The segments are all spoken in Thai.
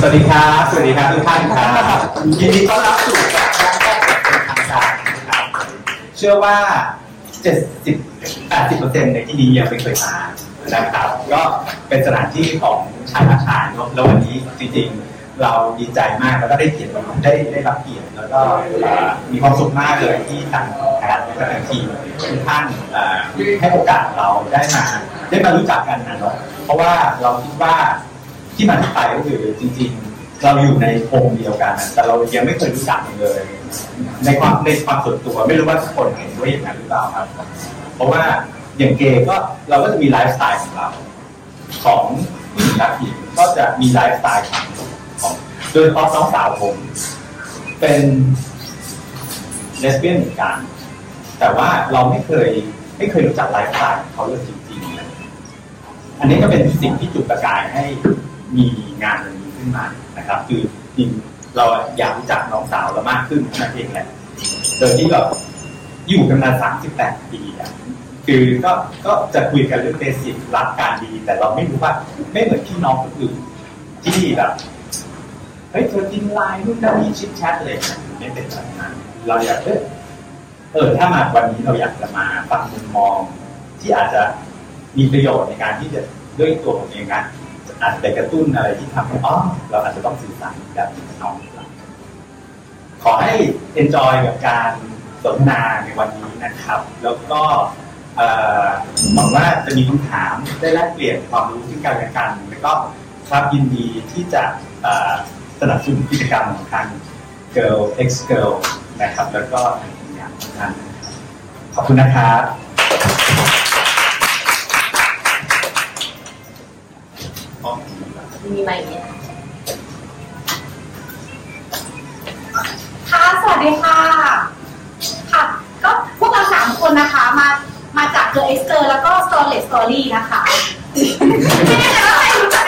สวัสดีครับ สวัสดีครับทุกท่านครับยินดีต้อนรับสู่การแรกแรกเป็นทางการนะครับ เชื่อว่า 70 80%ในที่นี้ยังไม่เคยมานะครับ ก็เป็นสถานที่ของชายอาคารเนอะแล้ววันนี้จริงๆ เราดีใจมากแล้วก็ได้เกียรติได้ได้รับเกียรติแล้วก็มีความสุขมากเลยที่ทางแพทย์และทางทีมทุกท่านให้โอกาสเราได้มา ได้มารู้จักกันนะเนาะเพราะว่าเราคิดว่า ที่มาที่ไปก็คือจริง ๆ เราอยู่ในวงเดียวกัน แต่เรายังไม่เคยรู้จักเลย ในความในความส่วนตัวไม่รู้ว่าทุกคนเห็นด้วยอย่างนั้นหรือเปล่าครับ เพราะว่าอย่างเกย์ก็เราก็จะมีไลฟ์สไตล์ของเรา ของผู้หญิงรักหญิงก็จะมีไลฟ์สไตล์ของของโดยเฉพาะน้องสาวผม เป็นเลสเบี้ยนเหมือนกัน แต่ว่าเราไม่เคยไม่เคยรู้จักไลฟ์สไตล์ของเขาเลยจริงๆ อันนี้ก็เป็นสิ่งที่จุดประกายให้ มีงานแบบนี้ขึ้นมานะครับ คือจริงเราอยากรู้จักน้องสาวเรามากขึ้นนั่นเองแหละโดยที่เราอยู่กันมา38ปีอะคือก็ก็จะคุยกันเรื่องเบสิกรักการดี แต่เราไม่รู้ว่าไม่เหมือนพี่น้องคนอื่นที่แบบเฮ้ยเธอกินไลน์นู่นนั่นนี่ชิดแชทเลยไม่เป็นแบบนั้นเราอยากเออเออถ้ามาวันนี้เราอยากจะมาฟังมุมมอง ที่อาจจะมีประโยชน์ในการที่จะด้วยตัวผมเองนะ อาจจะกระตุ้นอะไรที่ทำให้อ๋อเราอาจจะต้องสื่อสารแบบนี้กับน้องหรือเปล่าขอให้ enjoy กับการสนทนาในวันนี้นะครับ แล้วก็หวังว่าจะมีคำถามได้แลกเปลี่ยนความรู้ซึ่งกันและกัน แล้วก็ครับยินดีที่จะสนับสนุนกิจกรรมของทาง Girl X Girl นะครับ แล้วก็ทางทีมงานทุกท่านขอบคุณนะครับ มีไหมเนี่ยค่ะ สวัสดีค่ะ ค่ะ ก็พวกเราสามคนนะคะ มา มาจาก Girl X Girl แล้วก็ s t o r y Story นะคะ ไม่แน่ใจว่าใครรู้จัก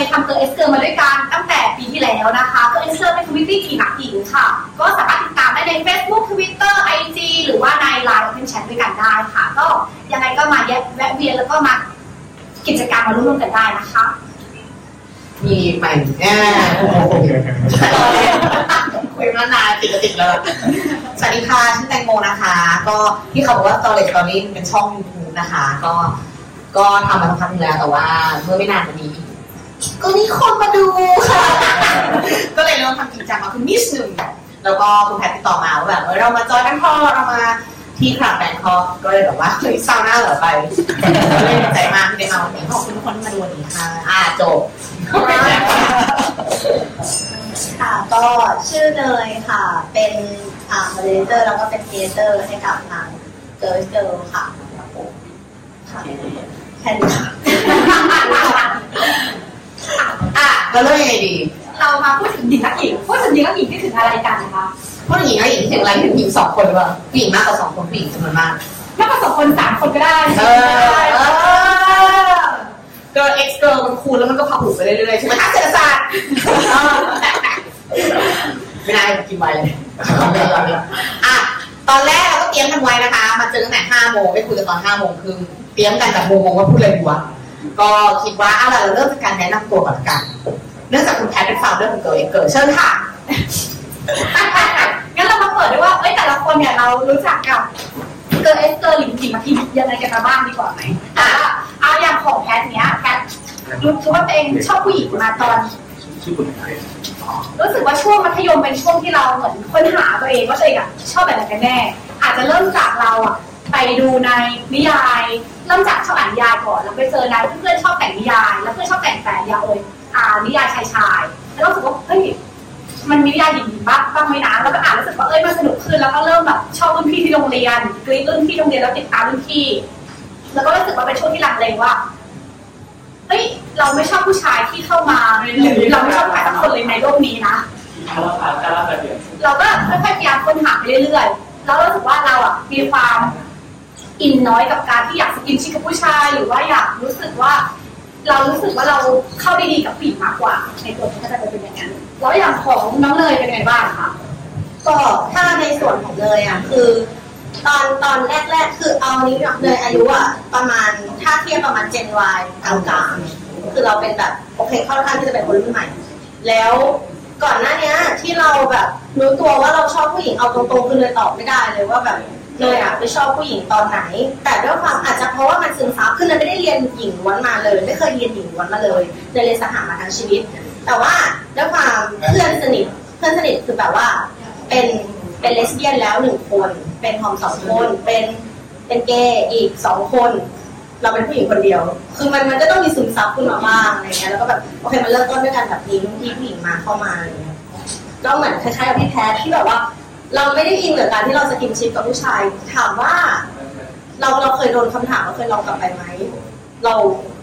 ยทำ Girl X Girl มาด้วยกันตั้งแต่ปีที่แล้วนะคะ Girl X Girl เป็น community หญิงรักหญิงค่ะ ก็สามารถติดตามได้ใน Facebook Twitter IG หรือว่าใน Line เป็นแชทด้วยกันได้ค่ะ ก็ยังไงก็มาแวะเวียนแล้วก็มากิจกรรมมาร่วมกันได้นะคะ มีไหมเนี่คุยมานานติดกติดเลยสวัสดีค่ะชื่อแตงโมนะคะ ก็ที่เขาบอกว่า Storage Story เป็นช่อง YouTube นะคะ ก็ก็ทำมาสักพักนึงแล้วแต่ว่าเมื่อไม่นานมานี้ ก็มีคนมาดูค่ะ ก็เลยเริ่มทำจริงจังมาคือนิดนึงแล้วก็คุณแพทติดต่อมาว่าแบบเออเรามาจอยกันพอเรามาที่คลับแบงคอกก็เลยแบบว่าเฮ้ยซาวน่าเหรอไปก็เลยดีใจมากที่ได้มาวันนี้ขอบคุณทุกคนที่มาดูวันนี้ค่ะอ่าจบค่ะก็ชื่อเนยค่ะ เป็นอ่ามาเลเตอร์แล้วก็เป็นเทเตอร์ให้กับทางเกิร์ลเกิร์ลค่ะค่ะแค่นี้ค่ะ อะแล้วเรื่องยังไงดี เรามาพูดถึงหญิงนักหญิงพูดถึงหญิงนักหญิงที่ถึงอะไรกันนะคะผู้หญิงก็หญิงถึงอะไรถึงหญิงสองคนหรือเปล่าผู้หญิงมากกว่าสองคนผู้หญิงจำนวนมากถ้าผสมคนสามคนก็ได้เออเออ girl x girl มันคูณแล้วมันก็พับหูไปเรื่อยๆใช่ไหมคะเศรษฐศาสตร์ไม่ได้กินไปเลยอะตอนแรกเราก็เตรียมกันไว้นะคะ มาเจอตั้งแต่ห้าโมงไปคุยกันตอนห้าโมงครึ่งเตรียมกันแบบงงๆว่าพูดอะไรดีวะ ก็คิดว่าเอาล่ะเราเริ่มจากการแนะนำตัวก่อนละกัน เนื่องจากคุณแพทเป็นฟาวเดอร์ของ girl x girl เชิญค่ะ งั้นเรามาเปิดด้วยว่า เอ้ยแต่ละคนเนี่ยเรารู้จักกับ Girl X Girl หรือหญิงมาที่ยังไงกันมาบ้างดีกว่าไหมอะเอาอย่างของแพทเนี้ยแพทรู้สึกว่าตัวเองชอบผู้หญิงมาตอนชื่อคุณอะไรรู้สึกว่าช่วงมัธยมเป็นช่วงที่เราเหมือนค้นหาตัวเองว่าตัวเองอะชอบแบบไหนกันแน่ อาจจะเริ่มจากเราอะไปดูในนิยาย เริ่มจากชอบอ่านนิยายก่อนแล้วไปเจอนายเพื่อนๆชอบแต่งนิยาย แล้วเพื่อนชอบแต่งแฝง yaoi อ่านนิยายชายชายๆแล้วรู้สึกว่าเฮ้ยมันมีนิยายหญิงๆบ้างบ้างไหมนะแล้วก็อ่านรู้สึกว่าเอ้ยมันสนุกขึ้นแล้วก็เริ่มแบบชอบรุ่นพี่ที่โรงเรียนกรี๊ดรุ่นพี่โรงเรียนแล้วติดตามรุ่นพี่ แล้วก็รู้สึกว่าเป็นช่วงที่ลังเลว่าเฮ้ยเราไม่ชอบผู้ชายที่เข้ามาหรือเราไม่ชอบใครสักคนเลยในโลกนี้นะเราก็ค่อยๆพยายามค้นหาไปเรื่อยๆแล้วเรารู้สึกว่าเราอะมีความ อินน้อยกับการที่อยากสกินชิคกับผู้ชาย หรือว่าอยากรู้สึกว่า เรารู้สึกว่าเราเข้าได้ดีกับผู้หญิงมากกว่า ในตัวที่ก็จะเป็นอย่างนั้นแล้วอย่างของน้องเนยเป็นไงบ้างคะก็ถ้าในส่วนของเลยอะคือ ตอนตอนแรก ๆ คือเอานี้เลยอายุอะประมาณถ้าเทียบประมาณ Gen Y กลางๆคือเราเป็นแบบโอเคค่อนข้างที่จะเป็นคนรุ่นใหม่ แล้วก่อนหน้านี้ที่เราแบบรู้ตัวว่าเราชอบผู้หญิงเอาตรงๆคือเลยตอบไม่ได้เลยว่าแบบ เลยอะไปชอบผู้หญิงตอนไหน แต่ด้วยความอาจจะเพราะว่ามันซึมซับคือเลยไม่ได้เรียนหญิงล้วนมาเลย ไม่เคยเรียนหญิงล้วนมาเลยเลยเรียนสหมาทั้งชีวิต แต่ว่าด้วยความเพื่อนสนิทเพื่อนสนิทคือแบบว่าเป็นเป็นเลสเบี้ยนแล้วหนึ่งคน เป็นทอมสองคนเป็นเป็นเกย์อีกสองคน เราเป็นผู้หญิงคนเดียว คือมันมันก็ต้องมีซึมซับขึ้นมาบ้างอะไรเงี้ยแล้วก็แบบโอเคมันเริ่มต้นด้วยการแบบนี้ที่ผู้หญิงมาเข้ามาอะไรเงี้ยก็เหมือนคล้ายๆกับพี่แพทที่แบบว่า เราไม่ได้อินกับการที่เราสกินชิปกับผู้ชาย ถามว่า เราเราเคยโดนคำถามเราเคยลองกลับไปไหมเรา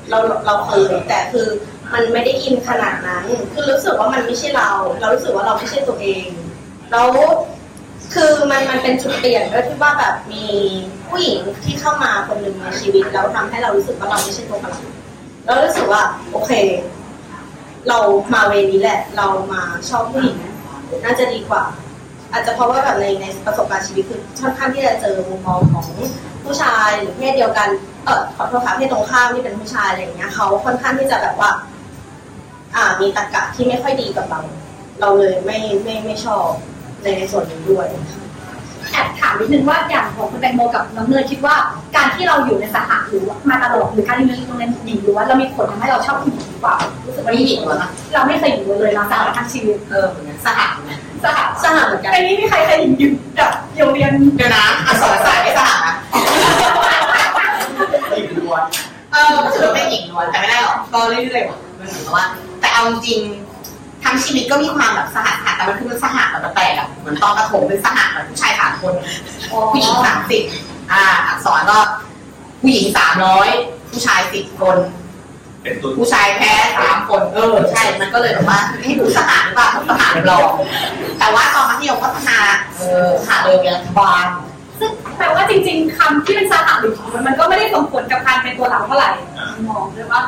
เราเราเคยแต่คือมันไม่ได้อินขนาดนั้น คือรู้สึกว่ามันไม่ใช่เรา เรารู้สึกว่าเราไม่ใช่ตัวเองแล้วคือมันมันเป็นจุดเปลี่ยนด้วยที่ว่าแบบมีผู้หญิงที่เข้ามาคนหนึ่งในชีวิต แล้วทำให้เรารู้สึกว่าเราไม่ใช่ตัวเราแล้วรู้สึกว่าโอเค เรามาเวนี้แหละ เรามาชอบผู้หญิงน่าจะดีกว่า อาจจะเพราะว่าแบบในในประสบการณ์ชีวิตคือค่อนข้างที่จะเจอมุมมองของผู้ชายหรือเพศเดียวกันเออขอโทษค่ะเพศตรงข้ามที่เป็นผู้ชายอะไรอย่างเงี้ยเขาค่อนข้างที่จะแบบว่า อ่ามีตรรกะที่ไม่ค่อยดีกับเรา เราเลยไม่ไม่ไม่ชอบในในส่วนนี้ด้วยแอบถามนิดนึงว่าอย่างของคุณแตงโมกับน้องเนยคิดว่า การที่เราอยู่ในสหะหรือมาตลอดหรือการที่มีโรงเรียนหญิงล้วนเรามีผลทำให้เราชอบผู้หญิงหรือเปล่ารู้สึกว่าไม่หญิงเหรอคะเราไม่เคยหญิงเลยเราสาวทั้งชีวิตเออเหมือนกัสหเหมือน สหะสหเหมือนกันในนี้มีใครเคยหญิงอยู่กับโรงเรียนเดี๋ยวนะอักษรศาสตร์ไม่สหนะหญิงล้วนเออก็ถือว่าเป็นหญิงล้วนแต่ไม่ได้หรอกก็เรื่อยๆว่ะมันเหมือนกับว่า แต่เอาจริงๆทั้งชีวิตก็มีความแบบสหัสค่ะแต่มันคือมันสหัสแบบแปลกอะเหมือนตอนประถมเป็นสหัสแบบผู้ชายสามคนผู้หญิงสามสิบอ่า อักษรก็ผู้หญิงสามร้อยผู้ชายสิบคน เป็นตัวผู้ชายแพ้สามคนเออใช่ มันก็เลยแบบว่าให้ดูสหารหรือเปล่าสหารเราแต่ว่าตอนมัธยมพัฒนาเออหาเลยเป็นรัฐบาลซึ่งแปลว่าจริง ๆคำที่เป็นสหะหรือมันมันก็ไม่ได้ส่งผลกับการเป็นตัวเราเท่าไหร่มองด้วยว่า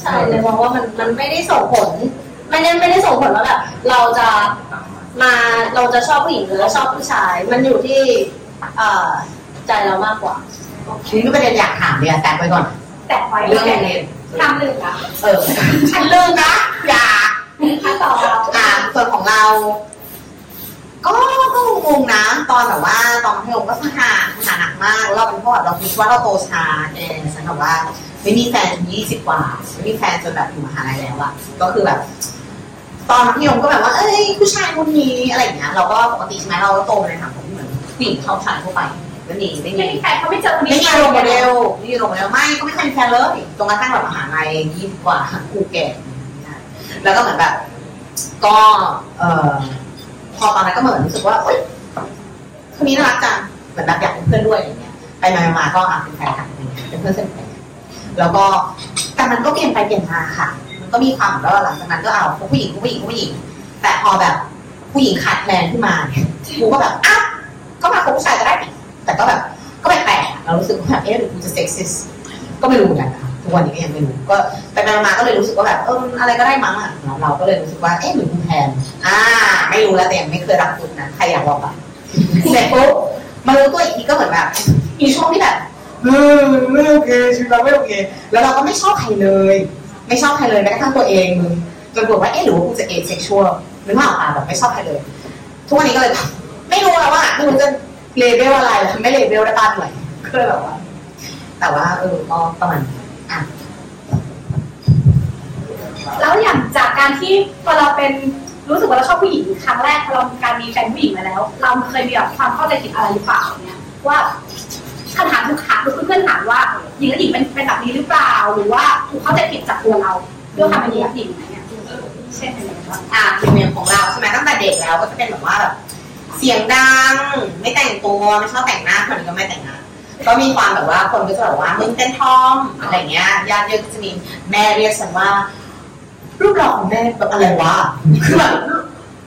ใช่เลยมองว่ามันมันไม่ได้ส่งผลไม่ได้ไม่ได้ส่งผลว่าแบบเราจะมาเราจะชอบผู้หญิงหรือเราชอบผู้ชาย มันอยู่ที่เอ่อใจเรามากกว่าทีนี้ประเด็นอยากถามเลยอะแต่ไว้ก่อน แต่ไว้เรื่องโรงเรียน ทำหนึ่งนะเออฉันเลิกนะอย่าขั้นตอนอ่าส่วนของเรา ก็ก็งงๆนะ ตอนแบบว่าตอนมัธยมก็สหาสหาหนักมากแล้วเราเป็นพวกแบบเราคิดว่าเราโตช้าเองฉันแบบว่า ไม่มีแฟนจนยี่สิบกว่าไม่มีแฟนจนแบบอยู่มหาลัยแล้วอะก็คือแบบตอนมัธยมก็แบบว่า เอ้ยผู้ชายคนนี้อะไรอย่างเงี้ย เราก็ปกติใช่ไหมเราก็โตมาในสังคมที่เหมือนผู้หญิงชอบชายทั่วไป ไม่มีไม่ไม่มี มีใครเขาไม่เจอคนนี้ไม่มีโรงโมเดลไม่มีโรงโมเดลไม่ก็ไม่เคยมีแฟนเลยจนกระทั่งแบบมหาลัยยี่สิบกว่าครูแก่แล้วก็เหมือนแบบ ก็เอ่อพอตอนนั้นก็เหมือนรู้สึกว่าเอ้ยคนนี้น่ารักจังเหมือนแบบอยากเป็นเพื่อนด้วยอย่างเงี้ย ไปมามาก็อะเป็นแฟนกันอะไรเงี้ยเป็นเพื่อนสนิทกันแล้วก็แต่มันก็เปลี่ยนไปเปลี่ยนมาค่ะ มันก็มีความแบบว่าหลังจากนั้นก็เอาผู้หญิงผู้หญิงผู้หญิง แต่พอแบบผู้หญิงขาดแคลนขึ้นมาเนี่ยกูก็แบบอ้าวก็มาคบผู้ชายก็ได้ดิ แต่ก็แบบก็แปลกๆเรารู้สึกว่าแบบเอ๊ะหรือกูจะเซ็กซิสก็ไม่รู้เหมือนกันนะคะทุกวันนี้ก็ยังไม่รู้ก็ไปมาๆก็เลยรู้สึกว่าแบบเอออะไรก็ได้มั้งอะเราก็เลยรู้สึกว่าเอ๊ะหรือกูแทนอ่า ไม่รู้แล้วแต่ยังไม่เคยรับคุณนะใครอยากลองปะเสร็จปุ๊บมารู้ตัวอีกทีก็เหมือนแบบมีช่วงที่แบบเออไม่โอเคชีวิตเราไม่โอเค แล้วเราก็ไม่ชอบใครเลย ไม่ชอบใครเลยแม้กระทั่งตัวเองมึงจนบอกว่าเอ๊ะหรือว่ากูจะ asexual นึกว่าอะแบบไม่ชอบใครเลย ทุกวันนี้ก็เลย ไม่รู้แล้วว่าไม่รู้จะ label อะไรแล้วไม่ label ได้ป้านหน่อยก็เลยแบบว่า แต่ว่า เออก็ประมาณนี้อะแล้วอย่างจากการที่พอเราเป็นรู้สึกว่าเราชอบผู้หญิงครั้งแรกพอเราการมีแฟนผู้หญิงมาแล้ว เราเคยมีแบบความเข้าใจผิดอะไรหรือเปล่าเนี่ยว่าคำถามทุกครั้งทุกเพื่อนถามว่าหญิงและหญิงเป็นเป็นแบบนี้หรือเปล่า หรือว่าถูกเข้าใจผิดจากตัวเราด้วยความเป็นหญิงและหญิงอะไรเนี่ยเช่นอะไรบ้างอะเป็นเมียของเราใช่ไหมตั้งแต่เด็กแล้วก็จะเป็นแบบว่าแบบ เสียงดัง ไม่แต่งตัวไม่ชอบแต่งหน้าคนนี้ก็ไม่แต่งหน้าก็มีความแบบว่าคนก็จะแบบว่ามึงเป็นทอมอะไรเงี้ยญาติเยอะก็จะมีแม่เรียกฉันว่า รูปหล่อของแม่แบบอะไรวะคือแบบ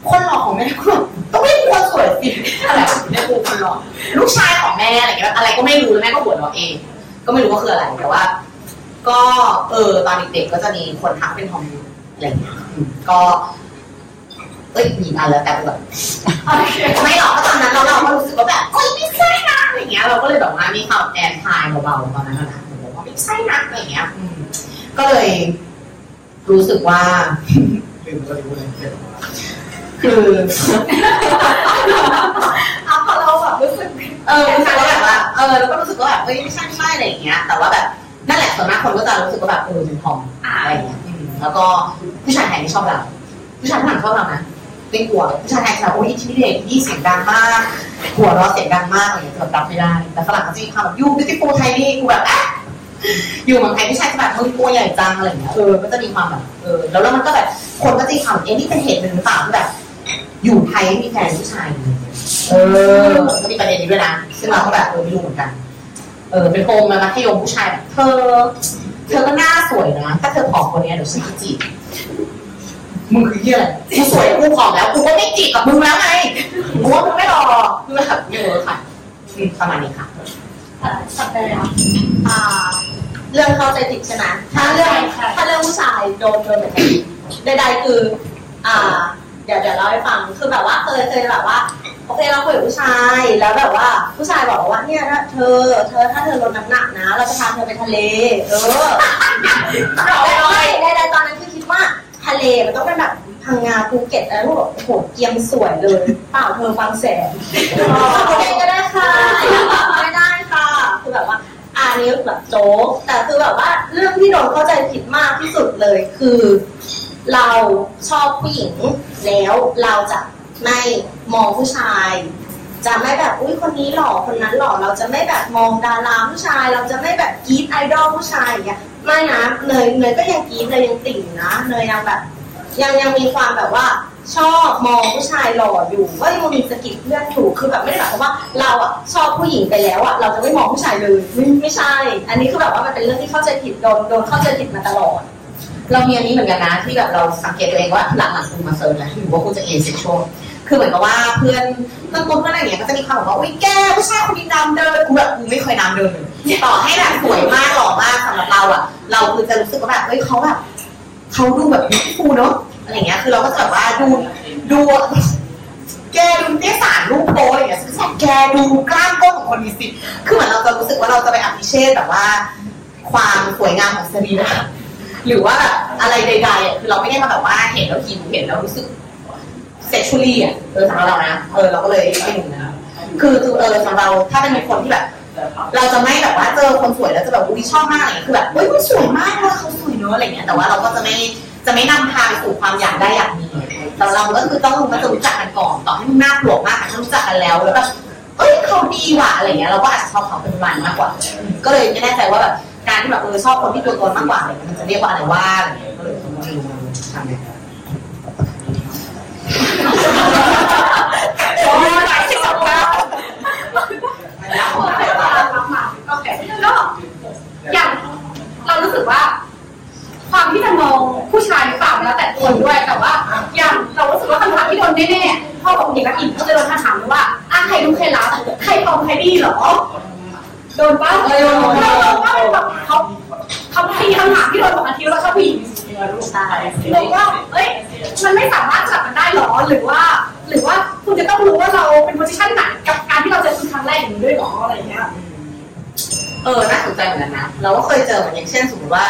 คนหล่อของแม่คือแบบต้องไม่ควรสวยสิอะไรวะแม่กูคนหล่อลูกชายของแม่อะไรเงี้ยอะไรก็ไม่รู้แล้วแม่ก็หัวเราเอง ก็ไม่รู้ว่าคืออะไรแต่ว่า ก็เออตอนเด็กๆก็จะมีคนทักเป็นทอมอะไรเงี้ยก็ เอ้ยมีอันแล้วแต่แบบโอเคไม่หรอกเพราะตอนนั้นเราเราก็รู้สึกว่าแบบเอ้ยไม่ใช่นะอะไรเงี้ยเราก็เลยแบบว่ามีความแอนทายเบาๆตอนนั้นนะบอกว่าไม่ใช่นะอะไรเงี้ยอืมก็เลย รู้สึกว่าลืมก็รู้เลยคือเอาพอเราแบบรู้สึกเออรู้สึกว่าแบบว่าเออแล้วก็รู้สึกว่าแบบเอ้ยไม่ใช่ไม่ใช่อะไรอย่างเงี้ย แต่ว่าแบบนั่นแหละส่วนมากคนก็จะรู้สึกว่าแบบเออเป็นทอมอะไรอย่างเงี้ยอืมแล้วก็ผู้ชายไทยไม่ชอบเราผู้ชายฝรั่งชอบเรานะ ไม่กลัวผู้ชายไทยจะแบบโอ้ยอินทิมิเดตยี่เสียงดังมากหัวเราะเสียงดังมากอะไรอย่างเงี้ยแบบรับไม่ได้แต่ฝรั่งเขาจะมีความแบบยูบิวตี้ฟูไทยนี่กูแบบอะอยู่เมืองไทยผู้ชายจะแบบมึงตัวใหญ่จังอะไรอย่างเงี้ยเออก็จะมีความแบบเออแล้วแล้วมันก็แบบคนก็จะมีความเอ๊ะนี่เป็นเหตุหนึ่งหรือเปล่าที่แบบ อยู่ไทยมีแฟนผู้ชายเลยเออก็มีประเด็นนี้ด้วยนะซึ่งเราก็แบบเออไม่รู้เหมือนกัน เออเป็นโฮมมามัธยมผู้ชายแบบเธอ เธอก็หน้าสวยนะ ถ้าเธอผอมคนนี้เดี๋ยวฉันจะจีบ มึงคือเหี้ยอะไรกูสวยกูผอมแล้วกูก็ไม่จีบกับมึงแล้วไงกูว่ามึงไม่รอคือแบบไม่ work ค่ะอืมประมาณนี้ค่ะเอ่อสัปดาห์อ่า เรื่องเข้าใจผิดใช่ไหมถ้าเรื่องถ้าเรื่องผู้ชายโดนโดนแบบนี้ใดๆคือ อ่า เดี๋ยวเดี๋ยวเล่าให้ฟังคือแบบว่าเคยเคยแบบว่าโอเคเราคุยกับผู้ชายแล้วแบบว่า ผู้ชายบอกว่าเนี่ยถ้าเธอ เธอถ้าเธอลดน้ำหนักนะ เราจะพาเธอไปทะเล เออแต่ใดๆตอนนั้นคือคิดว่าทะเลมันต้องเป็นแบบพังงาภูเก็ตอะไรพวกแบบโอ้โหเกียมสวยเลยเปล่าเธอฟังแสงโอเคก็ได้ค่ะไม่ได้ค่ะ คือแบบว่าอันนี้แบบโจ๊กแต่คือแบบว่าเรื่องที่โดนเข้าใจผิดมากที่สุดเลยคือ เราชอบผู้หญิงแล้วเราจะไม่มองผู้ชาย จะไม่แบบอุ้ยคนนี้หล่อคนนั้นหล่อเราจะไม่แบบมองดาราผู้ชาย เราจะไม่แบบกรีดไอดอลผู้ชายอย่างเงี้ยไม่นะเนยเนยก็ยังกรีดเนยยังติ่งนะเนยยังแบบ ยังยังมีความแบบว่าชอบมองผู้ชายหล่ออยู่ว่ายังมี skill เพื่อนถูกคือแบบไม่ได้หมายความว่าเราอะชอบผู้หญิงไปแล้วอะเราจะไม่มองผู้ชายเลยไม่ไม่ใช่ อันนี้คือแบบว่ามันเป็นเรื่องที่เข้าใจผิดโดนโดนเข้าใจผิดมาตลอดเรามีอันนี้เหมือนกันนะที่แบบเราสังเกตตัวเองว่าหลังๆคุณมา search นะที่รู้ว่าคุณจะ asexual คือเหมือนกับว่าเพื่อนเพื่อนตุ้นเพื่อนอะไรอย่างเงี้ยก็จะมีความแบบว่าอุ้ยแกผู้ชายคนนี้น้ำเดินกูแบบกูไม่เคยน้ำเดินเลยต่อให้แบบสวยมากหล่อมากสำหรับเราอะเราคือจะรู้สึกว่าแบบเฮ้ยเขาแบบเขาดูแบบฟูเนาะอะไรเงี้ยคือเราก็จะแบบว่าดูดูแกดูเตี้ยสารรูปโปอะไรเงี้ยซึ่งแกดูกล้ามก้นของคนมีสิคือเหมือนเราจะรู้สึกว่าเราจะไปอภิเชษแบบว่า ความสวยงามของสรีระหรือว่าแบบอะไรใดๆอะคือเราไม่ได้มาแบบว่าเห็นแล้วหิวเห็นแล้วรู้สึก เซ็กชวลี่อะเออสำหรับเรานะเออเราก็เลยไม่ดูนนะคือคือเออสำหรับเราถ้าเป็นคนที่แบบ เราจะไม่แบบว่าเจอคนสวยแล้วจะแบบอุ้ยชอบมากอะไรเงี้ยคือแบบอุ้ยมันสวยมากเลยเขาสวยเนอะอะไรเงี้ยแต่ว่าเราก็จะไม่จะไม่นำพาไปสู่ความอยากได้อยากมีแต่เราก็คือต้องมาจะรู้จักกันก่อนต่อให้มึงหน้าปลวกมากแต่ถ้ารู้จักกันแล้วแล้วแบบเอ้ยเขาดีว่ะอะไรเงี้ยเราก็อาจจะชอบเขาเป็นวันมากกว่า ก็เลยไม่แน่ใจว่าแบบการที่แบบเออชอบคนที่ตัวตนมากกว่าอะไรมันจะเรียกว่าอะไรว่าอะไรเงี้ยก็เลยไม่รู้ ทำไงโอ้ยหลายสิบสองแล้วอเคก็อย่างเรารู้สึกว่า ความที่จะมองผู้ชายหรือเปล่าแล้วแต่คนด้วยแต่ว่า อย่างเรารู้สึกว่าคำถามที่โดนแน่ๆพ่อของเด็กกับอิ่มก็จะโดนคำถามว่าอะใครดูใครรักใครปลอมใครดีเหรอโดนป้าโดนโดนว่าแบบเขา เขาทีคำถามที่โดนของอาทิตย์เราชอบผู้หญิงใช่เลยว่าเอ้ยมันไม่สามารถจับกันได้หรอหรือว่า หรือว่าคุณจะต้องรู้ว่าเราเป็นโพสิชันไหนกับการที่เราเจอคุณครั้งแรกอย่างนี้ด้วยหรออะไรเงี้ยเออน่าสนใจเหมือนกันนะเราก็เคยเจอเหมือนอย่างเช่นสมมติว่า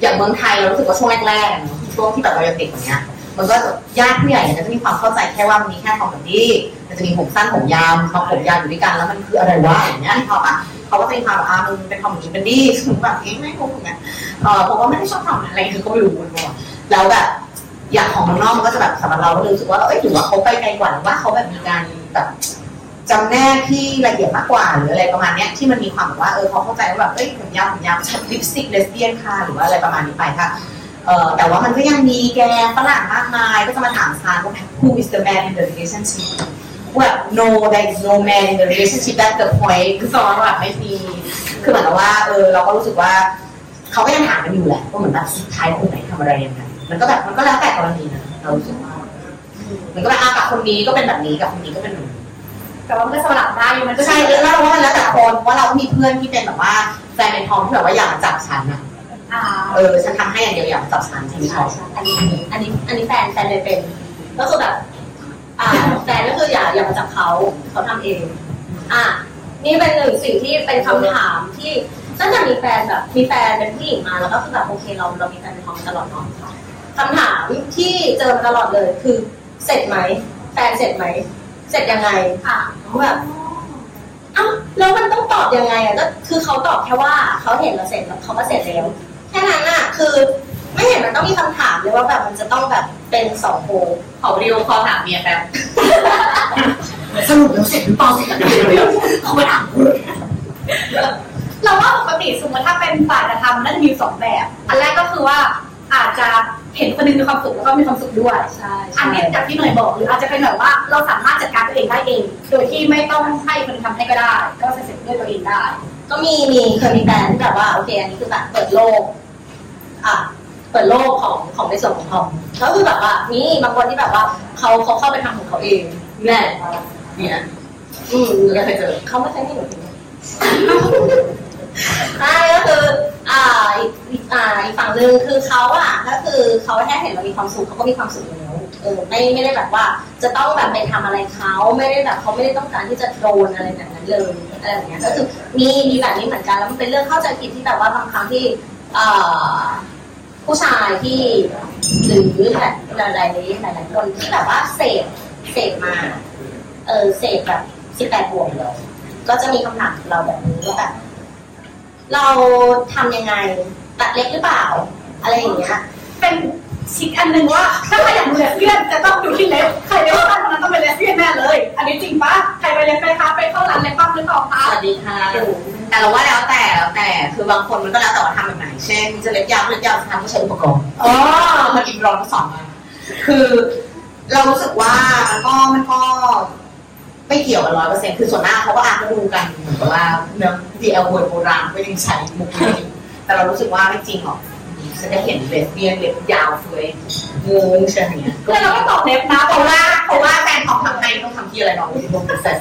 อย่างเมืองไทยเรารู้สึกว่าช่วงแรกๆช่วงที่แบบเรายังเด็กอย่างเงี้ย มันก็ญาติผู้ใหญ่เนี่ยก็จะมีความเข้าใจแค่ว่ามันมีแค่ทอมกับดี้ มันจะมีผมสั้นผมยาวทอมผมยาวอยู่ด้วยกันแล้วมันคืออะไรวะอย่างเงี้ยเขาอะเขาก็จะมีความแบบอ่ามึงเป็นทอมหรือเป็นดี้ซึ่งแบบเอ๊ะไม่รู้เหมือนกันเออผมว่าไม่ได้ชอบทอมอะไรคือก็ไม่รู้เหมือนกันแล้วแบบอย่างของมืองนอกมันก็จะแบบสำหรับเราก็เลยรู้สึกว่าเอ้ยหรือว่าเขาไปไกลกว่าหรือว่าเขาแบบมีการแบบจำแนกที่ละเอียดมากกว่าหรืออะไรประมาณเนี้ยที่มันมีความแบบว่าเออเขาเข้าใจว่าแบบเอ้ยผมยาวผมยาวชัดลิปสติกเลสเบี้ยนค่ะหรือว่าอะไรประมาณนี้ไปค่ะ เอ่อแต่ว่ามันก็ยังมีแกฝรั่งมากมายก็จะมาถามซานว่า who is the man in the relationship ว่า no there is no man in the relationship that's the point คือสอนว่าแบบไม่มีคือเหมือนกับว่าเออเราก็รู้สึกว่าเขาก็ยังถามกันอยู่แหละว่าเหมือนแบบสุดท้ายคนไหนทำอะไรยังไงมันก็แบบมันก็แล้วแต่กรณีนะเรารู้สึกว่ามันก็แบบอะกับคนนี้ก็เป็นแบบนี้กับคนนี้ก็เป็นแบบนี้แต่ว่ามันก็สลับได้มันก็ใช่แล้วเราว่ามันแล้วแต่คนเพราะเราก็มีเพื่อนที่เป็นแบบว่าแฟนเป็นทอมที่แบบว่าอยากมาจับฉันอะอ่า เออฉันทำให้อย่างเดียวอยากมาจับฉันฉันไม่ชอบอันนี้อันนี้อันนี้แฟนแฟนเลยเป็น ก็คือแบบ อ่าแฟนก็คืออย่าอย่ามาจับเขาเขาทำเอง อะนี่เป็นหนึ่งสิ่งที่เป็นคำถามที่ตั้งแต่มีแฟนแบบมีแฟนเป็นผู้หญิงมาแล้วก็คือแบบโอเคเราเรามีแฟนเป็นทอมมาตลอดเนาะคำถามที่เจอมาตลอดเลยคือเสร็จไหมแฟนเสร็จไหมเสร็จยังไงอะแบบอ้าแล้วมันต้องตอบยังไงอะก็คือเขาตอบแค่ว่าเขาเห็นเราเสร็จแล้วเขาก็เสร็จแล้ว แค่นั้นอะคือ ไม่เห็นมันต้องมีคำถามเลยว่าแบบมันจะต้องแบบเป็นสองโพลขอวิดีโอคอลถามเมียแป๊บสรุปแล้วเสร็จหรือเปล่าเสร็จแล้วเขามาถามกูเราว่าปกติสมมติถ้าเป็นฝ่ายกระทำน่าจะมีสองแบบ อันแรกก็คือว่า อาจจะเห็นคนหนึงมีความสุขแล้วก็มีความสุขด้วย ใช่อันนี้จากที่หน่อยบอกหรืออาจจะเป็นแบบว่าเราสามารถจัดการตัวเองได้เอง โดยที่ไม่ต้องให้คนอื่นทำให้ก็ได้ ก็เสร็จด้วยตัวเองได้ ก็มีมีเคยมีแฟนที่แบบว่าโอเคอันนี้คือแบบเปิดโลกอะเปิดโลกของของในส่วนของทอมก็คือแบบว่ามีบางคนที่แบบว่าเขาเขาเข้าไปทำของเขาเองแน่เนี่ยอืมหนูเคยเจอเขาไม่ใช่ให้หนู ใช่ก็คืออ่าอีกอีกอ่าอีกฝั่งหนึ่งคือเขาอะก็คือเขาแค่เห็นเรามีความสุขเขาก็มีความสุขอยู่แล้วเออไม่ไม่ได้แบบว่าจะต้องแบบไปทำอะไรเขาไม่ได้แบบเขาไม่ได้ต้องการที่จะโดนอะไรแบบนั้นเลยอะไรอย่างเงี้ยก็คือมีมีแบบนี้เหมือนกันแล้วมันเป็นเรื่องเข้าใจผิดที่แบบว่าบางครั้งที่เอ่อผู้ชายที่หรือแบบหลายหลายหลายหลายๆคนที่แบบว่าเสพเสพมาเออเสพแบบสิบแปดบวกเลยก็จะมีคำถามกับเราแบบนี้ว่าแบบ เราทำยังไงตัดเล็บหรือเปล่า อะไรอย่างเงี้ยเป็นชิคอันหนึ่งว่า ถ้าใครอยากดูเลสเบี้ยนจะต้องดูที่เล็บใครเล็บสั้นคนนั้นต้องเป็นเลสเบี้ยนแน่เลย อันนี้จริงปะใครไปเล็บไหมคะไปเข้าร้านเล็บปั้มหรือเปล่าคะสวัสดีค่ะแต่เราว่าแล้วแต่แล้วแต่คือบางคนมันก็แล้วแต่ว่าทำแบบไหนเช่นจะเล็บยาวเล็บยาวทำก็ใช้อุปกรณ์อ๋อมันอินร้อนทั้งสองมาคือ เรารู้สึกว่ามันก็มันก็ ไม่เกี่ยวกันร้อยเปอร์เซ็นต์คือส่วนหน้ากเขาก็อาจจะดูกันเหมือนกับว่าเนื้อดีเอลเวิร์ดโบราณไม่ได้ใช้มุกนี้แต่เรารู้สึกว่าไม่จริงหรอกฉันจะเห็นเลสเบี้ยนเล็บยาวเฟ้ยงงใช่ไหมเนี่ยแล้วเราก็ตอบเล็บนะเพราะว่าเพราะว่าแฟนของทำให้ต้องทำที่อะไรน้องที่ต้องเสร็จ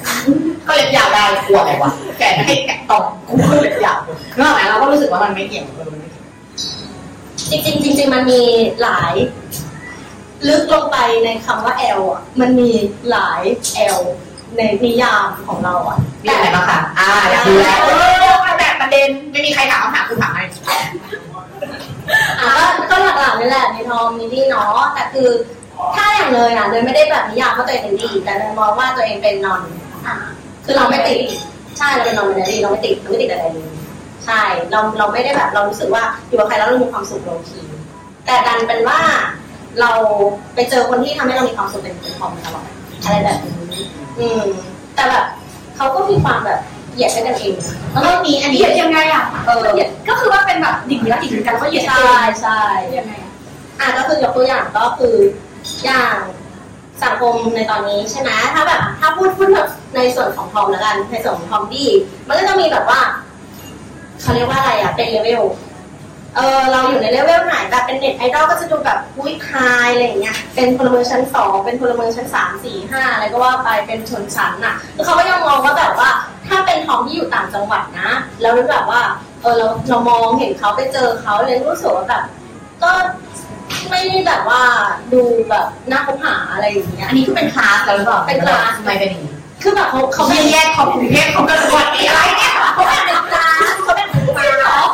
ก็เล็บยาวได้กลัวอะไรวะแกไม่ให้แกะตองกูก็เล็บยาวนึกออกไหมเราก็รู้สึกว่ามันไม่เกี่ยวเออมันไม่เกี่ยวจริงๆจริงๆมันมีหลาย ลึกลงไปในคำว่า L อะมันมีหลาย L ในนิยามของเราอะมีอะไรบ้างคะอ่าอยากดูแล้วเออแบบประเด็นไม่มีใครถามคำถามคุณถามให้อะก็ก็หลักๆนี่แหละมีทอมมีนี่เนาะแต่คือถ้าอย่างเลยอะเลยไม่ได้แบบนิยามว่าตัวเองเป็นดี แต่เลยมองว่าตัวเองเป็นนอนอะคือเราไม่ติดใช่เราเป็นนอนเป็นดีเราไม่ติดเราไม่ติดอะไรเลยใช่เราเราไม่ได้แบบเรารู้สึกว่าอยู่กับใครแล้วเรามีความสุขโลทีแต่ดันเป็นว่าเราไปเจอคนที่ทำให้เรามีความสุขเป็นเป็นทอมมาตลอดอะไรแบบนี้ อืมแต่แบบเขาก็มีความแบบเหยียดให้กันเองนะแล้วก็มีอันเหนี้ยียดยังไงอะเออเหยียดก็คือว่าเป็นแบบดิ่งแล้วดิ่งกันแล้วก็เหยียดใช่ใช่ยังไงอะอะก็คือยกตัวอย่างก็คืออย่างสังคมในตอนนี้ใช่ไหมถ้าแบบถ้าพูดพูดแบบในส่วนของทอมแล้วกันในส่วนของทอมดี้มันก็จะมีแบบว่าเขาเรียกว่าอะไรอะเป็นเลเวล เออเราอยู่ในเลเวลไหนแบบเป็นเน็ตไอดอลก็จะดูแบบอุ้ย high อะไรอย่างเงี้ยเป็นพลเมืองชั้นสองเป็นพลเมืองชั้นสามสี่ห้าอะไรก็ว่าไปเป็นชนชั้นน่ะคือเขาก็ยังมองว่าแบบว่า ถ้าเป็นทอมที่อยู่ต่างจังหวัดนะแล้วแบบว่าเออเราเรามองเห็นเขาไปเจอเขาเลยรู้สึกว่าแบบก็ไม่ได้แบบว่าดูแบบน่าคบหาอะไรอย่างเงี้ยอันนี้คือเป็นคลาสแล้วหรือเปล่าเป็นคลาสทำไมเป็นอย่างนี้คือแบบเขาเขาเขาไม่ไม่แยกของกรุงเทพของกระทรวงนี้อะไรเนี่ยเขาเป็นคลาสเขาเป็นคลาเหรส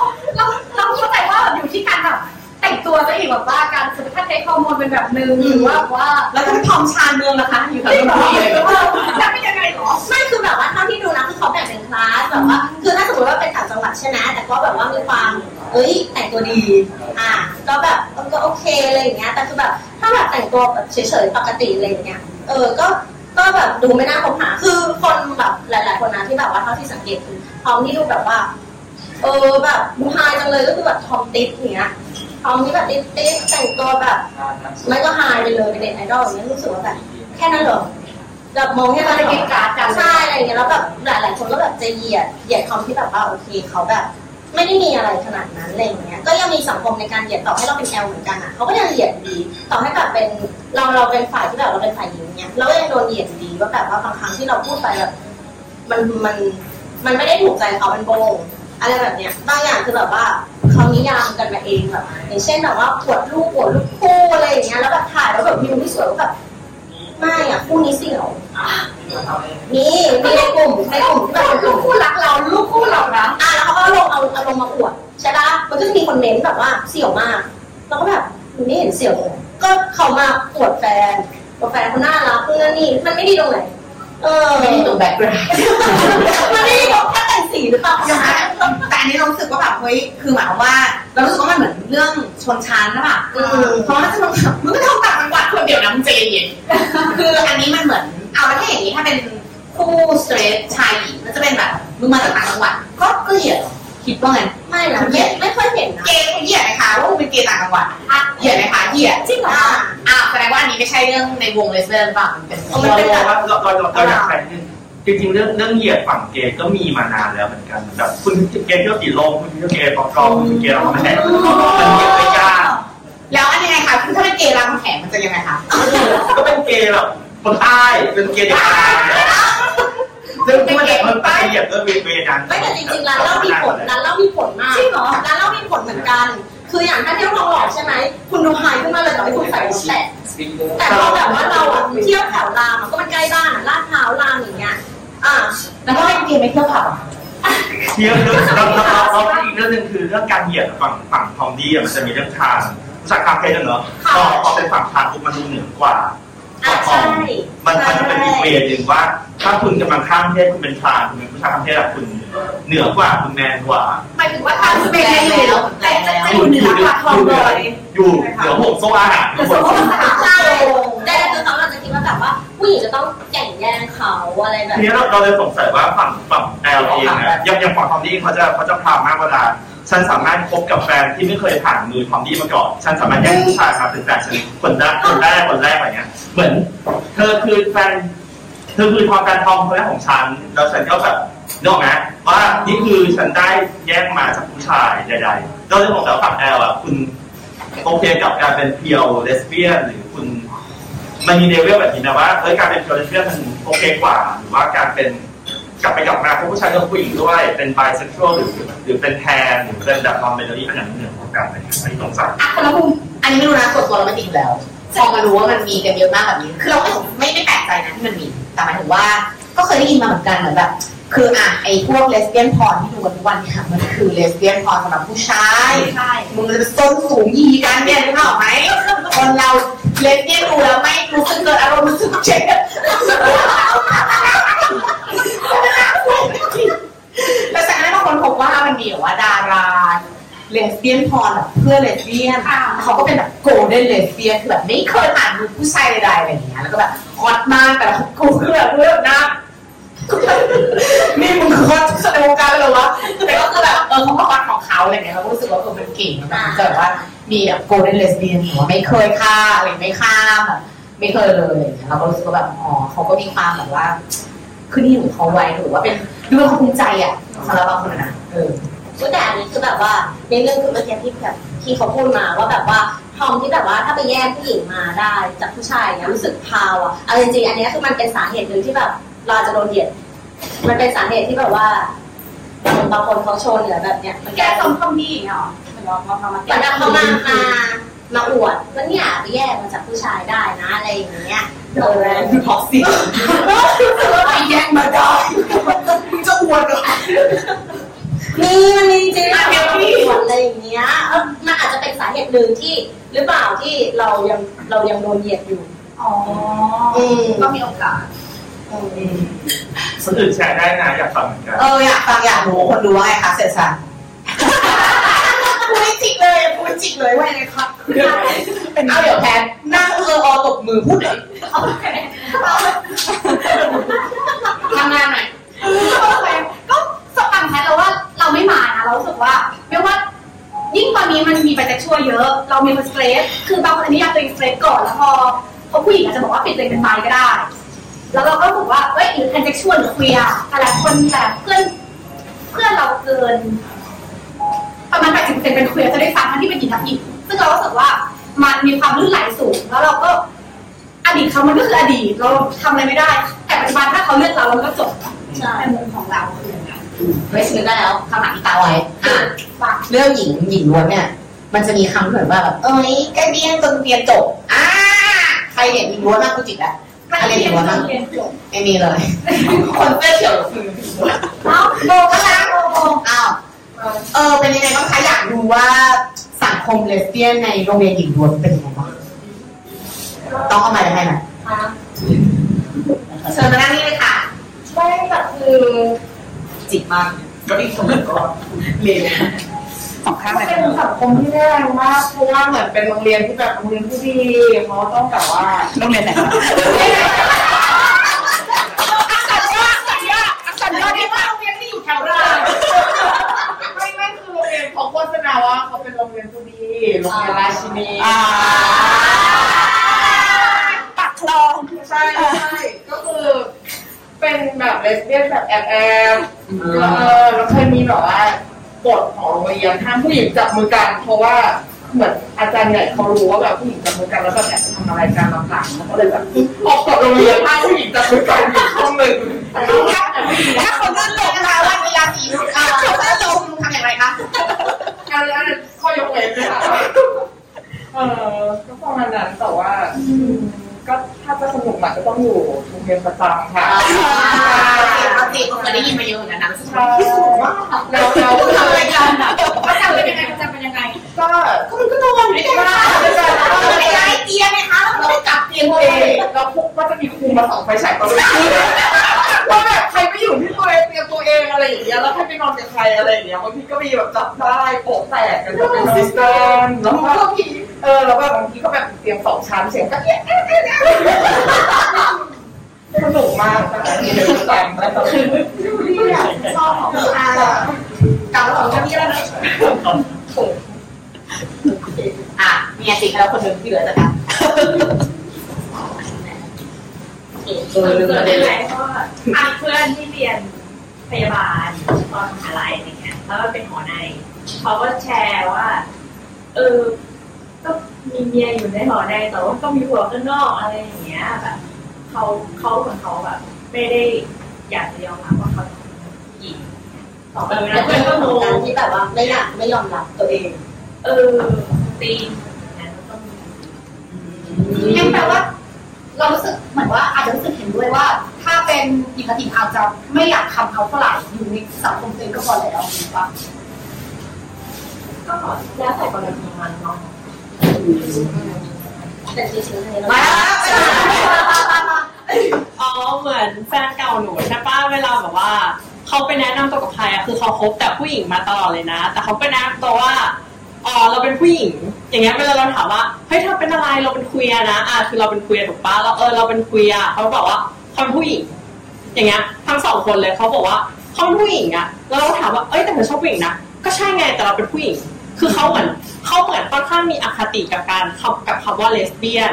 ใจว่าแบบอยู่ที่การแบบแต่งตัวซะอีกแบบว่าการสมมติถ้าเทคฮอร์โมนเป็นแบบนึงหรือว่าแบบว่าแล้วถ้าทอมชานเมืองนะคะอยู่แถวนั้นเลยเออแล้วเป็นยังไงเหรอไม่คือแบบว่าเท่าที่ดูนะคือเขาแบ่งเป็นคลาสแบบว่าคือถ้าสมมติว่าเป็นต่างจังหวัดใช่ไหมแต่ก็แบบว่ามีความเอ้ยแต่งตัวดี อะก็แบบเออก็โอเคอะไรอย่างเงี้ยแต่คือแบบถ้าแบบแต่งตัวแบบเฉยๆปกติอะไรอย่างเงี้ยเออก็ก็แบบดูไม่น่าคบหาคือคนแบบหลาย ๆ คนนะที่แบบว่าเท่าที่สังเกตคือทอมที่ดูแบบว่า เออแบบดูไฮจังเลยก็คือแบบทอมติ๊กอย่างเงี้ยทอมที่แบบติ๊กติ๊กแต่งตัวแบบไม่ก็ไฮไปเลยเป็นเด็กไอดอลอย่างเงี้ยรู้สึกว่าแบบแค่นั้นเหรอแบบมองแค่นั้นเหรจะกินการ์ดกันใช่อะไรเงี้ยแล้วแบบหลายหลายคนก็แบบจะเหยียดเหยียดคอมที่แบบว่าโอเคเขาแบบ ไม่ได้มีอะไรขนาดนั้นอะไรอย่างเงี้ยก็ยังมีสังคมในการเหยียดต่อให้เราเป็นแอลเหมือนกันอะเขาก็ยังเหยียดดีต่อให้แบบเป็นเราเราเป็นฝ่ายที่แบบเราเป็นฝ่ายหญิงเนี้ยเราก็ยังโดนเหยียดดีว่าแบบว่าบางครั้งที่เราพูดไปแบบมันมันมันไม่ได้ถูกใจเขาเป็นโบง อะไรแบบเนี้ยบางอย่างคือแบบว่าเขานิยามกันมาเองแบบอย่างเช่นแบบว่าปวดลูกปวดลูกคู่อะไรอย่างเงี้ยแล้วแบบถ่ายแล้วแบบวิวไม่สวยก็แบบไม่อะคู่นี้เสี่ยวมีมีในกลุ่มในกลุ่มที่แบบเป็นกลูลุ่กมคู่รักเราลูกคู่เรานะอะแล้วเขาก็ลงเอาเอาลงมาอวดใช่ปะมันก็จะมีคนเม้นแบบว่าเสี่ยวมากแล้วก็แบบมันไม่เห็นเสี่ยวเลยก็เขามาอวดแฟนว่าแฟนเขาน่ารักนู่นนั่นนี่มันไม่ดีตรงไหนเออไม่ได้ตรงแบ็คกราวด์มันไม่ดีตรงแค่แต่ง สีหรือเปล่าอย่างนั้นแต่อันนี้เรารู้สึกว่าแบบเฮ้ยคือหมายความว่า เรารู้สึกว่ามันเหมือนเรื่องชนชั้นนะป่ะอืมเพราะว่าจะมาแบบมึงก็ทำต่างจังหวัดคนเดียวนะมึงใจเย็นคืออันนี้มันเหมือนเอาแล้วถ้าอย่างนี้ถ้าเป็นคู่สเตรทชายหญิงมันจะเป็นแบบมึงมาจากต่างจังหวัดก็ก็เหยียดเหรอคิดว่าไงไม่นะไม่ไม่ค่อยเห็นนะเกย์คุณเหยียดไหมคะว่าคุณเป็นเกย์ต่างจังหวัดอะเหยียดไหมคะเหยียดจริงเหรออ่าแสดงว่าอันนี้ไม่ใช่เรื่องในวงเลสเบี้ยนหรือเปล่ามันเป็นมันเป็นแบบเราเราเราเราอยากใช้ จริงๆเรื่องเรื่องเหยียดฝั่งเกย์ก็มีมานานแล้วเหมือนกันแบบคุณเกย์เที่ยวสีลมคุณเที่ยวเกย์ปอกรองคุณเกย์เราไม่ใช่มันเหยียดไม่ยากแล้วอันยังไงคะคือถ้าเป็นเกย์รามคำแหงมันจะยังไงคะก็เป็นเกย์แบบคนใต้เป็นเกย์เด็กใต้ซึ่งมันจะมันไปเหยียดก็เวเวนั้นไม่แต่จริงๆร้านเหล้ามีผลร้านเหล้ามีผลมากจริงเหรอร้านเหล้ามีผลเหมือนกัน คืออย่างถ้าเที่ยวทองหล่อใช่ไหมคุณดูไฮขึ้นมาเลยต่อให้คุณใส่รองแตะแต่พอแบบว่าเราอะเที่ยวแถวรามอะก็มันใกล้บ้านอะลาดพร้าวรามอย่างเงี้ย อะแล้วก็เป็นเกย์ไม่เที่ยวผับอะเที่ยวเรื่องเราเราเราอีกเรื่องหนึงคือเรื่องการเหยียดฝั่งฝั่งทอมดี้มันจะมีเรื่องทางจากคางเพศเนอะพอพอเป็นฝั่งทางปุ๊บมันดูเหนือกว่า อะใช่ มันมันจะเป็นอีกเวย์หนึ่งว่า ถ้าคุณกำลังข้ามเพศคุณเป็นทรานคุณเป็นผู้ชายข้ามเพศอะคุณเหนือกว่าคุณแมนกว่า หมายถึงว่าทางสเปนอยู่แต่จะอยู่เหนือกว่าทองเลยอยู่เหนือห่วงโซ่อาหารทุกคนใช่แต่คือเขาอาจจะคิดว่าแบบว่าผู้หญิงจะต้องแข่งแย่งเขาอะไรแบบ ทีนี้เราเราเลยสงสัยว่าฝั่งฝั่งแอลเองนะยังยังฝั่งทอมดี้เขาจะเขาจะพามากเวลา ฉันสามารถคบกับแฟนที่ไม่เคยผ่านมือทอมดี้มาก่อน ฉันสามารถแย่งผู้ชายมาเป็นแฟนฉันคนแรกคนแรกคนแรกอะไรเงี้ย เหมือน เธอคือแฟน เธอคือทอมแฟนทอมคนแรกของฉัน แล้วฉันก็แบบนึกออกไหมว่านี่คือฉันได้แยกมาจากผู้ชายใดๆเราจะบอกแล้วฝั่ง L อะคุณโอเคกับการเป็น pure เลสเบี้ยนหรือคุณมันมีเลเวลแบบนี้นะว่าเอ้ยการเป็น pure เลสเบี้ยนมันโอเคกว่าหรือว่าการเป็น กลับไปกลับมาเพราะผู้ชายกับผู้หญิงด้วยเป็นไบเซ็กชวลหรือหรือเป็น pan หรือเป็นแบบ non-binary อันอย่างหนึ่งของการอะไรอย่างเงี้ยอันนี้สงสัยอะคนละมุมอันนี้ไม่รู้นะส่วนตัวเราไม่จริงแล้วพอมารู้ว่ามันมีกันเยอะมากแบบนี้ คือเราไม่ไม่ไม่แปลกใจนะที่มันมี แต่หมายถึงว่า ก็เคยได้ยินมาเหมือนกันเหมือนแบบคืออะไอ้พวกเลสเบี้ยนพรที่ดูกันทุกวันเนี่ยมันคือเลสเบี้ยนพรสำหรับผู้ชายใช่มึงจะเป็นส้นสูงยีกันเนี่ยนึกออกไหมคนเราเลสเบี้ยนดูแล้วไม่รู้สึกเกิดอารมณ์รู้สึกเจ็บ แล้วจากนั้นบางคนพบว่ามันมีแบบว่าดาราเลสเบี้ยนพรแบบเพื่อเลสเบี้ยนค่ะเขาก็เป็นแบบโกลเด้นเลสเบี้ยนคือแบบไม่เคยผ่านมือผู้ชายใดๆอะไรอย่างเงี้ยแล้วก็แบบฮอตมากแต่ละกูคือแบบเลือกหน้านี่มึงคือฮอตที่สุดในวงการเลยเหรอวะแต่ก็คือแบบเออเขาก็ฮอตของเขาอะไรเงี้ยเราก็รู้สึกว่าเออมันเก่งแบบเกิดว่ามีแบบโกลเด้นเลสเบี้ยนหรือว่าไม่เคยฆ่าอะไรไม่ฆ่าแบบไม่เคยเลยอะไรเงี้ยเราก็รู้สึกว่าแบบอ๋อเขาก็มีความแบบว่า ขึ้นที่ของเขาไว้หรือว่าเป็นดูเป็นความภูมิใจอะสำหรับบางคนอะนะเออก็แต่อันนี้คือแบบว่าในเรื่องคือเมื่อกี้ที่แบบที่เขาพูดมาว่าแบบว่าทอมที่แบบว่าถ้าไปแย่งผู้หญิงมาได้จากผู้ชายเนี่ยรู้สึกพาวอะเอาจริงๆอันเนี้ยคือมันเป็นสาเหตุหนึ่งที่แบบเราจะโดนเหยียดมันเป็นสาเหตุที่แบบว่าบางคนเขาชนหรือแบบเนี้ยมันแกแก้สสมมคำดีเนาะเหมือนเราเรามาเหมือนกับเขามามามาอวดว่าเนี่ยไปแย่งมาจากผู้ชายได้นะอะไรอย่างเงี้ย เออท็อกซิกไปแย่งมาได้มึงจะอวดเหรอมีมันมีจริงๆอะแบบเดี๋ยวพี่อวดอะไรอย่างเงี้ยเออมันอาจจะเป็นสาเหตุหนึ่งที่ หรือเปล่าที่เรายังเรายังโดนเหยียดอยู่ อ๋ออืม ก็มีโอกาส คนอื่นแชร์ได้นะอยากฟังเหมือนกัน เอออยากฟังอยากรู้คนดูว่าไงคะเสร็จสัน พูดไม่จริงเลยพูดจริงเลยว่าไงครับเป็นเอาเดี๋ยวแพนนั่งเอออตบมือพูดเลยทำงานหน่อยก็สำคัญแค่เราว่าเราไม่มานะเรารู้สึกว่าไม่ว่ายิ่งตอนนี้มันมีไปจะช่วยเยอะ เรามีคนสเตรสคือบางคนอนุญาตตัวเองสเตรสก่อนแล้วพอพอผู้หญิงอาจจะบอกว่าปิดตัวเองเป็นไมก็ได้ แล้วเราก็บอกว่าเอ้ยหรือแทนเซ็กชวลหรือเคลียร์แต่ละคนแต่เพื่อนเพื่อนเราเกิน ประมาณ 80%เป็นเคลียร์จะได้ฟังทั้งที่เป็นหญิงทั้งหญิงซึ่งเรารู้สึกว่ามันมีความลื่นไหลสูง แล้วเราก็อดีตเขามันก็คืออดีตเราทำอะไรไม่ได้ แต่ปัจจุบันถ้าเขาเลือกเราเราก็จบใช่ในมุมของเราคืออย่างนั้นเฮ้ยฉันนึกได้แล้วคำถามที่ตาไว้อะฝากเรื่องหญิงหญิงล้วนเนี่ย มันจะมีคำที่เหมือนว่าแบบเอ้ยใกล้เบี้ยนจนเรียนจบอ่าใครเห็นหญิงล้วนมากกูจิกแล้วนักเรียนนักเรียนจบไม่มีเลย คนเสื้อเขียวคือเอ้าโบก็นะโบโบอ้าว เออเป็นยังไงบ้างคะอยากรู้ว่าสังคมเลสเบี้ยนในโรงเรียนหญิงล้วนเป็นยังไงบ้างต้องเอามาได้ไหมเชิญมานั่งนี่เลยค่ะไม่แต่คือจิกมากก็อีกคนหนึ่งก็เรียนสองข้างมันเลยเป็นสังคมที่แรงมากเพราะว่าเหมือนเป็นโรงเรียนที่แบบโรงเรียนที่ดีเขาต้องแบบว่าโรงเรียนไหนคะสัญญาที่ว่าโรงเรียนที่อยู่แถวราม ไม่ไม่คือโรง เรียนเขาโฆษณาว่าเขาเป็นโรงเรียนที่ดีโรงเรียนราชินีอ่าปักคลอง ใช่ใช่ก็คือเป็นแบบเลสเบี้ยนแบบแอบแอบแล้วเออแล้วเคยมีแบบว่ากฎของโรงเรียนห้ามผู้หญิงจับมือกันเพราะว่า เหมือนอาจารย์ใหญ่เขารู้ว่าแบบผู้หญิงจับมือกันแล้วแบบแอบไปทำอะไรกันหลังๆเขาก็เลยแบบออกกฎโรงเรียนห้ามผู้หญิงจับมือกันอยู่ช่องหนึ่งถ้าคนนั้นลงนะคะว่ากีฬาสีอ่าเขาจะลงทำอย่างไรคะอันนี้อันนี้ข้อยกเว้นเลยค่ะเออก็ประมาณนั้นแต่ว่า ก็ถ้าจะสนุกมันก็ต้องอยู่โรงเรียนประจำค่ะปกติผมเคยได้ยินมาเยอะเหมือนกันนะใช่แล้วแล้วทำอะไรกันอะประจำเป็นยังไงประจำเป็นยังไงก็ก็มันก็นอนอยู่ด้วยกันไม่ได้ เตียงไงคะแล้วก็จับเตียงเอตัวเองแล้วพวกก็จะมีครูมาส่องไฟฉายตอนกลางคืนว่าแบบใครไม่อยู่ที่ตัวเองเตรียมตัวเองอะไรอย่างเงี้ยแล้วใครไปนอนกับใครอะไรอย่างเงี้ยบางทีก็มีแบบจับได้โปะแตกกันจะเป็นซิสเตอร์แล้วก็เออแล้วแบบบางทีก็แบบเตรียมสองชั้นเสียงก็เอ๊ะเอ๊ะเอ๊ะเอ๊ะสนุกมากนะคะที่เดินตามแล้วก็คือชอบของค่ะกลับมาของฉันนี่แล้วนะ อะมีอาจิแล้วคนหนึ่งที่เหลือจะทำเออลืมประเด็นเลยก็อะเพื่อนที่เรียนพยาบาลตอนมหาลัยอะไรเงี้ยแล้วก็เป็นหมอในเขาก็แชร์ว่า เออ ก็มีเมียอยู่ในหอในแต่ว่าก็มีผัวข้างนอกอะไรอย่างเงี้ยแบบเขาเขาเหมือนเขาแบบไม่ได้อยากจะยอมรับว่าเขาหญิงต่อไปแล้แล้ววเพื่เพื่ออนนก็ก็เหมืงอนกันงที่แบบว่าไม่อยากไม่ยอมรับตัวเอง เออ ตีนอย่างนั้นก็มีงั้นแปลว่า เรารู้สึกเหมือนว่าอาจจะรู้สึกเห็นด้วยว่า ถ้าเป็นหญิงกติอาจจะไม่อยากทำเขาเท่าไหร่อยู่ในสังคมตัวเองก็พอแล้วถูกปะก็แล้วแต่กรณีมันเนาะแต่จริงๆในมาอ๋อเหมือนแฟนเก่าหนูใช่ป้ะเวลาแบบว่าเขาไปแนะนำตัวกับใครอะคือเขาคบแต่ผู้หญิงมาตลอดเลยนะ แต่เขาก็แนะนำตัวว่า อ๋อเราเป็นผู้หญิง อย่างเงี้ยเวลาเราถามว่าเฮ้ยเธอเป็นอะไรเราเป็นคุยอะนะอะคือเราเป็นคุยถูกปะเราเออเราเป็นคุยอะเขาบอกว่าเขาเป็นผู้หญิง อย่างเงี้ยทั้งสองคนเลยเขาบอกว่าเขาเป็นผู้หญิงอะแล้วเราก็ถามว่าเอ้ยแต่เธอชอบผู้หญิงนะก็ใช่ไงแต่เราเป็นผู้หญิง คือเขาเหมือนเขาเหมือนค่อนข้างมีอคติกับการคำกับคำว่าเลสเบี้ยน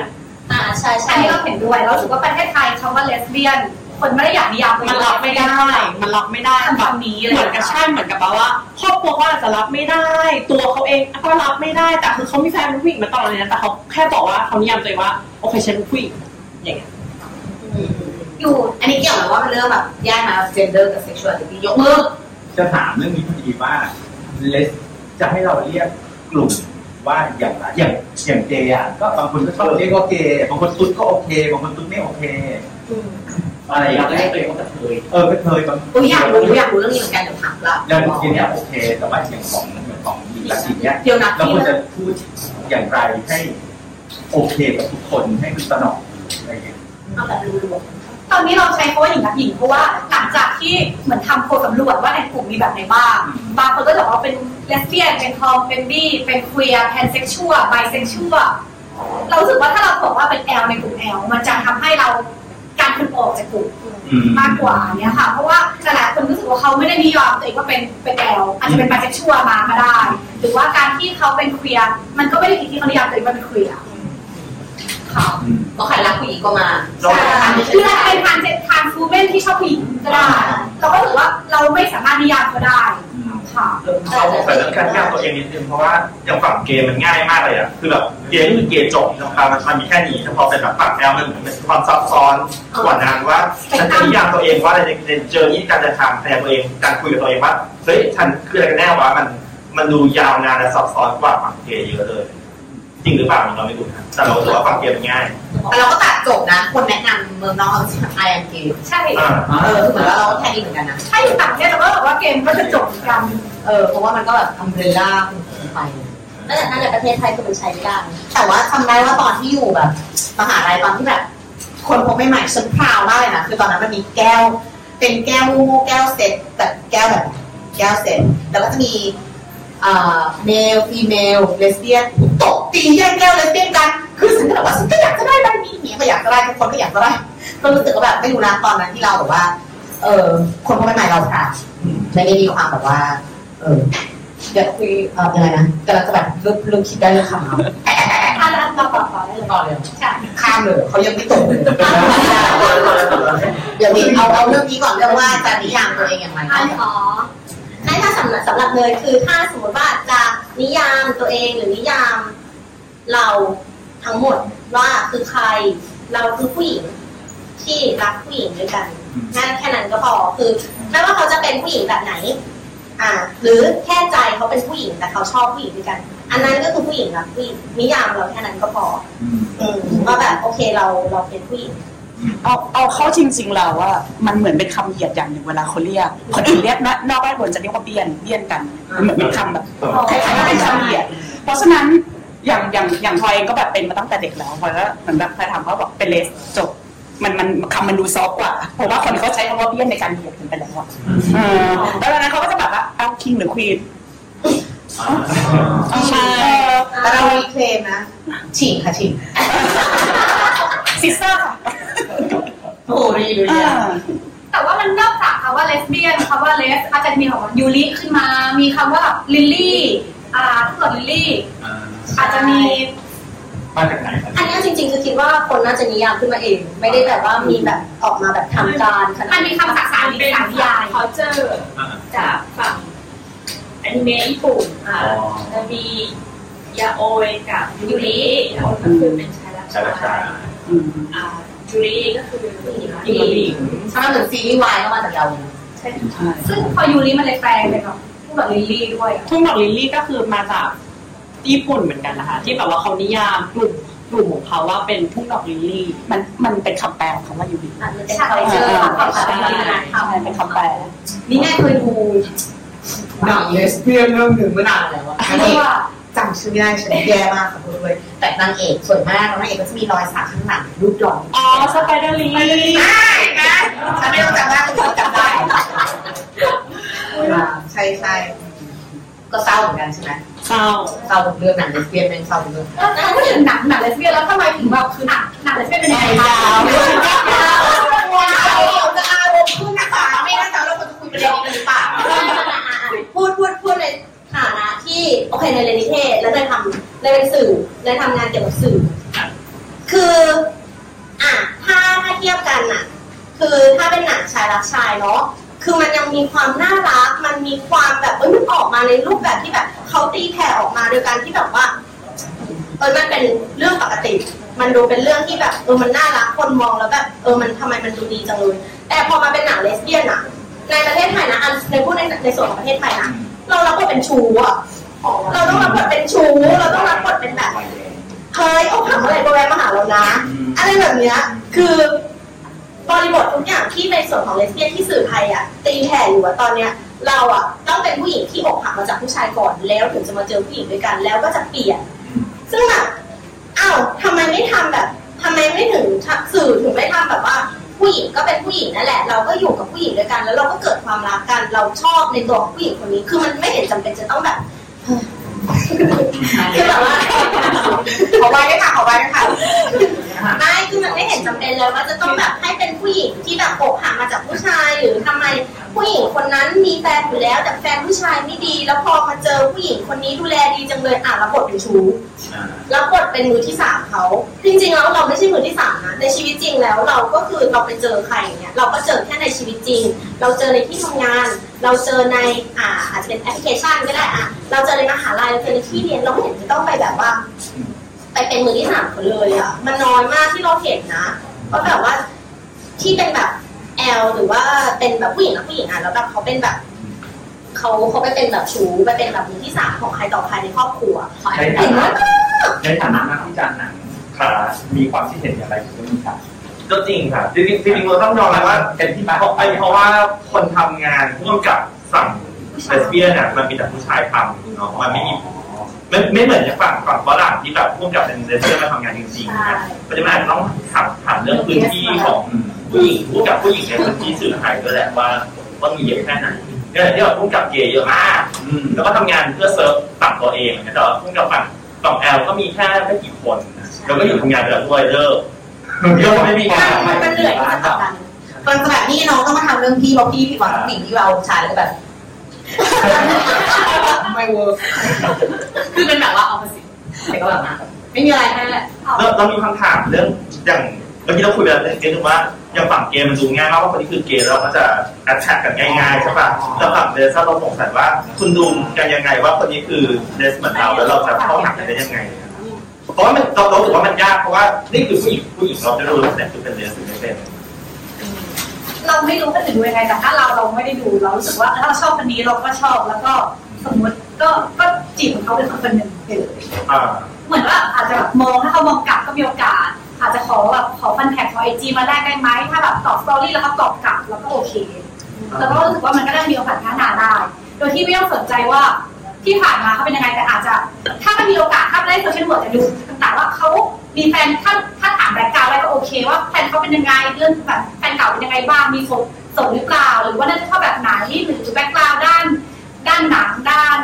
อ่าใช่อัใช่นนี้เราเห็นด้วยเราถือว่าประเทศไทยคำว่าเลสเบี้ยน คนไม่ได้อยากนิยามตัวเองมันรับไม่ได้ มันรับไม่ได้คำแบบนี้เหมือนกับใช่เหมือนกับแบบว่าครอบครัวเขาอาจจะรับไม่ได้ ตัวเขาเองก็รับไม่ได้ แต่คือเขามีแฟนเป็นผู้หญิงมาตลอดเลยนะแต่เขาแค่บอกว่าเขานิยามตัวเองว่าโอเคฉันเป็นผู้หญิงอย่างเงี้ยอยู่อันนี้เกี่ยวกับว่ามันเรื่องแบบแยกมา gender กับ sexuality ยกมือจะถามเรื่องนี้พอดีว่าเลสจะให้เราเรียกกลุ่มว่าอย่างไรอย่างอย่างเกย์อะก็บางคนก็ชอบเรียกว่าเกย์บางคนตุ๊ดก็โอเค บางคนตุ๊ดไม่โอเค อะไรอย่างเราเรีเงี้ยกยตัวเองว่ากระเทยเออไม่เคยบางอุ้ยอยากรู้อยากรู้เรื่องนี้เหมือนกันเดี๋ยวถามละอย่างทีเนี้ยโอเคแต่ว่าอย่างของอย่างของหญิงลักษณ์เนี้ยเดี๋ยวนะเราพี่ควรจะพูดอย่างไรให้โอเคกับทุกคนให้คือสนองอะไรอย่างเงี้ยเอาแบบรู้ตอนนี้เราใช้คำว่าหญิงกับหญิงเพราะว่าหลังจากที่เหมือนทำโพลสำรวจว่าในกลุ่มมีแบบไหนบ้างบางคนก็จะบอกว่าเป็นเลสเบี้ยนเป็นทอมเป็นดี้เป็น queer pansexual bisexual เรารู้สึกว่าถ้าเราบอกว่าเป็น L ในกลุ่ม L มันจะทำให้เรา การถูกออกจากกลุ่มอืมมากกว่าเนี้ยค่ะ เพราะว่าหลายๆคนรู้สึกว่าเขาไม่ได้นิยามตัวเองว่าเป็นเป็น L อาจจะเป็นไบเซ็กชวลมาก็ได้ หรือว่าการที่เขาเป็น queer มันก็ไม่ได้ผิดที่เขานิยามตัวเองว่าเป็น queer ค่ะอืมเพราะใครรักผู้หญิงก็มาใช่คือเราเป็น transsex trans woman ที่ชอบผู้หญิงก็ได้เราก็ถือว่าเราไม่สามารถนิยามเขาได้ค่ะเขาบอกแต่เรื่องการนิยามตัวเองนิดนึงเพราะว่าอย่างฝั่งเกย์มันง่ายมากเลยอะคือแบบเกย์ก็คือเกย์จบนะครับมันมันมีแค่นี้แต่พอเป็นแบบฝั่ง L มันมันมีความซับซ้อนกว่านั้นว่าฉันจะนิยามตัวเองว่าในในเจอนี้การเดินทางพยายามตัวเองการคุยกับตัวเองว่าเฮ้ยฉันคืออะไรกันแน่วะมันมันดูยาวนานและซับซ้อนกว่าฝั่งเกย์เยอะเลย จริงหรือเปล่าเราไม่รู้นะแต่เรารู้สึกว่าฟังเกมมันง่าย แต่เราก็ตัดจบนะ คนแนะนำเมืองนอกไอแอมเกมใช่อ่าเออคือเหมือนว่าเราก็แค่นี้เหมือนกันนะถ้าอยู่ต่างประเทศเราก็แบบว่าเกมก็จะจบเหมือนกันเออเพราะว่ามันก็แบบอัมเบรล่าไปแต่ถ้าในประเทศไทยคือมันใช้ไม่ได้แต่ว่าจำได้ว่าตอนที่อยู่แบบมหาลัยตอนที่แบบ คนพบใหม่ๆฉันพราวมากเลยนะคือตอนนั้นมันมีแก้ว เป็นแก้วโม่ๆแก้วเซตแต่แก้วแบบแก้วเซตแล้วก็จะมีอ่า เมลฟีเมลเลสเบี้ยนตบตีแย่งแก้วเลสเบี้ยนกัน คือฉันก็แบบว่าฉันก็อยากจะได้ใบนี้เมียก็อยากจะได้ทุกคนก็อยากจะได้ก็รู้สึกว่าแบบไม่รู้นะตอนนั้นที่เราแบบว่า เออคนพบใหม่ๆเราค่ะไม่ได้มีความแบบว่า เออเดี๋ยวคุยเออยังไงนะกำลังจะแบบเริ่มเริ่มคิดได้เรื่องคำเอาอะแล้วเราต่อต่อได้เลยต่อเลยใช่ข้ามเลยเขายังไม่ตกเลยเดี๋ยวนี้เอาเอาเรื่องนี้ก่อนเรื่องว่าจะนิยามตัวเองอย่างไรอันอ๋ อให้ถ้าสำหรับสำหรับเนยคือถ้าสมมติว่าจะนิยามตัวเองหรือนิยาม เราทั้งหมดว่าคือใคร เราคือผู้หญิงที่รักผู้หญิงด้วยกันแค่แค่นั้นก็พอคือไม่ว่าเขาจะเป็นผู้หญิงแบบไหน อ่า หรือแค่ใจเขาเป็นผู้หญิงแต่เขาชอบผู้หญิงด้วยกัน อันนั้นก็คือผู้หญิงรักผู้หญิงนิยามเราแค่นั้นก็พอ อืมว่าแบบโอเคเราเราเป็นผู้หญิง เอาเอาเข้าจริง ๆ แล้วว่ามันเหมือนเป็นคำเหยียดอย่างหนึ่งเวลาเขาเรียกคนอื่นเรียกนะนอกแวดวงจะเรียกว่าเบี้ยนเบี้ยนกันเหมือนเป็นคำแบบคล้ายๆเป็นคำเหยียด เพราะฉะนั้นอย่างอย่างอย่างพลอยเองก็แบบเป็นมาตั้งแต่เด็กแล้วพลอยก็เหมือนแบบใครถามก็บอกเป็นเลสจบมันมันคำมันดูซอฟต์กว่า เพราะว่าคนเขาใช้คำว่าเบี้ยนในการเหยียดกันไปแล้วอะเออแล้วตอนนั้นเขาก็จะแบบว่าเอาคิงหรือควีนใช่แต่เรามีเคลมนะฉิ่งค่ะฉิ่ง sister ค่ะโอ้รีดูอ่าเนี่ยแต่ว่ามันนอกจากคำว่าเลสเบี้ยนคำว่าเลสอาจจะมีคำว่ายูริขึ้นมา มีคำว่าลิลลี่อ่าทุกคนลิลลี่ อาจจะมีมาจากไหนครับอันนี้จริงๆคือคิดว่าคนน่าจะนิยามขึ้นมาเอง ไม่ได้แบบว่ามีแบบออกมาแบบทางการขนาดนั้นมีคำศัพท์สามเป็นสามยายเขาเจอจากฝั่งอนิเมะญี่ปุ่นอ่าจะมียาโอยกับยูริยาโอยก็คือเป็นชายรักใช่แล้ วใช่อืมอ่ายูริก็คือผู้หญิงอยู่กับหญิงถ้ามันเหมือนซีรีส์วายก็มาจากเราใช่ใช่ซึ่งพอยูริมันเลยแปลงเป็นแบบพวกแบบลิลลี่ด้วยอะทุ่งดอกลิลลี่ก็คือมาจากญี่ปุ่นเหมือนกันนะคะ ที่แบบว่าเขานิยามกลุ่มกลุ่มของเขาว่าเป็นทุ่งดอกลิลลี่ มันมันเป็นคำแปลของคำว่ายูริมันเป็น culture ของความสัมพันธ์วัฒนธรรมใช่เป็นคำแปลนี่แม่เคยดูหนังเลสเบี้ยนเรื่องหนึ่งเมื่อนานแล้วอะนางเอก จำชื่อไม่ได้ฉันแย่มากขอโทษด้วยแต่นางเอกสวยมากแล้วนางเอกก็จะมีรอยสักข้างหลังรูปหล่ออ๋อ Spider Lily นะฉันไม่ต้องจำได้ทุกคนจำได้อ่าใช่ใช่ก็เศร้าเหมือนกันใช่ไหมเศร้าเศร้าทุกเรื่องหนังเลสเบี้ยนเป็นเศร้าทุกเรื่องแล้วถ้าพูดถึงหนังหนังเลสเบี้ยนแล้วทำไมถึงแบบคือหนังหนังเลสเบี้ยนเป็นยังไงคะว้าวจะอารมณ์ขึ้นนะคะไม่แน่ใจว่าเราควรจะคุยประเด็นนี้กันหรือเปล่าพูดพูดพูดใน ฐานะที่โอเคในเรียนนิเทศแล้วได้ทำได้เป็นสื่อได้ทำงานเกี่ยวกับสื่อ คืออะถ้าถ้าเทียบกันอะ คือถ้าเป็นหนังชายรักชายเนาะคือมันยังมีความน่ารัก มันมีความแบบเอ้ยมันออกมาในรูปแบบที่แบบเขาตีแผ่ออกมาโดยการที่แบบว่าเออมันเป็นเรื่องปกติ มันดูเป็นเรื่องที่แบบเออมันน่ารักคนมองแล้วแบบเออมันทำไมมันดูดีจังเลยแต่พอมาเป็นหนังเลสเบี้ยนอะในประเทศไทยนะอันในพูดในในส่วนของประเทศไทยนะ เรารับบทเป็นชูอะเราต้องรับบทเป็นชูเราต้องรับบทเป็นแบบเฮ้ยเอาผักอะไรไปแวะมาหาเรานะอะไรแบบเนี้ยคือบริบททุกอย่างที่ในส่วนของเลสเบี้ยนที่สื่อไทยอะตีแผ่อยู่อะตอนเนี้ย เราอะต้องเป็นผู้หญิงที่อกหักมาจากผู้ชายก่อนแล้วถึงจะมาเจอผู้หญิงด้วยกันแล้วก็จะเปลี่ยน ซึ่งแบบอ้าวทำไมไม่ทำแบบทำไมไม่ถึงสื่อถึงไม่ทำแบบว่า ผู้หญิงก็เป็นผู้หญิงนั่นแหละ เราก็อยู่กับผู้หญิงด้วยกัน แล้วเราก็เกิดความรักกัน เราชอบในตัวผู้หญิงคนนี้ คือมันไม่เห็นจำเป็นจะต้องแบบคือแบบว่าขอไว้ด้วยค่ะขอไว้ด้วยค่ะ ไม่คือมันไม่เห็นจำเป็นเลยว่าจะต้องแบบให้เป็นผู้หญิงที่แบบอกหักมาจากผู้ชายหรือทำไมผู้หญิงคนนั้นมีแฟนอยู่แล้ว แต่แฟนผู้ชายไม่ดี แล้วพอมาเจอผู้หญิงคนนี้ดูแลดีจังเลยอะรับบทเป็นชู้รับบทเป็นมือที่สามเขาจริงๆแล้วเราไม่ใช่มือที่สามนะในชีวิตจริงแล้วเราก็คือเราไปเจอใครเนี่ยเราก็เจอแค่ในชีวิตจริง เราเจอในที่ทำงาน เราเจอในอ่าอาจจะเป็นแอปพลิเคชันก็ได้อะเราเจอในมหาลัยเราเจอในที่เรียนเราไม่เห็นจะต้องไปแบบว่า ไปเป็นมือที่สามคนเลยอะ มันน้อยมากที่เราเห็นนะเพราะแบบว่าที่เป็นแบบแอลหรือว่าเป็นแบบผู้หญิงกับผู้หญิงอะแล้วแบบเขาเป็นแบบเขาเขาไปเป็นแบบชู้ไปเป็นแบบมือที่สามของใครต่อใครในครอบครัวใช่เห็นครัว่าบในฐานะนักวิจารณ์หนังค่ะมีความคิดเห็นอย่างไรถึงเรื่องนี้ครับก็จริงค่ะจริงๆจริงๆเราต้องยอมรับว่าเป็นที่มาเพราะไอ้เพราะว่าคนทำงานร่วมกับฝั่งเลสเบี้ยนเนี่ยมันมีแต่ผู้ชายทำเนาะมันไม่มี ไม่ไม่เหมือนอย่างฝั่งฝั่งฝรั่งที่แบบร่วมกับเป็นเลสเบี้ยนมาทำงานจริงๆนะเพราะฉะนั้นอาจจะต้องถามถามเรื่องพื้นที่ของผู้หญิงผู้กับผู้หญิงในพื้นที่สื่อไทยด้วยแหละว่าว่ามีเยอะแค่ไหนเนี่ยที่เราพุ่งกับเกย์เยอะมากอืมแล้วก็ทำงานเพื่อเซิร์ฟฝั่งตัวเองนะแต่ว่าพุ่งกับฝั่งฝั่งแอลก็มีแค่ไม่กี่คนนะเราก็อยู่ทำงานไปแล้วด้วยเลิกเลิกไม่มีงานมันเหนื่อยที่จะทำกันมันแบบนี้น้องต้องมาทำเรื่องพี่เพราะพี่พี่หวังสิ่งที่เราชายแล้วแบบ ไม่เวิร์กคือเป็นแบบว่าเอามาสิแต่ก็แบบนั้นไม่มีอะไรแค่เราเรามีคำถามเรื่องอย่างเมื่อกี้เราคุยกันเรื่องเกมว่าอย่างฝั่งเกมมันดูง่ายมากว่าคนนี้คือเกย์เราก็จะแอดแท็กกันง่ายๆใช่ป่ะแต่ฝั่งเดซเราสงสัยว่าคุณดูกันยังไงว่าคนนี้คือเดสเหมือนเราแล้วเราจะเข้าหากันได้ยังไงเพราะว่ามันเราเราถือว่ามันยากเพราะว่านี่คือผู้หญิงผู้หญิงเราจะรู้แต่คือเป็นเดสหรือไม่เป็น เราไม่รู้คนอื่นดูยังไงแต่ถ้าเราเราไม่ได้ดูเรารู้สึกว่าถ้าเราชอบคนนี้เราก็ชอบแล้วก็สมมติก็ก็จีบเขาเป็นคนคนหนึ่งไปเลยอ่าเหมือนว่าอาจจะแบบมองถ้าเขามองกลับก็มีโอกาส อาจจะขอแบบขอ contact ขอ IG มาแลกได้ไหมถ้าแบบตอบ story แล้วเขาตอบกลับเราก็โอเคแล้วก็รู้สึกว่ามันก็ได้มีโอกาสพัฒนาได้ โดยที่ไม่ต้องสนใจว่า ที่ผ่านมาเขาเป็นยังไงแต่อาจจะ ถ้ามันมีโอกาสถ้าได้โซเชียลมีเดียจะดูต่างๆว่าเขามีแฟนถ้าถ้าถาม background อะไรก็โอเค ว่าแฟนเขาเป็นยังไงเรื่องแบบแฟนเก่าเป็นยังไงบ้างมีสดโสดหรือเปล่า หรือว่าน่าจะชอบแบบไหนหรือ background ด้าน ด้านหนังด้าน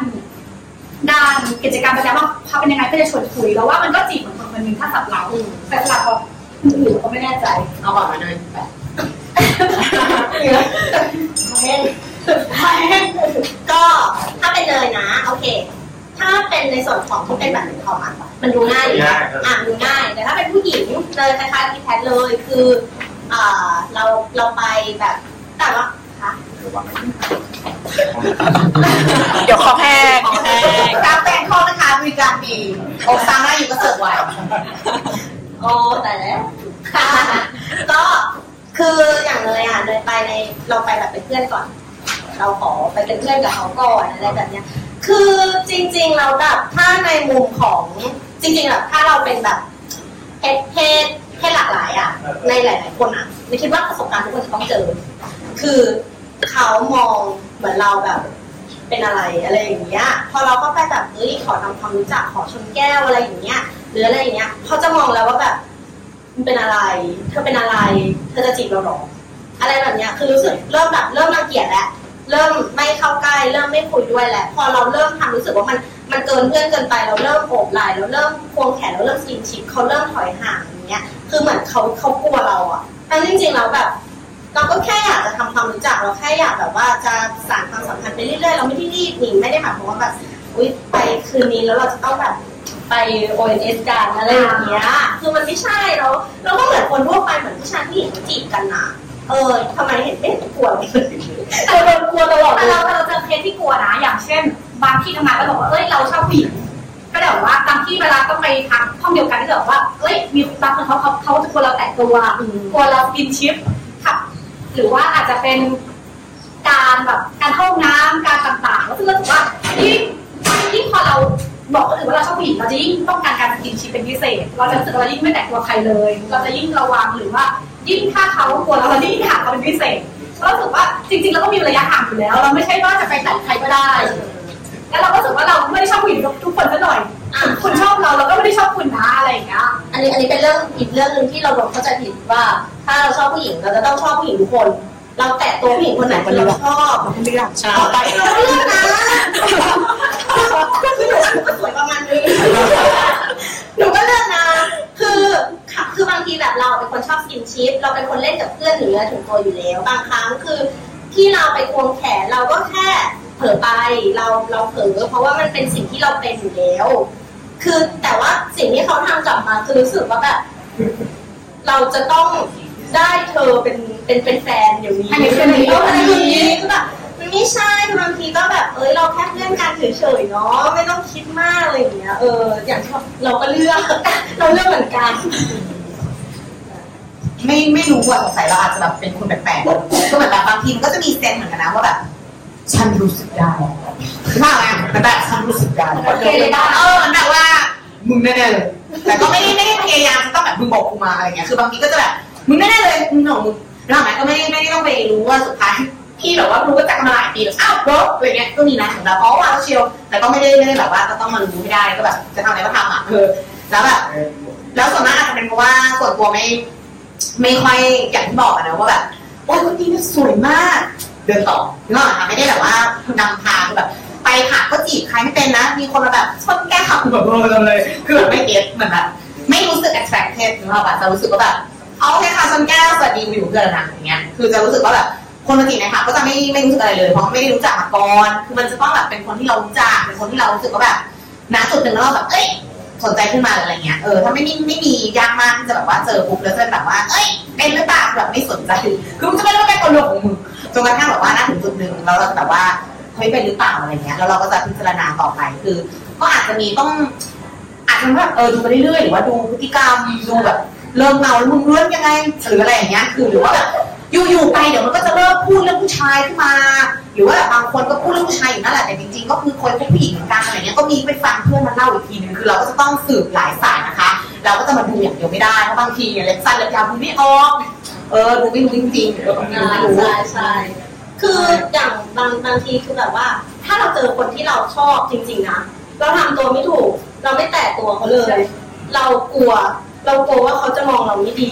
ด้านกิจกรรมประจำว่าเขาเป็นยังไงก็จะชวนคุยแล้วว่ามันก็จีบเหมือนคนคนหนึ่งถ้าสับเราแต่สำหรับคนอื่นเราไม่แน่ใจเอาก่อนมาเลยแบบ ก็ถ้าเป็นเลยนะ โอเค ถ้าเป็นในส่วนของที่เป็นแบบหนึ่งคอมอะมันดูง่ายอยู่แล้วอ่านดูง่าย แต่ถ้าเป็นผู้หญิงเลยคล้ายๆพี่แพทเลยคืออ่าเราเราไปแบบแต่ว่าคะเดี๋ยวคอแห้งการแต่งข้อนะคะบริการดีโอ้ซังได้อยู่ก็เสิร์ฟไว้โอ้แต่แล้วก็คืออย่างเลยอะเลยไปในเราไปแบบเป็นเพื่อนก่อน เราขอไปเป็นเพื่อนกับเขาก่อนอะไรแบบเนี้ย คือจริง ๆ เราแบบถ้าในมุมของจริงๆแบบถ้าเราเป็นแบบเพศเพศเพศหลากหลายอะ ในหลาย ๆ คนอะไม่คิดว่าประสบการณ์ทุกคนจะต้องเจอ คือเขามองเหมือนเราแบบเป็นอะไรอะไรอย่างเงี้ย พอเราก็ไปแบบเอ้ยขอทำความรู้จักขอชนแก้วอะไรอย่างเงี้ยหรืออะไรอย่างเงี้ยเขาจะมองแล้วว่าแบบมันเป็นอะไร เธอเป็นอะไร เธอจะจีบเราหรออะไรแบบเนี้ยคือรู้สึกเริ่มแบบเริ่มรังเกียจแล้ว เริ่มไม่เข้าใกล้เริ่มไม่คุยด้วยแล้วพอเราเริ่มทำรู้สึกว่ามันมันเกินเพื่อนเกินไปเราเริ่มโอบไหล่เราเริ่มควงแขนเราเริ่มสกินชิปเขาเริ่มถอยห่างอย่างเงี้ย คือเหมือนเขาเขากลัวเราอะแต่จริงๆเราแบบ เราก็แค่อยากจะทำความรู้จักเราแค่อยากแบบว่าจะสานความสัมพันธ์ไปเรื่อยๆเราไม่ได้รีบหนีไม่ได้หมายความว่าแบบอุ้ยไปคืนนี้แล้วเราจะต้องแบบไป ONS กันอะไรอย่างเงี้ย คือมันไม่ใช่เราเราก็เหมือนคนทั่วไปเหมือนผู้ชายที่หญิงจีบกันนะ เออทำไมเห็นไม่เห็นกลัวเลยแต่เรากลัวตลอดแต่เราแต่เราเจอเคสที่กลัวนะ อย่างเช่น บางที่ทำงานก็บอกว่าเอ้ยเราชอบผู้หญิงก็แบบว่าบางที่เวลาต้องไปทำห้องเดียวกันก็จะบอกว่าเอ้ยมีบางคนเขาเขาเขาจะกลัวเราแตะตัวกลัวเรากินชิปค่ะหรือว่าอาจจะเป็นการแบบการเข้าห้องน้ำการต่างๆแล้วซึ่งเราถือว่ายิ่งยิ่งพอเราบอกคนอื่นว่าเราชอบผู้หญิงเราจะยิ่งต้องการการกินชิปเป็นพิเศษ เราจะรู้สึกว่าเรายิ่งไม่แตะตัวใครเลย เราจะยิ่งระวังหรือว่า ยิ่งถ้าเขากลัวเราเราจะยิ่งห่างเขาเป็นพิเศษเรารู้สึกว่าจริงๆเราก็มีระยะห่างอยู่แล้ว เราไม่ใช่ว่าจะไปแตะใครก็ได้ แล้วเราก็รู้สึกว่าเราไม่ได้ชอบผู้หญิงทุกคนซะหน่อยคุณชอบเราเราก็ไม่ได้ชอบคุณนะอะไรอย่างเงี้ยอันนี้อันนี้เป็นเรื่องอีกเรื่องหนึ่งที่เราโดนเข้าใจผิดว่า ถ้าเราชอบผู้หญิงเราจะต้องชอบผู้หญิงทุกคน เราแตะตัวผู้หญิงคนไหนที่เราชอบเลือกใช่เราไปเราเลือกนะก็คือหนูก็สวยประมาณนี้หนูก็เลือกนะ คือค่ะคือบางทีแบบเราเป็นคนชอบสกินชิป เราเป็นคนเล่นกับเพื่อนหรือเนื้อถึงตัวอยู่แล้ว บางครั้งคือที่เราไปควงแขนเราก็แค่เผลอไปเราเราเผลอเพราะว่ามันเป็นสิ่งที่เราเป็นอยู่แล้ว คือแต่ว่าสิ่งที่เขาทำกลับมาคือรู้สึกว่าแบบ เราจะต้องได้เธอเป็นเป็นเป็นแฟนอย่างนี้เป็นเพื่อะไรอย่างนี้คือแบบ ไม่ใช่คือบางทีก็แบบเอ้ยเราแค่เพื่อนกันเฉยๆเนาะไม่ต้องคิดมากอะไรอย่างเงี้ยเอออย่างที่เราก็เลือกเราเลือกเหมือนกันไม่ไม่รู้ว่าสงสัยเราอาจจะแบบเป็นคนแปลกๆก็เหมือนแบบบางทีมันก็จะมีเซนส์เหมือนกันนะว่าแบบ ฉันรู้สึกได้คือว่าไงมันแบบฉันรู้สึกได้โอเคเลยได้เออมันแบบว่ามึงแน่ๆเลยแต่ก็ไม่ได้ไม่ได้พยายามจะต้องแบบมึงบอกกูมาอะไรเงี้ยคือบางทีก็จะแบบมึงแน่ๆเลยมึงของมึงแล้วหลังนั้นก็ไม่ไม่ได้ต้องไปรู้ว่าสุดท้าย พี่แบบว่ารู้ว่าจักกันมาหลายปีแล้วอ้าวรถอะไรเงี้ยก็มีนะของเราอ๋อวาเชียวแต่ก็ไม่ได้ไม่ได้แบบว่าก็ต้องมารู้ไม่ได้ก็แบบจะทำอะไรก็ทำอะคือแล้วแบบแล้วส่วนมากอาจจะเป็นเพราะว่าส่วนตัวไม่ ไม่ค่อยอย่างที่บอกนะว่าแบบโอ้ยคนนี้มันสวยมาก เดินต่อเนาะไม่ได้แบบว่านำพาคือแบบไปผับก็จีบใครไม่เป็นนะ มีคนมาแบบชนแก้ขับแบบเออเลย คือแบบไม่เก็ตเหมือนแบบไม่รู้สึก attracted นึกออกปะจะรู้สึกว่าแบบเอาแค่ค่ะชนแก้วสวัสดีวิวเพื่อนนะอย่างเงี้ย คือจะรู้สึกว่าแบบ คนมาจีบในผับก็จะไม่ไม่รู้สึกอะไรเลยเพราะไม่ได้รู้จักมาก่อนคือมันจะต้องแบบเป็นคนที่เรารู้จักเป็นคนที่เรารู้สึกว่าแบบณจุดหนึ่งแล้วเราแบบเอ้ยสนใจขึ้นมาหรืออะไรเงี้ยเออถ้าไม่มีไม่มียากมากที่จะแบบว่าเจอปุ๊บแล้วจะแบบว่าเอ้ยเป็นหรือเปล่าแบบไม่สนใจคือมึงจะไม่รู้ว่าเป็นคนหลงของมึงจนกระทั่งแบบว่าน่าถึงจุดหนึ่งแล้วเราแบบว่าเฮ้ยเป็นหรือเปล่าอะไรเงี้ยแล้วเราก็จะพิจารณาต่อไปคือ ก็อาจจะมีต้องอาจจะแบบเออดูไปเรื่อยๆหรือว่าดูพฤติกรรมดูแบบเริ่มเมาแล้วมึงเริ่มยังไงหรืออะไรอย่างเงี้ยคือหรือว่าแบบ อยู่ๆไปเดี๋ยวมันก็จะเริ่มพูดเรื่องผู้ชายขึ้นมา หรือว่าบางคนก็พูดเรื่องผู้ชายอยู่นั่นแหละแต่จริงๆก็คือคนพวกผู้หญิงเหมือนกันอะไรเงี้ยก็มีไปฟังเพื่อนมาเล่าอีกทีนึงคือเราก็จะต้องสืบหลายสายนะคะ เราก็จะมาดูอย่างเดียวไม่ได้เพราะบางทีเนี่ยเล็บสั้นเล็บยาวดูไม่ออกเออดูไม่รู้จริงๆเออบางทีไม่รู้ใช่ใช่คืออย่างบางบางทีคือแบบว่า ถ้าเราเจอคนที่เราชอบจริง ๆนะเราทำตัวไม่ถูก เราไม่แตะตัวเขาเลย เรากลัว เรากลัวว่าเขาจะมองเราไม่ดี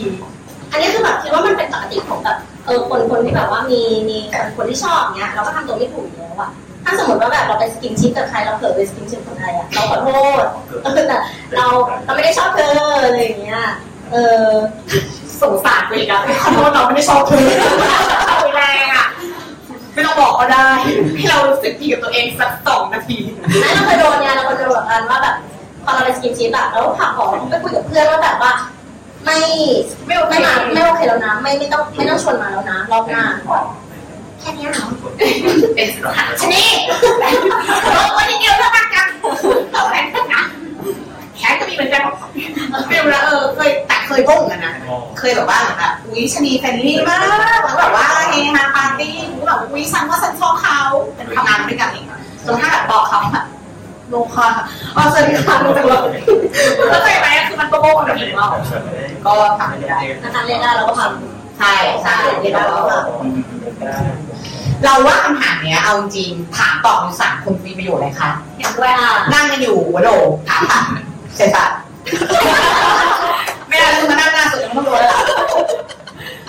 อันนี้คือแบบคิดว่ามันเป็นปกติของแบบเออคนคนที่แบบว่ามีมีคนคนที่ชอบเนี้ยเราก็ทำตัวไม่ถูกอยู่แล้วอะถ้าสมมติว่าแบบเราไป skinship กับใครเราเผลอไป skinship กับใครอะเราขอโทษเออแต่เราเราไม่ได้ชอบเธออะไรอย่างเงี้ยเออสงสารไปอีกอะขอโทษเราไม่ได้ชอบเธอเอาแรงอะไม่ต้องบอกก็ได้ให้เรารู้สึกดีกับตัวเองสักสองนาทีนั่นเราเคยโดนไงเราเคยโดนแบบกันว่าแบบพอเราไปสกินชิปอะแล้วผักหอมไปคุยกับเพื่อนว่าแบบว่า ไม่ไม่ไม่มาไม่โอเคแล้วนะ ไม่ไม่ต้องไม่ต้องชวนมาแล้วนะรอบหน้าแค่เนี้ยเหรอเป็นชนีลงวันเดียวเท่ากันกันต่อแทนกันนะแขนก็มีเหมือนกันไม่รู้นะเออเคยแต่เคยบ้งกันนะ เคยแบบว่าเหมือนแบบอุ้ยชนีแฟนลี่มากแล้วแบบว่าเฮฮาปาร์ตี้แบบอุ้ยฉันว่าฉันชอบเขาเป็นทำงานด้วยกันเองจนถ้าแบบบอกเขาแบบ โลค่ะอ๋อสวัสดีค่ะรู้จักเลยแล้วเคยไหมคือมันก็โบ้กันแบบนี้ว่าก็ทำไม่ได้อาจารย์เรียนได้เราก็ทใช่ใช่เรียนได้แล้วอะเราว่าคำถามเนี้ยเอาจริงถามตอบอยู่สามคนมีประโยชน์เลยค่ะำอย่างด้วยอะนั่งกันอยู่หัวโดถามค่ะเสร็จปะไม่ได้คือมานั่งหน้าสุดยังไม่ต้องรู้แล้วล่ะ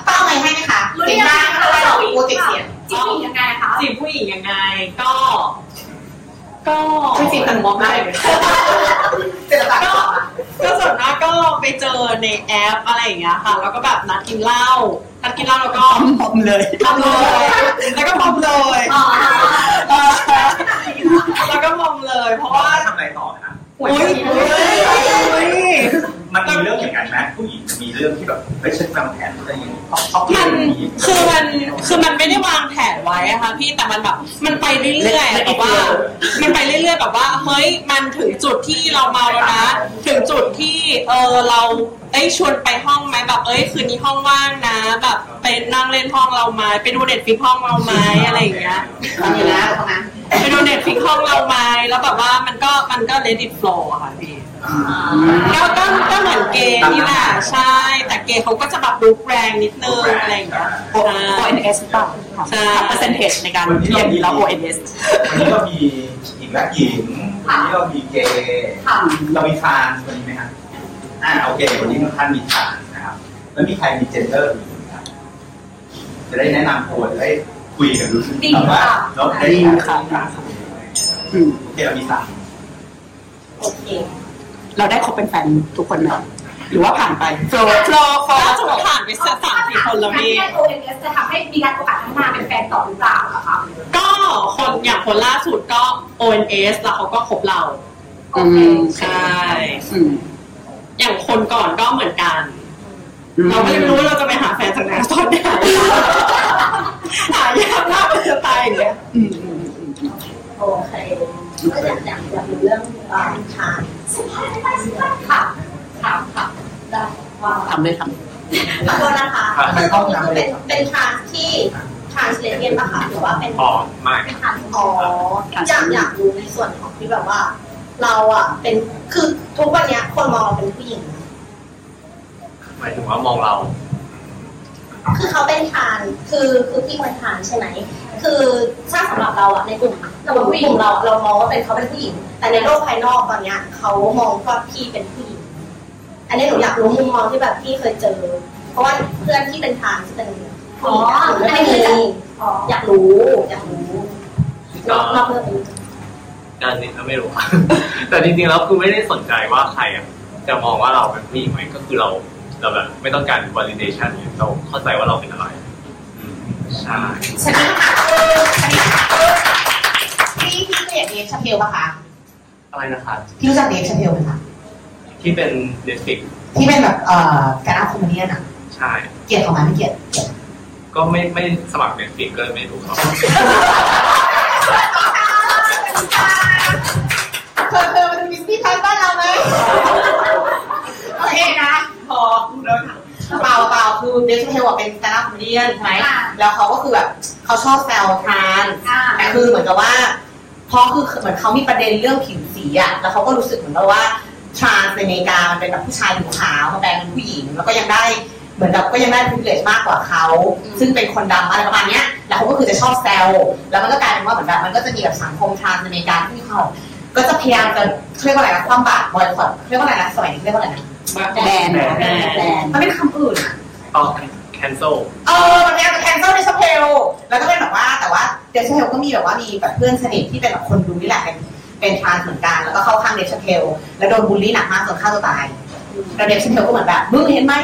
ต้องเอาไงให้ไหมคะเสียงดังอะไรหรอกกลัวติดเสียงจริงๆยังไงคะจีบผู้หญิงยังไงก็ ก็ไม่จีบกันมองได้เลยเจอปะก็ก็ส่วนมากก็ไปเจอในแอปอะไรอย่างเงี้ยค่ะ แล้วก็แบบนัดกินเหล้านัดกินเหล้าแล้วก็พร้อมเลยทำเลย แล้วก็พร้อมเลยอ๋อแล้วก็พร้อมเลย เพราะว่าทำอะไรต่อครับอุ้ยอุ้ย มันมีเรื่องอย่างนั้นไหมผู้หญิงมีเรื่องที่แบบไม่ใช่วางแผนอะไรอย่างนี้ชอบชอบมันอย่างนี้คือมันคือมันไม่ได้วางแผนไว้อะค่ะพี่แต่มันแบบมันไปเรื่อยๆอะแบบว่า มันไปเรื่อยๆแบบว่าเฮ้ยมันถึงจุดที่เราเมาแล้วนะถึงจุดที่เออเราเอ้ยชวนไปห้องไหมแบบเอ้ยคืนนี้ห้องว่างนะ แบบไปนั่งเล่นห้องเราไหมไปดูเน็ตฟิกห้องเราไหมอะไรอย่างเงี้ยทำอยู่นะตรงนั้นไปดู Netflix ห้องเราไหมแล้วแบบว่ามันก็มันก็ let it flow อะค่ะพี่ ก็ก็ก็เหมือนเกย์นี่แหละใช่ แต่เกย์เขาก็จะแบบรุกแรงนิดนึงอะไรอย่างเงี้ย โอ ONS เปล่าใช่ percentage ในการเรียนแล้ว ONS วันนี้เรามีหญิงและหญิงวันนี้เรามีเกย์ค่ะเรามีทรานส์วันนี้ไหมครับอ่าโอเควันนี้ท่านมีทรานส์นะครับแล้วมีใครมี gender อื่นไหมครับจะได้แนะนำตัวจะได้คุยกันรู้สึกดีว่าค่ะเราได้ดีค่ะอืมโอเคเรามีสามโอเค เราได้คบเป็นแฟนทุกคนไหมหรือว่าผ่านไปโฟลโฟลโฟลจะผ่านไปสักสามสี่คนแล้วการพี่ที่ได้ ONS จะทำให้มีการโอกาสพัฒนาเป็นแฟนต่อหรือเปล่าอะคะก็คนอย่างคนล่าสุดก็ ONS แล้วเขาก็คบเราโอเคใช่อืมอย่างคนก่อนก็เหมือนกันอืมเราก็ยังไม่รู้ว่าเราจะไปหาแฟนจากไหนตอนไหนหายากมากเลยจะตายอย่างเงี้ยอืมอืมอืมอืมโอเค ก็อยากอยากอยากรู้เรื่องอ่าทานค่ะค่ะค่ะได้ว่าทำเลยทขอโทษนะคะทำไมต้องทำอะไรเป็นเป็นทานที่ทานสเลเทียนปะคะหรือว่าเป็นอ๋อไม่เป็นทานอ๋ออยากอยากรู้ในส่วนของที่แบบว่า เราอะเป็นคือทุกวันเนี้ยคนมองเราเป็นผู้หญิง หมายถึงว่ามองเรา คือเขาเป็นทานคือคือพี่เป็นทานใช่ไหมคือถ้าสำหรับเราอะในกลุ่มเรากลุ่มเราอะเรามองว่าเป็นเขาเป็นผู้หญิง แต่ในโลกภายนอกตอนเนี้ยเขามองว่าพี่เป็นผู้หญิง อันนี้หนูอยากรู้มุมมองที่แบบพี่เคยเจอ เพราะว่าเพื่อนที่เป็นทานที่เป็นผู้หญิงอะหนูไม่ได้มีอยากรู้อยากรู้นอกนอกเรื่องนี้อันนี้ก็ไม่รู้แต่จริงๆแล้วคือไม่ได้สนใจว่าใครอะจะมองว่าเราเป็นผู้หญิงไหมก็คือเรา เราแบบไม่ต้องการ validation เนี่ยเราเข้าใจว่าเราเป็นอะไรอืมใช่ฉันนี่ค่ะฉันนี่ค่ะพี่พี่เคยเห็น Dave Chappelle ป่ะคะอะไรนะครับพี่รู้จัก Dave Chappelle ไหมคะที่เป็น Netflix ที่เป็นแบบเอ่อการอา comedy อะใช่เกลียดเขาไหมไม่เกลียดก็ไม่ไม่สมัคร Netflix ก็เลยไม่รู้เขาเธอเธอมันมีพี่พันบ้านเราไหมโอเคนะพอ เปล่าเปล่าคือ Dave Chappelle อะเป็นการอา comedy ใช่ไหมแล้วเขาก็คือแบบเขาชอบแซวทรานส์แต่คือเหมือนกับว่าเพราะคือเหมือนเขามีประเด็นเรื่องผิวสีอะแล้วเขาก็รู้สึกเหมือนกับว่าทรานส์ในอเมริกามันเป็นแบบผู้ชายผิวขาวมาแปลงเป็นผู้หญิง แล้วก็ยังได้เหมือนกับก็ยังได้ privilege มากกว่าเขา ซึ่งเป็นคนดำอะไรประมาณเนี้ยแล้วเขาก็คือจะชอบแซวแล้วมันก็กลายเป็นว่าเหมือนแบบมันก็จะมีแบบสังคมทรานส์ในอเมริกาที่เขา ก็จะพยายามจะเรียกว่าอะไรนะความบาดบอยคอตเรียกว่าอะไรนะสมัยนี้เรียกว่าอะไรนะ แบนแบนแบนมันเป็นคำอื่นอะต้อง cancel เออมันพยายามจะ cancel Dave Chappelle แล้วก็เป็นแบบว่าแต่ว่า Dave Chappelle ก็มีแบบว่ามีแบบเพื่อนสนิทที่เป็นแบบคนดูนี่แหละเป็นเป็นทรานส์เหมือนกันแล้วก็เข้าข้าง Dave Chappelleแล้วโดนบูลลี่หนักมากจนฆ่าตัวตายแล้ว Dave Chappelle ก็เหมือนแบบมึงเห็นไหม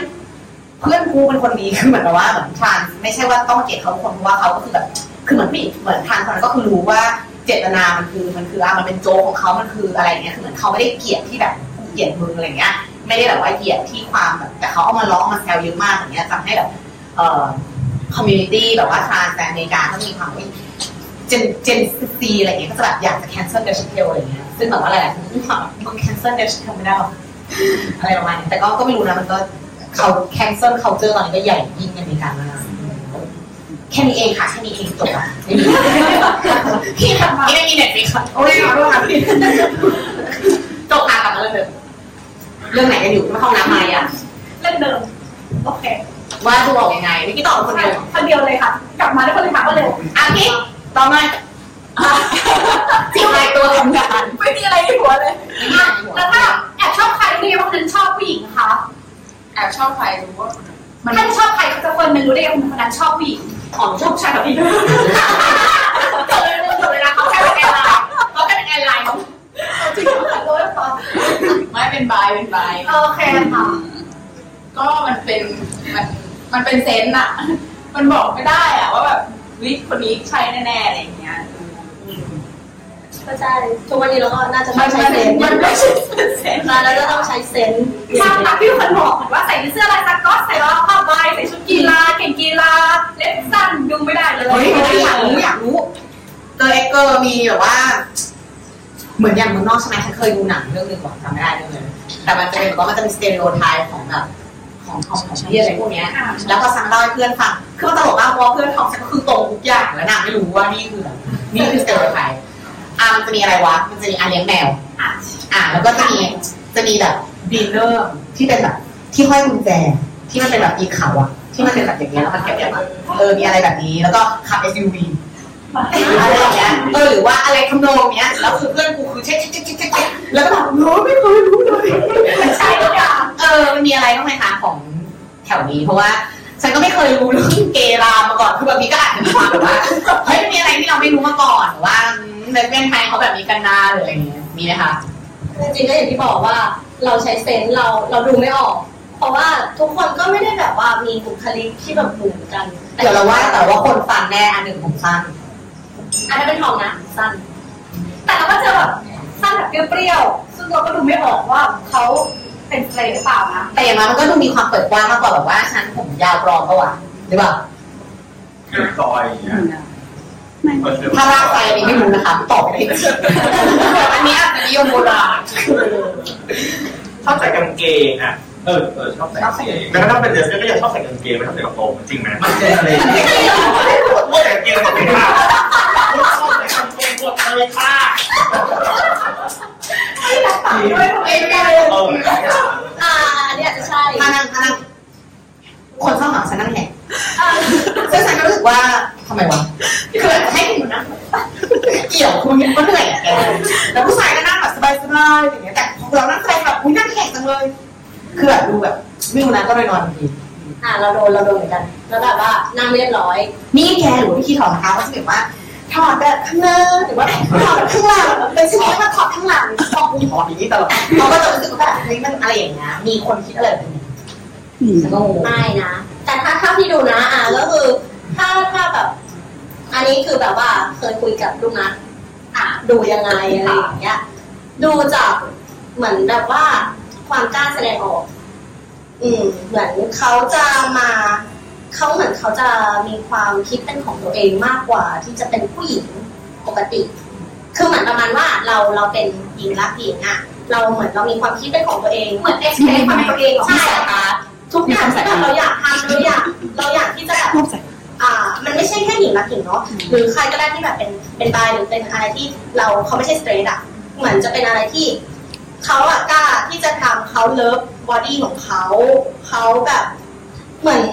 เพื่อนกูเป็นคนดีคือเหมือนกับว่าเหมือนทรานส์ไม่ใช่ว่าต้องมาเกลียดเขาทุกคนเพราะว่าเขาก็คือแบบคือเหมือนผู้หญิงเหมือนทรานส์คนนั้นก็คือรู้ว่าเจตนามันคือมันคืออะมันเป็นโจกของเขามันคืออะไรเงี้ยคือเหมือนเขาไม่ได้เกลียดที่แบบกูเกลียดมึงอะไรเงี้ย ไม่ได้แบบว่าเกลียดที่ความแบบแต่เขาเอามาล้อมาแซวเยอะมากอย่างเงี้ยทำให้แบบเอ่อ community แบบว่าทรานส์อเมริกาก็มีความเจนเจนซีอะไรเงี้ยก็จะแบบอยากจะ cancel the chapel อะไรเงี้ยซึ่งแบบว่าหลายๆคนก็ความมึง cancel the chapel ไม่ได้หรอกอะไรประมาณนี้แต่ก็ก็ไม่รู้นะมันก็เขา cancel culture ตอนนี้ก็ใหญ่ยิ่งในอเมริกามากแค่นี้เองค่ะแค่นี้เองจบละไม่มีพี่ทำมาไม่มีเน็ตฟลิกค่ะโอ้ยขอโทษค่ะพี่จบค่ะกลับมาเรื่องเดิม เรื่องไหนกันอยู่ไม่เข้าน้ำมาอะ เรื่องเดิม โอเค ว่าจะบอกยังไงเมื่อกี้ตอบคนเดียวคนเดียวเลยค่ะ กลับมาได้คนเลยค่ะก็เร็วอาทิตย์ต่อมาที่ใครตัวทำงานไม่มีอะไรในหัวเลยอะแล้วถ้าแอบชอบใครรู้ได้ไงว่าคนนั้นชอบผู้หญิงคะแอบชอบใครรู้ว่าถ้าชอบใครสักคนหนึ่งรู้ได้ไงว่าคนนั้นชอบผู้หญิงหอมชอบชายกับพี่จบเลยจบเลยนะเขาแค่เป็นแอร์ไลน์เขาแค่เป็นแอร์ไลน์ จริงเหรอรู้แล้วปะไม่เป็นบายเป็นบายโอเคค่ะ ก็มันเป็นมันมันเป็นเซนส์อะมันบอกไม่ได้อะว่าแบบวิคนนี้ใช่แน่ๆอะไรอย่างเงี้ยก็ใช่ทุกวันนี้เราก็น่าจะต้มัอนงใช้มันเซนส์มันไม่ใช่เซนส์มาแล้วก็ต้องใช้เซนส์ใช่ค่ะพี่คนบอกเหมือนว่าใส่เสื้อลายสก๊อตใส่รองเท้าผ้าใบใส่ชุดกีฬาเก่งกีฬาเล็บสั้นดูไม่ได้เลยเฮ้ยอยากรู้อยากรู้เจอเอ็กเกอร์มีแบบว่า เหมือนอย่างเมืองนอกใช่ไหมฉันเคยดูหนังเรื่องหนึงก่อนจำไม่ได้เรื่องเลยแต่มันจะเป็นแบบว่ามันจะมี stereotype ของแบบของของของที่อะไรพวกเนี้ย แล้วก็ฉันเล่าให้เพื่อนฟังคือมันตลกมากเพราะว่าเพื่อนทอมฉันก็คือตรงทุกอย่างแล้วนางไม่รู้ว่านี่คือแบบนี่คือ stereotype อะมันจะมีอะไรวะ มันจะมีอาเลี้ยงแมว อะอะแล้วก็จะมีจะมีแบบ carabiner ที่เป็นแบบที่ห้อยกุญแจที่มันเป็นแบบอีเขาอะที่มันเป็นแบบอย่างเงี้ยแล้วมันแก็บๆอะเออมีอะไรแบบนี้ แล้วก็ขับ SUV อะไรอย่างเงี้ยเออหรือว่าอะไรทำนองเนี้ยแล้วคือเพื่อนกูคือเช็คเช็คเช็คเช็คเช็คแล้วก็แบบ no ไม่เคยรู้เลยใช่ทุกอย่างเออมันมีอะไรบ้างไหมคะของแถวนี้เพราะว่าฉันก็ไม่เคยรู้เรื่องเกย์รามมาก่อนคือแบบนี้ก็อาจจะมีความแบบว่าเฮ้ยมีอะไรที่เราไม่รู้มาก่อนหรือว่าในประเทศไทยเขาแบบนี้กันนาหรืออะไรอย่างเงี้ยมีไหมคะจริงๆก็อย่างที่บอกว่าเราใช้เซนส์เราเราดูไม่ออก เพราะว่าทุกคนก็ไม่ได้แบบว่ามีบุคลิกที่แบบเหมือนกันเดี๋ยวเราว่าแต่ว่าคนฟังแน่อันหนึ่งผมสั้น อันนั้นเป็นทองนะสั้น แต่เราก็เจอแบบสั้นแบบเปรี้ยวๆซึ่งเราก็ดูไม่ออกว่าเขาเป็นเฟรนหรือเปล่านะแต่อย่างน้อยมันก็ดูมีความเปิดกว้างมากกว่าแบบว่าฉันผมยาวปลอมปะวะหรือเปล่าคือซอยอย่างเงี้ยถ้าลากไปอันนี้ไม่รู้นะคะตอบไม่ได้จริงอันนี้อาจจะนิยมโบราณชอบใส่กางเกงอะเออเออชอบใส่เสียแล้วถ้าเป็นเดรสก็ยังชอบใส่กางเกงไม่ชอบใส่กระโปรงจริงไหมมันเจนอะไรว่าแต่กางเกงใส่ไม่ได้ชอบใส่กางเกงหมดเลยค่ะ ด้วยตัวเองไง เออ อ่าอันนี้อาจจะใช่ ถ้านั่งถ้านั่งคนเข้าหาฉันนั่งแหกซึ่งฉันก็รู้สึกว่าทำไมวะคือแบบให้คุณนั่งเกี่ยวคุณก็เหนื่อยอะแกแล้วผู้ชายก็นั่งแบบสบายๆอย่างเงี้ยแต่พอเรานั่งแสดงแบบอุ้ยนั่งแหกจังเลย คือแบบดูแบบไม่รู้นะก็เลยนอนทันที อ่าเรา โดนเราโดนเหมือนกัน แล้วแบบว่านั่งไม่เรียบร้อย นี่แกหรือว่าวิธีถอดรองเท้าเขาจะแบบว่าถอดแบบข้างหน้าหรือว่าถอดแบบข้างหลังเป็นชิ้นนี้มาถอดข้างหลังชอบมีถอดอย่างนี้ตลอดเขาก็จะรู้สึกว่าแบบเฮ้ยมันอะไรอย่างเงี้ยมีคนคิดอะไรแบบนี้ฉันก็งงไม่นะ แต่ถ้าถ้าที่ดูนะ อ่าก็คือถ้าถ้าแบบ อันนี้คือแบบว่าเคยคุยกับลูกนัดอ่าดูยังไงอะไรอย่างเงี้ย ดูจากเหมือนแบบว่าความกล้าแสดงออก อืมเหมือนเขาจะมาเขาเหมือนเขาจะมีความคิดเป็นของตัวเองมากกว่า ที่จะเป็นผู้หญิงปกติ คือเหมือนประมาณว่าเราเราเป็นหญิงรักหญิงอะเราเหมือนเรามีความคิดเป็นของตัวเองเหมือนเอ็กซ์เพรสความเป็นตัวเองของใช่ผู้ชายค่ะทุกอย่างที่แบบเราอยากทำเราอยากเราอยากที่จะแบบรูปใส่อ่า มันไม่ใช่แค่หญิงรักหญิงเนาะหรือใครก็ได้ที่แบบเป็นเป็น bi หรือเป็นอะไรที่เราเขาไม่ใช่ straight อะเหมือนจะเป็นอะไรที่ เขาอะกล้าที่จะทำเขา love body ของเขาเขาแบบเหมือน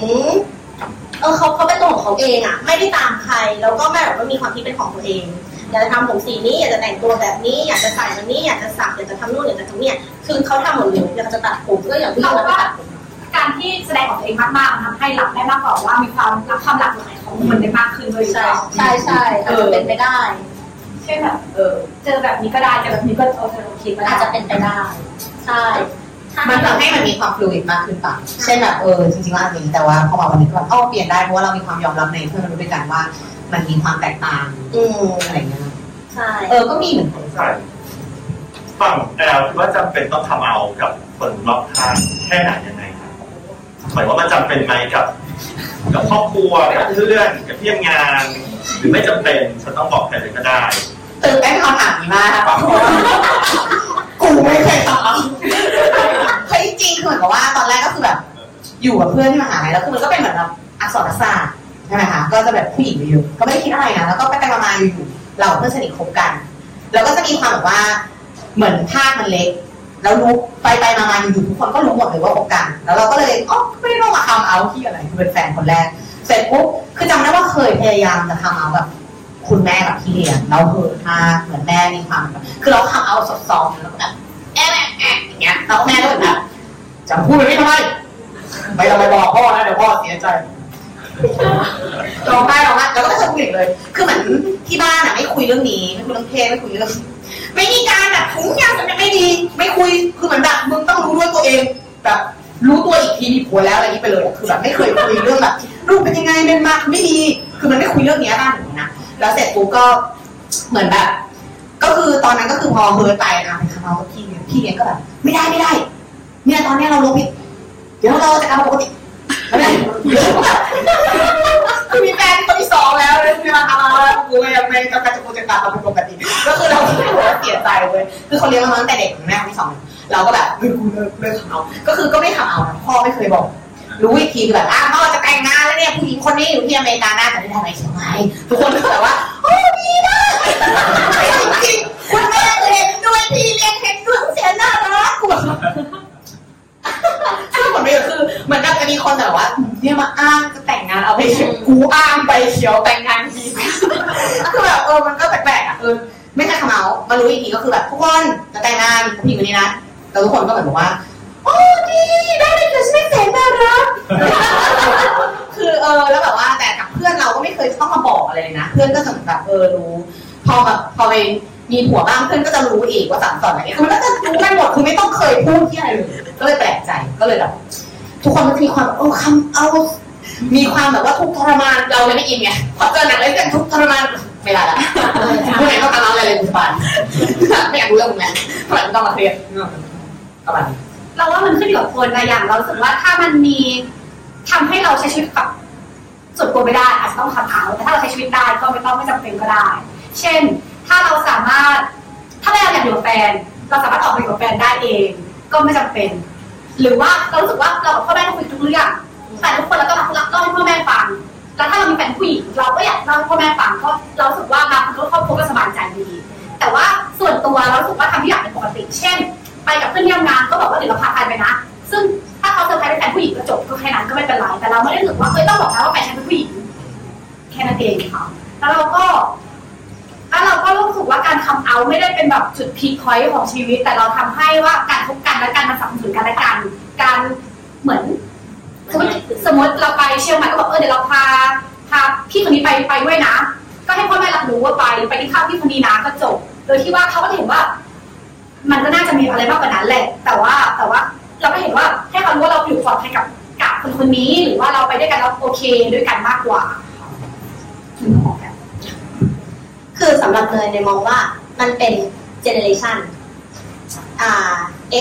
เออเขาเขาเป็นตัวของเขาเองอะไม่ได้ตามใคร แล้วก็ไม่แบบว่ามีความคิดเป็นของตัวเองอยากจะทำผมสีนี้อยากจะแต่งตัวแบบนี้ อยากจะใส่แบบนี้อยากจะสักอยากจะทำนู่นอยากจะทำเนี่ยคือเขาทำหมดเลยอยากจะตัดผมก็อย่างที่เราตัดผมการที่แสดงของตัวเองมากๆมันทำให้รับได้มากกว่าว่ามีความรักความหลากหลายของคนได้มากขึ้นด้วยหรือใช่เปล่าใช่ใช่อาจจะเป็นไปได้เช่นแบบเออเจอแบบนี้ก็ได้เจอแบบนี้ก็เออเธอโอเคก็ได้อาจจะเป็นไปได้ใช่ถ้ามันทำให้มันมีความฟลูอิดมากขึ้นป่ะเช่นแบบเออจริงๆแล้วอันนี้แต่ว่าพอมาวันนี้ก็แบบอ๋อเปลี่ยนได้เพราะว่าเรามีความยอมรับในเพื่อนมนุษย์ด้วยกันว่า มันมีความแตกต่างอืมอะไรอย่างเงี้ยใช่เออก็มีเหมือนกันใช่ฝั่งแอลคิดว่าจำเป็นต้องทำเอากับคนรอบข้างแค่ไหนยังไงครับหมายว่ามันจำเป็นไหมกับ กับครอบครัวกับเพื่อนกับที่ทำงาน หรือไม่จำเป็นฉันต้องบอกใครเลยก็ได้ ตื่นเต้นคำถามนี้มากเพราะว่ากูไม่เคยตอบเฮ้ยจริงคือเหมือนกับว่าตอนแรกก็คือแบบ อยู่กับเพื่อนที่มหาลัยแล้วคือมันก็เป็นเหมือนแบบอักษรศาสตร์ใช่ไหมคะก็จะแบบผู้หญิงเยอะๆก็ไม่ได้คิดอะไรนะแล้วก็ไปไปมาๆอยู่ๆเราเพื่อนสนิทคบกัน แล้วก็จะมีความแบบว่าเหมือนภาคมันเล็ก แล้วรู้ไปไปๆมาๆอยู่ๆทุกคนก็รู้หมดเลยว่าคบกัน แล้วเราก็เลยอ๋อไม่ได้ต้องมาทำเอาที่อะไรคือเป็นแฟนคนแรกเสร็จปุ๊บคือจำได้ว่าเคยพยายามจะทำเอาแบบ คุณแม่กับพี่เลี้ยงเราเหินมากเหมือนแม่มีความแบบคือเราทำเอาซอฟๆแล้วก็แบบแอะแอะแอะอย่างเงี้ยแล้วแม่ก็แบบจะพูดแบบนี้ทำไมไม่ต้องไปบอกพ่อนะเดี๋ยวพ่อเสียใจร้องไห้ร้องไห้แล้วก็ไม่เคยคุยอีกเลย คือเหมือนที่บ้านอะไม่คุยเรื่องนี้ไม่คุยเรื่องเพศไม่คุยเรื่องไม่มีการแบบถุงยางสำเร็จไม่ดี ไม่คุยคือเหมือนแบบมึงต้องรู้ด้วยตัวเองแบบรู้ตัวอีกทีมีผัวแล้วอะไรนี้ไปเลยอะคือแบบไม่เคยคุยเรื่องแบบลูกเป็นยังไงเป็นมาคือไม่ดี คือมันไม่คุยเรื่องเนี้ยบ้านหนูนะ แล้วเสร็จปุ๊บก็เหมือนแบบ ก็คือตอนนั้นก็คือพอเฮิร์ตไปนะไปทำเอาพี่เลี้ยพี่เลี้ยก็แบบไม่ได้ไม่ได้ เนี่ยตอนเนี้ยเราลงผิดเดี๋ยวเราจะกลับมาปกติไม่ได้คือมีแฟนคนที่สองแล้วเลยคือมาทำเอาแล้วกูยังไม่ต้องการจะกูจะกลับมาเป็นปกติก็คือเราไม่รู้ว่าเสียใจเลยคือเขาเลี้ยงเรามาตั้งแต่เด็กแม่คนที่สองเราก็แบบเฮ้ยกูเลิกเลิกทำเอาก็คือก็ไม่ทำเอาพ่อไม่เคยบอก รู้อีกทีคือแบบอะพ่อจะแต่งงานแล้วเนี่ยผู้หญิงคนนี้อยู่ที่อเมริกาน่าจะไม่ทำอะไรเชียงใหม่ทุกคนก็แบบว่าโอ้ดีมากจริงๆคุณแม่เห็นด้วยพี่เลี้ยงเห็นด้วยเสียน่ารักกูแบบซึ่งผลประโยชน์คือเหมือนกับจะมีคนแบบว่า เนี่ยมาอ้างจะแต่งงานเอาไปเขียวกูอ้างไปเขียวแต่งงานทีคือแบบเออมันก็แปลกๆอะเออไม่ใช่ขมเมามารู้อีกทีก็คือแบบทุกคนจะแต่งงานผู้หญิงคนนี้นะแล้วทุกคนก็แบบบอกว่า โอ้ดีได้เลยคือฉันไม่แสนน่ารักคือเออแล้วแบบว่าแต่กับเพื่อนเราก็ไม่เคยต้องมาบอกอะไรเลยนะ เพื่อนก็จะเหมือนแบบเออรู้พอแบบพอไปมีผัวบ้างเพื่อนก็จะรู้อีกว่าสั่งสอนอะไรเงี้ยคือมันก็จะรู้กันหมดคือไม่ต้องเคยพูดที่อะไรเลยก็เลยแปลกใจก็เลยแบบทุกคนก็จะมีความแบบเออคำเอามีความแบบว่าทุกข์ทรมานเราเลยไม่อินไงพอเจอหนังเลยกันทุกข์ทรมานไม่ได้ละผู้ไหนต้องทำเราอะไรเลยคุณปานไม่อยากรู้เรื่องมึงแล้วทำไมต้องมาเครียดประมาณนี้ เราว่ามันขึ้นอยู่กับคนนะอย่างเราสึกว่าถ้ามันมีทำให้เราใช้ชีวิตกับส่วนตัวไม่ได้อาจจะต้องทำเอาแต่ถ้าเราใช้ชีวิตได้ก็ไม่ต้องไม่จำเป็นก็ได้ เช่น ถ้าเราสามารถ ถ้าเราอยากอยู่กับแฟน เราสามารถออกไปกับแฟนได้เอง ก็ไม่จำเป็น หรือว่าเรารู้สึกว่าเรากับพ่อแม่ต้องคุยทุกเรื่องแต่ทุกคนเราต้องรับเล่าให้พ่อแม่ฟังแล้วถ้าเรามีแฟนผู้หญิงเราก็อยากเล่าให้พ่อแม่ฟังเพราะเราสึกว่าบางคนก็ครอบครัวก็สบายใจดี แต่ว่าส่วนตัวเรารู้สึกว่าทำทุกอย่างเป็นปกติ เช่น ไปกับเพื่อนที่ทำงานก็บอกว่าเดี๋ยวเราพาใครไปนะ ซึ่งถ้าเขาเซอร์ไพรส์เป็นแฟนผู้หญิงก็จบก็แค่นั้นก็ไม่เป็นไรแต่เราไม่ได้รู้สึกว่าเฮ้ยต้องบอกนะว่าแฟนฉันเป็นผู้หญิงแค่นั้นเองค่ะแล้วเราก็แล้วเราก็รู้สึกว่าการทำเอาไม่ได้เป็นแบบจุด peak point ของชีวิต แต่เราทำให้ว่าการคบกันและการมาสับสนุนกันและกัน การเหมือนสมมติสมมติเราไปเชียงใหม่ก็บอกเออเดี๋ยวเราพาพาพี่คนนี้ไปไปด้วยนะ ก็ให้พ่อแม่รับรู้ว่าไปไปที่ข้าวพี่คนนี้นะก็จบ โดยที่ว่าเขาก็เห็นว่า มันก็น่าจะมีอะไรมากกว่านั้นแหละ แต่ว่าแต่ว่าเราก็เห็นว่าให้เขารู้ว่าเราอยู่ปลอดภัยกับกับคนคนนี้ หรือว่าเราไปด้วยกันแล้วโอเคด้วยกันมากกว่าคือสำหรับเนยเนยมองว่ามันเป็นเจเนเรชันอ่า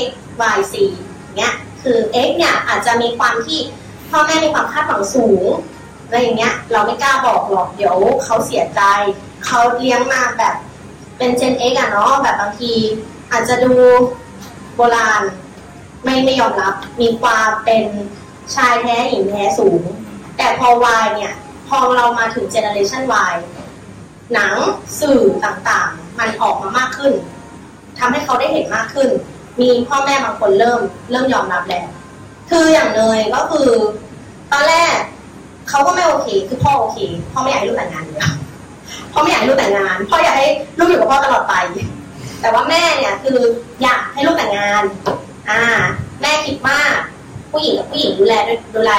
x y c เนี้ยคือ x เนี่ยอาจจะมีความที่พ่อแม่มีความคาดหวังสูงอะไรอย่างเงี้ย เราไม่กล้าบอกหรอกเดี๋ยวเขาเสียใจเขาเลี้ยงมาแบบเป็นเจน x อะเนาะแบบบางที อาจจะดูโบราณ ไม่ไม่ยอมรับ มีความเป็นชายแท้หญิงแท้สูง แต่พอ y เนี่ยพอเรามาถึงเจเนเรชัน y หนังสื่อต่างๆ มันออกมามากขึ้นทำให้เขาได้เห็นมากขึ้น มีพ่อแม่บางคนเริ่ม เริ่มยอมรับแล้ว คืออย่างเนยก็คือ ตอนแรกเขาก็ไม่โอเค คือพ่อโอเค พ่อไม่อยากให้ลูกแต่งงานอยู่แล้วพ่อไม่อยากให้ลูกแต่งงาน พ่ออยากให้ลูกอยู่กับพ่อตลอดไป แต่ว่าแม่เนี่ยคืออยากให้ลูกแต่งงาน อ่า แม่คิดว่าผู้หญิงกับผู้หญิงดูแลดูแล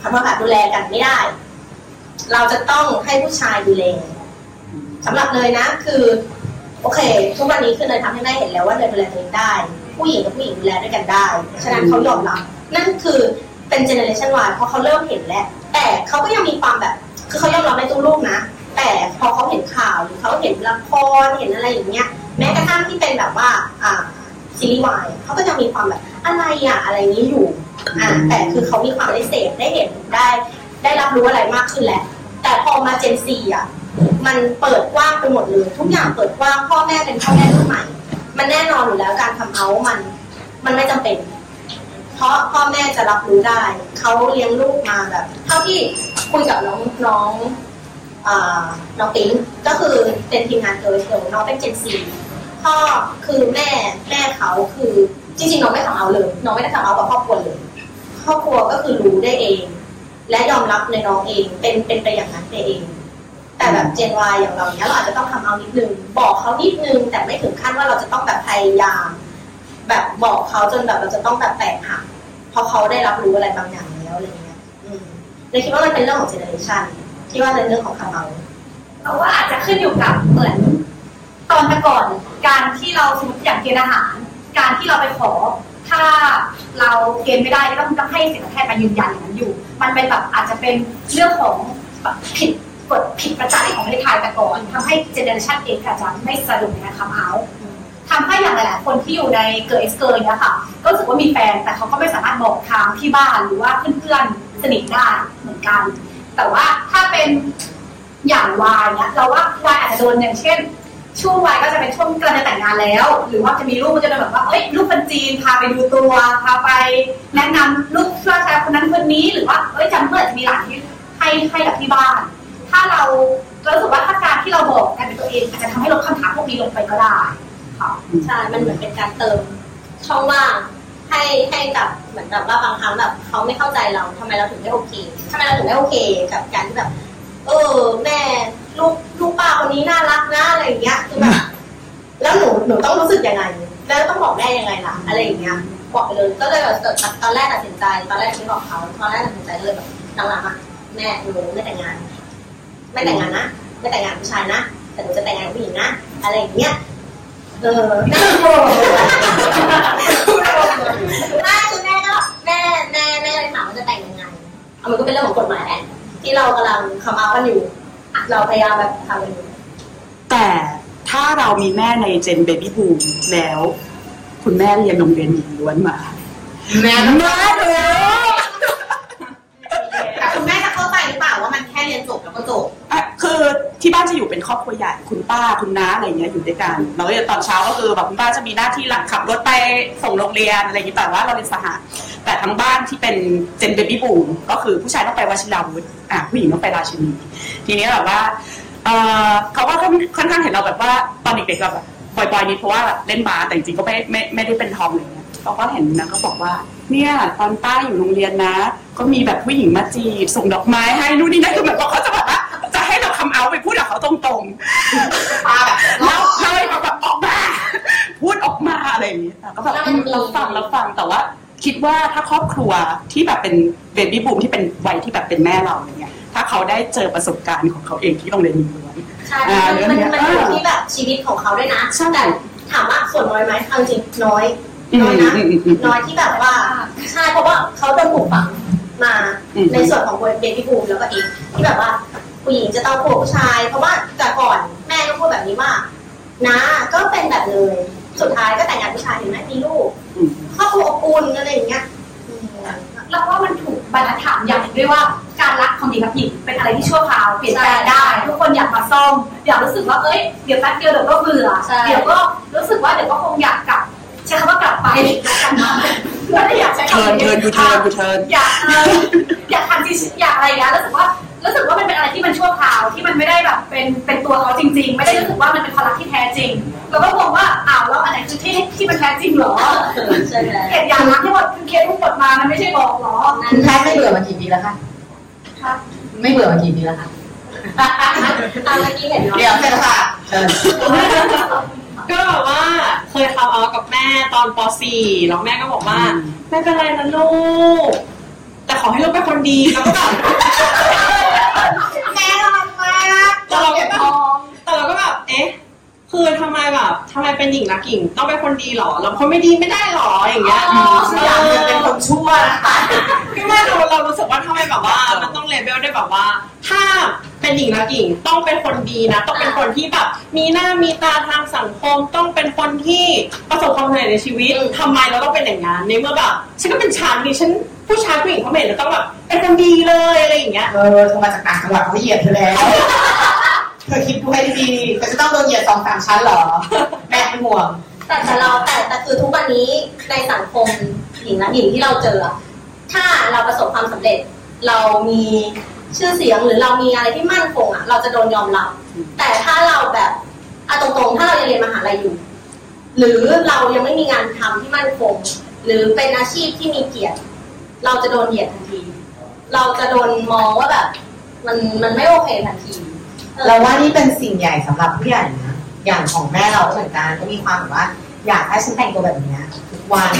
ขอโทษค่ะดูแลกันไม่ได้ เราจะต้องให้ผู้ชายดูแลสำหรับเนยนะ คือ โอเค ทุกวันนี้คือเนยทำให้แม่เห็นแล้วว่าเนยดูแลตัวเองได้ ผู้หญิงกับผู้หญิงดูแลด้วยกันได้ ฉะนั้นเขายอมรับนั่นคือเป็นเจเนอเรชันวายเพราะเขาเริ่มเห็นแล้ว แต่เขาก็ยังมีความแบบ คือเขายอมรับในตัวลูกนะ แต่พอเขาเห็นข่าวหรือเขาเห็นละครเห็นอะไรอย่างเงี้ย แม้กระทั่งที่เป็นแบบว่าอ่าซีรีส์วายเขาก็จะมีความแบบอะไรอะอะไรนี้อยู่อ่าแต่คือเขามีความได้เสพได้เห็นได้ ได้รับรู้อะไรมากขึ้นแหละแต่พอมาเจนซีอะมันเปิดกว้างไปหมดเลยทุกอย่างเปิดกว้างพ่อแม่เป็นพ่อแม่รุ่นใหม่ มันแน่นอนอยู่แล้วการทำเอามัน มันไม่จำเป็น เพราะพ่อแม่จะรับรู้ได้เขาเลี้ยงลูกมาแบบ เท่าที่คุยกับน้องน้อง อ่าน้องปิ๊งก็คือเป็นทีมงาน Girl Girl น้องเป็น Gen Z พ่อคือแม่แม่เขาคือจริงๆน้องไม่ทำเอาเลยน้องไม่ได้ทำเอากับครอบครัวเลยครอบครัวก็คือรู้ได้เอง และยอมรับในน้องเองเป็นเป็นไปอย่างนั้นไปเอง แต่แบบ Gen Y อย่างเราเนี้ยเราอาจจะต้องทำเอานิดนึงบอกเขานิดนึงแต่ไม่ถึงขั้นว่าเราจะต้องแบบพยายาม แบบบอกเขาจนแบบเราจะต้องแบบแตกหักเพราะเขาได้รับรู้อะไรบางอย่างแล้วอะไรเงี้ยอืมเลยคิดว่ามันเป็นเรื่องของ generation ที่ว่าเป็นเรื่องของ come out เพราะว่าอาจจะขึ้นอยู่กับเหมือน ตอนแต่ก่อนการที่เราสมมติอย่างเกณฑ์ทหาร การที่เราไปขอ ถ้าเราเกณฑ์ไม่ได้ก็ต้องต้องให้สิทธิแพทย์มายืนยันอย่างนั้นอยู่ มันเป็นแบบอาจจะเป็นเรื่องของผิดกฎผิดประจาของประเทศไทยแต่ก่อนทำให้ generation เองอาจจะไม่สะดวกในการทำเอาทำให้อย่างหลายๆคนที่อยู่ใน Girl X Girl เนี่ยค่ะ ก็รู้สึกว่ามีแฟนแต่เขาก็ไม่สามารถบอกทางที่บ้านหรือว่าเพื่อนๆสนิทได้เหมือนกัน แต่ว่าถ้าเป็นอย่างวายเนี่ยเราว่าวายอาจจะโดนอย่างเช่น ช่วงวายก็จะเป็นช่วงกำลังจะแต่งงานแล้ว หรือว่าจะมีลูกก็จะเป็นแบบว่าเอ้ยลูกคนจีนพาไปดูตัว พาไปแนะนำลูกชายคนนั้นคนนี้หรือว่าเอ้ยจำเพื่อนจะมีหลานที่ให้ให้กับที่บ้าน ถ้าเราเรารู้สึกว่าถ้าการที่เราบอกกันเป็นตัวเองอาจจะทำให้ลดคำถามพวกนี้ลงไปก็ได้ค่ะใช่มันเหมือนเป็นการเติมช่องว่าง ให้ให้กับเหมือนแบบว่าบางครั้งแบบเขาไม่เข้าใจเราทำไมเราถึงไม่โอเคทำไมเราถึงไม่โอเค กับการที่แบบ เออ แม่ลูกลูกป้าคนนี้น่ารักนะอะไรอย่างเงี้ยคือแบบแล้วหนูหนูต้องรู้สึกยังไง แล้วต้องบอกแม่ยังไงล่ะอะไรอย่างเงี้ยบอกไปเลยก็เลยแบบตอนแรกตัดสินใจ ตอนแรกที่บอกเขาตอนแรกตัดสินใจเลยแบบหลังๆอะแม่หนูไม่แต่งงาน ไม่แต่งงานนะไม่แต่งงานผู้ชายนะแต่หนูจะแต่งงานกับผู้หญิงนะอะไรอย่างเงี้ย เออแม่โกรธไม่คือแม่ก็แม่แม่แม่เลยถามว่าจะแต่งยังไงเอามันก็เป็นเรื่องของกฎหมายแหละที่เรากำลังคำเอากันอยู่เราพยายามแบบทำกันอยู่แต่ถ้าเรามีแม่ในเจนเบบี้บูมแล้ว คุณแม่เรียนโรงเรียนหญิงล้วนมาแม่แม่เลย แต่คุณแม่จะเข้าใจหรือเปล่าว่ามันแค่เรียนจบแล้วก็จบอะคือที่บ้านจะอยู่เป็นครอบครัวใหญ่คุณป้าคุณน้าอะไรเงี้ยอยู่ด้วยกันเราก็จะตอนเช้าก็คือแบบคุณป้าจะมีหน้าที่หลักขับรถไปส่งโรงเรียนอะไรอย่างงี้แต่ว่าเราเป็นสหะแต่ทั้งบ้านที่เป็นเจนเบบี้บูมก็คือผู้ชายต้องไปวชิราวุธอะผู้หญิงต้องไปราชินีทีนี้แบบว่าเออเขาก็ค่อนค่อนข้างเห็นเราแบบว่าตอนเด็กๆเราแบบปล่อยๆนิดเพราะว่าเล่นบาสแต่จริงๆก็ไม่ไม่ไม่ได้เป็นทอมอะไรเงี้ย เราก็เห็นนะก็บอกว่า เนี่ยตอนป้าอยู่โรงเรียนนะ ก็มีแบบผู้หญิงมาจีบส่งดอกไม้ให้นู่นนี่นั่นคือเหมือนว่าเขาจะแบบว่าจะให้เราคำเอาไปพูดกับเขาตรงๆป้าแบบเราเราให้เขาแบบออกมา พูดออกมาอะไรอย่างนี้แต่ก็แบบอืมเราฟังเราฟังแต่ว่า คิดว่าถ้าครอบครัวที่แบบเป็นเบบี้บูมที่เป็นวัยที่แบบเป็นแม่เราอะไรเงี้ยถ้าเขาได้เจอประสบการณ์ของเขาเองที่โรงเรียนมีล้วนใช่อ่ามันมันเรื่องเนี้ยมันอยู่ที่แบบชีวิตของเขาด้วยนะใช่แต่ถามว่าส่วนน้อยไหมเอาจริงน้อยอืม น้อยนะอืมอืมอืมน้อยที่แบบว่าใช่เพราะว่าเขาโดนปลูกฝังมาอืมในส่วนของเบบี้บูมแล้วก็อีกที่แบบว่าผู้หญิงจะต้องผูกผู้ชาย เพราะว่าแต่ก่อนแม่ก็พูดแบบนี้ว่านะก็เป็นแบบเลยสุดท้ายก็แต่งงานผู้ชายเห็นไหมมีลูกอืมครอบครัวอบอุ่นอะไรอย่างเงี้ยอืมเราว่ามันถูกบรรทัดฐานอย่างหนึ่งด้วยว่าการรักของหญิงกับหญิงเป็นอะไรที่ชั่วคราวเปลี่ยนแปลงได้ ทุกคนอยากมาซ่อมอยากรู้สึกว่าเอ้ยเดี๋ยวแป๊บเดียวเดี๋ยวก็เบื่อใช่เดี๋ยวก็รู้สึกว่าเดี๋ยวก็คงอยากกลับใช้คำว่ากลับไปแล้วกันนะไม่ได้อยากใช้เทิคำร์นเทิร์นยูเทิร์นยูเทิร์นอยากเอออยากทำที่อยากอะไรอย่างเงี้ยรู้สึกว่ารู้สึกว่ามันเป็นอะไรที่มันชั่วคราวที่มันไม่ได้แบบเป็นเป็นตัวเขาจริง ๆ ไม่ได้รู้สึกว่ามันเป็นความรักที่แท้จริงเราก็มองว่าอ้าวแล้วอันไหนคือที่ที่มันแท้จริงเหรอใช่ไหมเหตุอย่างรักที่หมดคือเคสทุกบทมามันไม่ใช่บอกเหรอคุณแพทย์ไม่เบื่อมากี่ปีแล้วคะไม่เบื่อมากี่ปีแล้วคะตามเมื่อกี้เห็นเนาะเดี๋ยวเสร็จแล้วค่ะเชิญ ก็แบบว่าเคยทำเอากับแม่ตอนป .4 แล้วแม่ก็บอกว่า ไม่เป็นไรนะลูก แต่ขอให้ลูกเป็นคนดีแล้วก็แบบ แม่ทำมาแต่เราก็แบบแต่เราก็แบบเอ๊ะ คือทำไมแบบทำไมเป็นหญิงรักหญิงต้องเป็นคนดีหรอแล้วคนไม่ดีไม่ได้หรออย่างเงี้ยอ๋ออยากจะเป็นคนชั่วนะคะพี่ว่าเราเรารู้สึกว่าทำไมแบบว่า มันต้องเลเวลได้แบบว่า ถ้าเป็นหญิงรักหญิงต้องเป็นคนดีนะ ต้องเป็นคนที่แบบ มีหน้ามีตาทางสังคมต้องเป็นคนที่ประสบความสำเร็จในชีวิตทำไมเราต้องเป็นอย่างนั้นในเมื่อแบบฉันก็เป็นฉันดิฉันผู้ชายผู้หญิงเขาไม่เห็นจะต้องแบบเป็นคนดีเลยอะไรอย่างเงี้ยเออเธอมาจากต่างจังหวัดเขาเหยียดเธอแล้ว เธอคิดดูให้ดีๆเธอจะต้องโดนเหยียดสองสามชั้นเหรอ แม่เป็นห่วง แต่แต่เราแต่แต่คือทุกวันนี้ในสังคมหญิงและหญิงที่เราเจอ ถ้าเราประสบความสำเร็จ เรามีชื่อเสียงหรือเรามีอะไรที่มั่นคงอะเราจะโดนยอมรับ แต่ถ้าเราแบบอะตรงๆ ถ้าเรายังเรียนมหาลัยอยู่ หรือเรายังไม่มีงานทำที่มั่นคง หรือเป็นอาชีพที่มีเกียรติ เราจะโดนเหยียดทันที เราจะโดนมองว่าแบบ มันมันไม่โอเคทันที เราว่านี่เป็นสิ่งใหญ่สำหรับผู้ใหญ่นะอย่างของแม่เราก็เหมือนกันก็มีความแบบว่า อยากให้ฉันแต่งตัวแบบเนี้ยทุกวัน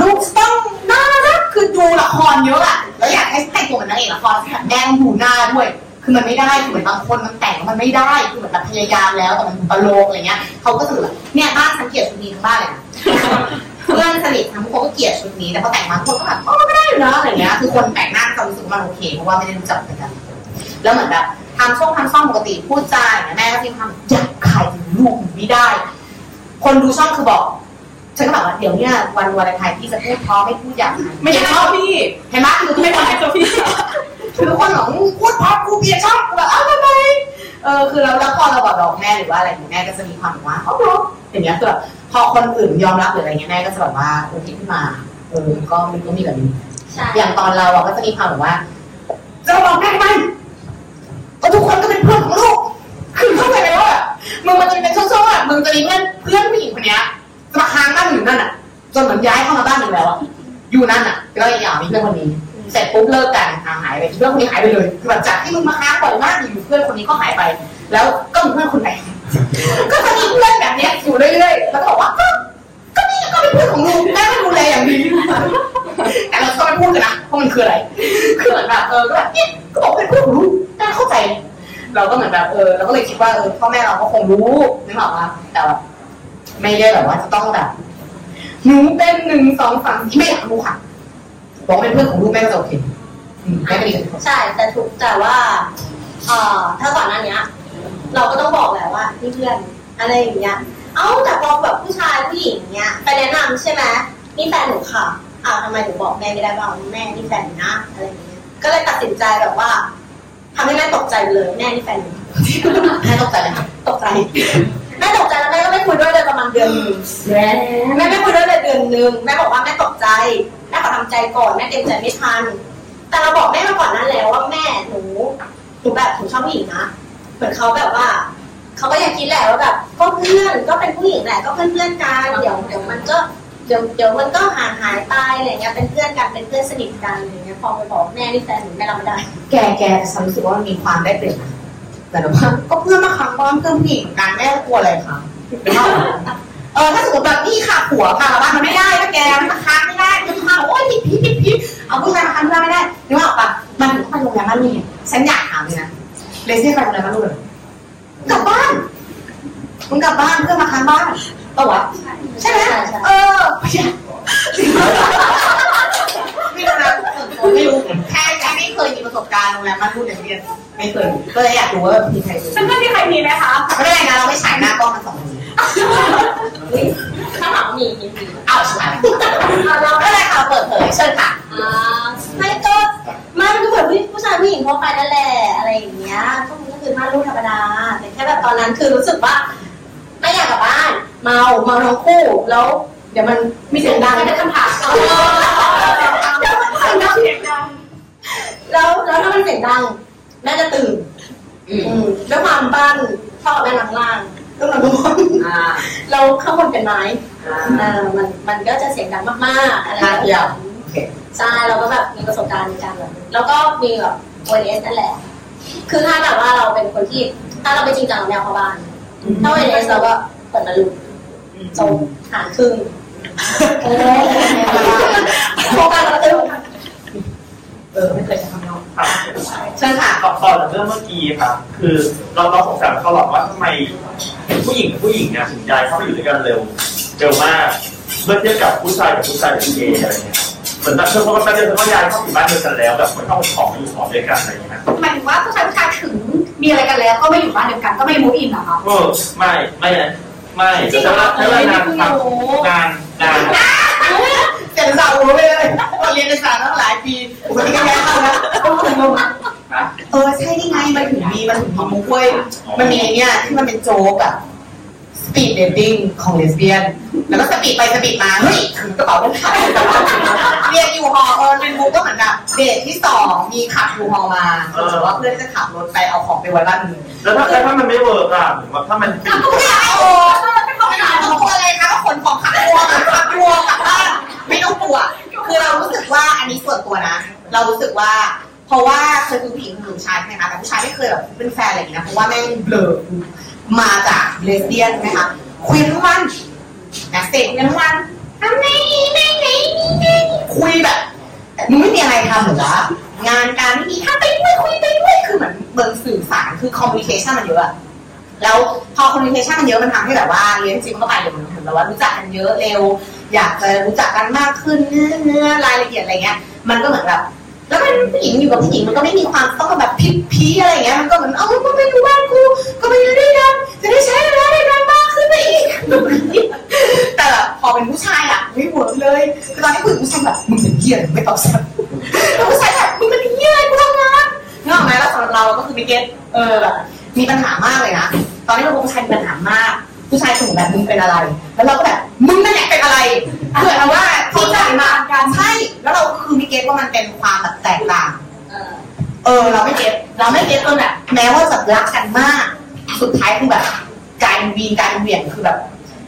ลูกต้องน่ารักคือดูละครเยอะอะแล้วอยากให้แต่งตัวเหมือนนางเอกละครแดงดูหน้าด้วยคือมันไม่ได้คือเหมือนบางคนมันแต่งแล้วมันไม่ได้คือเหมือนแบบพยายามแล้วแต่มันตลกอะไรเงี้ยเขาก็จะแบบเนี่ยบ้านฉันเกลียดชุดนี้ทั้งบ้านเลยนะเพื่อนสนิททั้งคนก็เกลียดชุดนี้แต่พอแต่งมาทุกคนก็แบบอ๋อมันก็ได้อยู่นะอะไรเงี้ยคือคนแปลกหน้าก็จะรู้สึกว่ามันโอเคเพราะว่าไม่ได้รู้จักกัน แล้วเหมือนแบบทำช่วงทำช่องปกติพูดจาอย่างเงี้ยแม่ก็มีความอยากขายถึงลูกไม่ได้ คนดูช่องคือบอกฉันก็แบบว่าเดี๋ยวเนี้ยวันวันไทยพี่จะพูดเพราะไม่พูดอย่างไรไม่ใช่ชอบพี่เห็นไหมคือทุกไม่คนใช่ตัวพี่คือทุกคนบอกมึงพูดเพราะกูเปลี่ยนช่องกูแบบอ้าวทำไมเออคือเราแล้วพอเราบอกบอกแม่หรือว่าอะไรอย่างเงี้ยแม่ก็จะมีความแบบว่าอ๋อเหรออย่างเงี้ยคือแบบพอคนอื่นยอมรับหรืออะไรเงี้ยแม่ก็จะแบบว่าโอเคขึ้นมาเออก็มันก็มีแบบนี้ใช่อย่างตอนเราอะก็จะมีความแบบว่าจะมาบอกแม่ทำไม ก็ทุกคนก็เป็นเพื่อนของลูก คือเข้าใจไหมว่ามึงมันจะเป็นช่วงๆอะมึงจะมีเพื่อนเพื่อนผู้หญิงคนเนี้ยมาค้างบ้านอยู่นั่นอะ จนเหมือนย้ายเข้ามาบ้านมึงแล้วอะอยู่นั่นอะ แล้วอีกอย่างมีเพื่อนคนนี้ เสร็จปุ๊บเลิกกันห่างหายไปเพื่อนคนนี้หายไปเลยคือแบบจากที่มึงมาค้างบ่อยมากอยู่เพื่อนคนนี้ก็หายไป แล้วก็มีเพื่อนคนไหน ก็จะมีเพื่อนแบบเนี้ยอยู่เรื่อยๆ แล้วก็บอกว่า ก็เป็นเพื่อนของลุงแม่ก็ดูแลอย่างดี แต่เราก็ไม่พูดกันนะเพราะมันคืออะไรคือเหมือนแบบเออก็แบบเนี่ยก็บอกเป็นเพื่อนของลูกแม่เข้าใจ เราก็เหมือนแบบเออเราก็เลยคิดว่าเออพ่อแม่เราก็คงรู้นึกออกว่าแต่แบบไม่ได้แบบว่าจะต้องแบบหนูเป็นหนึ่งสองสามสี่ไม่อยากรู้ค่ะบอกเป็นเพื่อนของลูกแม่ก็จะโอเคอืมแม่ก็ดีกับทุกคนใช่ แต่ถูกแต่ว่าเอ่อถ้าก่อนหน้าเนี้ยเราก็ต้องบอกแหละว่านี่เพื่อนอะไรอย่างเงี้ย เอ้าแต่พอแบบผู้ชายผู้หญิงเนี้ยไปแนะนำใช่ไหมนี่แฟนหนูค่ะอ้าวทำไมหนูบอกแม่ไม่ได้บ้างแม่นี่แฟนหนูนะอะไรอย่างเงี้ยก็เลยตัดสินใจแบบว่าทำให้แม่ตกใจไปเลยแม่นี่แฟนหนูแม่ตกใจเลยค่ะตกใจ แม่ตกใจแล้วแม่ก็ไม่คุยด้วยเลยประมาณเดือนหนึงแม่แม่ไม่คุยด้วยเลยเดือนหนึงแม่บอกว่าแม่ตกใจแม่ขอทำใจก่อนแม่เต็มใจไม่ทัน แต่เราบอกแม่มาก่อนนั้นแล้วว่าแม่หนูหนูแบบหนูชอบผู้หญิงนะเหมือนเขาแบบว่า เขาก็ยังคิดแหละว่าแบบก็เพื่อนก็เป็นผู้หญิงแหละก็เพื่อนเพื่อนๆกันเดี๋ยวเดี๋ยวมันก็เดี๋ยวเดี๋ยวมันก็ห่างหายไปอะไรเงี้ยเป็นเพื่อนกันเป็นเพื่อนสนิทกันอะไรเงี้ยพอไปบอกแม่นี่แฟนหนูแม่รับไม่ได้ แกแกฉันรู้สึกว่ามันมีความได้เปรียบนะแต่ว่าก็เพื่อนมาค้างบ้านเพื่อนผู้หญิงการแม่กลัวอะไรคะเออถ้าสมมติแบบนี่ค่ะผัวพามาบ้านมันไม่ได้นะแกมันมาค้างไม่ได้มันมาโอ้ยผิดผิดผิดผิดเอาผู้ชายมาค้างที่บ้านไม่ได้นึกออกปะมันถึงต้องไปโรงแรมบ้านนี่ฉันอยากถามเลยนะเลซี่ไปโรงแรมบ้านลูกเลย กลับบ้านมึงกลับบ้านเพื่อนมาค้างบ้านปะวะใช่ไหมเออไม่รู้นะไม่รู้แค่แค่ไม่เคยมีประสบการณ์โรงแรมบ้านลูกอย่างเดียวไม่เคยก็เลยอยากรู้ว่ามีใครรู้เพื่อนๆมีใครมีไหมคะไม่เป็นไรนะเราไม่ฉายหน้ากล้องมันสองมือ ถ้าถามมีมีมีเอาใช่เราไม่เป็นไรค่ะเปิดเผยเชิญค่ะอ่าไม่ก็ไม่มันก็เหมือนผู้ชายผู้หญิงทั่วไปนั่นแหละอะไรอย่างเงี้ยก็มันก็คือม่านรูดธรรมดาแต่แค่แบบตอนนั้นคือรู้สึกว่า ไม่อยากกลับบ้าน เมาเมาทั้งคู่แล้ว เดี๋ยวมันมีเสียงดังไม่ได้คำถามเดี๋ยวมันเสียงดังเสียงดังแล้วแล้วถ้ามันเสียงดังน่าจะตื่นอืมอืมด้วยความบ้านพ่อกับแม่หลังล่าง ต้องนอนบนอ่าเราข้างบนเป็นไม้อ่าเออมันมันก็จะเสียงดังมากๆอะไรแบบทางเดีนี้ยวโอเคใช่เราก็แบบมีประสบการณ์ในการแบบแล้วก็มีแบบโอเอสนั่นแหละ คือถ้าแบบว่าเราเป็นคนที่ ถ้าเราไปจริงจังกับแนวเข้าบ้านถ้าโอเอสเราก็เปิดมาลุจงหารครึ่งโอ้ยโครงการเราตึ้งเออไม่เคยจะทำนองครับ เชิญค่ะต่อต่อจากเรื่องเมื่อกี้ครับคือเราเราสงสัยมาตลอดว่าทำไมผู้หญิงกับผู้หญิงเนี่ยถึงย้ายเข้าไปอยู่ด้วยกันเร็วเร็วมากเมื่อเทียบกับผู้ชายกับผู้ชายหรือเกย์อะไรเงี้ยเหมือนแบบเพื่อนเขาก็แป๊บเดียวเขาก็ย้ายเข้าอยู่บ้านเดียวกันแล้วแบบไม่เข้าไปของมาอยู่หอด้วยกันอะไรอย่างเงี้ยหมายถึงว่าผู้ชายผู้ชายถึงมีอะไรกันแล้วก็ไม่อยู่บ้านเดียวกันก็ไม่มูฟอินเหรอคะเออไม่ไม่นะไม่แต่ถ้าว่าถ้าว่านานทำงานงาน เสียงสาวรู้ไปเลยเราเรียนในศาสตร์ตั้งหลายปีวันนี้ก็แย่เข้านะเออใช่นี่ไงมันถึงมีมันถึงมีมุกเว้ยมันมีไอเนี่ยที่มันเป็นโจ๊กอะ speed dating ของเลสเบี้ยน แล้วก็ speed ไป speed มาเฮ้ยถือกระเป๋าเดินทางเรียก U-Haul เออเป็นมุกก็เหมือนแบบเดทที่สองมีขับยูฮอมาเออว่าเพื่อนจะขับรถไปเอาของไปไว้บ้านนึงแล้วถ้าแล้วถ้ามันไม่ work อะหรือว่าถ้ามันปิดไม่ได้ โอ้ไม่ได้ต้องกลัวอะไรคะขนของขับตัวขับตัวกลับบ้านไม่ต้องกลัวคือเรารู้สึกว่าอันนี้ส่วนตัวนะ เรารู้สึกว่า เพราะว่าเคยคุยผู้หญิงคุยผู้ชายใช่ไหมคะแต่ผู้ชายไม่เคยแบบเป็นแฟนอะไรอย่างนี้นะเพราะว่าแม่งเบลอมาจากเลสเบี้ยนใช่ไหมคะคุยทั้งวันนะเสร็จกันทั้งวันอันนี้นี่นี่นี่คุยแบบมึงไม่มีอะไรทำเหรอวะงานการไม่มีทำไปด้วยคุยไปด้วยคือเหมือนเมืองสื่อสารคือคอมมิวนิเคชันมันเยอะอะ แล้วพอ communication มันเยอะมันทำให้แบบว่าเรียนจริงเข้าไปเลยมันถึงแบบว่ารู้จักกันเยอะเร็ว อยากจะรู้จักกันมากขึ้นเนื้อเนื้อรายละเอียดอะไรเงี้ย มันก็เหมือนแบบแล้วเป็นผู้หญิงอยู่กับผู้หญิงมันก็ไม่มีความต้องแบบพิพีอะไรเงี้ยมันก็เหมือนเอ้าก็ไปอยู่บ้านกูก็ไปอยู่ด้วยกันจะได้ใช้เวลาด้วยกันมากขึ้นไปอีกแต่พอเป็นผู้ชายอะไม่ work เลยคือตอนที่คุยกับผู้ชายแบบมึงเป็นเหี้ยไม่ตอบสักแล้วผู้ชายแบบมึงเป็นเหี้ยกูทำงานนึกออกไหมแล้วสำหรับเราก็คือไม่เก็ตเออแบบ มีปัญหามากเลยนะ ตอนนี้เราผู้ชายมีปัญหามาก ผู้ชายส่งแบบมึงเป็นอะไร แล้วเราก็แบบมึงนั่นแหละเป็นอะไรเกิดมาว่าที่ใจมาการใช่ แล้วเราคือไม่เก็ตว่ามันเป็นความแบบแตกต่างเออเออ เราไม่เก็ตเราไม่เก็ตจนแบบแม้ว่าจะรักกันมาก สุดท้ายคือแบบกลายเป็นวีนกลายเป็นเหวี่ยงคือแบบ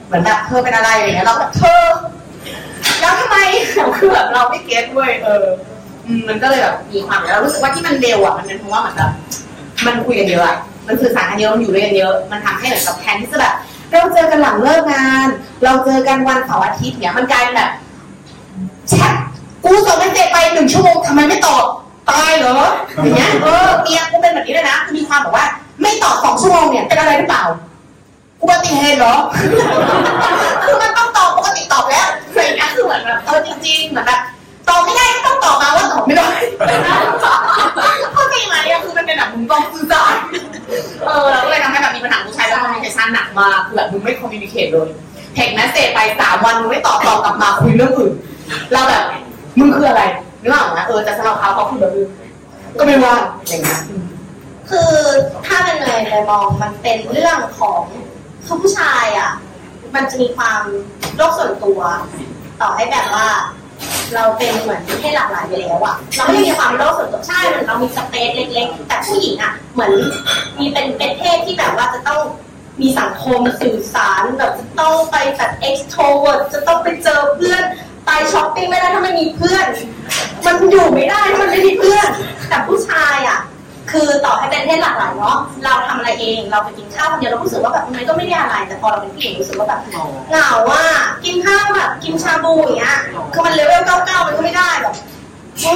เหมือนแบบเธอเป็นอะไรอย่างเงี้ยเราแบบเธอแล้วทำไมคือแบบเราไม่เก็ตเว้ยเอออืมมันก็เลยแบบมีความเรารู้สึกว่าที่มันเร็วอะมันเป็นเพราะว่าเหมือนแบบมันคุยกันเยอะอะ มันสื่อสารกันเยอะมันอยู่ด้วยกันเยอะ มันทำให้เหมือนกับแทนที่จะแบบเราเจอกันหลังเลิกงาน เราเจอกันวันเสาร์อาทิตย์เนี่ยมันกลายเป็นแบบแชทกูส่งเมสเซจไปหนึ่งชั่วโมงทำไมไม่ตอบตายเหรออย่างเงี้ยเออเมียกูเป็นแบบนี้เลยนะคือมีความแบบว่า ไม่ตอบสองชั่วโมงเนี่ยเป็นอะไรหรือเปล่าอุบัติเหตุเหรอ คือมันต้องตอบปกติตอบแล้วอะไรอย่างเงี้ยคือเหมือนแบบเออจริงๆเหมือนแบบตอบไม่ได้ก็ต้องตอบมาว่าตอบไม่ได้ เข้าใจไหมอะคือมันเป็นแบบมึงต้องสื่อสารเออเราก็เลยทำให้แบบมีปัญหาผู้ชายแล้วคอมมิวนิเคชันหนักมากคือแบบมึงไม่คอมมิวนิเคชเลยเทคแมสเซจไปสามวันมึงไม่ตอบตอบกลับมาคุยเรื่องอื่นเราแบบมึงคืออะไรนึกออกไหมเออแต่สำหรับเขาเขาคือแบบก็ไม่ว่าอย่างเงี้ยคือถ้าเป็นเลยเลยมองมันเป็นเรื่องของคือผู้ชายอะ มันจะมีความโลกส่วนตัว ต่อให้แบบว่า เราเป็นเหมือนเพศหลากหลายไปแล้วอะเราไม่ได้มีความโลกส่วนตัวใช่มันเรามีสเปซเล็ก ๆ แต่ผู้หญิงอะเหมือนมีเป็นเป็นเพศที่แบบว่าจะต้องมีสังคมสื่อสารแบบจะต้องไปแบบ extrovert จะต้องไปเจอเพื่อนไปช้อปปิ้งไม่ได้ถ้าไม่มีเพื่อน มันอยู่ไม่ได้ถ้ามันไม่มีเพื่อน แต่ผู้ชายอะ คือต่อให้เป็นเพศหลากหลายเนาะเราทำอะไรเองเราไปกินข้าวคนเดียวเรารู้สึกว่าแบบมันก็ไม่ได้อะไร แต่พอเราเป็นผู้หญิงรู้สึกว่าแบบเหงาว่ากินข้าวแบบกินชาบูอย่างเงี้ยคือมันเลเวลเก้าเก้ามันก็ไม่ได้แบบ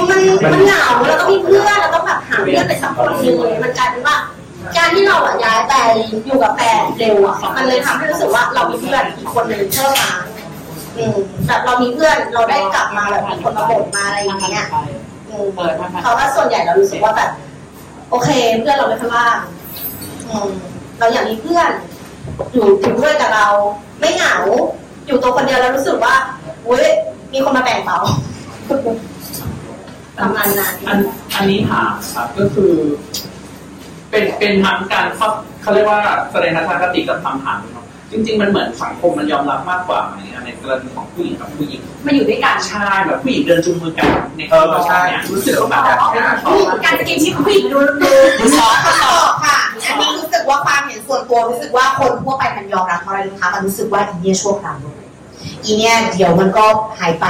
มันมันเหงาเราต้องมีเพื่อนเราต้องแบบหาเพื่อนไปสักคนหนึงมันกลายเป็นว่า การที่เราอะย้ายไปอยู่กับแฟนเร็วอะมันเลยทำให้รู้สึกว่าเรามีเพื่อนอีกคนหนึ่งเพิ่มมาอืมแบบเรามีเพื่อนเราได้กลับมาแบบมีคนมาบ่นมาอะไรอย่างเงี้ยอืมเพราว่าส่วนใหญ่เรารู้สึกว่าแบบ โอเค เพื่อนเราไม่ค่อยว่างอืมเราอยากมีเพื่อน อยู่อยู่ด้วยกับเรา ไม่เหงา อยู่ตัวคนเดียวแล้วรู้สึกว่าเว้ยมีคนมาแบ่งเบาประมาณนั้นอันอันนี้ถามครับก็คือ เป็นเป็นทั้งการเข้าเขาเรียกว่าแสดงทัศนคติกับคำถามเนาะ จริง ๆ มันเหมือนสังคมมันยอมรับมากกว่าไหมในกรณีของผู้หญิงกับผู้หญิงมาอยู่ด้วยกันใช่แบบผู้หญิงเดินจูงมือกันในเออใช่เนี่ยรู้สึกว่าแบบการจะกินชีพผู้หญิงดูดูดูซอฟต์ซอฟต์ค่ะอันนี้รู้สึกว่าความเห็นส่วนตัวรู้สึกว่าคนทั่วไปมันยอมรับเพราะอะไรรู้ไหมคะมันรู้สึกว่าอีเนี่ยชั่วคราวอีเนี่ยเดี๋ยวมันก็หายไป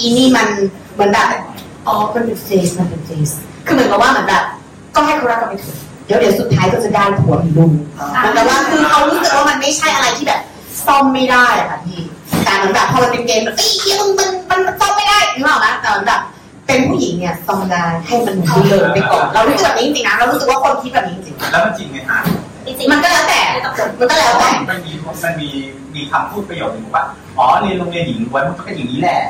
อีนี่มันเหมือนแบบอ๋อมันเป็นเฟสมันเป็นเฟสคือเหมือนกับว่าเหมือนแบบก็ให้เขารักกันไปเถอะ เดี๋ยวเดี๋ยวสุดท้ายก็จะได้ผัวมีลูกเหมือนกับว่าคือเขารู้สึกว่ามันไม่ใช่อะไรที่แบบซ่อมไม่ได้อะค่ะพี่แต่เหมือนแบบพอมันเป็นเกมแบบเอ้ยมันมันมันมันซ่อมไม่ได้นึกออกไหมแต่เหมือนแบบเป็นผู้หญิงเนี่ยซ่อมได้ให้มันดูเลยไปก่อนเรารู้สึกแบบนี้จริงๆนะเรารู้สึกว่าคนคิดแบบนี้จริงแล้วมันจริงไหมฮะจริงๆมันก็แล้วแต่มันก็แล้วแต่มันมีมันมีมีคำพูดประโยคนึงบอกว่าอ๋อเรียนโรงเรียนหญิงล้วนมันก็เป็นอย่างนี้แหละ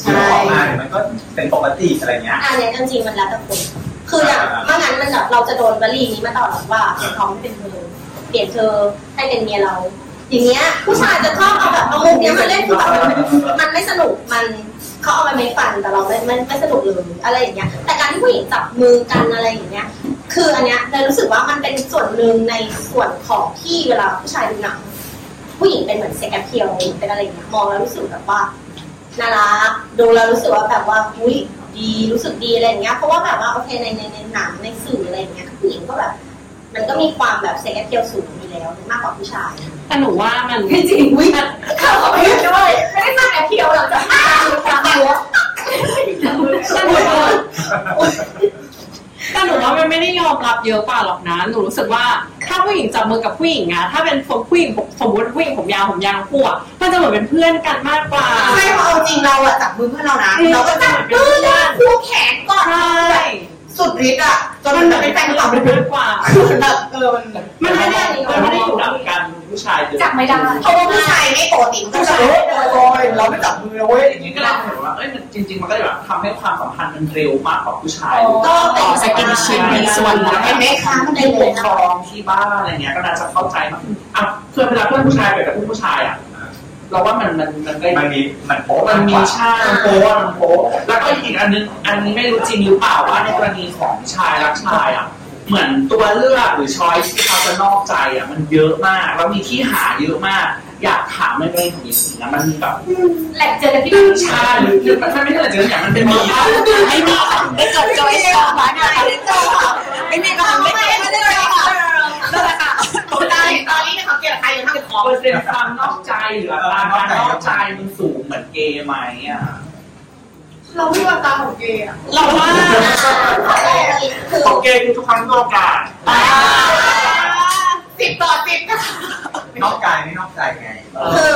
ใช่เดี๋ยวออกมาเนี่ยมันก็เป็นปกติอะไรเงี้ยอันเนี้ยจริงๆมันแล้วแต่คน คืออย่างเมื่องั้นมันแบบเราจะโดนวลีนี้มาตลอดว่าเขาไม่เป็นเธอเปลี่ยนเธอให้เป็นเมียเรา อย่างเงี้ย ผู้ชายจะชอบเอาแบบเอามุกเนี้ยมาเล่นคือแบบมันไม่สนุกมันเขาเอามาไม่ fun แต่เราไม่ไม่ไม่สนุกเลยอะไรอย่างเงี้ย แต่การที่ผู้หญิงจับมือกันอะไรอย่างเงี้ย คืออันเนี้ยเลยรู้สึกว่ามันเป็นส่วนหนึ่งในส่วนของที่เวลาผู้ชายดูหนังผู้หญิงเป็นเหมือน sex appeal เป็นอะไรอย่างเงี้ยมองแล้วรู้สึกแบบว่าน่ารักดูแล้วรู้สึกว่าแบบว่าอุ้ย ดีรู้สึกดีอะไรอย่างเงี้ยเพราะว่าแบบว่าโอเคในในในหนังในสื่ออะไรอย่างเงี้ยผู้หญิงก็แบบ มันก็มีความแบบ sex appeal สูงอยู่แล้วมากกว่าผู้ชายแต่หนูว่ามันไม่จริงวิเขาเขาไม่ด้วยไม่ได้สร้าง appeal เราจะสร้างความรู้ แต่หนูแต่หนูว่ามันไม่ได้ยอมรับเยอะกว่าหรอกนะ หนูรู้สึกว่าถ้าผู้หญิงจับมือกับผู้หญิงอะถ้าเป็นผู้หญิงสมมติผู้หญิงผมยาวผมยาวคู่อะมันจะเหมือนเป็นเพื่อนกันมากกว่า ใช่เพราะเอาจริงเราอะจับมือเพื่อนเรานะอืมเราก็จับมือเลยคู่แขนก่อนใช่ สุดฤทธิ์อะจนมัมันนจะจะเป็เป็นนแฟแฟนนคคลัลับบมากกว่าคือแบบเออมันมันไม่ได้มันไม่ได้อยู่หลังการผู้ชายเดินจับไม่ได้เพราะว่าผู้ชายไม่ปกติมันก็ผู้จะชายเฮ้ยโอยเราไม่จับมือเว้ยอย่างนี้ก็เลยเห็นว่าเอ้ยมันจริง ๆ มันก็เลยแบบทำให้ความสัมพันธ์มันเร็วมากกว่าผู้ชายก็เป็นสกินชิปมีส่วนเห็นไหมคะมันในเป็นปเลยกครองที่บ้านอะไรเงี้ยก็น่าจะเข้าใจมากอะเพื่อนเวลาเพื่อนผู้ชายไปกับเพื่อนผู้ชายอะ เราว่ามันมันมันได้มันมีมันโป๊ะมันมีากกว่าชามันโป๊ะมันโป๊ะแล้วก็อีกอันนึงอันนี้ไม่รู้จริงหรือเปล่าว่าในกรณีของชายรักชายอะเหมือนตัวเลือกหรือช้อยที่เขาจะนอกใจอะมันเยอะมากแล้วมีที่หาเยอะมาก อยากถามในกรณีของหญิงนะมันมีแบบแหล่งเจอกันที่ไหนชาหรือหรือมันไม่ใช่อะไรเจออย่างมันเป็นมีไม่มีค่ะไม่เกิดจอยสองนะไม่มีค่ะไม่มีไม่ได้เลยค่ะนั่นแหละค่ะ ตอนนี้ตอนนี้เนี่ยเขาเกลียดใครยังทำเป็นของเปอร์เซ็นต์ความนอกใจหรืออัตราการนอกใจมันสูงเหมือนเกย์ไหมอะเราไม่วางตาของเกย์อะเราว่าคือโอเคคือทุกครั้งที่โอกาสสิบต่อสิบนะคะนอกกายไม่นอกใจไงคือ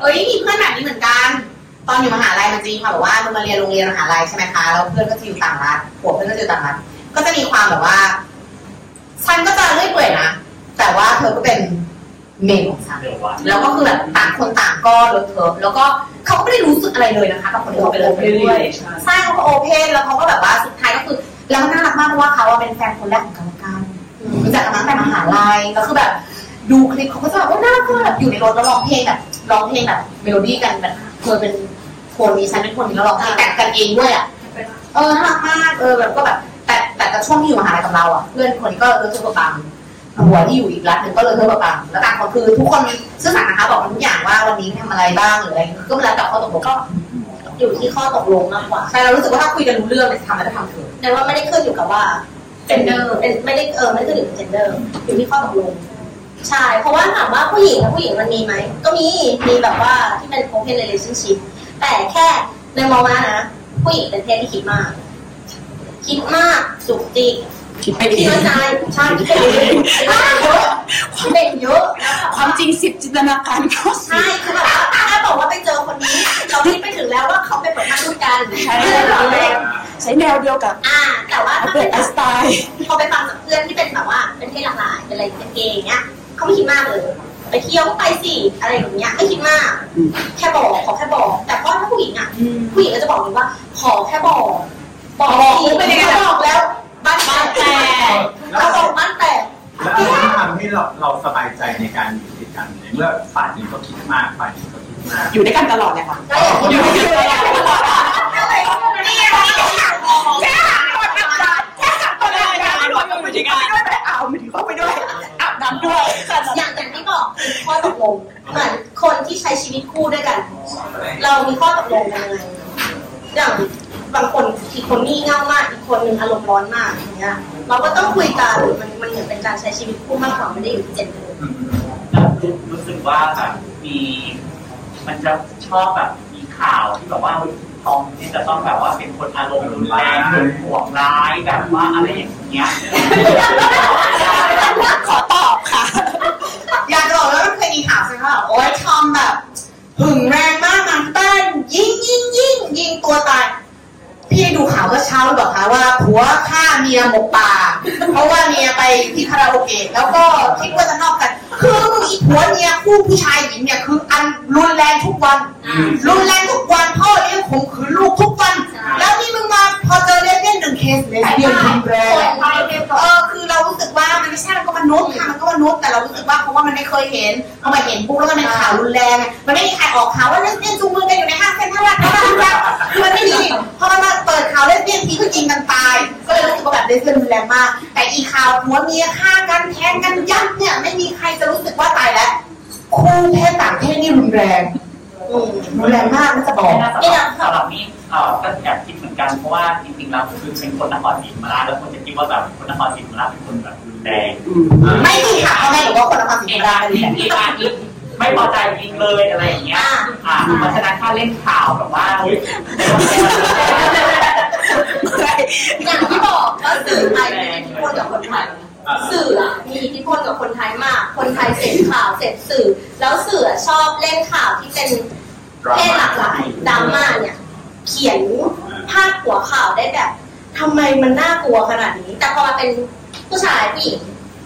เอ้ยมีเพื่อนแบบนี้เหมือนกัน ตอนอยู่มหาลัยมันจะมีความแบบว่ามันมาเรียนโรงเรียนมหาลัยใช่ไหมคะแล้วเพื่อนก็จะอยู่ต่างรัฐหัวเพื่อนก็จะอยู่ต่างรัฐก็จะมีความแบบว่า ฉันก็จะเรื่อยเปื่อยนะ แต่ว่าเธอก็เป็นเมนของฉันแล้วก็คือแบบต่างคนต่างก็เลอะเทอะแล้วก็เขาก็ไม่ได้รู้สึกอะไรเลยนะคะกับคนที่เขาไปเลยไปด้วยใช่เขาก็โอเพนแล้วเขาก็แบบว่าสุดท้ายก็คือ แล้วน่ารักมากเพราะว่าเขาอะเป็นแฟนคนแรกของกันและกันรู้จักกันมาตั้งแต่มหาลัยแล้วคือแบบดูคลิปเขาก็จะแบบว่าน่ารักมากแบบอยู่ในรถแล้วร้องเพลงแบบร้องเพลงแบบเมโลดี้กันแบบเธอเป็นคนนี้ฉันเป็นคนนี้แล้วร้องเพลงแต่งกันเองด้วยอะเออน่ารักมากเออแบบก็แบบ แต่แต่แต่ช่วงที่อยู่มหาลัยกับเราอะเพื่อนคนนี้ก็เลอะเทอะกว่าปังหัวที่อยู่อีกรัฐหนึ่งก็เลอะเทอะกว่าปังแล้วต่างคนคือทุกคนซื่อสัตย์นะคะบอกกันทุกอย่างว่าวันนี้ทำอะไรบ้างหรืออะไรก็แล้วแต่ข้อตกลงก็อยู่ที่ข้อตกลงมากกว่าใช่เรารู้สึกว่าถ้าคุยกันรู้เรื่องเนี่ยจะทำอะไรก็ทำเถอะแต่ว่าไม่ได้ขึ้นอยู่กับว่าgender เป็นไม่ได้เออไม่ได้ขึ้นอยู่กับ gender อยู่ที่ข้อตกลงใช่ เพราะว่าถามว่าผู้หญิงกับผู้หญิงมันมีไหม ก็มี มีแบบว่าที่เป็น open relationship แต่แค่ในมองว่านะ ผู้หญิงเป็นเพศที่คิดมาก คิดมากจุกจิกคิดไปคิเอดงใจใช่คิดไปเองคิดเยอะคิดเองเยอะความจริงสิบจินตนาการก็สิใช่คือแบบว่าถ้าบอกว่าไปเจอคนนี้ เราคิดไปถึงแล้วว่าเขาเป็นแบบนักด้วยกันใช่เพื่อนเราเองใช้แนวเดียวกับอ่า แต่ว่าอัลถ้าเบิเป็ร์นตไอน์สไตน์พอไปฟังจากเพื่อนที่เป็นแบบว่าเป็นเพศหลากหลายเป็นอะไรเป็นเกย์อย่างเงี้ยเขาไม่คิดมากเลย ไปเที่ยวก็ไปสิอะไรอย่างเงี้ยไม่คิดมาก แค่บอกขอแค่บอก แต่เพราะถ้าผู้หญิงอะ ผู้หญิงก็จะบอกเลยว่า ขอแค่บอก บอกทีไม่ได้บอกแล้วบ้านแตกเราบอกบ้านแตกแล้วอะไรที่ทำให้เราเราสบายใจในการอยู่ด้วยกันในเมื่อฝ่ายหนึ่งก็คิดมากฝ่ายหนึ่งก็คิดมากอยู่ด้วยกันตลอดเลยค่ะก็อย่างที่อยู่ด้วยกันตลอดนี่ไงนี่ไงแค่หาคนทำงานแค่หาคนทำงานรวมกันไปด้วยกันเอาไม่ถึงเข้าไปด้วยอาบน้ำด้วยอย่างอย่างที่บอกคือข้อตกลงเหมือนคนที่ใช้ชีวิตคู่ด้วยกัน เรามีข้อตกลงกันยังไงอย่าง บางคนอีกคนงี่เง่ามากอีกคนหนึ่งอารมณ์ร้อนมากอย่างเงี้ยเราก็ต้องคุยกันมันมันเหมือนเป็นการใช้ชีวิตคู่มากกว่าไม่ได้อยู่ที่เจนเดอร์รู้สึกว่าแบบมีมันจะชอบแบบมีข่าวที่แบบว่าทอมนี่จะต้องแบบว่าเป็นคนอารมณ์รุนแรงหึงหวงร้ายแบบว่าอะไรอย่างเงี้ยขอตอบค่ะ อยากจะบอกว่ามันเคยมีข่าวใช่ไหมว่าโอ้ยทอมแบบหึงแรงมากนเต้นยิงยิงยิงยิงตัวตาย พี่ได้ดูข่าวเมื่อเช้าหรือเปล่าคะว่าผัวฆ่าเมียหมกป่า เพราะว่าเมียไปที่คาราโอเกะแล้วก็คิดว่าจะนอกกัน คือมึงอีผัวเมียคู่ผู้ชายหญิงเนี่ยคืออันรุนแรงทุกวัน รุนแรงทุกวันพ่อเลี้ยงข่มขืนลูกทุกวัน แล้วนี่มึงมาพอเจอเลสเบี้ยนหนึ่งเคสเลสเบี้ยนรุนแรงเออคือเรารู้สึกว่ามันไม่ใช่มันก็มนุษย์ค่ะมันก็มนุษย์แต่เรารู้สึกว่าเพราะว่ามันไม่เคยเห็นพอมาเห็นปุ๊บแล้วมันเป็นข่าวรุนแรงไงมันไม่มีใครออกข่าวว่าเลสเบี้ยนจูงมือกันอยู่ในห้างเซ็นทรัลลาดพร้าวแล้วคือมันไม่มีพอมันมาเปิดข่าวเลสเบี้ยนทีก็ยิงกันตาย ก็เลยรู้สึกว่าแบบเลสเบี้ยนรุนแรงมาก แต่อีข่าวผัวเมียฆ่ากันแทงกันยับเนี่ยไม่มีใครจะรู้สึกว่าตายแล้วคู่เพศต่างเพศนี่รุนแรงอืมรุนแรงมากน่าจะบอกสำหรับสำหรับนี่เอ่อก็แอบคิดเหมือนกันเพราะว่าจริงๆแล้วคือเป็นคนนครศรีธรรมราชแล้วคนจะคิดว่าแบบคนนครศรีธรรมราชเป็นคนแบบรุนแรงไม่มีค่ะพ่อแม่หรือว่าคนนครศรีธรอีรกมราอัชนอีกอีกอันอีกไม่พอใจยิงเลยอะไรอย่างเงี้ยอ่าเพราะฉะนั้นถ้าเล่นข่าวแบบว่า อย่างที่บอกว่าสื่อไทยมีอิทธิพลกับคนไทยสื่ออะมีอิทธิพลกับคนไทยมาก คนไทยเสพข่าวเสพสื่อ แล้วสื่ออะชอบเล่นข่าวที่เป็นเพศหลากหลายดราม่าเนี่ย เขียนพาดหัวข่าวได้แบบทำไมมันน่ากลัวขนาดนี้ แต่พอมาเป็นผู้ชายผู้หญิง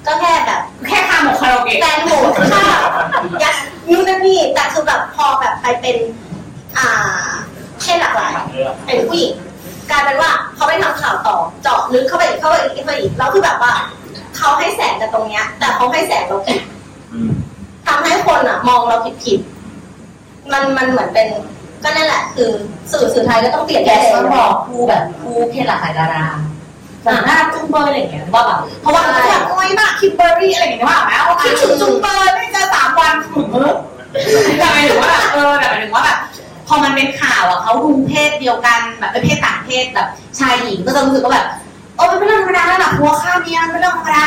ก็แค่แบบแค่คาหมกคาราโอเกะแฟนโหดฆ่ายัดนู่นนั่นนี่แต่คือแบบพอแบบไปเป็น อ่าเพศหลากหลายเป็นผู้หญิง กลายเป็นว่าเขาไปทำข่าวต่อเจาะลึกเข้าไปอีกเข้าไปอีกเข้าไปอีกแล้วคือแบบว่าเขาให้แสงกันตรงเนี้ย แต่เขาให้แสงเราผิดทำให้คนอะ มองเราผิดผิดๆมันมันเหมือนเป็น ก็นั่นแหละ คือสื่อสื่อไทยก็ต้องเปลี่ยนแกชอบบอกครูแบบครูเพศหลากหลายดาราแบบหน้าจุ้งเบอร์อะไรอย่างเงี้ยว่าแบบเพราะว่าเขาแบบโอ้ยมากคิมเบอร์รี่อะไรอย่างเงี้ยว่าไหมว่าคิดถึงจุ้งเบอร์ไม่เจอสามวันถึงแต่หมายถึงว่าแบบเออแต่หมายถึงว่าแบบ พอมันเป็นข่าวอะเขาดูเพศเดียวกันแบบเป็นเพศต่างเพศแบบชายหญิงก็จะรู้สึกว่าแบบโอ้มันเป็นเรื่องธรรมดาแล้วล่ะผัวฆ่าเมียมันเป็นเรื่องธรรมดา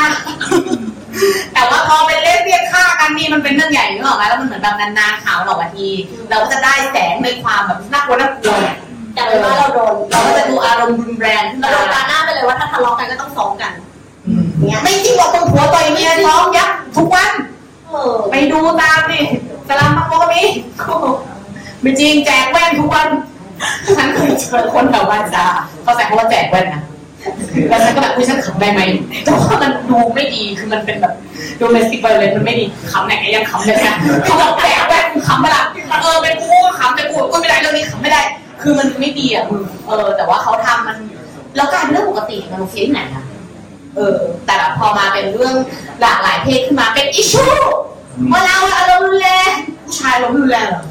แต่ว่าพอเป็นเลสเบี้ยนฆ่ากันนี่มันเป็นเรื่องใหญ่นึกออกไหมแล้วมันเหมือนแบบนานๆข่าวหรอกที เราก็จะได้แสงในความแบบน่ากลัวน่ากลัวเนี่ยแต่เป็นว่าเราโดนเราก็จะดูอารมณ์รุนแรงขึ้นเรามาโดนตาหน้าไปเลยว่าถ้าทะเลาะกันก็ต้องฟ้องกันเนี่ยไม่จริงหรอกคนผัวต่อยเมียท้องยับทุกวันเออไปดูตามดิสลามมาโกะมี ไม่จริงแจกแว่นทุกวันฉันเคยเจอคนแถวบ้านจ้าเขาใส่คำว่าแจกแว่นนะแล้วฉันก็แบบคุยฉันขำได้ไหมแต่ว่ามันดูไม่ดีคือมันเป็นแบบดูเมสติกเลยมันไม่ดีขำไหนก็ยังขำเลยนะเขาบอกแจกแว่นขำไปละเออเป็นกูก็ขำแต่กูก็ไม่ได้เรื่องนี้ขำไม่ได้ คือมันไม่ดีอะมึงเออ แต่ว่าเขาทำมันแล้วกลารเป็นเรื่องปกติมันโอเคที่ไหนอะเออ แต่แบบพอมาเป็นเรื่องหลากหลายเพศขึ้นมาเป็นอิชชูว่าเราอารมณ์รุนแรงผู้ชายอารมณ์รุนแรงเหรอ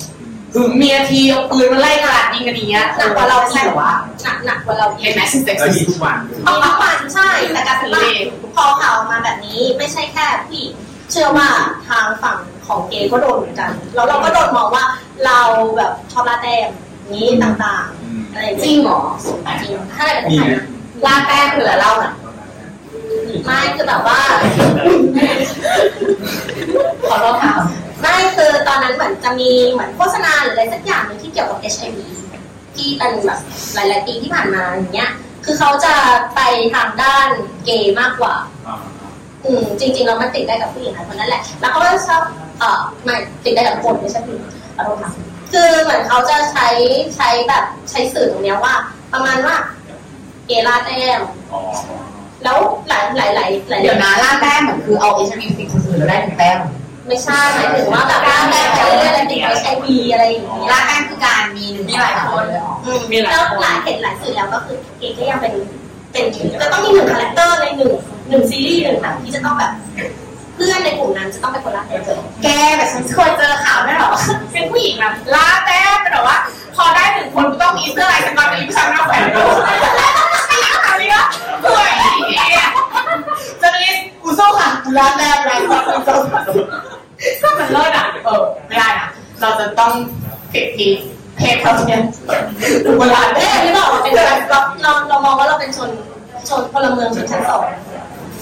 หึงเมียทีเอาปืนมาไล่กระดาษยิงกันอย่างเงี้ยหนักกว่าเราใช่เหรอวะหนักหนักกว่าเราอีกเห็นไหมซิสเต็กแล้วซิมีทุกวันทุกวันใช่แต่การเป็นว่าพอข่าวออกมาแบบนี้ไม่ใช่แค่ผู้หญิงเชื่อว่าทางฝั่งของเกย์ก็โดนเหมือนกันแล้วเราก็โดนมองว่าเราแบบชอบลาแต้มนี้ต่างๆอะไรจริงเหรอจริงถ้าอะไรแบบมีนี้นะลาแต้มคืออะไรเล่าหน่อยไม่คือแบบว่าขอโทษค่ะ ไม่คือตอนนั้นเหมือนจะมีเหมือนโฆษณาหรืออะไรสักอย่างหนึงที่เกี่ยวกับ HIV ที่เป็นแบบหลาย ๆ ปีที่ผ่านมาอย่างเงี้ย คือเขาจะไปทางด้านเกย์มากกว่า อืมจริง ๆ เรามันติดได้กับผู้หญิงนะคนนั้นแหละ แล้วเขาก็ชอบเอ่อไม่ติดได้กับคนไม่ใช่ผู้หญิงขอโทษค่ะคือเหมือนเขาจะใช้ใช้แบบใช้สื่อตรงเนี้ยว่า ประมาณว่าเกย์ลาดแต้มแล้วหลายหลายหลายหลายเดี๋ยวนะล่าแต้มเหมือนคือเอาเอชวีสิคนอื่นแล้วได้ถึงแต้ม ไม่ใช่หมายถึงว่าแบบลาดแต้มไปเรื่อยๆแล้วติด HIV อะไรอย่างเงี้ยล่าแต้มคือการมีหนึ่งมีหลายคนอืมแล้วหลายเห็นหลายสื่อแล้วก็คือเกย์ก็ยังเป็นเป็นจะต้องมีหนึ่งคาแรคเตอร์ในหนึ่งหนึ่งซีรีส์หนึ่งหนังที่จะต้องแบบเพื่อนในกลุ่มนั้นจะต้องเป็นคนรักเจอแกแบบฉันเคยเจอข่าวด้วยเหรอ เป็นผู้หญิงแบบล่าแต้มเป็นแบบว่า พอได้หนึ่งคนก็ต้องมีเสื้อลายสก๊อตมีผู้ชายมาแขวนดูข่าวนี้ก็เฮ้ยเจอร์นลิสต์กูสู้ค่ะล่าแต้มลายสก๊อตกูสู้ ก็มันเลิศอะเออไม่ได้นะเราจะต้องสิทธิเพศเท่าเทียมดูเวลาเอ๊ะนี่บอกว่าเป็นการเราเราเรามองว่าเราเป็นชนชนพลเมืองชนชั้นสอง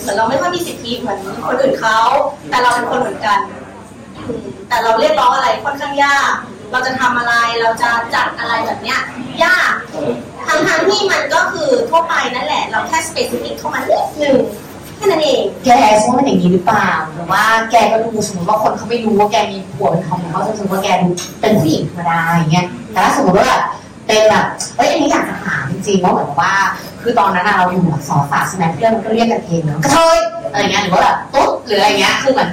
เหมือนเราไม่ค่อยมีสิทธิเหมือนคนอื่นเขาแต่เราเป็นคนเหมือนกัน แต่เราเรียกร้องอะไรค่อนข้างยาก เราจะทำอะไรเราจะจัดอะไรแบบเนี้ยยากทั้งทางที่มันก็คือทั่วไปนั่นแหละ เราแค่สเปซิฟิกเข้ามานิดหนึ่ง แค่นั้นเอง แกฉันว่ามันอย่างนี้หรือเปล่าหรือว่าแกก็ดูสมมติว่าคนเขาไม่รู้ว่าแกมีผัวเป็นทอมเขาจะรู้สึกว่าแกดูเป็นผู้หญิงธรรมดาอย่างเงี้ยแต่ถ้าสมมติว่าแบบเป็นแบบเอ้ยอันนี้อยากจะถามจริงๆว่าเหมือนว่า คือตอนนั้นเราอยู่แบบสอนศาสตร์ใช่ไหมเพื่อนมันก็เรียกกันเองเนาะกระเทยอะไรเงี้ยหรือว่าแบบตุ๊ดหรืออะไรเงี้ยคือเหมือน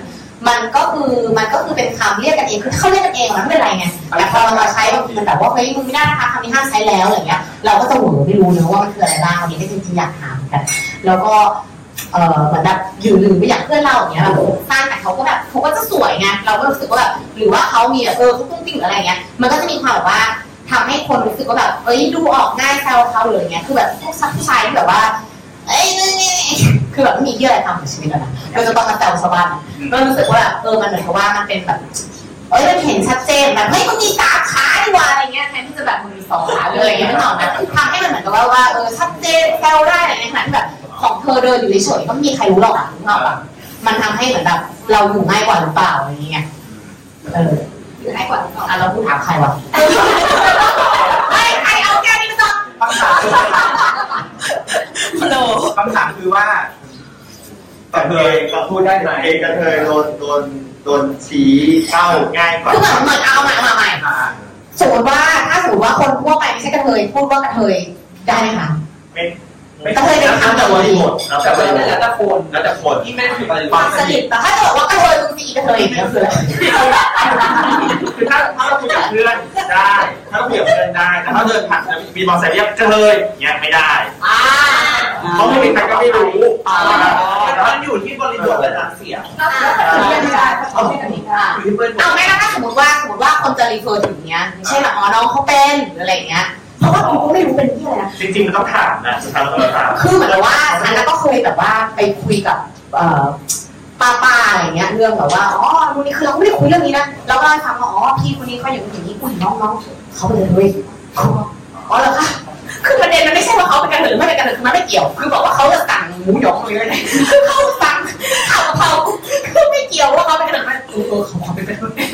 มันก็คือมันก็คือเป็นคำเรียกกันเองคือเขาเรียกกันเองมันไม่เป็นไรไงแต่พอเรามาใช้บางทีมันแบบว่าเฮ้ยมึงไม่ได้นะคะคำนี้ห้ามใช้แล้วอะไรเงี้ย เราก็จะหวไม่รู้เนอะว่ามันคืออะไรบ้างอันนี้ก็จริงๆอยากถามกัน แล้วก็ เออเหมือนแบบอยู่หรือไม่อยากเพื่อนเราอย่างเงี้ยแบบสร้างแต่เขาก็แบบเขาก็จะสวยไงเราก็รู้สึกว่าแบบหรือว่าเขามีแบบเออเขาตุ้งติ้งหรืออะไรเงี้ยมันก็จะมีความแบบว่าทำให้คนรู้สึกว่าแบบเอ้ยดูออกง่ายแซวเขาหรืออะไรเงี้ยคือแบบพวกซับผู้ชายที่แบบว่าเอ้ยนี่นี่คือแบบไม่มีเยื่ออะไรทำกับชีวิตแล้วนะโดยเฉพาะมาแซวชาวบ้านก็รู้สึกว่าแบบเออมันเหมือนกับว่ามันเป็นแบบเอ้ยมันเห็นชัดเจนแบบเฮ้ยมึงมีสามขาดีกว่าอะไรเงี้ยแทนที่จะแบบมึงมีสองขาเลยอะไรเงี้ยไม่หรอกนะทำให้มันเหมือนกับว่าว่าเออชัดเจนแซวได้อะไรเงี้ยขนาดที่แบบ ของเธอเดินอยู่เฉยๆก็ไม่มีใครรู้หรอกอะรู้หรอกอะมันทำให้เหมือนแบบเราอยู่ง่ายกว่าหรือเปล่าอะไรเงี้ยเอออยู่ง่ายกว่าหรือเปล่าอะเราพูดถามใครวะเฮ้ยใครเอาแก้วนี้มาจอดคำถามฮัลโหลคำถามคือว่าแต่เคยเราพูดได้ไหมเองกระเทยโดนโดนโดนชี้เข้าง่ายกว่าคือเหมือนเหมือนเอาใหม่เอามาใหม่อ่าสมมติว่าถ้าสมมติว่าคนทั่วไปไม่ใช่กระเทยพูดว่ากระเทยได้ไหมคะไม่ ไม่กระเทยเป็นคำแต่บริบทแล้วแต่บริบทแล้วแต่คนแล้วแต่คนที่ไม่ได้ถือบริควาวามรสนิทแต่ถ้าจะบอกว่ากระเทยมึงสีกระเทยอย่างเงี้ยคืออะไรคือถ้าถ้าเราคุยกับเพื่อนได้ ถ้าเราคุยกับเพื่อนได้แต่ถ้าเดินผ่านมีมอเตอร์ไซค์เรียกกระเทยเงี้ยไม่ได้อ่าเพราะไม่มีใครก็ไม่รู้มันอยู่ที่บริบทและน้ำเสียงเรียนไม่ได้เขาไม่ได้ค่ะอยู่ที่บริบทเอาไม่นะถ้าสมมติว่าสมมติว่าคนจะรีเฟอร์ถึงเนี้ยไม่ใช่แบบอ๋อน้องเขาเป็นหรืออะไรเงี้ย เพราะว่ากูก็ไม่รู้เป็นที่อะไรนะจริงๆมันต้องถามนะสุดท้ายเราต้องถามคือเหมือนกับว่าฉันก็เคยแบบว่าไปคุยกับเอ่อป้าป้าๆอะไรเงี้ยเรื่องแบบว่าอ๋อนู่นนี่คือเราไม่ได้คุยเรื่องนี้นะเราก็เลยฟังว่าอ๋อพี่คนนี้เขาอย่างนี้อย่างนี้อุ้ยน้องน้องเขาเป็นเลยอ๋อเหรอคะคือประเด็นมันไม่ใช่ว่าเขาเป็นกระเทยหรือไม่เป็นกระเทยคือมันไม่เกี่ยวคือบอกว่าเขาจะสั่งหมูหยองเลยนะเขาสั่งข้าวกะเพราคือไม่เกี่ยวว่าเขาเป็นกระเทยมันเออเออเขาเขาเป็นกระเทย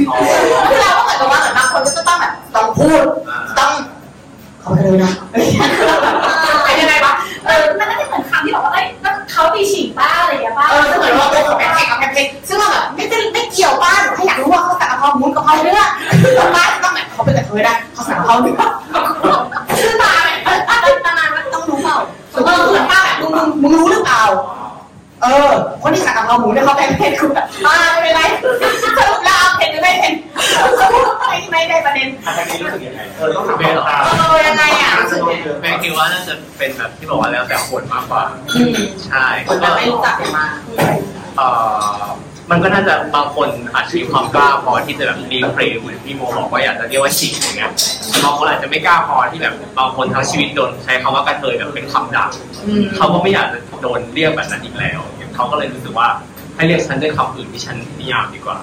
คือเราก็เหมือนกับว่าเหมือนบางคนก็จะต้องแบบต้องพูดต้องเขาเป็นกระเทยนะเป็นยังไงวะเออมันน่าจะเหมือนคำที่บอกว่าเอ้ยแล้วเขาตีฉีกป้าอะไรอย่างเงี้ยป้าเออเหมือนว่าเป็นของแพงกับแพงซึ่งเราแบบไม่ได้ไม่เกี่ยวป้าหนูแค่อยากรู้ว่าเขาสั่งกะเพราหมูกะเพราเนื้อป้าจะต้องแบบเขาเป็นกระเทยได้เขาสั่งกะเพราเนื้อคือป้าเนี่ยประมาณว่าต้องรู้เปล่าเออเหมือนป้าแบบมึงมึงมึงรู้หรือเปล่า เออ คนที่สั่งกะเพราหมูเนี่ยเขาเป็นเพศคุณแบบป้าไม่เป็นไรสรุปแล้วเอาเผ็ดหรือไม่เผ็ดไม่ไม่ได้ประเด็นทางนี้รู้สึกยังไง เออต้องถามตามเออยังไงอะรู้สึกไงแม่คิดว่าน่าจะเป็นแบบที่บอกว่าแล้วแต่คนมากกว่า อืมใช่คนแบบไม่รู้จักกันมา เอ่อ มันก็น่าจะบางคนอาจจะมีความกล้าพอที่จะแบบรีเฟรมเหมือนพี่โมบอกว่าอยากจะเรียกว่าฉีกอย่างเงี้ยบางคนอาจจะไม่กล้าพอที่แบบบางคนทั้งชีวิตโดนใช้คำว่ากระเทยแบบเป็นคำด่าอืมเขาก็ไม่อยากจะโดนเรียกแบบนั้นอีกแล้วเขาก็เลยรู้สึกว่า ให้เรียกฉันด้วยคำอื่นที่ฉันนิยามดีกว่า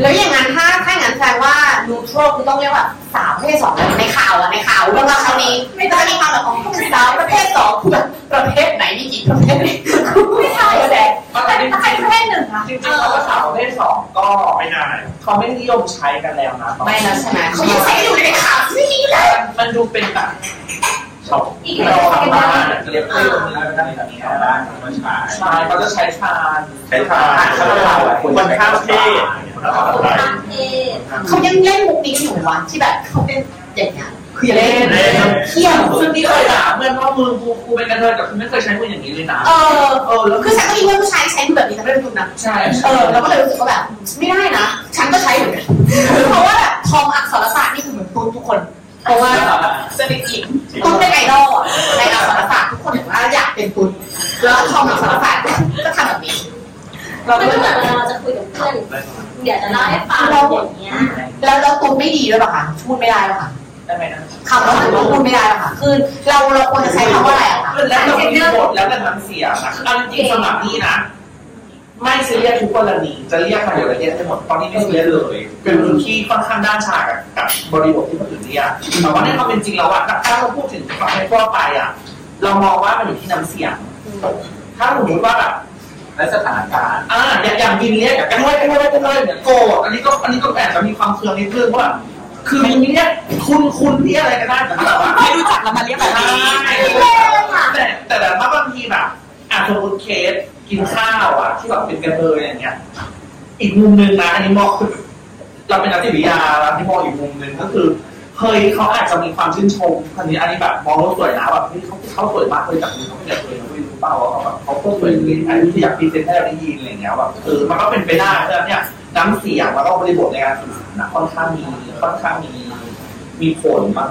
แล้วอย่างนั้นถ้าถ้าอย่างนั้นแสดงว่านูทรัลคือต้องเรียกว่าสาวประเภทสองในข่าวอะในข่าวเรื่องราวคราวนี้ไม่ต้องมีความแบบของผู้เป็นสาวประเภทสองคือแบบประเภทไหนมีกี่ประเภทไม่ใช่แดงแต่ถ้าใครประเภทหนึ่งนะจริงๆคำว่าสาวประเภทสองก็ไม่ได้เขาไม่นิยมใช้กันแล้วนะตอนไม่นี้แล้วใช่ไหมเขายังใช้อยู่ในข่าวที่นี่เลยมันดูเป็นแบบ ชอบอีกที่แล้เราวทำบ้านเรียกเพื่อนอะไรแบบนี้บ้านใช่เขาจะใช้ชาญใช้ทางเขาเรียกว่าคนข้ามเพศเขายังเล่นมุกนี้อยู่ไหมวะที่แบบเขาเป็นอย่างเงี้คือเล่นเล่นเที่ยวซึ่งนี่เคยถามเพื่อนว่ามือกูกูเป็นกระเทยแต่คุณไม่เคยใช้มืออย่างนี้เลยนะเออเออแล้วคือฉันก็มีเพื่อนผู้ชายใช้มือแบบนี้แต่ไม่ได้คุณนะใช่เออเราก็เลยรู้สึกว่าแบบไม่ได้นะ ฉันก็ใช้เหมือนกันเพราะว่าแบบทอมอักษรศาสตร์นี่คือเหมือนตูนทุกคน เพราะว่าสนิทจริงตูนเป็นไอดอลอะในอักษรศาสตร์ทุกคนเห็นว่าอยากเป็นตูนแล้วทอมอักษรศาสตร์ก็ทำแบบนี้เรามันก็ก็เลยเหมือนเราจะคุยกับเพื่อนอยากจะเล่าให้ฟังอย่างเงี้ยแล้วแล้วตูนไม่ดีด้วยป่ะคะพูดไม่ได้ป่ะคะได้ไหมนะคำว่าตูนพูดไม่ได้ป่ะคะคือเราเราควรจะใช้คำว่าอะไรอะคะแล้วเรามีบทแล้วแต่น้ำเสียงนะคือเอาจริงๆสำหรับนี่นะ ไม่ซีเรียสทุกกรณีจะเรียกมาเดี๋ยวละเอียดให้หมดตอนนี้ไม่ซีเรียสเลย เป็นพื้นที่ค่อนข้างด้านชากับกับบริบทที่คนอื่นเรียกแต่ว่าในความเป็นจริงแล้วอะถ้าเราพูดถึงความเป็นทั่วไปอะเรามองว่ามันอยู่ที่น้ำเสียง ถ้าสมมติว่าแบบและสถานการณ์อ่าอย่างอย่างยินเรียกอย่างกันด้วยกันด้วยกันด้วยเนี่ยโกรธอันนี้ก็อันนี้ก็แอบจะมีความเคืองนิดนึงว่าคือมันเรียกคุณคุณที่อะไรก็ได้แต่ว่าไม่รู้จักแล้วมาเรียกแบบนี้แต่แต่แต่ว่าบางทีแบบอะสมมติเคส กินข้าวอะ ที่แบบเป็นกระเทยอย่างเงี้ย อีกมุมหนึ่งนะอันนี้มองเราเป็นนักจิตวิทยาแล้วที่มองอีกมุมหนึ่งก็คือเฮ้ยเขาอาจจะมีความชื่นชมคนนี้อันนี้แบบมองแล้วสวยนะแบบเฮ้ยเขาเขาสวยมากเลยจากนี้เขาเกลียดเลยไม่รู้เปล่าว่าแบบเขาก็สวยอันนี้ที่อยากพรีเซนต์ให้เราได้ยินอะไรเงี้ยแบบเออมันก็เป็นไปได้เพราะเนี่ยน้ำเสียงแล้วก็บริบทในการสื่อสารนะค่อนข้างมีค่อนข้างมี มีผลมา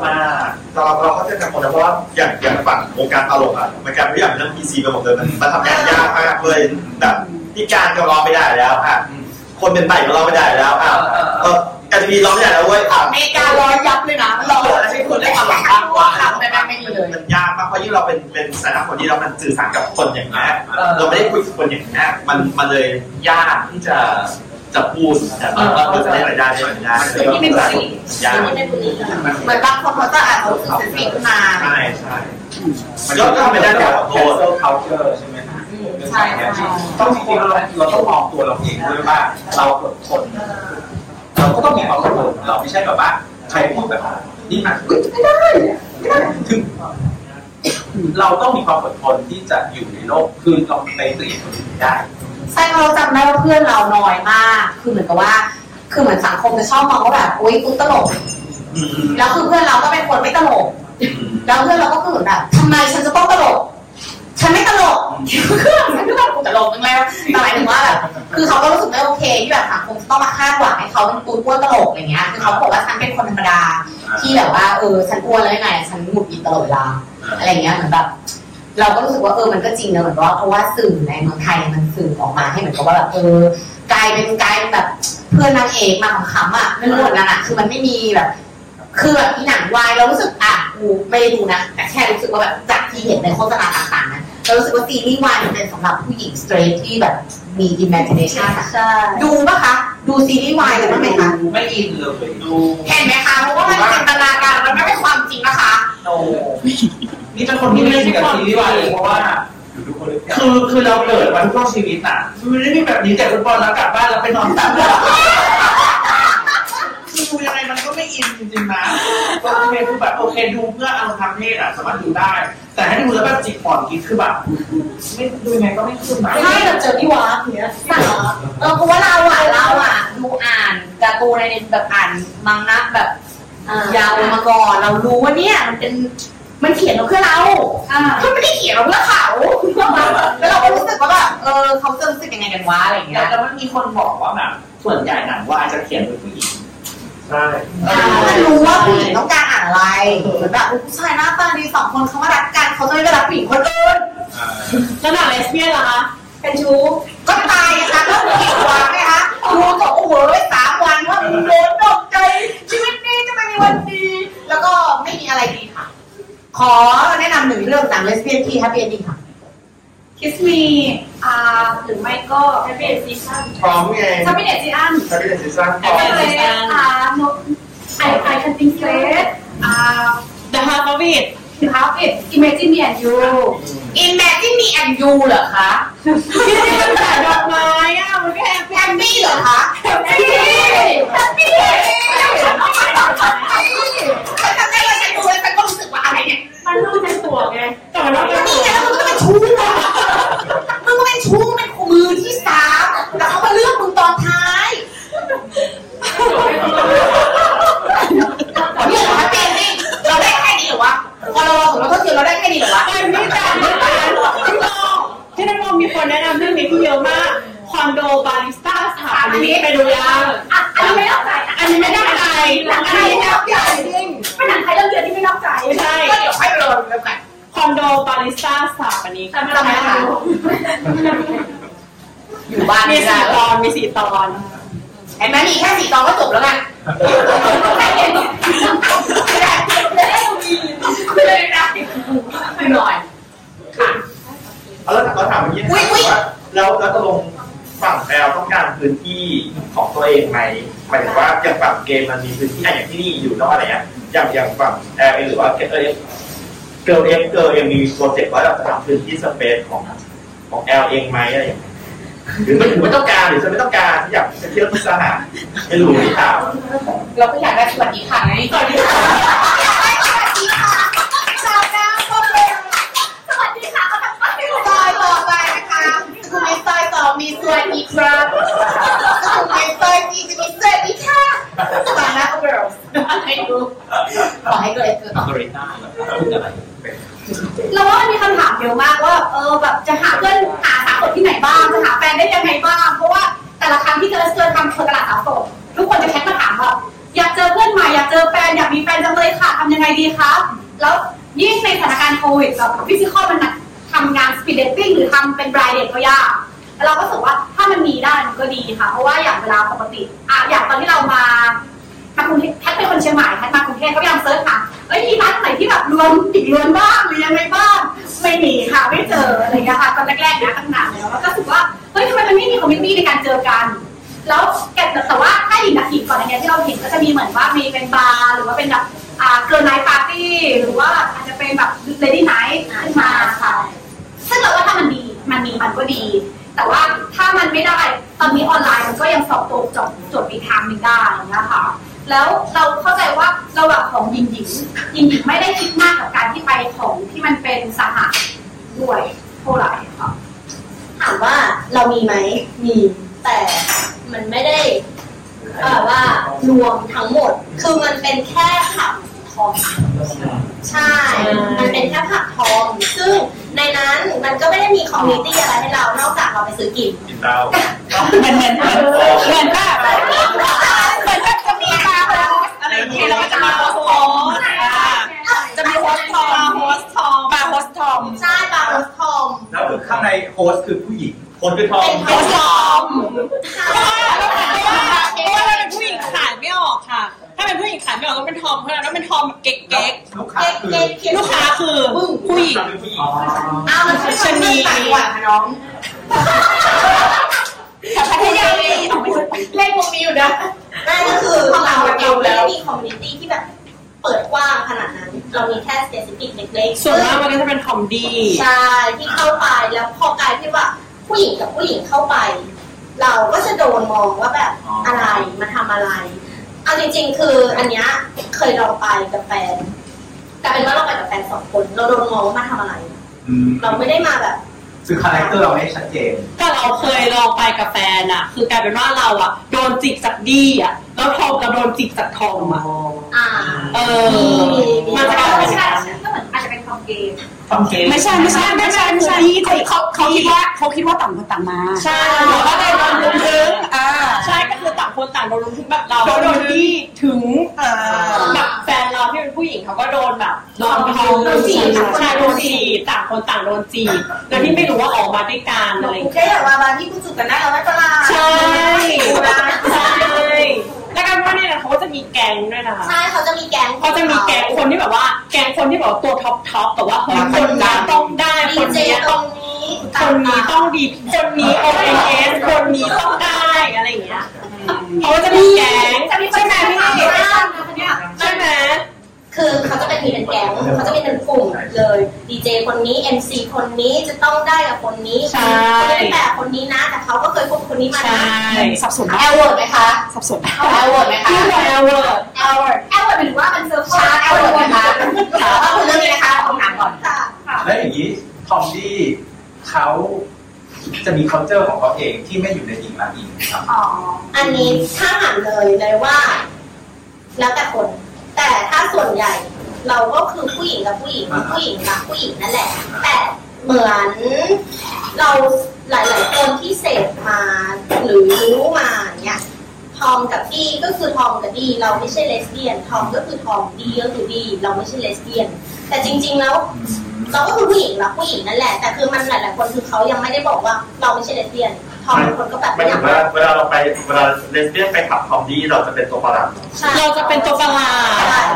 กๆเราเราเข้าใจกันหมดนะเพราะว่าอย่างอย่างฝั่งวงการตลกอะมันกลายเป็นอย่างเรื่อง PC ไปหมดเลยมันมันทำงานยากมากเลยแบบพิการก็ร้องไม่ได้แล้วอะคนเป็นไตก็ร้องไม่ได้แล้วอะเออการจะมีร้องไม่ได้แล้วเว้ยอะอเมริการ้อยยับเลยนะรอใช้คนได้ความรักว่าคำแต่แม่งไม่มีเลยมันยากมากเพราะยิ่งเราเป็นเป็นสายนักคนที่เรามันสื่อสารกับคนอย่างนี้ยเออเราไม่ได้คุยกับคนอย่างนี้ยมันมันเลยยากที่จะ จะพูดแต่ว่าเราจะได้รายได้ได้รายได้ที่เป็นบุรียากที่ไม่บุรีเหมือนบางคนเขาจะอาจจะรู้สึกเซนซิทีฟขึ้นมาใช่ใช่มันก็ทำไม่ได้แต่ขอโทษ culture ใช่ไหมฮะใช่ใช่ต้องจริงๆเราเราต้องมองตัวเราเองด้วยว่าเราอดทนเราก็ต้องมีความอดทนของเราไม่ใช่แบบว่าใครพูดแบบนี่มันไม่ได้ไม่ได้คือ เราต้องมีความอดทนที่จะอยู่ในโลกคือเราไปเปลี่ยนคนอื่นไม่ได้ใช่เราจำได้ว่าเพื่อนเราน้อยมาก คือเหมือนกับว่า คือเหมือนสังคมจะชอบมองว่าแบบอุ้ยกูตลกแล้วคือเพื่อนเราก็เป็นคนไม่ตลกแล้วเพื่อนเราก็คือเหมือนแบบทำไมฉันจะต้องตลก ฉันไม่ตลกคือฉันก็แบบกูตลกจังเลยแต่หมายถึงว่าแบบคือเขาก็รู้สึกไม่โอเคที่แบบสังคมต้องมาคาดหวังให้เขาเป็นตูนอ้วนตลกอะไรเงี้ยคือเขาบอกว่าฉันเป็นคนธรรมดา ที่แบบว่าเออฉันอ้วนแล้วยังไงฉันหงุดหงิดตลอดเวลาอะไรเงี้ยเหมือนแบบเราก็รู้สึกว่าเออมันก็จริงนะเหมือนว่าเพราะว่าสื่อในเมืองไทยมันสื่อออกมาให้เหมือนกับว่าแบบเออกลายเป็นกลายเป็นแบบเพื่อนนางเอกมาขำๆอะไม่รู้เหมือนกันอะคือมันไม่มีแบบ คือแบบมีหนังวายเรารู้สึกอะกูไม่ได้ดูนะ แต่แค่รู้สึกว่าแบบจากที่เห็นในโฆษณาต่างๆนะเรารู้สึกว่าซีรีส์วายมันเป็นสำหรับผู้หญิงสเตรทที่แบบมี imagination อะใช่ดูปะคะ ดูซีรีส์วายกันบ้างไหมคะไม่อินเลยดูเห็นไหมคะเพราะว่ามันจินตนาการมันไม่เป็นความจริงนะคะโนนี่เป็นคนที่ไม่ได้อินกับซีรีส์วายเลยเพราะว่าคือคือเราเกิดมาทุกช่วงชีวิตอะมันไม่ได้มีแบบนี้แต่ทุกคนแล้วกลับบ้านแล้วไปนอนตับ คือดูยังไงมันก็ไม่อินจริงๆนะก็โอเคคือแบบโอเคดูเพื่ออารมณ์ทางเพศอะสามารถดูได้ แต่ให้ดูแล้วแบบจิกหมอนกินคือแบบไม่ดูยังไงก็ไม่ขึ้นนะใช่เราเจอพี่วาร์ปเนี้ยเออเพราะว่าเราอะเราอะดูอ่านการ์ตูนในแบบอ่านมังงะแบบยาวมาก่อนเรารู้ว่าเนี่ยมันเป็นมันเขียนมาเพื่อเราเขาไม่ได้เขียนมาเพื่อเขา แล้วเราก็รู้สึกว่าแบบเออเขาจะรู้สึกยังไงกันวะอะไรอย่างเงี้แต่ยแต่มันมีคนบอกว่าแบบส่วนใหญ่หนังว่าจะเขียนโดยผู้หญิง ใช่มันรู้ว่าผู้หญิงต้องการอ่านอะไรเหมือนแบบผู้ชายหน้าตาดีสองคนเขามารักกันเขาจะไม่ไปรักผู้หญิงคนอื่นแล้วหนังเลสเบี้ยนล่ะคะเป็นชู้ก็ตายนะคะก็ผิดหวังไหมคะดูจบโอ้โหสามวันว่าโดนดอกใจชีวิตนี้จะไม่มีวันดี แล้วก็ไม่มีอะไรดีค่ะ ขอแนะนำหนึ่งเรื่องหนังเลสเบี้ยนที่ happy ending ค่ะ Kiss Me อ่าหรือไม่ก็ Happiest Season พร้อมไงชาบิเนตซีอันถ้าเป็น season พร้อมเฟสอ่า no I I counting face อ่า The Half of It Half It Imagine Me and You Imagine Me and You เหรอคะที่มันขายดอกไม้อะมันก็ hap happy เหรอคะ happy happy ฉันจำได้ว่าฉันดูแล้วฉันก็รู้สึกว่าอะไรเนี่ยมันต้องเป็นตัวไงแต่มันต้องเป็นนี่ไงแล้วมึงก็เป็นชู้อะมึงก็เป็นชู้เป็นมือที่สามแต่เขามาเลือกมึงตอนท้ายนี่เหรอ happy นี่เราได้แค่นี้เหรอวะ พอเราสมมติว่าคือเราได้แค่นี้เหรอวะไม่ไม่แต่ไม่แต่ที่น้องที่น้องมีคนแนะนำเรื่องนี้ที่เยอะมากคอนโดบาริสต้าสถาปนิกไปดูยังอันนี้ไม่นอกใจอันนี้ไม่ได้ใจหนังอันนี้ไม่นอกใจจริงเป็นหนังไทยเรื่องเดียวที่ไม่นอกใจไม่ใช่ก็เดี๋ยวให้เราแล้วกันคอนโดบาริสต้าสถาปนิกทำไมคะอยู่บ้านมีสี่ตอนมีสี่ตอน เห็นไหมมีแค่สี่ตอนก็จบแล้วไงไม่ได้ไม่ได้มีไม่ได้ไม่หน่อยค่ะเอาแล้วเราถามเมื่อกี้อุ๊ยอุ๊ยว่าแล้วแล้วตกลงฝั่งแอลต้องการพื้นที่ของตัวเองไหมหมายถึงว่าอย่างฝั่งเกมมันมีพื้นที่อะอย่างที่นี่อยู่นอกอะไรเงี้ยอย่างอย่างฝั่งแอลหรือว่าเออเกิร์ลเอ็มเกิร์ลเอ็มมีโปรเจกต์ว่าเราจะทำพื้นที่สเปซของของแอลเองไหมอะไรอย่างเงี้ย หรือไม่หรือไม่ต้องการหรือจะไม่ต้องการที่อยากจะเที่ยวที่สหาไม่รู้ที่ถามเราก็อยากได้สวัสดีค่ะไงสวัสดีค่ะอยากได้สวัสดีค่ะชาวนาก็เลยสวัสดีค่ะเขาทำไปซอยต่อไปนะคะคุณมีซอยต่อมีสวัสดีครับคุณมีซอยจีจะมีสวัสดีค่ะชาวนาก็เกิร์ลให้ดูขอให้เกิดเกิดต่อ เราว่ามันมีคำถามเยอะมากว่าเออแบบจะหาเพื่อนหาสาวโสดที่ไหนบ้างจะหาแฟนได้ยังไงบ้าง เพราะว่าแต่ละครั้งที่เจอเจอทำเปิดตลาดสาวโสดทุกคนจะแชทมาถามว่าอยากเจอเพื่อนใหม่อยากเจอแฟนอยากมีแฟนจังเลยค่ะทำยังไงดีคะแล้วยิ่งในสถานการณ์โควิดแบบ physical มันทำงาน speed dating หรือทำเป็น blind date ก็ยากแล้วเราก็รู้สึกว่าถ้ามันมีได้มันก็ดีค่ะ เพราะว่าอย่างเวลาปกติอะอย่างตอนที่เรามา มากรุงเทพแพทเป็นคนเชียงใหม่แพทมากรุงเทพก็พยายาม search หาเอ้ยมีร้านไหนที่แบบรวมอีกรวมบ้างหรือยังไงบ้างไม่มีค่ะไม่เจออะไรเงี้ยค่ะตอนแรกๆนะตั้งนานแล้วแล้วก็รู้สึกว่าเฮ้ยทำไมมันไม่มี community ในการเจอกัน แล้วแกแต่ว่าถ้าอีกนาทีก่อนอันเนี้ยที่เราเห็นก็จะมีเหมือนว่ามีเป็นบาร์หรือว่าเป็นแบบอ่า girl night party หรือว่าอาจจะเป็นแบบ lady night ขึ้นมาค่ะซึ่งเราว่าถ้ามันดีมันมีมันก็ดี แต่ว่าถ้ามันไม่ได้ตอนนี้ออนไลน์มันก็ยังสอบโจทย์จบจทย์อีกทางหนึ่งได้นะคะ แล้วเราเข้าใจว่าระหว่างของหญิงหญิงหญิงหญิงไม่ได้คิดมากกับการที่ไปของที่มันเป็นสหะด้วยเท่าไหร่ค่ะถามว่าเรามีไหมมีแต่มันไม่ได้เอ่อว่ารวมทั้งหมด คือมันเป็นแค่ผักทองใช่ มันเป็นแค่ผับทอม ซึ่งในนั้นมันก็ไม่ได้มี community อะไรให้เรา นอกจากเราไปซื้อกินกินเหล้าเหมือนเหมือนเหมือนเหมือนแบบเหมือนแบบจะมีบาร์ host อะไรอย่างเงี้ยแล้วก็จะมี host ทอมจะมี host ทอม host ทอมบาร์ host ทอมใช่บาร์ host ทอมแล้วคือข้างใน host คือผู้หญิงคนคือทอม host ทอมเพราะว่าเพราะว่าเราเป็นผู้หญิงขายไม่ออกค่ะ ถ้าเป็นผู้หญิงขายไม่ออกก็เป็นทอมเท่านั้นแล้วเป็นทอมแบบเก๊กลูกค้าเก๊กคือเก๊กเก๊กๆลูกค้าคือผู้หญิงคือผู้หญิงอ้าวมันใช่ชะนีต่างจังหวัดค่ะน้อง พัทยามีเอาไม่ใช่เล่นวงนี้อยู่นะนั่นก็คือของเราเราเดียวไม่แล้วได้มีคอมมูนิตี้ที่แบบเปิดกว้างขนาดนั้น เรามีแค่สเปซิฟิกเล็กๆส่วนมากมันก็จะเป็นทอมดี ใช่ที่เข้าไปแล้วพอกลายที่ว่าผู้หญิงกับผู้หญิงเข้าไป เราก็จะโดนมองว่าแบบอะไรมาทำอะไรเอาจริง ๆ คืออันเนี้ยเคยลองไปกับแฟนแต่เป็นว่าเราไปกับแฟนสองคน เราโดนมองว่ามาทำอะไรอืมเราไม่ได้มาแบบ คือ character เราไม่ชัดเจน แต่เราเคยลองไปกับแฟนอะคือกลายเป็นว่าเราอะโดนจิกจากดี้อะแล้วทอมกับโดนจิกจากทอมอะอ่าเออมันจะกลายเป็น ใช่อย่างนั้นก็เหมือนอาจจะเป็นคอมเกมทำเกมไม่ใช่ไม่ใช่ไม่ใช่ไม่ใช่เขาเขาเขาคิดว่าเขาคิดว่าต่างคนต่างมา ใช่แล้วก็เลยโดนลุมถึงอ่าใช่ก็คือต่างคนต่างโดนรุมถึงแบบเราโดนดีถึงอ่าแบบแฟนเราที่เป็นผู้หญิงเขาก็โดนแบบโดนทอมโดนจีบใช่โดนจีบต่างคนต่างโดนจีบโดยที่ไม่รู้ว่าออกมาด้วยกันอะไรอย่างกูเงี้ยแค่อยากมาบาร์ที่กูจุดกันได้เราไม่เป็นไรใช่ใช่แล้วกั นว่าเนี่ยนะเขาก็จะมีแก๊งด้วยนะคะ ใช่เขาจะมีแก๊งเขาจะมีแก๊งคนที่แบบว่า แก๊งคนที่แบบว่าตัวท็อปท็อปแต่ว่าเฮ้ยคนนี้ต้องได้ดีคนเจนี้ตรงนี้ตคนนี้ต้องดีคนนี้ O N S คนนี้ต้องได้อะไรอย่างเงี้ยเขาก็จะมีแก๊งจะมีใช่ไหมพี่เนี่ยใช่ไหม คือเขาจะเป็นมีเป็นแก๊งเขาจะมีเป็นกลุ่มเลยดีเจคนนี้ MC คนนี้จะต้องได้กับคนนี้ใช่เขาไม่ได้แต่คนนี้นะ แต่เขาก็เคยคบคนนี้มาใช่นะสับสนแอลเวิร์ดไหมคะสับสนแอลเวิร์ดไหมคะที่แอลเวิร์ดแอลเวิร์ดแอลเวิร์ดหมายถึงว่าเป็นเซิร์ฟเวอชาร์ร์จแอลเวิร์ดไหมคะแต่ว่าคุณเรื่องนี้นะคะคำถามก่อนค่ะแล้วอย่างนี้ทอมดี้เขาจะมี culture ของเขาเองที่ไม่อยู่ในอิงละอิงครับอ๋ออันนี้ถ้าถามเลยเลยว่า แล้วแต่คน แต่ถ้าส่วนใหญ่เราก็คือผู้หญิงกับผู้หญิงผู้หญิงกับผู้หญิงนั่นแหละ แต่เหมือนเราหลาย ๆ คนที่เสพมาหรือรู้มาเนี่ยทอมกับดี้ก็คือทอมกับดี้ เราไม่ใช่เลสเบี้ยนทอมก็คือทอมดี้ก็คือดี้ เราไม่ใช่เลสเบี้ยน แต่จริง ๆ แล้วเราก็คือผู้หญิงรักผู้หญิงนั่นแหละ แต่คือมันหลายๆคนคือเขายังไม่ได้บอกว่าเราไม่ใช่เลสเบี้ยนทอมบางคนก็แบบไม่ไม่อถึยางกว่าเวลาเราไปเวลาเลสเบี้ยนไปผับทอมดี้เราจะเป็นตัวประหลาดใช่เราจะเป็นตัวประหลาด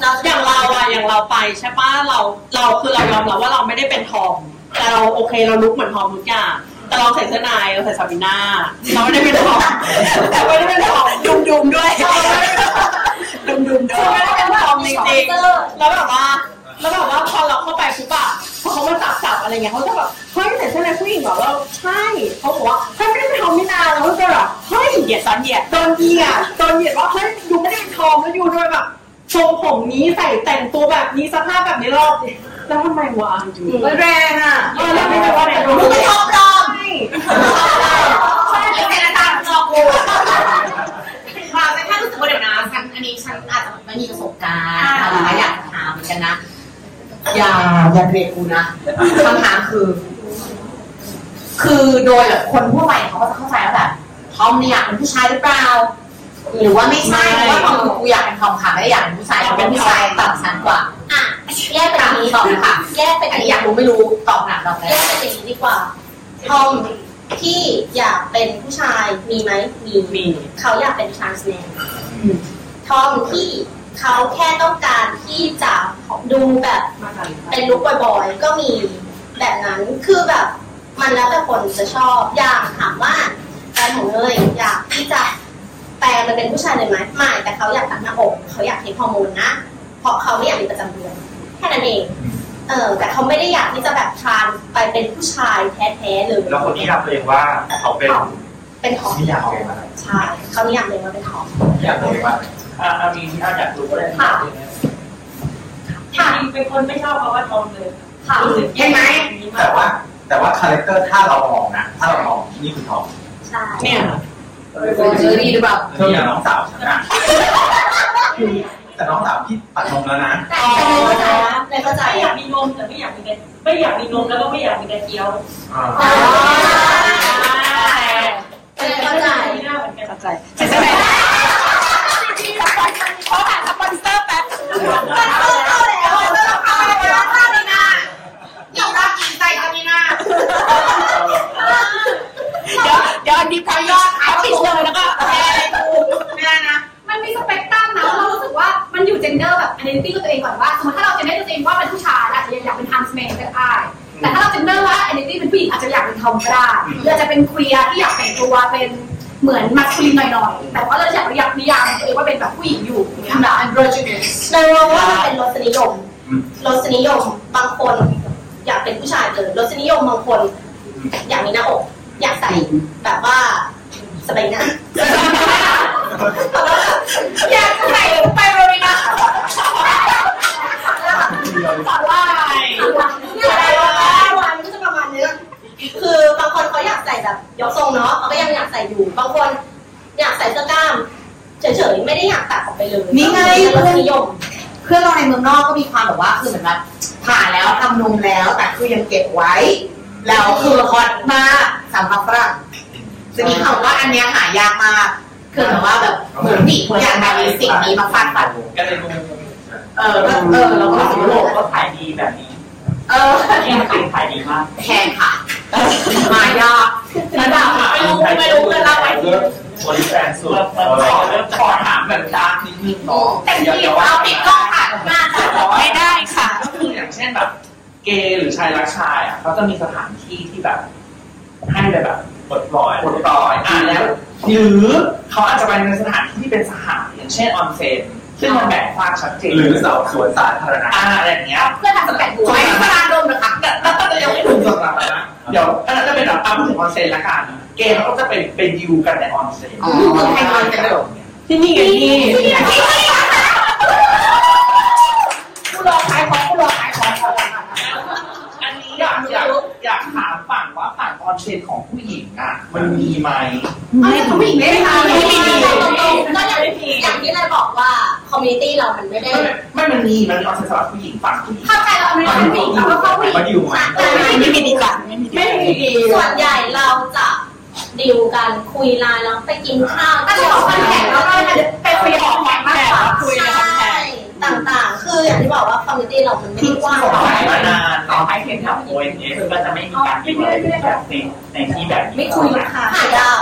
เราอย่างเราอะอย่างเราไปใช่ปะเราเราคือเรายอมรับว่าเราไม่ได้เป็นทอมแต่เราโอเคเราลุกเหมือนทอมทุกอย่างแต่เราใส่เสื้อในเราใส่ซาบิน่าเราไม่ได้เป็นทอมแต่ไม่ได้เป็นทอมดุมดุมๆด้วยดุมดุมๆด้วยไม่ได้เป็นทอมจริงๆแล้วแบบว่า แล้วแบบว่าพอเราเข้าไปปุ๊บอะพอเขามาจับจับอะไรเงี้ยเขาจะแบบเฮ้ยใส่เสื้อในผู้หญิงเหรอเราใช่เขาบอกว่าเฮ้ยไม่ได้เป็นทอมนี่นาเราก็จะแบบเฮ้ยเหยียดตอนเหยียดตอนเหยียดตอนเหยียดว่าเฮ้ยยูไม่ได้เป็นทอมแล้วยูด้วยแบบทรงผมนี้ใส่แต่งตัวแบบนี้สภาพแบบนี้เราแล้วทำไมวะมันแรงอะเออแล้วไม่รู้ว่าเนี่ยมึงเป็นทอมปลอมใช่ใช่เป็นอาจารย์หลอกกูค่ะแต่ถ้ารู้สึกว่าเดี๋ยวนะฉันอันนี้ฉันอาจจะไม่มีประสบการณ์นะคะอยากถามเหมือนกันนะ อย่าอย่าเบรกกูนะคำถามคือ คือโดยแบบคนทั่วไปเขาก็จะเข้าใจว่าแบบทอมเนี่ยอยากเป็นผู้ชายหรือเปล่า หรือว่าไม่ใช่เพราะว่าทอมคือกูอยากเป็นทอมค่ะไม่ได้อยากเป็นผู้ชายเขาเป็นผู้ชายต่ำชั้นกว่า อะแยกเป็นอย่างนี้ตอบเลยค่ะ แยกเป็นอัอันนนี้นี้อยากกอายรู้ไม่รู้ตอบหนักตอบแรแยกกเป็นอย่างนี้ดีกว่าทอมที่อยากเป็นผู้ชายมีไหมมีมีเขาอยากเป็นทรานส์แมนทอมที่ เขาแค่ต้องการที่จะดูแบบเป็นลุคบ่อยๆ ก็มีแบบนั้นคือแบบมันแล้วแต่คนจะชอบ อย่างถามว่าแฟนของเนยอยากที่จะแปลงมันเป็นผู้ชายเลยไหมไม่แต่เขาอยากตัดหน้าอกเขาอยากเทคฮอร์โมนนะเพราะเขาไม่อยากมีประจำเดือนแค่นั้นเองเออแต่เขาไม่ได้อยากที่จะแบบทรานไปเป็นผู้ชายแท้ๆเลยแล้วคนนี้ยามตัวเองว่าเขาเป็น เป็นทอมนี่อยากเอาเองมาอะไรใช่เขานิยามเลยว่าเป็นทอมอยากเอาเองมาอะไรอ่ามีที่อาอยากรู้ก็ได้ค่ะจริงๆเป็นคนไม่ชอบเพราะว่าทอมเลยค่ะรู้สึกเห็นไหมแต่ว่า แต่ว่าคาแรคเตอร์ถ้าเรามองนะถ้าเรามองนี่คือทอมใช่เนี่ยเจอดีหรือเปล่าเธออย่างน้องสาวฉันนะแต่น้องสาวพี่ตัดนมแล้วนะแต่เลยเข้าใจนะเลยเข้าใจไม่อยากมีนมแต่ไม่อยากมีกระไม่อยากมีนมแล้วก็ไม่อยากมีกระเจียว อ่าเลยเข้าใจไม่น่าเหมือนเข้าใจเสื้อในเขาหาสปอนเซอร์แป๊บมันเข้าเข้าแล้วเริ่มเข้าแล้วข้ามีนากินรักกินใจข้ามีนาเดี๋ยวเดี๋ยวอันนี้พอยอดเขาปิดเลยแล้วก็แชร์ไม่นะมันมีสเปกตรัมนะเรารู้สึกว่ามันอยู่ gender แบบ identity ตัวเองก่อนว่าสมมติถ้าเรา gender ตัวเองว่าเป็นผู้ชายอาจจะอยากเป็น trans man ก็ได้ แต่ถ้าเรา gender ว่า identity เป็นผู้หญิงอาจจะอยากเป็นทอมก็ได้หรืออาจจะเป็น queer ที่อยากแต่งตัวเป็นเหมือน masculine หน่อยๆ แต่ว่าเราอยากอยากนิยามตัวเองว่าเป็นแบบผู้หญิงอยู่อย่างเงี้ยแบบ androgynous เลยมองว่ามันเป็นรสนิยมรสนิยมบางคน อยากเป็นผู้ชายเลยรสนิยมบางคน อยากมีหน้าอก อยากใส่แบบว่าสบายหน้าอยากใส่ไปโรบินะ สาลายอะไรวะวันก็จะประมาณนี้คือบางคนเขาอยากใส่แบบยกทรงเนาะเขาก็ยังอยากใส่อยู่ บางคนอยากใส่เสื้อกล้ามเฉยๆไม่ได้อยากตัดออกไปเลยนี่ไงรสนิยมเพื่อนเราในเมืองนอกก็มีความแบบว่าคือเหมือนแบบผ่าแล้วทำนมแล้วแต่คือยังเก็บไว้ แล้วคือฮอตมาสำหรับฝรั่งจะมีคำว่าอันเนี้ยหายากมากคือแบบว่าแบบเหมือนผีทุกอย่างมีสิ่งนี้มาฟาดฟันก็เลยงง เออก็เออเราก็ว่ารู้สึกโลว่ากก็ขายดีแบบนี้เออที่มันขายดีมากแพงค่ะมายากระดับไม่รู้ไม่รู้เพื่อนเล่าไว้เริ่มบริแฟนสุดเริ่มขอเริ่มขอถามแบบดาร์กนิดนึงเนาะแต่ที่เอาปิดกล้องค่ะหน้าค่ะไม่ได้ค่ะก็คืออย่างเช่นแบบ เกย์หรือชายรักชายอะเขาจะมีสถานที่ที่แบบ ให้ไปแบบปลดปล่อยปลดปล่อยอ่าแล้ว หรือเขาอาจจะไปในสถานที่ที่เป็นสหายอย่างเช่นออนเซน ซึ่งมันแบ่งภาคชัดเจนหรือสาวสวนสาธารณะอ่าอะไรอย่างเงี้ยเพื่อทำสแปดบัวไม่พลาดโดนนะคะแต่แต่แต่ยังไม่ถึงสำหรับนะเดี๋ยวอันนั้นจะเป็นแบบอะพูดถึงออนเซนละกันเกย์เขาก็จะเป็นเป็นดิวกันในออนเซนให้นอนกันเลยที่นี่ไงพี่ผู้รอขายของผู้รอขายของอันนี้อยากอยาก อยากถามฝั่งว่าฝั่งออนเซนของผู้หญิงอะ มันมีไหม ไม่ผู้หญิงไม่ได้ทำไม่ไม่มีมีตรงๆก็อย่างอย่างที่นายบอกว่าคอมมูนิตี้เรามันไม่ได้ไม่ไม่มันมีมันมีออนเซนสำหรับผู้หญิงฝั่งผู้หญิงเข้าใจเราไม่ได้ผู้หญิงเราก็เข้าผู้หญิงมาอยู่ไหมแต่ไม่ไม่มีดีกว่าไม่มีดีกไม่ว่ามีดีส่วนใหญ่เราจะดิวกันคุยไลน์แล้วไปกินข้าวถ้าจะบอกคอนแทคแล้วก็ไปคุยของแขกมากกว่าคุยในคอนแทใช่ค ต่างๆ คืออย่างที่บอกว่าคอมมูนิตี้เรามันไม่ได้กว้างขายมานานต่อให้เป็นแถว ONS ก็จะไม่มีการดิวอะไรแบบในในที่แบบนี้ไม่คุยลูกค้าหายาก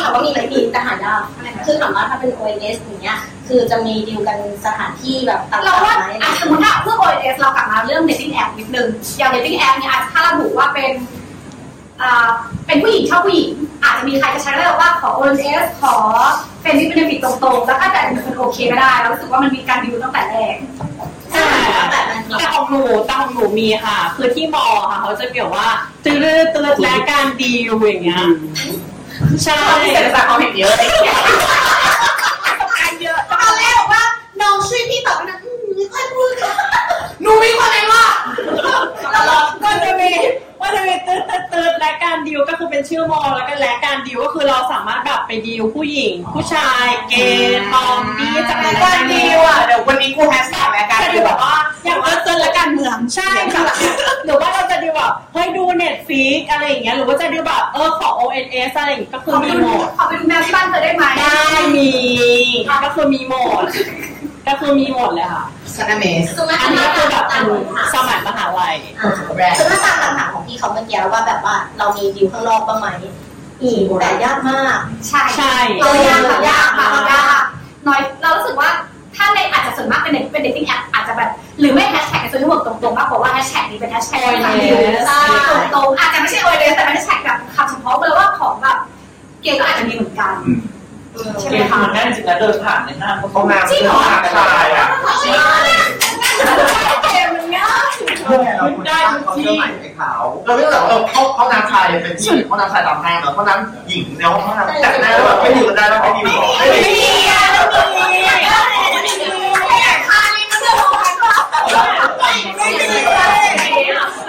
ถามว่ามีไหมมีแต่หายากคือถามว่าถ้าเป็น ONS อย่างเงี้ยคือจะมีดิวกันสถานที่แบบต่างเราๆว่าไหมอะสมมติถ้าเพื่อ OS เรากลับมาเรื่อง dating app นิดนึงอย่าง dating app เนี่ยอาจจะถ้าระบุว่าเป็นอ่า เป็นผู้หญิงชอบผู้หญิง อาจจะมีใครจะใช้ได้ว่าขอ OS ขอเป็นที่เป็นฟิตตรงๆ แล้วก็แต่เป็นโอเคก็ได้เรารู้สึกว่ามันมีการดิวตั้งแต่แรกใช่แบบนั้นแต่ของหนูแต่ของหนูมีค่ะ คือที่มอค่ะ เขาจะเกี่ยวว่าตืดตืดและการดีลอย่างเงี้ยใช่ที่เศรษฐศาสตร์เขาเห็นเยอะตอนแรกบอกว่าน้องช่วยพี่ตอบไปนะอืมไม่ค่อยพูดค่ะ หนูมีคนไหนว่าก็จะมีว่าจะมีตืดตืดตืดและการดีลก็คือเป็นชื่อมอแล้วก็และการดีลก็คือเราสามารถแบบไปดีลผู้หญิง ผู้ชายเกย์ทอมดี้จากรายการดีว่ะเดี๋ยววันนี้กูแฮชแท็กรายการจะดีดีแบแบบบว่าว่าอย่างว่าเจอและการเมืองใช่แบบหรือว่าเราจะดีแบบเฮ้ยดูเน็ตฟิกอะไรอย่างเงี้ยหรือว่าจะดีแบบเออขอ ONS อะไรอย่างเงี้ยก็คือขอไปมีดูหมดขอไปดูแมวที่บ้านเธอได้ไหมได้มีก็คือมีหมด ก็คือมีหมดเลยค่ะสนาเมส คือมันอันนี้คือแบบเป็นตามสมัยมหาลัยแบรนด์คือถ้าตามคำถามของพี่เขาเมื่อกี้ว่าแบบว่าเรามีดิวข้างนอกบ้างไหมมีแต่ยากมาก ใช่ใช่ เรายากค่ะยากค่ะยากน้อยเรารู้สึกว่าถ้าในอาจจะส่วนมากเป็นเด็กเป็นเด็กที่แอปอาจจะแบบหรือไม่แฮชแท็กในโซเชียลตรงๆมากกว่าว่าแฮชแท็กนี้เป็นแฮชแท็กตรงๆอาจจะไม่ใช่โอเลสแต่เป็นแฮชแท็กแบบคำเฉพาะเลยว่าของแบบเกย์ก็อาจจะมีเหมือนกัน ใช่ไหมคะมันแน่จริงนะเดินผ่านในห้างก็ห้องน้ำจริงเหรอชายอะเกย์มันง่ายได้เขาเชื่อใหม่ให้เขาเราไม่แบบเออห้องห้องน้ำชายเป็นที่ห้องน้ำชายตามห้างเหรอห้องน้ำหญิงในห้องน้ำแต่งหน้าแบบไม่ดีกันได้แล้วไม่ดีหรอไม่ดี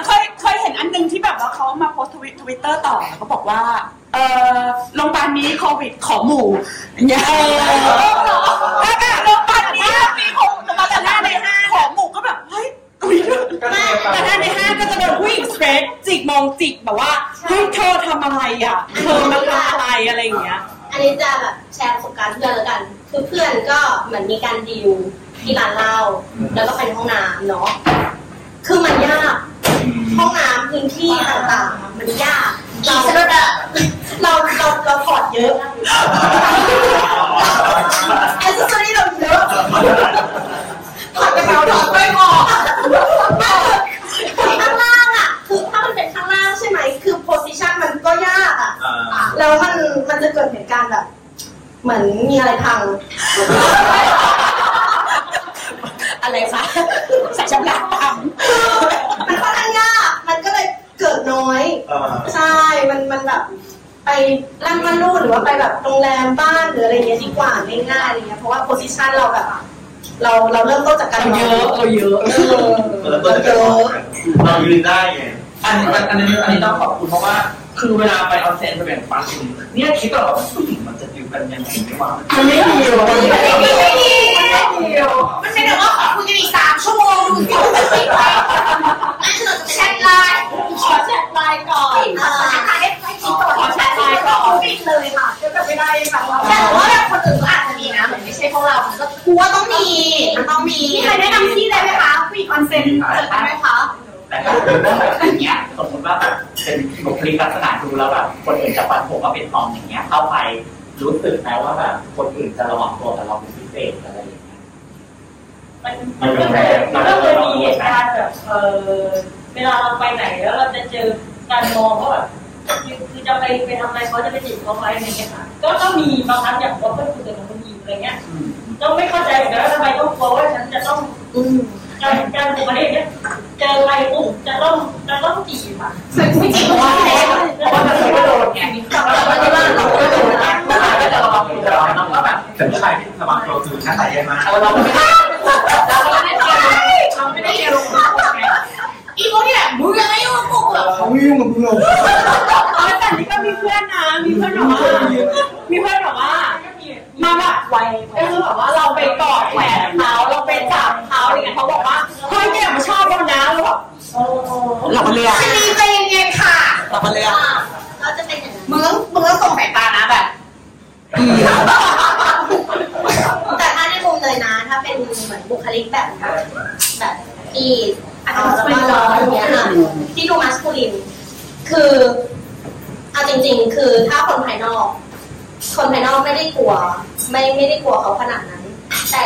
เคยเคยเห็นอันหนึงที่แบบว่าเขามาโพสทวิตเตอร์ต่อแล้วก็บอกว่า เออโรงพยาบาลนี้โควิดขอหมู่อย่างเงี้ยเออถ้าเกิดโรงพยาบาลนี้มีโควิดมาแต่หน้าในห้างขอหมู่ก็แบบเฮ้ยอุ๊ยแต่หน้าในห้างก็จะโดนผู้หญิงสเตรทจิกมองจิกแบบว่าเฮ้ยเธอทำอะไรอะเธอมาทำอะไรอะไรอย่างเงี้ย อันนี้จะแบบแชร์ประสบการณ์เพื่อนแล้วกัน คือเพื่อนก็เหมือนมีการดิว ที่ร้านเหล้าแล้วก็ไปห้องน้ำเนาะคือมันยากห้องน้ำพื้นที่ต่างๆ มันยากเราเราเราเราถอดเยอะแอสเซสซอรี่เราเยอะถอดกระเป๋าถอดไม่พอข้างล่างอะ คือถ้ามันเป็นข้างล่างใช่ไหม คือ position มันก็ยากอะ แล้วมันมันจะเกิดเหตุการณ์แบบ เหมือนมีอะไรพัง อะไรคะใส่ชำระตามมันค่อนข้างยาก มันก็เลยเกิดน้อย ใช่ มันมันแบบไปร้านมันรูดหรือว่าไปแบบโรงแรมบ้านหรืออะไรเงี้ยดีกว่าง่ายๆอะไรเงี้ย เพราะว่าโพสิชันเราแบบเราเราเริ่มต้นจากการเราเยอะเราเยอะเออเราเปิดเจอเรายืนได้ไงอันนี้อันนี้อันนี้ต้องขอบคุณเพราะว่า คือเวลาไปออนเซ็นไปแบ่งปันเนี่ยคิดตลอดว่าผู้หญิงมันจะดิว กันยังไงไม่ว่ามันไม่ดีหรอกมันไม่ดีไม่ดีมันไม่ดีมันเป็นแบบว่าขอคุยกันอีกสามชั่วโมงดูสิว่าจะติดไหมแชทไลน์ขอแชทไลน์ก่อนขอแชทไลน์ให้คิดก่อนขอแชทไลน์ก่อนปิดเลยค่ะจะแบบไม่ได้แบบว่าแต่ว่าแบบคนอื่นก็อาจจะมีนะเหมือนไม่ใช่พวกเรามันก็กลัวต้องมีมันต้องมีมีใครแนะนำที่ได้ไหมคะผู้หญิงออนเซ็นเจอกันไหมคะแต่ถ้าเป็นเรื่องแบบอย่างเงี้ยสมมติว่าแบบเป็นบุคลิกลักษณะดูแล้วแบบคนอื่นจะปันผมว่าเป็นทอมอย่างเงี้ยเข้าไป รู้สึกไหมว่าแบบคนอื่นจะระวังตัวกับเราเป็นพิเศษอะไรอย่างเงี้ยมันมันก็เคยมันก็เคยมีเหตุการณ์แบบเออเวลาเราไปไหนแล้วเราจะเจอการมองว่าแบบคือคือจะไปไปทำอะไรเขาจะไปจีบเขาไหมอะไรเงี้ยค่ะก็ก็มีบางครั้งอย่างว่าเพื่อนคุยกับคนอื่นอะไรเงี้ยก็ไม่เข้าใจเหมือนกันว่าทำไมต้องกลัวว่าฉันจะต้องการการอุบัติเหตุเนี่ยเจออะไรปุ๊บจะต้องจะต้องจีบอะไม่จริงเพราะว่าแพ้เพราะว่าเราไม่โดนไงเราไม่ได้ว่าเราไม่โดนนะ เราก็จะระวังตัวเราก็แบบแต่ผู้ชายที่ระวังตัวคือหน้าตาแย่มากเราไม่ได้เราไม่ได้เรียนเราไม่ได้เรียนรู้ไงอีพวกเนี่ยมึงยังไม่ยุ่งกับกูเหรอเขาไม่ยุ่งกับมึงหรอกเออแต่นี่ก็มีเพื่อนนะ มีเพื่อนบอกว่ามีเพื่อนบอกว่ามาแบบไวก็คือแบบว่าเราไปกอดแขนเขาเราไปจับเขาอะไรเงี้ยเขาบอกว่าเฮ้ยเนี่ยมันชอบเรานะแล้วแบบเราก็เลือกอันนี้ใจเย็นๆค่ะเราก็เลือกเราจะเป็นอย่างนั้นมึงต้องมึงต้องส่งสายตานะ แบบแต่ถ้าในมุมเลยนะ ถ้าเป็นเหมือนบุคลิกแบบแบบที่อาจจะเป็นร้อนอย่างเงี้ยค่ะที่ดูมัสคูลิน คือเอาจริง ๆ คือถ้าคนภายนอก คนภายนอกไม่ได้กลัว ไม่ไม่ได้กลัวเขาขนาดนั้น แต่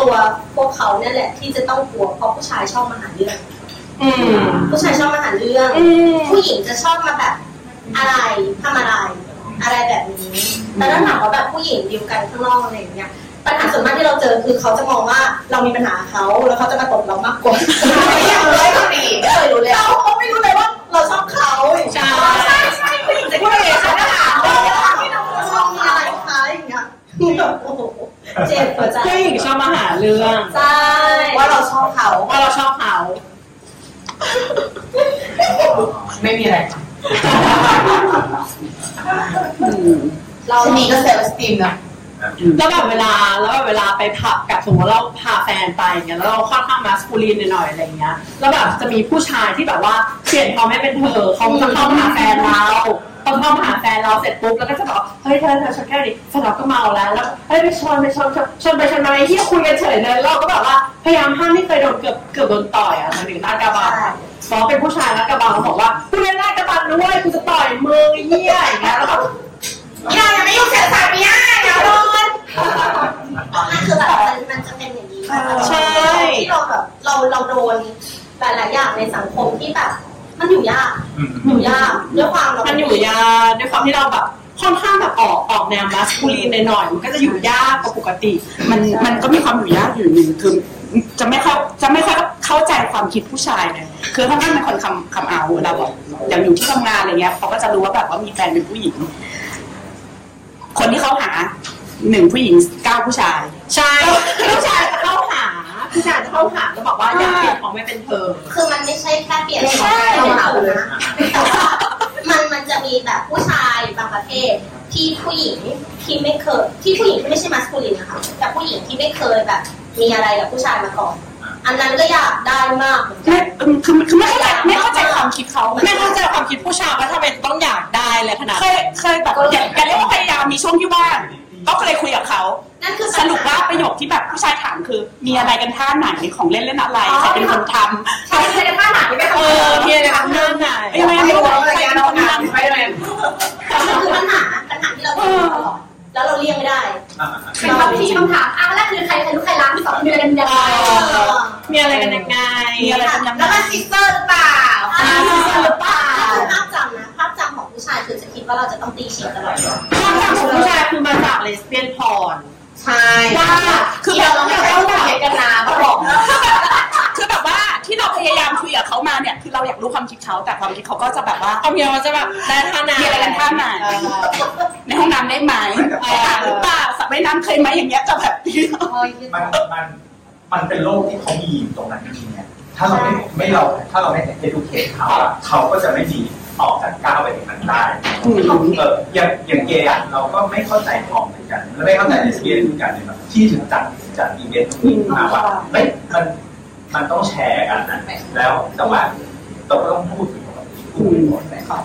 ตัวพวกเขาเนี่ยแหละ ที่จะต้องกลัวเพราะผู้ชายชอบมาหาเรื่องอืมผู้ชายชอบมาหาเรื่องอืมผู้หญิงจะชอบมาแบบอะไรทำอะไร อะไรแบบนี้ แต่ถ้าถามว่าแบบผู้หญิงดิวกันข้างนอกอะไรอย่างเงี้ย ปัญหาส่วนมากที่เราเจอคือเขาจะมองว่าเรามีปัญหาเขาแล้วเขาจะมาตบเรามากกว่าไม่อยากเลยคนนี้ไม่เคยรู้เลยเขาเขาไม่รู้เลยว่าเราชอบเขาใช่ใช่ใช่ผู้หญิงจะคิดว่าเราชอบเขาที่เราชอบอะไรคะอย่างเงี้ยแบบโอ้โหเจ็บหัวใจผู้หญิงชอบมาหาเรื่องใช่ว่าเราชอบเขาว่าเราชอบเขา ไม่มีอะไร เราชนีก็เซลล์สตีมนะ แล้วแบบเวลาแล้วแบบเวลาไปผับกับสมมติเราพาแฟนไปอย่างเงี้ยแล้วเราค่อนข้างมาสคูลีนหน่อยๆอะไรเงี้ยแล้วแบบจะมีผู้ชายที่แบบว่าเปลี่ยนเขาไม่เป็นเธอเขาจะเข้ามาหาแฟนเราพอเข้ามาหาแฟนเราเสร็จปุ๊บแล้วก็จะบอกเฮ้ยเธอเธอชนแก้วดิแฟนเราก็เมาแล้วแล้วเฮ้ยไปชนไปชนชนชนไปชนมาไอ้ที่คุยกันเฉยเลยเราก็แบบว่าพยายามห้ามไม่เคยโดนเกือบเกือบโดนต่อยอะหมายถึงลาดกระบังบอกว่าเป็นผู้ชายลาดกระบังบอกว่าคุณเล่นลาดกระบังด้วยคุณจะต่อยมือไอ้เหี้ยอย่างเงี้ยแล้วแบบ อย่าอย่าไม่ยุ่งเสียสามีอะอย่าโดนนั่นคือแบบมันมันจะเป็นอย่างนี้ค่ะใช่ ที่เราแบบเราเราโดนหลายๆอย่างในสังคมที่แบบ มันอยู่ยากอยู่ยากด้วยความเรามัมันอยู่ยากด้วยความที่เราแบบค่อนข้างแบบออกออกแนวมัสคูลีนหน่อยๆมันก็จะอยู่ยากกว่าปกติ มันมันก็มีความอยู่ยากอยู่หนึ่งคือจะไม่เข้าจะไม่ค่อยเข้าใจความคิดผู้ชายเลยคือค่อนข้างเป็นคนคำคำเอาเราแบบอย่างอยู่ที่ทำงานอะไรเงี้ยเขาก็จะรู้ว่าแบบว่ามีแฟนเป็นผู้หญิง คนที่เขาหาหนึ่งผู้หญิงเก้าผู้ชายใช่ผู้ชายจะเข้าหาผู้ชายจะเข้าหาแล้วบอกว่าอยากเปลี่ยนของไม่เป็นเธอคือมันไม่ใช่แค่เปลี่ยนใช่ของเรานะแต่ว่ามันมันจะมีแบบผู้ชายบางประเภทที่ผู้หญิงที่ไม่เคยที่ผู้หญิงที่ไม่ใช่มัสคูลินนะคะแต่ผู้หญิงที่ไม่เคยแบบมีอะไรกับผู้ชายมาก่อน อันนั้นก็อยากได้มากเหมือนกันไม่เออคือคือไม่เข้าใจไม่เข้าใจความคิดเขาไม่เข้าใจความคิดผู้ชายว่าทำไมต้องอยากได้เลยขนาดเคยเคยแบบอย่าอย่าเรียกว่าพยายามมีช่วงที่ว่าก็เคยคุยกับเขา นั่นคือสรุปว่าประโยคที่แบบผู้ชายถามคือ มีอะไรกันท่าไหนของเล่นเล่นอะไรใครเป็นคนทำใช่ใช่ผ้าหนาไม่ได้เออมีอะไรกันหน้าไหนยังไงไม่รู้ใครเป็นคนทำไม่ได้มันคือปัญหาปัญหาที่เราเป็นตลอด แล้วเราเลี่ยงไม่ได้เป็นคำที่คำถามอะแรกคือใครใครรู้ใครรักที่สองเดือนยังไงมีอะไรกันยังไงมีอะไรกันยังไงแล้วมันซิสเตอร์หรือเปล่าอ่าหรือเปล่าคือภาพจำนะภาพจำของผู้ชายคือจะคิดว่าเราจะต้องตีฉีกตลอดเวลาความจำของผู้ชายคือมาจากเลสเบี้ยนพอร์นใช่ว่าคือแบบเราไม่ต้องเห็นกันนาเขาบอกคือแบบว่า ที่เราพยายามคุยกับเขามาเนี่ยคือเราอยากรู้ความคิดเขาแต่ความคิดเขาก็จะแบบว่าเอาเมียมันจะแบบได้ท่าไหนมีอะไรกันท่าไหนในห้องน้ำได้ไหมไปอ่านหรือเปล่าสระว่ายน้ำเคยไหมอย่างเงี้ยจะแบบมันมันมันเป็นโลกที่เขามีอยู่ตรงนั้นจริงๆเนี่ยถ้าเราไม่ไม่เราถ้าเราไม่เอดูเคทเขาอะเขาก็จะไม่มีออกจากก้าวไปถึงนั้นได้เอออย่างอย่างเกย์อะเราก็ไม่เข้าใจทอมเหมือนกัน และไม่เข้าใจเลสเบี้ยนเหมือนกันเลยแบบที่ถึงจัดจัดอีเวนต์ตรงนี้มาว่าเฮ้ยมัน มันต้องแชร์กันนะแล้วแต่ว่าเราก็ต้องพูดถึงพูดถึงหมดเลยครับ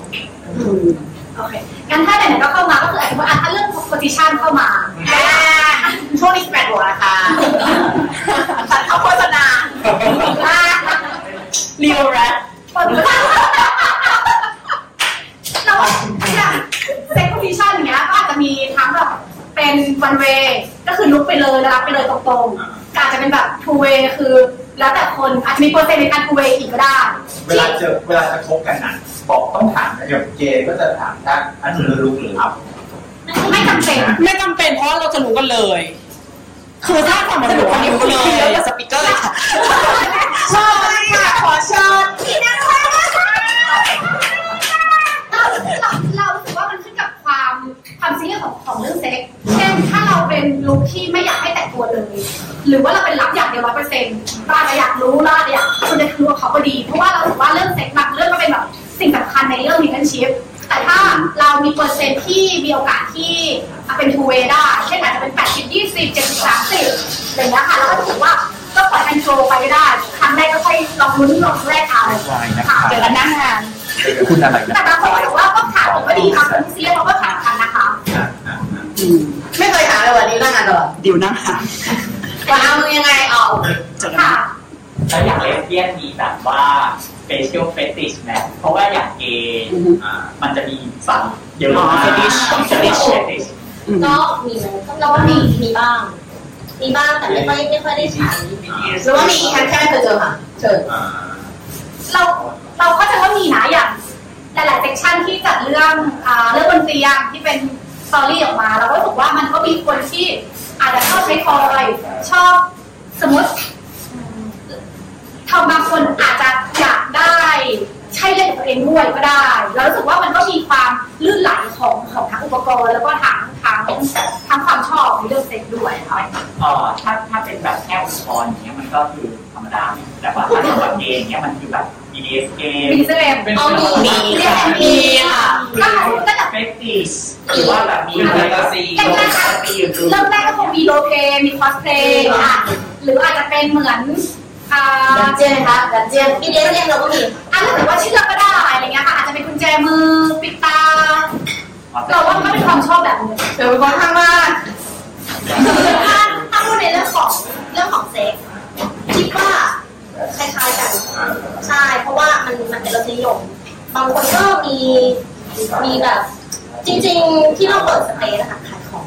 โอเคงั้นถ้าไหนๆก็เข้ามาก็คืออาจจะว่าอะถ้าเรื่อง position เข้ามาช่วงนี้แปดหัวนะคะตัดเข้าโฆษณาเรียวแรปเราอย่างเซ็ก position อย่างเงี้ยก็อาจจะมีทั้งแบบเป็น one way ก็คือลุกไปเลยรับไปเลยตรงๆก็อาจจะเป็นแบบ two way คือ แล้วแต่คนอาจจะมีเปอร์เซ็นต์ในการทูเวอีกก็ได้เวลาเจอเวลาจะคบกันน่ะบอกต้องถามอย่างเกย์ก็จะถามถ้าอันนี้รู้หรืออัพไม่จำเป็นไม่จำเป็นเพราะว่าเราจะรู้กันเลย คือถ้าความสนุกความรู้กันเลยเยอะกับสปิเกอร์เลยค่ะชอบเลยค่ะขอเชิญพี่นักข่าวเราเรา ความความซีเรียสของของเรื่องเซ็กซ์เช่นถ้าเราเป็นลุคที่ไม่อยากให้แต่งตัวเลย หรือว่าเราเป็นรับอย่างเดียวร้อยเปอร์เซ็นต์เราอาจจะอยากรู้เราอาจจะอยากคุณจะรู้กับเขาก็ดี เพราะว่าเราถือว่าเรื่องเซ็กซ์บางเรื่องก็เป็นแบบสิ่งสำคัญในเรื่อง relationship แต่ถ้าเรามีเปอร์เซ็นต์ที่มีโอกาสที่เป็น two way ได้เช่นอาจจะเป็น 80 20 70 30อะไรอย่างเงี้ยค่ะแล้วก็ถือว่าก็ปล่อยกันโชว์ไปก็ได้ ครั้งแรกก็ค่อยลองลุ้นลองแรกเอาค่ะเจอกันหน้างาน คุณอะไรนะแต่บางคนก็บอกว่าก็ถามผมก็ดีครับคุณเซียเขาก็ถามกันนะคะไม่เคยถามเลยวันนี้นั่งงานตลอดดิวหน้างานว่าเอามึงยังไงเอาเจอกันค่ะแล้วอย่างเลสเบี้ยนมีแบบว่า facial fetish ไหมเพราะว่าอย่างเกย์อ่ามันจะมีสังเยอะมาก fetish fetish fetish ก็มีไหมเราว่ามีมีบ้าง มีบ้างแต่ไม่ค่อยไม่ค่อยได้ใช้หรือว่ามีแค่แค่ไม่เคยเจอค่ะเชิญเรา เราก็จะว่ามีนะอย่างหลายๆ section ที่จัดเรื่องอ่าเรื่องบนเตียงที่เป็น story ออกมา เราก็รู้สึกว่ามันก็มีคนที่อาจจะชอบใช้คอยชอบสมมติทำบางคนอาจจะอยากได้ใช้เล่นกับตัวเองด้วยก็ได้เรารู้สึกว่ามันก็มีความลื่นไหลของของทั้งอุปกรณ์แล้วก็ทั้งทั้งทั้งความชอบในเรื่องเซ็กด้วยค่ะอ่อถ้าถ้าเป็นแบบแค่อุปกรณ์อย่างเงี้ยมันก็คือธรรมดาแต่ว่าถ้าเป็นแบบเกย์อย่างเงี้ยมันคือแบบ BDSM มีเซเรมเป็นอ๋อมีมีมีค่ะมีค่ะถ้าสมมติก็จะ fetish หรือว่าแบบมีแฟนตาซีโลกแฟนตาซีอยู่ด้วยเริ่มแรกก็คงมี roleplay มีคอสเพลย์ค่ะหรืออาจจะเป็นเหมือนอ่าดันเจียนนะคะดันเจียน BDSM เราก็มีอันนั้นถือว่าเชื่อก็ได้อะไรเงี้ยค่ะอาจจะเป็นกุญแจมือปิดตาเราว่ามันก็เป็นความชอบแบบนึงเดี๋ยวเป็นคนข้างบ้านถ้าถ้าพูดในเรื่องของเรื่องของเซ็กส์คิดว่า คล้ายๆกันใช่เพราะว่ามันมันเป็นรสนิยมบางคนก็มีมีแบบ จริง ๆ ที่เราเปิดสเปซนะคะขายของ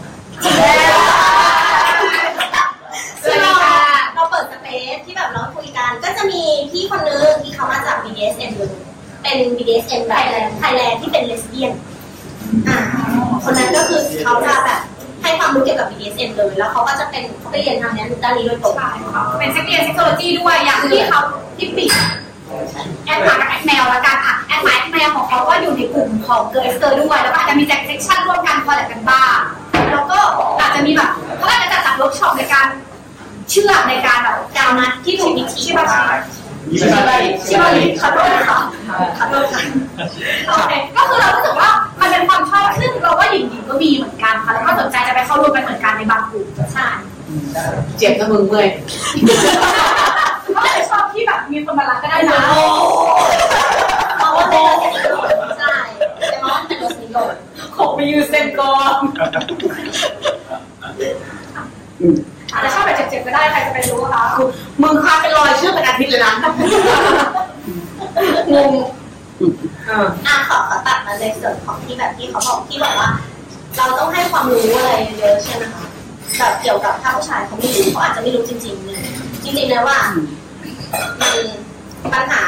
คือเราเราเปิด space ที่แบบเราคุยกัน ก็จะมีพี่คนนึงที่เขามาจาก BDSM เลยเป็น BDSM แบบไทยแลนด์ที่เป็นเลสเบี้ยนอ่าคนนั้นก็คือเขาจะแบบ ให้ความรู้เกี่ยวกับ BDSM เลย แล้วเขาก็จะเป็นเขาไปเรียนทางนี้ด้านนี้โดยตรงเป็นเซ็กเรียน sexology ด้วยอย่างที่เขาที่ปิดแอดหมากับแอดแมวละกันอะแอดหมาแอดแมวของเขาก็อยู่ในกลุ่มของเกิร์ลเซอร์ด้วย แล้วก็อาจจะมีแจ็ค section ร่วมกัน collab กันบ้างแล้วก็อาจจะมีแบบเขาอาจจะจัดจัดเวิร์กช็อปในการเชื่อในการแบบการมาที่ถูกวิธีชิบะชิยี่สิ บแปดชิบะลิขอโทษค่ะขอโทษค่ะโอเคก็คือเรารู้สึกว่ามันเป็นความชอบซึ่งเราว่าหญิงหญิงก็มีเหมือนกันค่ะแล้วก็สนใจจะไปเข้าร่วมกันเหมือนกันในบางกลุ่มใช่เจ็บนะมึงเมื่อยก็อาจจะชอบที่แบบมีคนมารักก็ได้นะเพราะว่าเป็นรสนิยมใช่แต่ว่ามันเป็นรสนิยมขอไปยืนเส้นก่อน อาจจะชอบแบบเจ็บๆก็ได้ใครจะไปรู้คะมึงคาเป็นรอยเชื่อเป็นอาทิตย์เลยนะงงอะขอขอตัดมาในส่วนของที่แบบที่เขาบอกที่บอกว่า เราต้องให้ความรู้อะไรเยอะๆใช่ไหมคะแบบเกี่ยวกับถ้าผู้ชายเขาไม่รู้เขาอาจจะไม่รู้จริงๆเลยจริงๆแล้วว่ามันปัญหา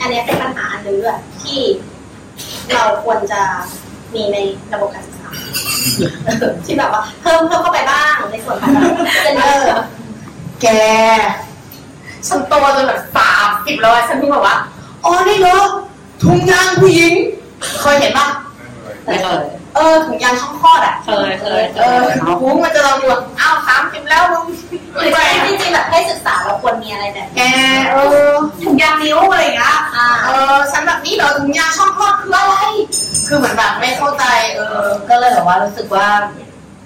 อันนี้เป็นปัญหาอันหนึงด้วยที่เราควรจะมีในระบบการศึกษา ที่แบบว่าเพิ่มเพิ่มเข้าไปบ้างในส่วนของแบบเจนเดอร์แกฉันโตจนแบบสามสิบแล้วอะฉันเพิ่งแบบว่าอ๋อนี่เหรอถุงยางผู้หญิงเคยเห็นปะไม่เคย เออถุงยางช่องคลอดอะเคยเคยเออหูมันจะลองดูอ้าวสามสิบแล้วมึงหรือจริงๆแบบให้ศึกษาเราควรมีอะไรแบบแกเออถุงยางนิ้วอะไรอย่างเงี้ยอ่าเออฉันแบบนี้เหรอถุงยางช่องคลอดคืออะไร คือเหมือนแบบไม่เข้าใจเออ ก็เลยแบบว่ารู้สึกว่า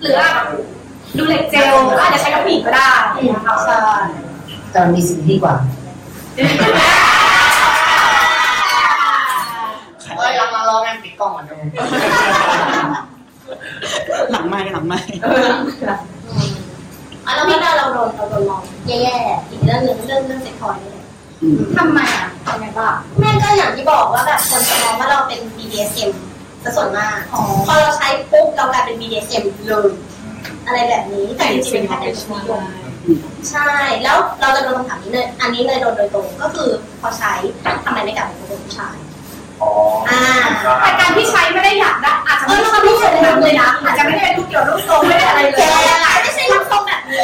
หรือว่าดูเหล็กเจลก็อาจจะใช้กับผู้หญิงก็ได้นะคะใช่แต่มันมีสิ่งที่กว่า เอ้ยลองลองลองแม่งปิดกล้องก่อนนะหลังไม้หลังไม้อะแล้วพี่เราเราโดนเราโดนมองแย่ๆอีกเรื่องหนึ่งเรื่องเรื่องเซ็กทอยนี่แหละทำไมอะทำไมบ้างแม่ก็อย่างที่บอกว่าแบบคนจะมองว่าเราเป็น BDSM ซะส่วนมากพอเราใช้ปุ๊บเรากลายเป็น BDSM เลยอะไรแบบนี้แต่จริงๆเป็นแค่เป็นรสนิยมใช่ แล้วเราจะโดนคำถามนี้เนยอันนี้เนยโดนโดยตรงก็คือพอใช้ทำไมไม่กลับไปเป็นผู้ชาย อ๋ออ่าแต่การที่ใช้ไม่ได้อยากได้อาจจะไม่ใช่รูปทรงนั้นเลยนะอาจจะไม่ได้เป็นรูปเกี่ยวรูปทรงไม่ได้อะไรเลแกยไม่ใช่รับทรงแบบนี้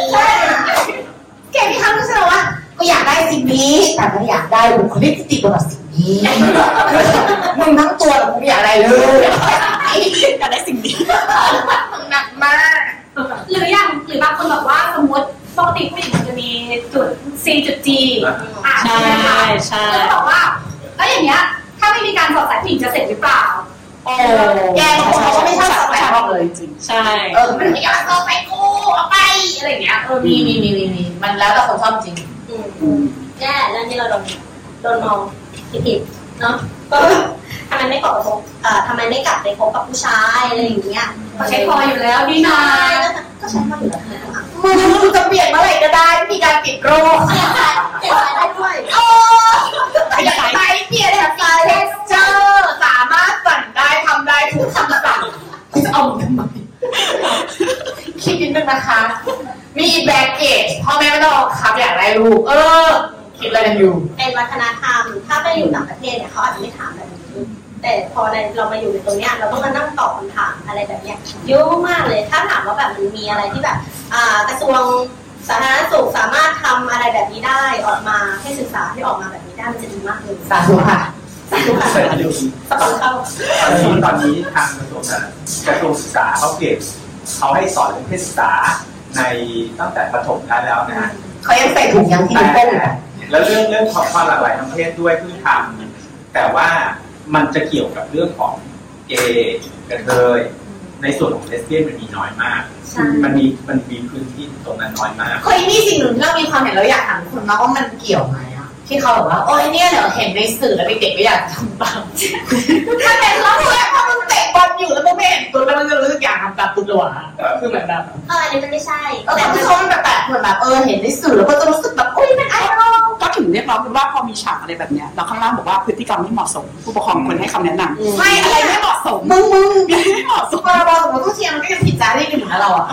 เก่งที่เขารู้สึกว่ากูอยากได้สิ่งนี้แต่ไม่อยากได้บุคลิกที่ติดกับสิ่งนี้มึงทั้งตัวแต่กูไม่อยากได้เลยอยากได้สิ่งนี้หนักมาก หรืออย่างหรือบางคนบอกว่าสมมติปกติผู้หญิงมันจะมีจุด C จุด G อะใช่ไหมคะใช่แล้วก็บอกว่าแล้วอย่างเงี้ย ถ้าไม่มีการสอดสายผู้หญิงจะเสร็จหรือเปล่า โอ้แกบางคนเขาก็ไม่ชอบสแปมเลยจริง ใช่ เออมันไม่อยากเอาไปกูเอาไปอะไรอย่างเงี้ยเออมีมีมีมีมีมันแล้วแต่คนชอบจริง อืมแย่เรื่องที่เราโดนโดนมองผิดๆเนาะก็ ทำไมไม่กลับไปคบเอ่อทำไมไม่กลับไปคบกับผู้ชายอะไรอย่างเงี้ยก็ใช้พออยู่แล้วดีนะใช่แล้วก็ใช้พออยู่แล้วทำไมต้องอะมึงจะเปลี่ยนเมื่อไหร่ก็ได้ไม่มีการปิดโรคเปลี่ยนสายเปลี่ยนสายได้ด้วยโอ้อยากไปเปลี่ยนแบบสายเท็กเจอร์สามารถสั่นได้ทำได้ทุกคำสั่งคุณจะเอาทำไมคิดนิดนึงนะคะ มีแบ็กเกจพ่อแม่ไม่ต้องเอาครับอยากได้ลูกเออ คิดอะไรกันอยู่ เป็นวัฒนธรรม ถ้าไปอยู่ต่างประเทศเนี่ยเขาอาจจะไม่ถามแบบนี้ แต่พอในเรามาอยู่ในตรงเนี้ยเราต้องมานั่งตอบคำถามอะไรแบบเนี้ยเยอะมากๆเลยถ้าถามว่าแบบมันมีอะไรที่แบบอ่ากระทรวงสาธารณสุขสามารถทำอะไรแบบนี้ได้ออกมาให้ศึกษาที่ออกมาแบบนี้ได้มันจะดีมากเลยสาธุค่ะสาธุค่ะใส่ดูสปอนเข้าตอนนี้ตอนนี้ทางกระทรวงสาธารณกระทรวงศึกษาเขาเปลี่ยนเขาให้สอนเรื่องเพศศึกษาในตั้งแต่ประถมได้แล้วนะฮะเขายังใส่ถุงยางที่นิ้วโป้งอยู่แล้วเรื่องเรื่องของความหลากหลายทางเพศด้วยเพิ่งทำแต่ว่า มันจะเกี่ยวกับเรื่องของเกย์กระเทยในส่วนของเลสเบี้ยนมันมีน้อยมาก ใช่ มันมีมันมีพื้นที่ตรงนั้นน้อยมากเคยมีสิ่งหนึ่งที่เรามีความเห็นเราอยากถามคุณนะว่ามันเกี่ยวไหมอะ ที่เขาบอกว่าโอ้ยเนี่ยเดี๋ยวเห็นในสื่อแล้วเด็กๆก็อยากทำตามถ้าเป็นเราเนี่ยพอมันเตะบอลอยู่แล้วมึงไม่เห็นตัวแล้วมันจะรู้สึกอยากทำตามตัวตัวอะคือเหมือนแบบเอออันนี้มันไม่ใช่เออแต่ที่เขามันแบบแบบเหมือนแบบเออเห็นในสื่อแล้วก็จะรู้สึกแบบโอ้ยเป็นไอดอลก็ถึงเรียกร้องกันว่าพอมีฉากอะไรแบบเนี้ยเราข้างล่างบอกว่าพฤติกรรมไม่เหมาะสม ผู้ปกครองควรให้คำแนะนำไม่อะไรไม่เหมาะสมมึงมึงไม่เหมาะสมพอเราสมมติต้องเชียร์มันก็ยังผิดจารีตกันอยู่นะเราอะ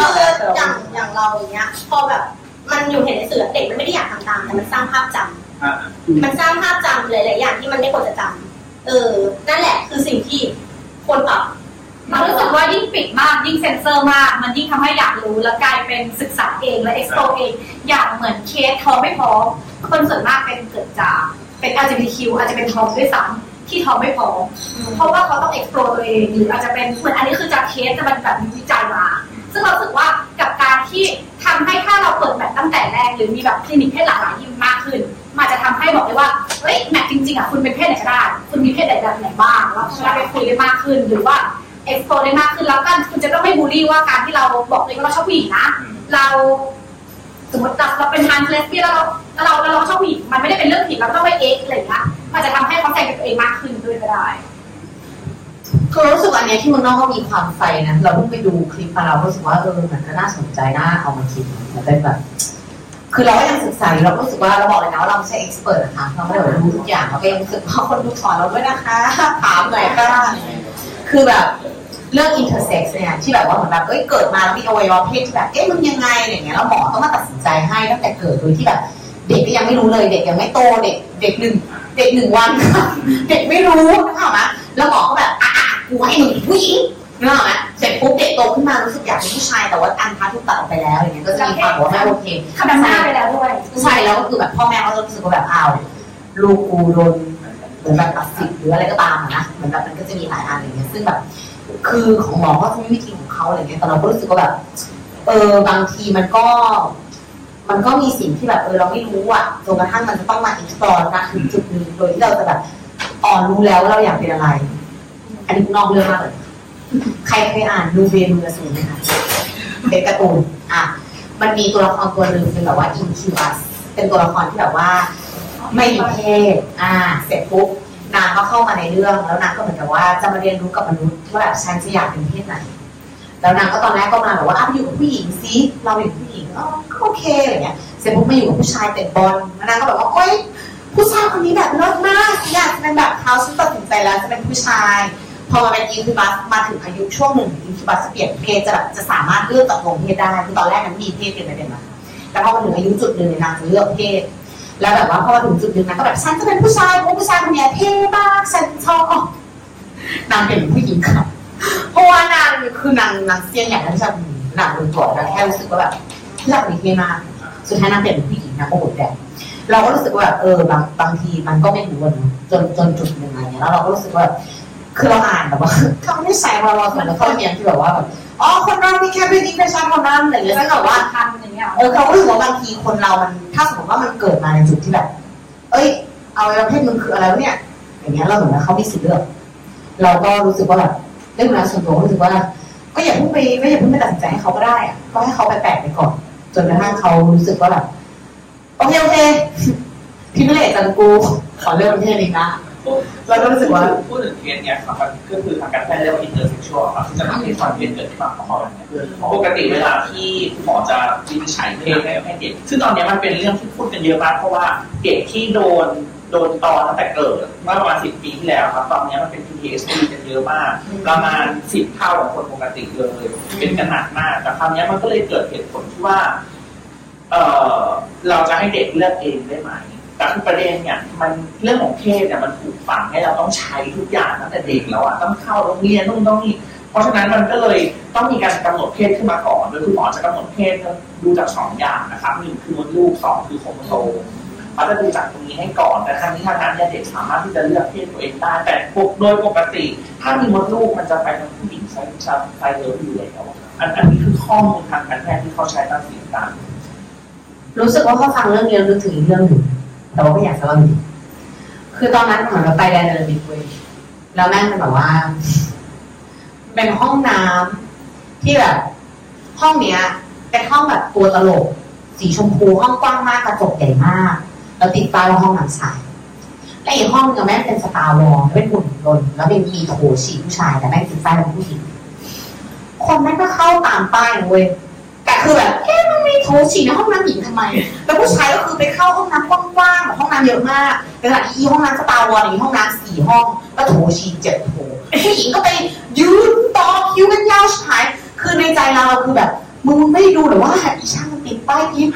ก็คืออย่างอย่างเราอย่างเงี้ยพอแบบ มันอยู่เห็นในสื่อเด็กมันไม่ได้อยากทำตามแต่มันสร้างภาพจำอ่ามันสร้างภาพจำหลาย ๆ อย่างที่มันไม่ควรจะจำเออ นั่นแหละคือสิ่งที่ควรปรับมันรู้สึกว่ายิ่งปิดมากยิ่งเซ็นเซอร์มาก มันยิ่งทำให้อยากรู้แล้วกลายเป็นศึกษาเองและเอ็กซ์โปเองอย่างเหมือนเคสท้องไม่พร้อมคนส่วนมากเป็นเกิดจากเป็น LGBTQ อาจจะเป็นท้องด้วยซ้ำที่ท้องไม่พร้อมเพราะว่าเขาต้องเอ็กซ์โปตัวเองหรืออาจจะเป็นเหมือนอันนี้คือจากเคสจะมันแบบมีวิจัยมา ซึ่งเราสึกว่ากับการที่ทำให้ถ้าเราเปิดแบบตั้งแต่แรก หรือมีแบบคลินิกให้หลากหลายที่มากขึ้นมันจะทำให้บอกเลยว่าเฮ้ยแมทจริงๆอะคุณเป็นเพศไหนก็ได้คุณมีเพศไหนแบบไหนบ้างแล้วเราไปคุยได้มากขึ้น หรือว่าเอ็กซ์โปได้มากขึ้นแล้วกันคุณจะต้องไม่บูลลี่ว่าการที่เราบอกเลยว่าเราชอบผู้หญิงนะ เราสมมติเราเราเป็นทานเลสเบี้ยแล้วเราแล้วเราแล้วเราชอบผู้หญิงมันไม่ได้เป็นเรื่องผิดเราต้องไปเอ็กซ์อะไรอย่างเงี้ยมันจะทำให้เขาใจกับตัวเองมากขึ้นด้วยก็ได้ คือรู้สึกอันเนี้ยที่เมึงนอกก็มีความไฟนะ เราเพิ่งไปดูคลิปมาเรารู้สึกว่าเออมันก็น่าสนใจน่าเอามาคิดมันเป็นแบบ คือเราก็ยังศึกษาอยู่เราก็รู้สึกว่าเราบอกเลยนะว่าเราไม่ใช่เอ็กซ์เพรสนะคะเราไม่ได้แบบรู้ทุกอย่างเราก็ยังรู้สึกว่าคนดูสอนเราด้วยนะคะถามหน่อยก็ได้คือแบบเรื่องอินเตอร์เซ็กซ์เนี่ยที่แบบว่าเหมือนแบบเอ้ยเกิดมาแล้วมีอวัยวะเพศที่แบบเอ๊ะมันยังไงอย่างเงี้ยแล้วหมอต้องมาตัดสินใจให้ตั้งแต่เกิดโดยที่แบบ เด็กก็ยังไม่รู้เลยเด็กยังไม่โตเด็กเด็กหนึ่งเด็กหนึ่งวัน เด็กไม่รู้นึกออกไหมแล้วหมอก็แบบอะ กูให้มึงเป็นผู้หญิงนึกออกไหมเสร็จปุ๊บเด็กโตขึ้นมารู้สึกอยากเป็นผู้ชายแต่ว่าอันพาทุกตัดออกไปแล้วอย่างเงี้ยก็จะมีความบอกว่าไม่โอเคคำนำหน้าไปแล้วด้วยใช่แล้วก็คือแบบพ่อแม่เขาจะรู้สึกว่าแบบอ้าวลูกกูโดนเหมือนแบบตัดสิทธิ์หรืออะไรก็ตามอะนะเหมือนแบบมันก็จะมีหลายอันอย่างเงี้ยซึ่งแบบคือของหมอก็จะมีวิธีของเขาอะไรเงี้ยแต่เราก็รู้สึกว่าแบบเออบางทีมันก็ มันก็มีสิ่งที่แบบเออเราไม่รู้อะจนกระทั่งมันจะต้องมา explore นะถึงจุดหนึงโดยที่เราจะแบบอ่อนรู้แล้วว่าเราอยากเป็นอะไร อันนี้นอกเรื่องมากเลยใครเคยอ่านนูเวนูลสูนไหมคะเป็นการ์ตูนอะมันมีตัวละครตัวหนึ่งเป็นแบบว่า incubus เป็นตัวละครที่แบบว่า ไม่มีเพศอ่า เสร็จปุ๊บนางก็เข้ามาในเรื่อง แล้วนางก็เหมือนกับว่าจะมาเรียนรู้กับมนุษย์ว่าแบบฉันจะอยากเป็นเพศไหนแล้วนางก็ตอนแรกก็มาแบบว่าอ้าวอยู่กับผู้หญิงซิเราอยู่กับผู้หญิงอ๋อก็โอเคอะไรเงี้ยเสร็จปุ๊บมาอยู่กับผู้ชายเตะบอลแล้วนางก็แบบว่าโอ๊ยผู้ชายคนนี้แบบเลิศมากอยากเป็นแบบเขาฉันตัดสินใจแล้วจะเป็นผู้ชาย พอมาเป็น incubus มาถึงอายุช่วงหนึ่ง incubus จะเปลี่ยนเพศจะแบบจะสามารถเลือกตกลงเพศได้คือตอนแรกมันมีเพศเป็นประเด็นมาแต่พอมาถึงอายุจุดหนึ่งเนี่ยนางจะเลือกเพศแล้วแบบว่าพอมาถึงจุดหนึ่งนางก็แบบฉันจะเป็นผู้ชายเพราะผู้ชายคนนี้เท่มากฉันชอบนางเป็นผู้หญิงค่ะเพราะว่านางคือนางนางเสี้ยนอย่างนั้นจะนางโดนตัวแล้วแค่รู้สึกว่าแบบที่เลือกนี้เท่มากสุดท้ายนางเปลี่ยนเป็นผู้หญิงนางก็หมดแดงเราก็รู้สึกว่าเออบางบางทีมันก็ไม่รู้นะจนจนจุดหนึ่งอะไรเงี้ยแล้วเราก็รู้สึกว่า คือเราอ่านแบบว่าเขาไม่ใส่เราเราเหมือนเขาเรียนที่แบบว่าแบบอ๋อคนเรามีแค่เป็นอินเฟชันคนนั้นอะไรอย่างเงี้ยซึ่งแบบว่าทำอย่างเงี้ยเออเขาก็รู้สึกว่าบางทีคนเรามันถ้าสมมติว่ามันเกิดมาในจุดที่แบบ เอ้ย เอาประเภทมึงคืออะไรวะเนี่ย อย่างเงี้ยเราเหมือนว่าเขามีสิทธิ์เลือกเราก็รู้สึกว่าแบบเรื่องราวส่วนตัวก็รู้สึกว่า ก็อย่าเพิ่งไปไม่อย่าเพิ่งไปตัดสินใจให้เขาก็ได้อะก็ให้เขาไปแปลกไปก่อน จนกระทั่งเขารู้สึกว่าแบบโอเคโอเคพี่ไม่เละจังกูขอเลือกประเภทนี้นะ เราก็รู้สึกว่าพูดถึงเคสเนี่ยครับก็คือทางการแพทย์เรียกว่า intersexual ครับจะทำให้ความเพศเกิดขึ้นมาของเขาเนี่ยปกติเวลาที่หมอจะวินิจฉัยเพศให้ให้เด็ก ซึ่งตอนนี้มันเป็นเรื่องที่พูดกันเยอะมากเพราะว่าเด็กที่โดนโดนตอนตั้งแต่เกิดเมื่อประมาณสิบปีที่แล้วครับตอนนี้มันเป็น PTSD กันเยอะมาก ประมาณสิบเท่าของคนปกติเลย เป็นกันหนักมาก แต่คราวนี้มันก็เลยเกิดเหตุผลที่ว่า เออเราจะให้เด็กเลือกเองได้ไหม แต่คือประเด็นเนี่ยมันเรื่องของเพศเนี่ยมันถูกฝังให้เราต้องใช้ทุกอย่างตั้งแต่เด็กแล้วอะต้องเข้าโรงเรียนนู่นต้องนี่เพราะฉะนั้นมันก็เลยต้องมีการกำหนดเพศขึ้นมาก่อนโดยคุณหมอจะกำหนดเพศดูจากสองอย่างนะครับหนึ่งคือมดลูกสองคือโครโมโซมเขาจะดูจากตรงนี้ให้ก่อนแต่ทั้งนี้ทั้งนั้นเนี่ยเด็กสามารถที่จะเลือกเพศตัวเองได้แต่ปกโดยปกติ ถ้ามีมดลูกมันจะไปทางผู้หญิงไซส์ไซส์เลิฟอยู่แล้วอันอันนี้คือข้อมูลทางการแพทย์ที่เขาใช้ตัดสินกันรู้สึกว่าพอฟังเรื่องนี้แล้วนึกถึงอีกเรื่องหนึ่ง แต่ว่าไม่อยากจะเล่าอีกคือตอนนั้นเหมือนเราไปแดนเดอร์บิทเว้ยแล้วแม่งเป็นแบบว่า เป็นห้องน้ำที่แบบ ห้องเนี้ยเป็นห้องแบบตัวตลก สีชมพูห้องกว้างมากกระจกใหญ่มาก แล้วติดป้ายว่าห้องน้ำชายและอีกห้องนึงอะแม่งเป็น Star Wars เป็นหุ่นยนต์แล้วเป็นมีโถฉี่ผู้ชาย แต่แม่งติดป้ายเป็นผู้หญิงคนแม่งก็เข้าตามป้ายเว้ยแต่คือแบบ เอ๊ะมันมีโถฉี่ในห้องน้ำหญิงทำไม แล้วผู้ชายก็คือไปเข้าห้องน้ำกว้างๆแบบห้องน้ำเยอะมากแต่ขณะที่ห้องน้ำ Star Wars มีห้องน้ำสี่ห้องก็โถฉี่เจ็ดโถผู้หญิงก็ไปยืนต่อคิวกันยาวชิบหาย คือในใจเราคือแบบมึงไม่ดูหรือว่าอีช่างมันติดป้ายผิด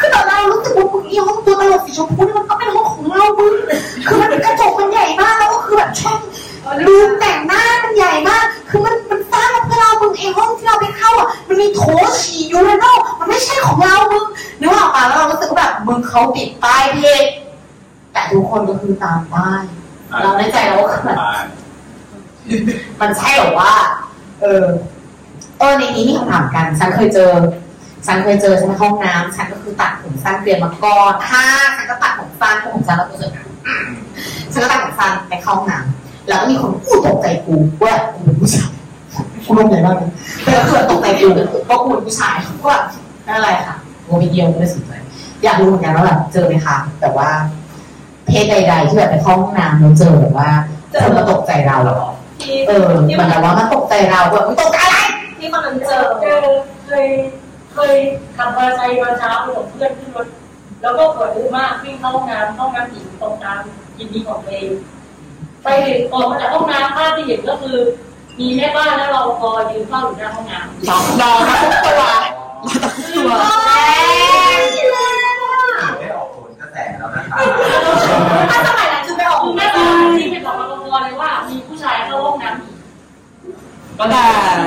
คือตอนเรารู้สึกว่ามึงอีห้องตัวตลกสีชมพูนี่มันก็เป็นห้องของเรามึงคือมันกระจกมันใหญ่มากแล้วก็คือแบบช่อง รูมแต่งหน้ามันใหญ่มาก คือมันมันสร้างมาเพื่อเรามึงเองห้องที่เราไปเข้าอะมันมีโถฉี่ยูเรนอลมันไม่ใช่ของเรามึงนึกออกปะแล้วเรารู้สึกว่าแบบมึงเขาปิดป้ายเพจแต่ทุกคนก็คือตามป้ายเราในใจเราก็คือแบบมันใช่หรอว่า เออ เออในนี้มีคำถามกัน ฉันเคยเจอ ฉันเคยเจอฉันในห้องน้ำฉันก็คือตัดผมสั้นเปลี่ยนมาก่อนถ้าฉันก็ตัดผมสั้นเพราะผมสั้นแล้วกูจะฉันก็ตัดผมสั้นไปเข้าห้องน้ำ แล้วก็มีคนอู้ตกใจกูว่ากูเป็นผู้ชายกูลงใหญ่มากเลยแต่ก็คือตกใจกูเพราะกูเป็นผู้ชายก็แบบนั่นอะไรค่ะกูไปเดียวไม่ได้สนใจอยากรู้เหมือนกันว่าแบบเจอไหมคะแต่ว่า เพศใดๆที่แบบไปเข้าห้องน้ำแล้วเจอแบบว่าคนมาตกใจเราเออมันแบบว่ามาตกใจเราแบบมึงตกใจอะไรที่มันเจอเจอเคยเคยขับมอเตอร์ไซค์มาเช้าไปส่งเพื่อนขึ้นรถแล้วก็ปวดอึมากวิ่งเข้าห้องน้ำห้องน้ำหญิงตรงกลางยินดีของตัวเอง ไปออกมาจากห้องน้ำภาพที่เห็นก็คือ มีแม่บ้านและรปภยืนเฝ้าอยู่หน้าห้องน้ำรอรอมาทุกตัวรอทุกตัวได้ออกผลกระแสแล้วนะครับถ้าสมัยนั้นคือไปออกคือแม่แม่บ้าบ้านนที่เป็นรปภเลยว่ามีผู้ชายเข้าห้องน้ำหญิงก็ได้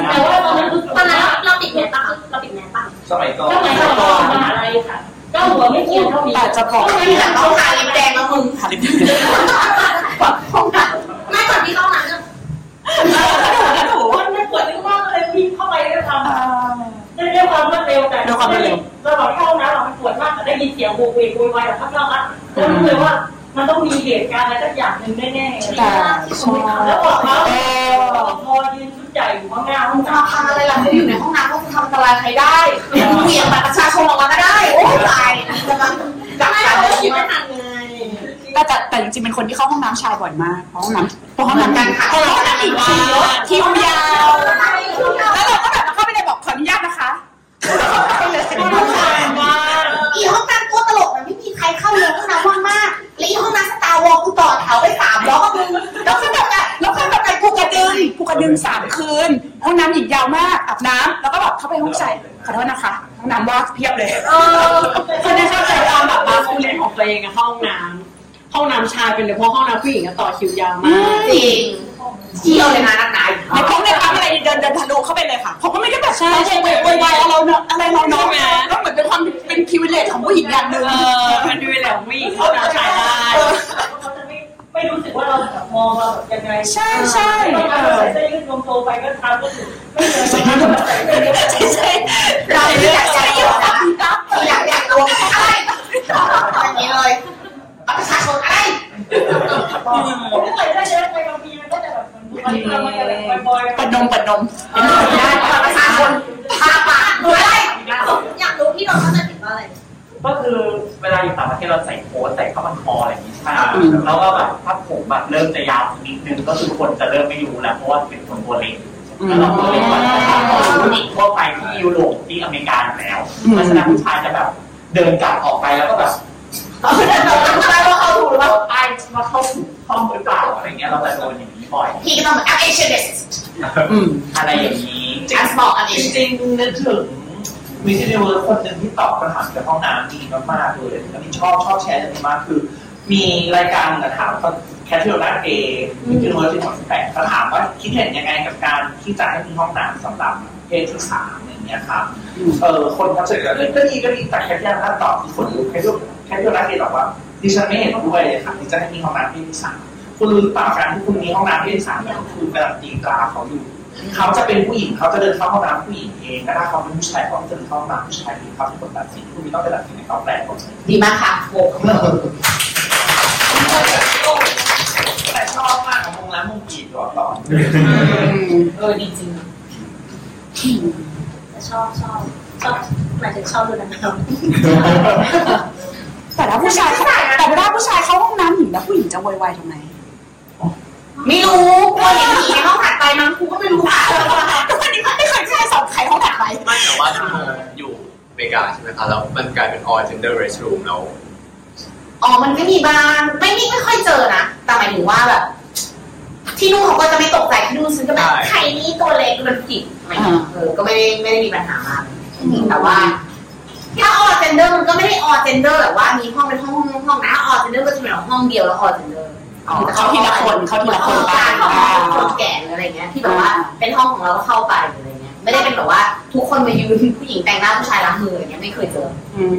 แต่ว่าตอนนั้นคือตอนนั้นเราติดแมสป่ะเราติดแมสป่ะสมัยก่อนสมัยก่อนมหาลัยค่ะเก้าหัวไม่เกี่ยวเท่านี้แต่จะบอกไม่อยากต้องทาลิปแดงแล้วมึงหาลิปห้องน้ไม่ก่อนที่เข้านั้นถูมันไม่ปวดมากเลยวิ่งเข้าไปด้วยความด้วยความรวดเร็วแต่ระหว่างเข้านะเรามันปวดมากแต่ได้ยินเสียงโวยวายโวยวายแบบข้างนอกอะแล้วรู้เลยว่า มันต้องมีเหตุการณ์อะไรสักอย่างหนึ่งแน่ๆแต่ชอบแล้วบอกเขาพอยืนชุดใหญ่อยู่ข้างหน้าห้องน้มาทำอะไรล่ะไม่อยู่ในห้องน้ำก็จะทำอันตรายใครได้เหวี่ยงบัตรประชาชนออกมาก็ได้ โอ้ตายจะมาจับไม่การเลยคิดไม่ทันไงแต่แต่แต่จริงๆเป็นคนที่เข้าห้องน้ำชายบ่อยมากเพราะห้องน้ำเพราะห้องน้ำกันค่ะเพราะห้องน้ำอีกทีคิวยาวแล้วเราก็แบบมาเข้าไปในบอกขออนุญาตนะคะ แล้วก็เข้าไปเลยำมาอีห้องน้ำตัวตลกมันไม่มีใครเข้าเลยห้องน้ำว่างมากและอีห้องน้ำสตาร์วอลกูต่อแถวไปสามล้อมึงแล้วคือแบบอะแล้วก็แบบไปภูกระดึงภูกระดึงสามคืน ห้องน้ำหญิงยาวมากอาบน้ำแล้วก็แบบเข้าไปห้องชายขอโทษนะคะ ห้องน้ำว่าเพียบเลย เออคือในเข้าใจความแบบมาสคูเลนของตัวเองอะห้องน้ำ ห้องน้ำชายเป็นเลยเพราะห้องน้ำผู้หญิงอะต่อคิวยาวมาก จริงเที่ยวเลยนะนักนายในห้องในปั๊มอะไรเดินเดินทะลุเข้าไปเลยค่ะเขาก็ไม่ได้แบบเราโวยวายอะไรเราเนอะอะไรเราเนาะแล้วเหมือนเป็นความเป็นพิเวเลตของผู้หญิงอย่างหนึ่งเออมันดูแลผู้หญิงห้องน้ำชายได้เขาจะไม่ไม่รู้สึกว่าเราแบบมองเราแบบยังไงใช่ใช่เราเออใส่เสื้อยืดนมโตไปก็ทำก็ถูกไม่เลยใช่ใช่เราอยากจะอยู่นะอยากอยากรวมอะไรอย่างนี้เลย เอาประชาชนอะไรผมไม่เคยได้เยอะไปบางทีมันก็จะแบบมันมันมันจะแบบบ่อยๆปัดนมปัดนมได้ประชาชนพาปากดูอะไรอยากรู้พี่น้องเข้าใจผิดว่าอะไรก็คือเวลาอยู่ต่างประเทศเราใส่โค้ทใส่ข้าวมันคออะไรอย่างนี้ใช่ไหมแล้วก็แบบถ้าผมแบบเริ่มจะยาวนิดนึงก็คือคนจะเริ่มไม่รู้แล้วเพราะว่าเป็นคนตัวเล็กแล้วเราตัวเล็กกว่าผู้หญิงทั่วไปที่ยุโรปที่อเมริกาอยู่แล้วเพราะฉะนั้นผู้ชายจะแบบเดินกลับออกไปแล้วก็แบบ เราไม่ได้ว่าเขาถูกหรือเปล่าไอ้มาเข้าสู่ห้องหรือเปล่าอะไรเงี้ยเราจะโดนอย่างนี้บ่อยพี่ก็ต้องเหมือน I'm Asianist อะไรอย่างนี้ I'm small I'm จ Asian ริงๆนึกถึงมีซีรีส์คนหนึ่งที่ตอบคำถามเกี่ยวกับห้องน้ำดีมากๆเลยอันนี้ชอบชอบแชร์เรื่องนี้มากคือ มีรายการนะถามก็แคทเทอร์นัเอที่ยูนิเวอร์ซิตี้ของแปดเขาถามว่าคิดเห็นยังไงกับการที่จะให้มีห้องน้ำสำหรับเพศที่สามอย่างเงี้ยครับเออคนเขาจะก็ก็ดีก็ดีแต่แคทเทอร์นัตอบที่คนรู้แคทเทอร์ แคทเทอร์นัเอบอกว่าดิฉันไม่เห็นด้วยเลยค่ะที่จะให้มีห้องน้ำเพศที่สามคุณรู้หรือเปล่าการที่คุณมีห้องน้ำเพศที่สามเนี่ยคุณกำลังตีตราเขาอยู่ เขาจะเป็นผู้หญิงเขาจะเดินเข้าห้องน้ำผู้หญิงเองแต่ถ้าเขาเป็นผู้ชายเขาจะเดินเข้าห้องน้ำผู้ชายเองเขาเป็นคนตัดสินคุณไม่ต้องไปตัดสินในเขาแปลกคนดีมากค่ะโอ้แต่ชอบมากของมงแล้วมงกีดก่อต่อเออดีจริงชอบชอบชอบหมายถึงชอบดูหนัง แต่ถ้าผู้ชายแต่เวลาผู้ชายเข้าห้องน้ำหญิงแล้วผู้หญิงจะโวยวายทำไมไม่รู้กลัวเห็นผีในห้องถัดไปมั้งครูก็ไม่รู้ค่ะทุกวันนี้ไม่เคยใครสอนใครห้องถัดไปไม่แต่ว่าที่โมอยู่อเมริกาใช่ไหมคะแล้วมันกลายเป็น all gender restroom แล้วอ๋อมันก็มีบ้างไม่ไม่ไม่ค่อยเจอนะแต่หมายถึงว่าแบบที่นู่นเขาก็จะไม่ตกใจที่นู่นฉันก็แบบใครนี่ตัวเล็กมันผิดอะไรอย่างเงี้ยเออก็ไม่ได้ไม่ได้มีปัญหามากแต่ว่า ถ้า all gender มันก็ไม่ได้ all gender แบบว่ามีห้องเป็นห้องห้องห้องนะ all gender ก็จะเป็นห้องเดียวแล้ว all gender อ๋อเข้าทีละคนเข้าทีละคนไปการของคนแก่หรืออะไรเงี้ยที่แบบว่าเป็นห้องของเราก็เข้าไปหรืออะไรเงี้ยไม่ได้เป็นแบบว่าทุกคนมายืนผู้หญิงแต่งหน้าผู้ชายล้างมืออย่างเงี้ยไม่เคยเจอ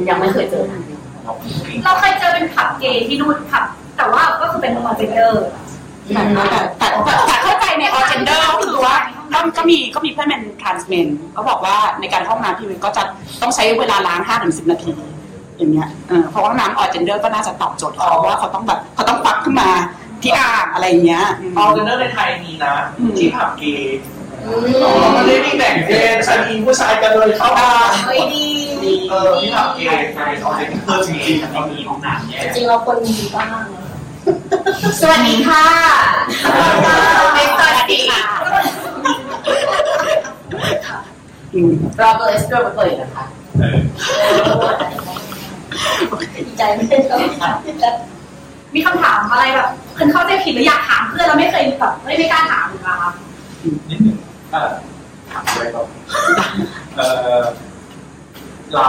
ยังไม่เคยเจอนะเราเคยเจอเป็นผับเกย์ที่นู่นผับแต่ว่าก็คือเป็น common gender แต่แต่แต่แต่เข้าใจใน all gender ก็คือว่า ก็ก็มีก็มีเพื่อนเป็น trans man เขาบอกว่าในการเข้าห้องน้ำพี่วินก็จะต้องใช้เวลาล้าง5ถึง10นาที อย่างเงี้ยเออเพราะว่าน้ำ all gender ก็น่าจะตอบโจทย์เขาว่าเขาต้องแบบเขาต้องปักขึ้นมาที่อ่างอะไรอย่างเงี้ย all gender ในไทยมีนะที่ผับเกย์อ๋อมันไม่มีแบ่งเพศชายหญิงผู้ชายกันเลยเข้ามาเฮ้ยดี เออที่ผับเกย์ใช่ all gender จริงๆไม่มีห้องน้ำแยกจริงเราควรมีบ้าง สวัสดีค่ะไม่สวัสดีค่ะ เราเปิดสโตร์เปิดนะคะดีใจไม่ได้ชอบมีคำถามอะไรแบบคนเข้าใจผิดหรืออยากถามเพื่อนเราไม่เคยแบบไม่ไม่กล้าถามหรือเปล่าคะนิดหนึ่งเอ่อถามด้วยครับเอ่อเรา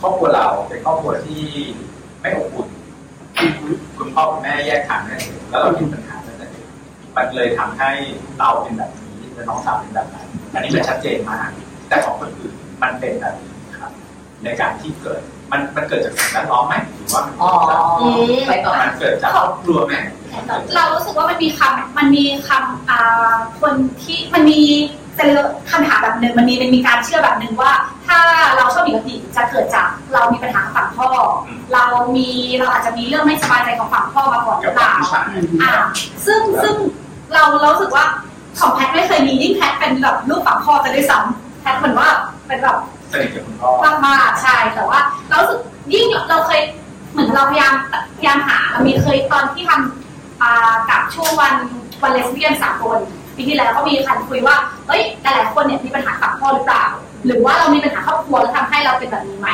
ครอบครัวเราเป็นครอบครัวที่ไม่อบอุ่นคุณพ่อคุณแม่แยกทางกันแล้วเรามีปัญหาตั้งแต่เด็กมันเลยทำให้เราเป็นแบบนี้และน้องสาวเป็นแบบนั้น อันนี้มันชัดเจนมาก แต่ของคนอื่นมันเป็นแบบนี้ครับ ในการที่เกิดมันมันเกิดจากสิ่งแวดล้อมไหมหรือว่ามันอ๋อเกิดจากไปต่อมันเกิดจากครอบครัวไหมเรารู้สึกว่ามันมีคำมันมีคำอ่าคนที่มันมีเซลล์คำถามแบบหนึ่งมันมีมันมีการเชื่อแบบหนึ่งว่า ถ้าเราชอบหญิงกับหญิงจะเกิดจากเรามีปัญหากับฝั่งพ่ออเรามีเราอาจจะมีเรื่องไม่สบายใจของฝั่งพ่อมาก่อนหรือเปล่าอ่าซึ่งซึ่งเราเรารู้สึกว่า ของแพทไม่เคยมียิ่งแพทเป็นแบบลูกฝั่งพ่อจะด้วยซ้ำแพทเหมือนว่าเป็นแบบสนิทกับคุณพ่อมากมากๆใช่แต่ว่าเรารู้สึกยิ่งเราเคยเหมือนเราพยายามพยายามหาเรามีเคยตอนที่ทำอ่ากับช่วงวันวันเลสเบี้ยนสากลปีที่แล้วก็มีคันคุยว่าเฮ้ยหลายๆคนเนี่ยมีปัญหาฝั่งพ่อหรือเปล่า หรือว่าเรามีปัญหาครอบครัวแล้วทำให้เราเป็นแบบนี้ไหม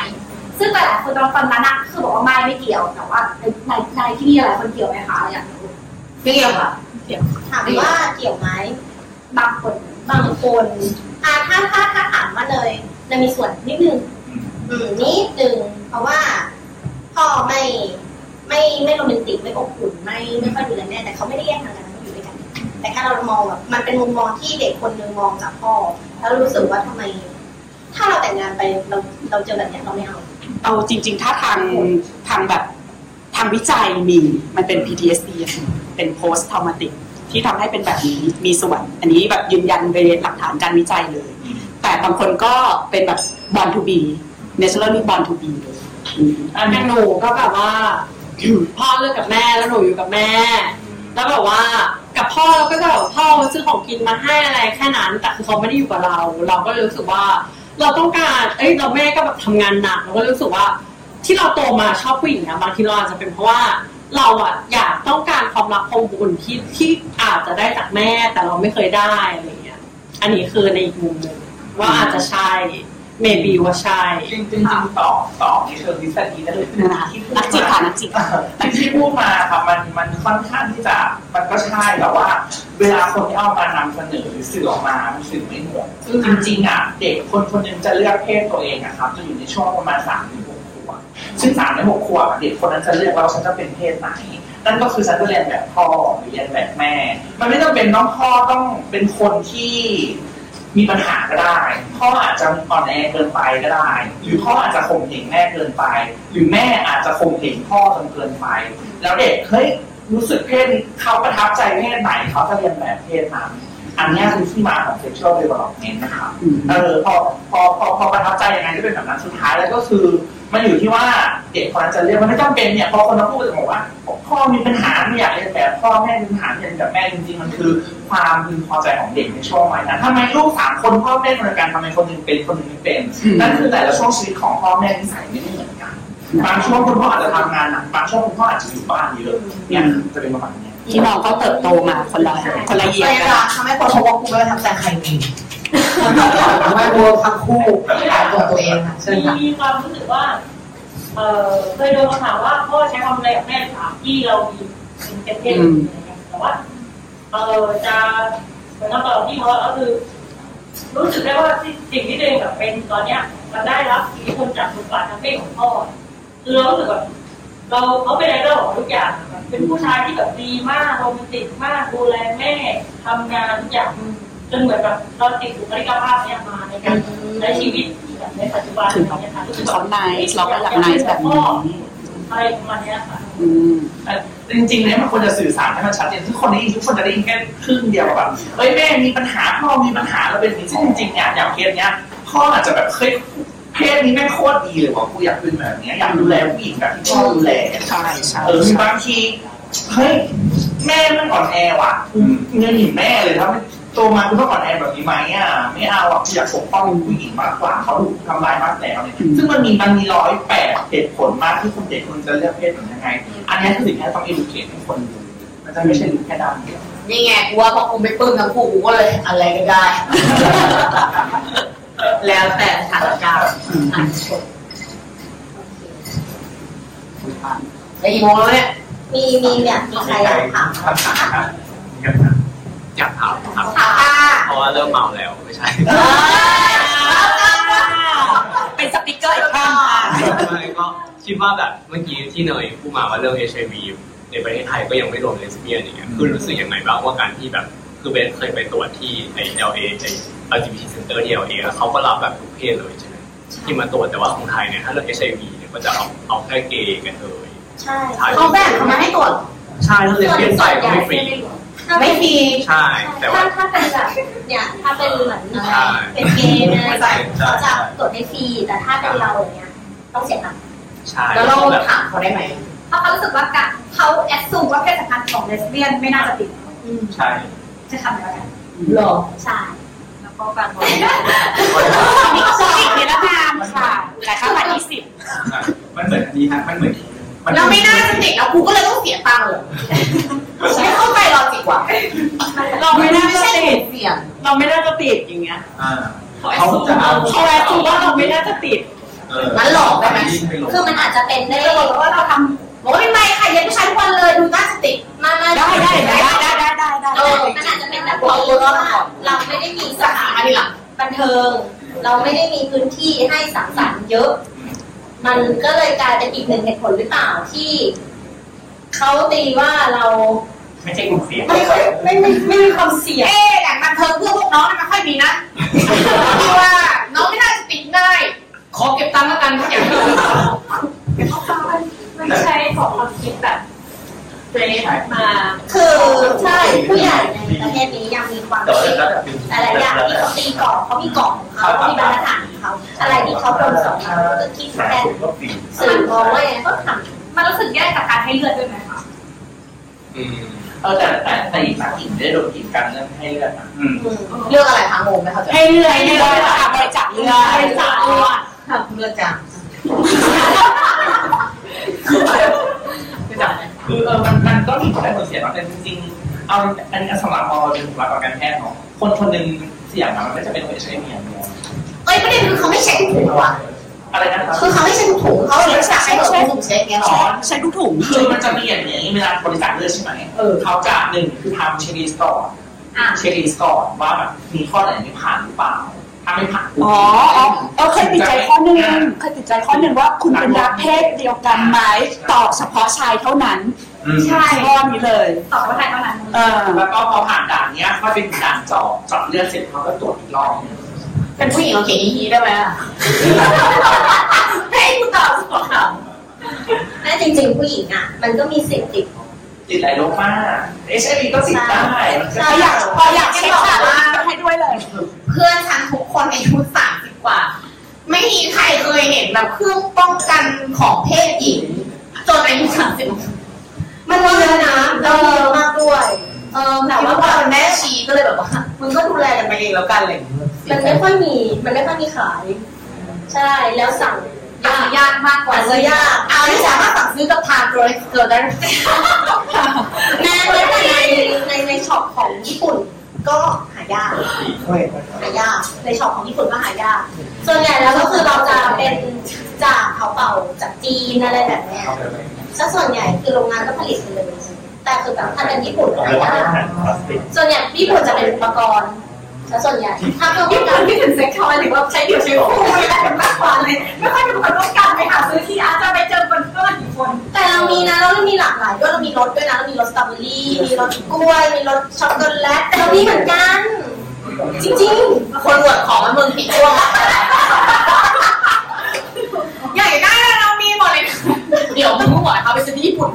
ซึ่งหลายๆคนตอนตอนนั้นอะคือบอกว่าไม่ไม่เกี่ยวแต่ว่าในในในที่นี่หลายคนเกี่ยวไหมคะอยากรู้ไม่เกี่ยวค่ะเกี่ยวถามว่าเกี่ยวไหม บางคนบางคนอ่าถ้าถ้าถ้าถามว่าเลยจะมีส่วนนิดนึงอืมนิดนึงเพราะว่าพ่อไม่ไม่ไม่โรแมนติกไม่อบอุ่นไม่ไม่ค่อยดูแลแม่แต่เขาไม่ได้แยกทางกันนะเขาอยู่ด้วยกัน แต่แค่เรามองแบบมันเป็นมุมมองที่เด็กคนหนึงมองจากพ่อ แล้วรู้สึกว่าทำไม ถ้าเราแต่งงานไปเราเราเจอแบบนี้เราไม่เอาเอาจริง ๆ ถ้าทางทางแบบทางวิจัยมีมันเป็น PTSD เป็น post traumatic ที่ทำให้เป็นแบบนี้มีส่วน อันนี้แบบยืนยันโดยหลักฐานการวิจัยเลย แต่บางคนก็เป็นแบบ born to be naturally born to be เลยอืมอันนี้หนูก็แบบว่าพ่อเลิกกับแม่แล้วหนูอยู่กับแม่ แล้วแบบว่ากับพ่อเราก็จะแบบพ่อซื้อของกินมาให้อะไรแค่นั้นแต่คือเขาไม่ได้อยู่กับเรา เราก็รู้สึกว่าเราต้องการ เอ้ยเราแม่ก็แบบทำงานหนักเราก็รู้สึกว่า ที่เราโตมาชอบผู้หญิงนะบางทีเราอาจจะเป็นเพราะว่า เราอะอยากต้องการความรักความอบอุ่นที่ที่อาจจะได้จากแม่แต่เราไม่เคยได้อะไรเงี้ย อันนี้คือในอีกมุมหนึ่งว่าอาจจะใช่ maybe ว่าใช่ จริงๆจริงๆต่อต่อในเชิงทฤษฎีนั่นเลยคือที่พูดนักจิตค่ะนักจิตที่พูดมาครับมันมันค่อนข้างที่จะมันก็ใช่แต่ว่า เวลาคนที่เอามานำเสนอหรือสื่อออกมามันสื่อไม่หมดจริงๆอะเด็กคนคนหนึงจะเลือกเพศตัวเองอะครับจะอยู่ในช่วงประมาณสามถึงหกขวบ ซึ่งสามถึงหกขวบอะเด็กคนนั้นจะเลือกว่าฉันจะเป็นเพศไหน นั่นก็คือฉันจะเรียนแบบพ่อหรือเรียนแบบแม่ มันไม่จำเป็นต้องพ่อต้องเป็นคนที่มีปัญหาก็ได้ พ่ออาจจะอ่อนแอเกินไปก็ได้ หรือพ่ออาจจะข่มเหงแม่เกินไป หรือแม่อาจจะข่มเหงพ่อจนเกินไป แล้วเด็กเฮ้ยรู้สึกเพศนี้เขาประทับใจเพศไหนเขาจะเรียนแบบเพศนั้นอันเนี้ยคือที่มาของ sexual development นะครับเออพอพอพอพอประทับใจยังไงก็เป็นแบบนั้นสุดท้ายแล้วก็คือ มันอยู่ที่ว่าเด็กคนนั้นจะเรียกมันไม่จำเป็นเนี่ยพอคนมาพูดจะบอกว่า พ่อมีปัญหาไม่อยากเรียนแบบพ่อแม่มีปัญหาเรียนแบบแม่จริงๆมันคือ ความพึงพอใจของเด็กในช่วงวัยนั้นทำไมลูกสามคนพ่อแม่คนเดียวกันทำไมคนหนึงเป็นคนหนึงไม่เป็นนั่นคือแต่ละช่วงชีวิตของพ่อแม่นิสัยไม่เหมือนกันบางช่วงคุณพ่ออาจจะทำงานหนักบางช่วงคุณพ่ออาจจะอยู่บ้านเยอะเนี่ยจะเป็นประมาณเนี้ยที่น้องก็เติบโตมาคนละคนละเยียพร์ยากันยามทำให้คนเขาว่ากูไม่ได้ทำแต่ใครมี ทำให้รวมทั้งคู่ขายตัวตัวเองค่ะเชิญมีค่ะมีความรู้สึกว่าเออเคยโดนคำถามว่าพ่อใช้ความอะไรกับแม่ถามที่เรามีเป็นเพศอะไรเงี้ยแต่ว่าเออจะเป็นคำตอบที่เขาก็คือ รู้สึกได้ว่าสิ่งที่ตัวเองแบบเป็นตอนเนี้ย มันได้รับอิทธิพลจากบทบาททางเพศของพ่อคือเรารู้สึกแบบเราเขาเป็นไอดอลของทุกอย่างแบบเป็นผู้ชายที่แบบดีมากโรแมนติกมากดูแลแม่ทำงานทุกอย่าง จนเหมือนแบบเราติดบุคลิกภาพเนี่ยมาในการใช้ชีวิตแบบในปัจจุบันถึงอะไรเงี้ยค่ะรู้สึถึกงว่าเขา nice เราก็อยาก nice แบบนี้อะไรประมาณเนี้ยค่ะอืมจริงๆเนี่ยมันควรจะสื่อสารให้มันชัดเจนทุกคนได้ยินทุกคนจะได้ยินแค่ครึ่งเดียวแบบเฮ้ยแม่มีปัญหาพ่อมีปัญหาแล้วเป็นอย่างนี้ซึ่งจริงๆเนี่ยอย่างเคสเนี้ยพ่ออาจจะแบบเคยเพศนี้แม่งโคตรดีเลยว่ากูอยากเป็นแบบเนี้ยอยากดูแลผู้หญิงแบบที่พ่อดูแลใช่ใช่เออมีบางทีเฮ้ยแม่มันอ่อนแอว่ะเงินหนีแม่เลยถ้าไม่ โตมาคุณต้องอ่อนแอแบบนี้ไหมอะไม่เอาอะกูอยากปกป้องผู้หญิงมากกว่าเขาถูกทำร้ายมากแล้วเนี่ยซึ่งมันมีมันมีร้อยแปดเหตุผลมากที่คนเด็กคนจะเลือกเพศเป็นยังไง อันนี้คือสิ่งที่ต้อง educate ให้คนดูมันจะไม่ใช่รู้แค่ด้านเดียวนี่ไงกูว่าพอกูไม่ปลื้มทั้งคู่กูก็เลยอะไรก็ได้ แล้วแต่สถานการณ์อะชมไปกี่โมงแล้วเนี่ยมีมีเนี่ยมีใครอยากถามคำถามครับ อยากถามครับถามค่ะเพราะว่าเริ่มเมาแล้วไม่ใช่เป็นสปิเกอร์อีกข้างค่ะไม่ก็คิดว่าแบบเมื่อกี้ที่เนยพูดมาว่าเรื่อง HIV ในประเทศไทยก็ยังไม่รวมเลสเบี้ยนอย่างเงี้ยคือรู้สึกยังไงบ้างว่าการที่แบบคือเบสเคยไปตรวจที่ใน LA ใน LGBT Center ที่ LA แล้วเขาก็รับแบบทุกเพศเลยใช่ไหมที่มาตรวจแต่ว่าของไทยเนี่ยถ้าเรื่อง HIV เนี่ยก็จะเอาเอาแค่เกย์กันเลยใช่เขาแบ่งเขามาให้ตรวจใช่ถ้าเลสเบี้ยนใส่ก็ไม่ฟรี ไม่ฟรีใช่ แต่ว่า ถ้าถ้าเป็นแบบเนี่ยถ้าเป็นเหมือนใช่เป็นเกย์นะใช่เขาจะตรวจให้ฟรีแต่ถ้าเป็นเราอย่างเงี้ยต้องเสียตังค์ใช่แล้วเราแบบถามเขาได้ไหมเพราะเขารู้สึกว่าการเขาแอดซูมว่าเพศสัมพันธ์ของเลสเบี้ยนไม่น่าจะติดใช่จะทำอะไรกันหรอใช่แล้วก็การบรินี่ก็อีกนิรนามค่ะแต่ค่าบัตรยี่สิบมันเหมือนอันนี้ฮะมันเหมือนแล้วไม่น่าจะติดแล้วกูก็เลยต้องเสียตังค์เหรอ ไม่เข้าใจเราจิกว่า เราไม่น่าไม่จะใช่ติเหดตุเสี่ยง เราไม่น่าจะติดอย่างเงี้ยอ่าเขาแอดซูมเขาแอดซูมว่าเราไม่น่าจะติดเอองั้นหลอกได้ไหมไม่หลอกคือมันอาจจะเป็นได้เราบอกว่าเราทบอกว่าไม่ไม่ค่ะเรียนผู้ชายทุกวันเลยดูน่าจะติดมามาได้ได้ได้ได้ได้ได้ได้เออมันอาจจะเป็นแบบนี้ว่าเราไม่ได้มีสถานอันนี้หลังบันเทิง เราไม่ได้มีพื้นที่ให้สังสรรค์เยอะ มันก็เลยกลายเป็นอีกหนึ่งเหตุผลหรือเปล่าที่ เขาตีว่าเราไม่ใช่กลุ่มเสี่ยง ไม่ค่อยไม่ไม่ไม่มีความเสี่ยงเอ๊ะแหล่งบันเทิงเพื่อพวกน้องนี่ไม่ค่อยมีนะพี่ว่าน้องไม่น่าจะติดง่ายขอเก็บตังค์แล้วกันทุกอย่างมันใช้ของความคิดแบบเฟรชมาคือใช่ผู้ใหญ่ในประเทศนี้ยังมีความคิดอะไรอย่างที่เขาตีกรอบเขามีกรอบของเขาเขามีบรรทัดฐานของเขาอะไรที่เขาโดนสอนมาเขาก็คิดแค่สื่อมองว่าอย่างนั้นก็ทำ มันรู้สึกแย่กับการให้เลือดด้วยไหมคะอืมเออแต่แต่แต่อีกฝั่งอีกได้โดนกีดกันเรื่องให้เลือดนะเรื่องอะไรคะงงไหมเขาใจให้เลือดให้เลือดค่ะบริจาคเลือดบริจาคเลือดเลือดจังคือเออมันมันก็มีผลได้ผลเสียนะแต่จริงๆเอาอันนี้สำหรับพอเราเป็นบุคลากรการแพทย์เนาะคนคนหนึ่งเสี่ยงอะมันก็จะเป็นคนใช้เมียเดียวเอ้ยประเด็นคือเขาไม่เช็คถุงเหรอวะ อะไรนะครับคือเขาไม่เช็คถุงเขาเลยสั่งให้เราถุงเช็คเงี้ยหรอใช้ทุกถุงคือมันจะมีอย่างนี้เวลาบริจาคเลือดใช่ไหมเออเขาจะหนึ่งคือทำ checklist ก่อน checklist ก่อนว่าแบบมีข้อไหนไม่ผ่านหรือเปล่าถ้าไม่ผ่านปุ๊บอ๋ออ๋อเออเคยติดใจข้อหนึ่งเคยติดใจข้อหนึ่งว่าคุณเป็นรักเพศเดียวกันไหมตอบเฉพาะชายเท่านั้นใช่ข้อนี้เลยตอบว่าชายเท่านั้นเออแล้วก็พอผ่านด่านเนี้ยก็เป็นด่านเจาะเจาะเลือดเสร็จเขาก็ตรวจอีกรอบหนึ่ง เป็นผู้หญิงเราเขียนอีได้ไหมอะให้กูตอบสองคแม่จริงๆผู้หญิงอะ มันก็มีสิทธิ์ติดติดหลายโรคมากเอชไอวีก็ติดได้พออยากพออยากเช็คค่ะให้ด้วยเลยำเพื่อนฉันทุกคนอายุสามสิบกว่า ไม่มีใครเคยเห็นแบบเครื่องป้องกันของเพศหญิงจนอายุสามสิบมันมีเยอะนะเรามีเยอะมากด้วย เออแต่แต่ว่าว่าพอแม่ชีก็เลยแบบว่ามึงก็ดูแลกันไปเองแล้วกันอะไรอย่างเงี้ยมันไม่ค่อยมี มันไม่ค่อยมีขาย ใช่ แล้วสั่งยากยากมากกว่าสั่งซื้อยากเอาที่สามารถสั่งซื้อกับทางโดยเกิดได้แม้แม้แต่ในในในช็อปของญี่ปุ่นก็หายากหายาก ในช็อปของญี่ปุ่นก็หายาก ส่วนใหญ่แล้วก็คือเราจะเป็นจากเขาเป่าจากจีนอะไรแบบเนี้ยซะส่วนใหญ่คือโรงงานก็ผลิตไปเลย แต่คือแบบถ้าเป็นญี่ปุ่นก็หายากส่วนใหญ่ญี่ปุ่นจะเป็นอุปกรณ์ซะส่วนใหญ่ถ้าเครื่องป้ญี่องกัปุ่นนที่ถึงเซ็กชวลหรือว่าใช้เดี่ยวใช้คู่อะไรกันมากกว่าเลยไม่ค่อยมีคนต้องการไปหาซื้อที่อาจจะไปเจอคนเพื่อนกี่คน แต่เรามีนะเรามีหลากหลายด้วยเรามีรสด้วยนะเรามีรสสตรอเบอรี่มีรสกล้วยมีรสช็อกโกแลตเรามีเหมือนกัน จริงคนอวดของมันมึงผิดช่วงอยากได้เรามีหมด เลยเดี๋ยวมึงบอกเขาไปซื้อที่ญี่ปุ่น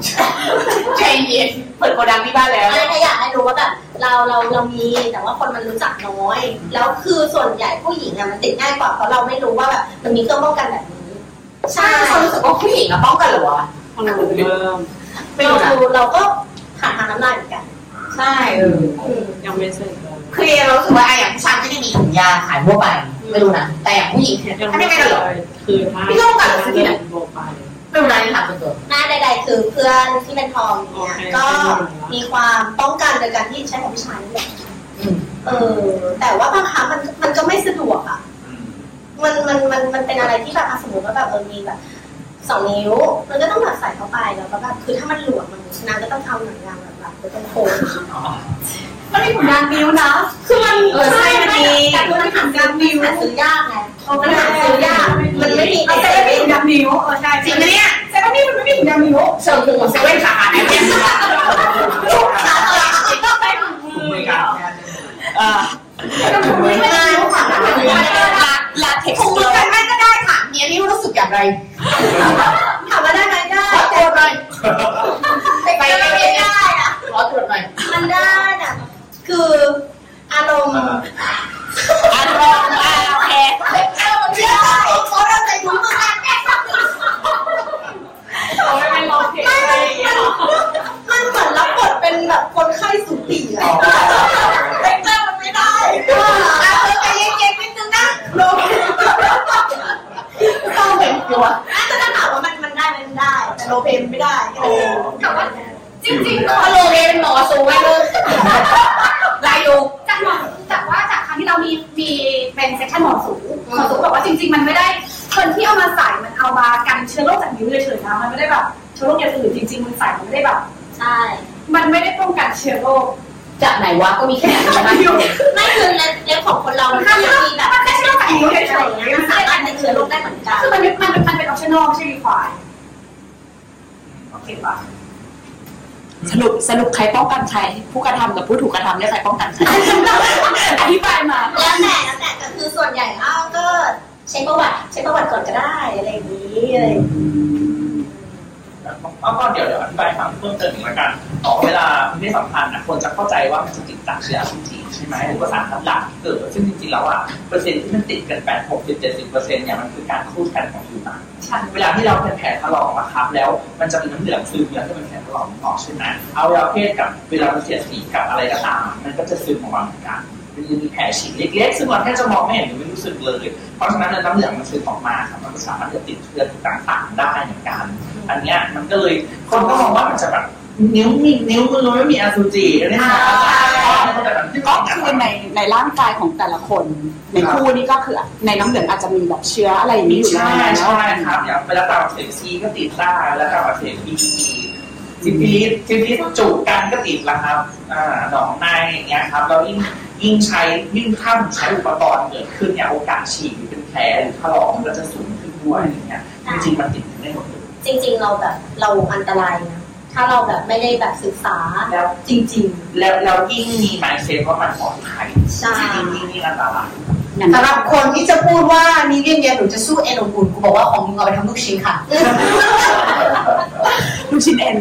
ใจเย็นเปิดโกดังที่บ้านแล้วๆไม่ถ้าอยากให้รู้ว่าแบบเราเราเรามีแต่ว่าคนมันรู้จักน้อย แล้วคือส่วนใหญ่ผู้หญิงอะมันติดง่ายกว่าเพราะเราไม่รู้ว่าแบบมันมีเครื่องป้องกันแบบนี้ ใช่เขารู้สึกว่าผู้หญิงอะป้องกันเหรอวะเริ่มไม่รู้นะเราเราก็ผ่านทางน้ำลายเหมือนกัน ใช่เออยังไม่เสร็จเลยคือเรารู้สึกว่าไอ้อย่างผู้ชายก็จะมีถุงยาขายทั่วไปไม่รู้นะแต่อย่างผู้หญิงเนี่ยยังถ้าไม่ไม่เสเป็นร็จหรอเลยคือถ้าพี่ต้องการซื้อที่ไหน โบไปไม่รู้นะนี่ถามส่วนตัว หน้าใดๆคือเพื่อนที่เป็นทอมเนี่ย โอเค ก็มีความป้องกันโดยการที่ใช้ของผู้ชายนี่แหละอืมเออ แต่ว่าบางครั้งมันมันก็ไม่สะดวกอะ มันมันมันมันเป็นอะไรที่แบบอะสมมติว่าแบบเออมีแบบสองนิ้วมันก็ต้องแบบใส่เข้าไปแล้วก็แบบคือถ้ามันหลวมมันนางก็ต้องเอาหนังยางแบบแบบไปตรงโคนมันมีถุงยางนิ้วนะ คือมันเออใช่มันมีแต่คือมันหายางนิ้วหาซื้อยากไงมันหาซื้อยาก นมีถุงยางนิ้วเออใช่จริงไหมเนี่ยเซเว่นนี่มันไม่มีถุงยางนิ้วเชิญถึงเซเว่นสาขาไหนเนี่ยต้องไปถุงมืออ่าถุงมือไม่ได้ค่ะถุงมือไม่ได้ลาลาเท็กถุงซ์มือกันไม่ก็ได้ค่ะเมียนี่รู้สึกอย่างไรถามว่าได้ไหมได้ขอตรวจหน่อยแต่ไปไม่ได้อะขอตรวจหน่อยมันได้น่ะคืออารมณ์อารมณ์อ่าโอเคเออมันไม่ได้เพราะเราใส่ถุงมือกันแค่ เอาไม่เป็นร้องเพลงอะไรอย่างเงี้ยหรอมันเหมือนรับบทเป็นแบบคนไข้สูติอะเล็กเตอร์มันไม่ได้เอาเธอใจเย็นๆนิดนึงนะโลต้องเป็นตัวแต่ถ้าถามว่ามันมันได้ไหมมันได้ แต่โลเพมไม่ได้แค่นั้นเองแต่ว่า จริงๆพอโลเกเป็นหมอสูงไว้เลยลายอยู่จากหมอจากว่าจากครั้งที่เรามีมีเป็นเซ็กชันหมอสูหมอสูบอกว่าจริง ๆ มันไม่ได้คนที่เอามาใส่มันเอามากันเชื้อโรคจากนิ้วเฉยๆนะมันไม่ได้แบบเชื้อโรคอย่างอื่นจริง ๆ มันใส่มันไม่ได้แบบ ใช่ มันไม่ได้ป้องกันเชื้อโรคจากไหนวะก็มีแค่ไหนนะไม่คือเล็บเล็บของคนเรามันก็ยังมีแบบมันแค่เชื้นอกจากนิ้วเฉยๆมันสามารถติดเชื้อโรคได้เหมือนกันคือมันมันมันเป็นออปชั่นอลไม่ใช่รีควายโอเคป่ะ สรุปสรุปใครป้องกันใคร ผู้กระทำกับผู้ถูกกระทำเนี่ยใครป้องกันใคร อธิบายมา แล้วแต่แล้วแต่ก็คือส่วนใหญ่อ้าวก็เช็คประวัติเช็คประวัติก่อนก็ได้อะไรอย่างนี้อะไรอย่างนี้เอาก็เดี๋ยวเดี๋ยวอธิบายฟังเพิ่มเติมอีกแล้วกัน อ๋อเวลามีเพศสัมพันธ์นะควรจะเข้าใจว่ามันจะติดจากเชื้ออสุจิใช่ไหมหรือว่าสารคัดหลั่งที่เกิดซึ่งจริงๆแล้วอะเปอร์เซ็นต์ที่มันติดกันแปดหกสิบเจ็ดสิบเปอร์เซ็นต์เนี่ยมันคือการคูดกันของผิวหนังเวลาที่เราเป็นแผลถลอกนะครับแล้วมันจะมีน้ำเหลืองซึมแล้วก็เป็นแผลถลอกออกใช่ไหมเอาเวลาเพศกับเวลาเสียดสีกับอะไรก็ตามมันก็จะซึมออกมาเหมือนกันมันจะมีแผลฉีกเล็กๆซึ่งเราแค่จะมองไม่เห็นหรือไม่รู้สึกเลย เพราะฉะนั้นน้ำเหลืองมันซึมออกมาครับมันสามารถจะติดเชื้อต่างๆได้เหมือนกัน อันเนี้ยมันก็เลยคนก็มองว่ามันจะแบบ นิ้วมีนิ้วมือไม่มีอสุจิอะไรเนี่ยนะก็คือในในร่างกายของแต่ละคน ในคู่นี้ก็คือในน้ำเหลืองอาจจะมีแบบเชื้ออะไรอย่างนี้อยู่ใช่แล้วใช่ครับอย่างเวลาตับอักเสบซีก็ติดได้เวลาตับอักเสบบีซิฟิลิสซิฟิลิสจูบกันก็ติดแล้วครับอ่าหนองในอย่างเงี้ยครับเรายิ่งยิ่งใช้ยิ่งถ้าใช้อุปกรณ์เกิดขึ้นเนี่ยโอกาสฉีกหรือเป็นแผลหรือถลอกมันก็จะสูงขึ้นด้วยอย่างเงี้ยจริงๆมันติดได้หมดเลยจริง ๆ เราแบบเราอันตรายนะ ถ้าเราแบบไม่ได้แบบศึกษาแล้วจริงแล้วแล้วยิ่งมีหมายเซนว่ามันปลอดภัยใช่ยิ่งยิ่งยิ่งอันตรายสำหรับคนที่จะพูดว่านี่เรียนเรียนหนูจะสู้เอ็นของคุณกูบอกว่าของมึงเอาไปทำลูกชิ้นค่ะลูกชิ้นเอ็น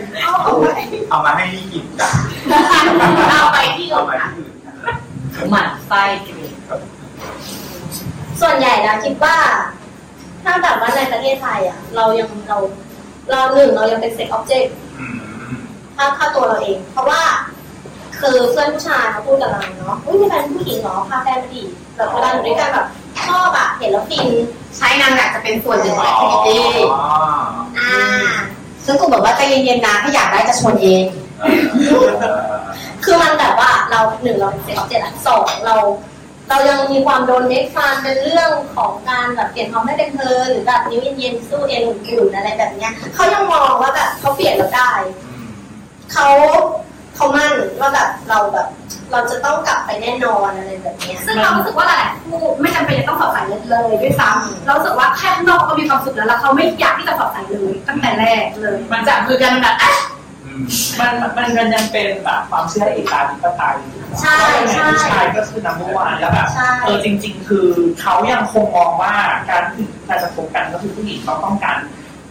เอามาให้นี่กินจ้ะเอาไปที่เอาอื่นมาค่ะที่อื่นหมันไส้จริงส่วนใหญ่แล้วคิดว่า ถ้าแบบว่าในประเทศไทยอะ เรายังเราเราหนึ่งเรายังเป็น sex object อืมถ้าค่าตัวเราเอง เพราะว่า คือเพื่อนผู้ชายมาพูดกับเราเนาะอุ้ยมีแฟนผู้หญิงเหรอพาแฟนมาดิแบบเวลาอยู่ด้วยกันแบบชอบอะเห็นแล้วฟินใช่นางอยากจะเป็นส่วนหนึ่งของ activity อ๋ออ่าซึ่งกูบอกว่าใจเย็นๆนะถ้าอยากได้จะชวนเอง คือมันแบบว่าเราหนึ่งเราเป็น sex object อะสองเรา เรายังมีความโดนเมคฟันเป็นเรื่องของการแบบเปลี่ยนความให้เป็นเธอหรือแบบนิ้วเย็นๆสู้เอ็นอุ่นๆอะไรแบบเนี้ยเขายังมองว่าแบบเขาเปลี่ยนเราได้ เขาเขามั่นว่าแบบเราแบบ เราจะต้องกลับไปแน่นอนอะไรแบบเนี้ย ซึ่งเรารู้สึกว่าหลายๆคู่ไม่จำเป็นจะต้องสอบใส่เลยด้วยซ้ำเรารู้สึกว่าแค่ข้างนอกเขาก็มีความสุขแล้วแล้วเขาไม่อยากที่จะสอบใส่เลยตั้งแต่แรกเลย มันจับมือกันแบบอะมันมันมันมันยังเป็นแบบความเชื่อเอกาธิปไตยใช่ใช่ผู้ชายก็คือนัมเบอร์วันแล้วแบบใช่เออจริง ๆ คือเขายังคงมองว่าการที่การจะคบกันก็คือผู้หญิงเขาต้องการ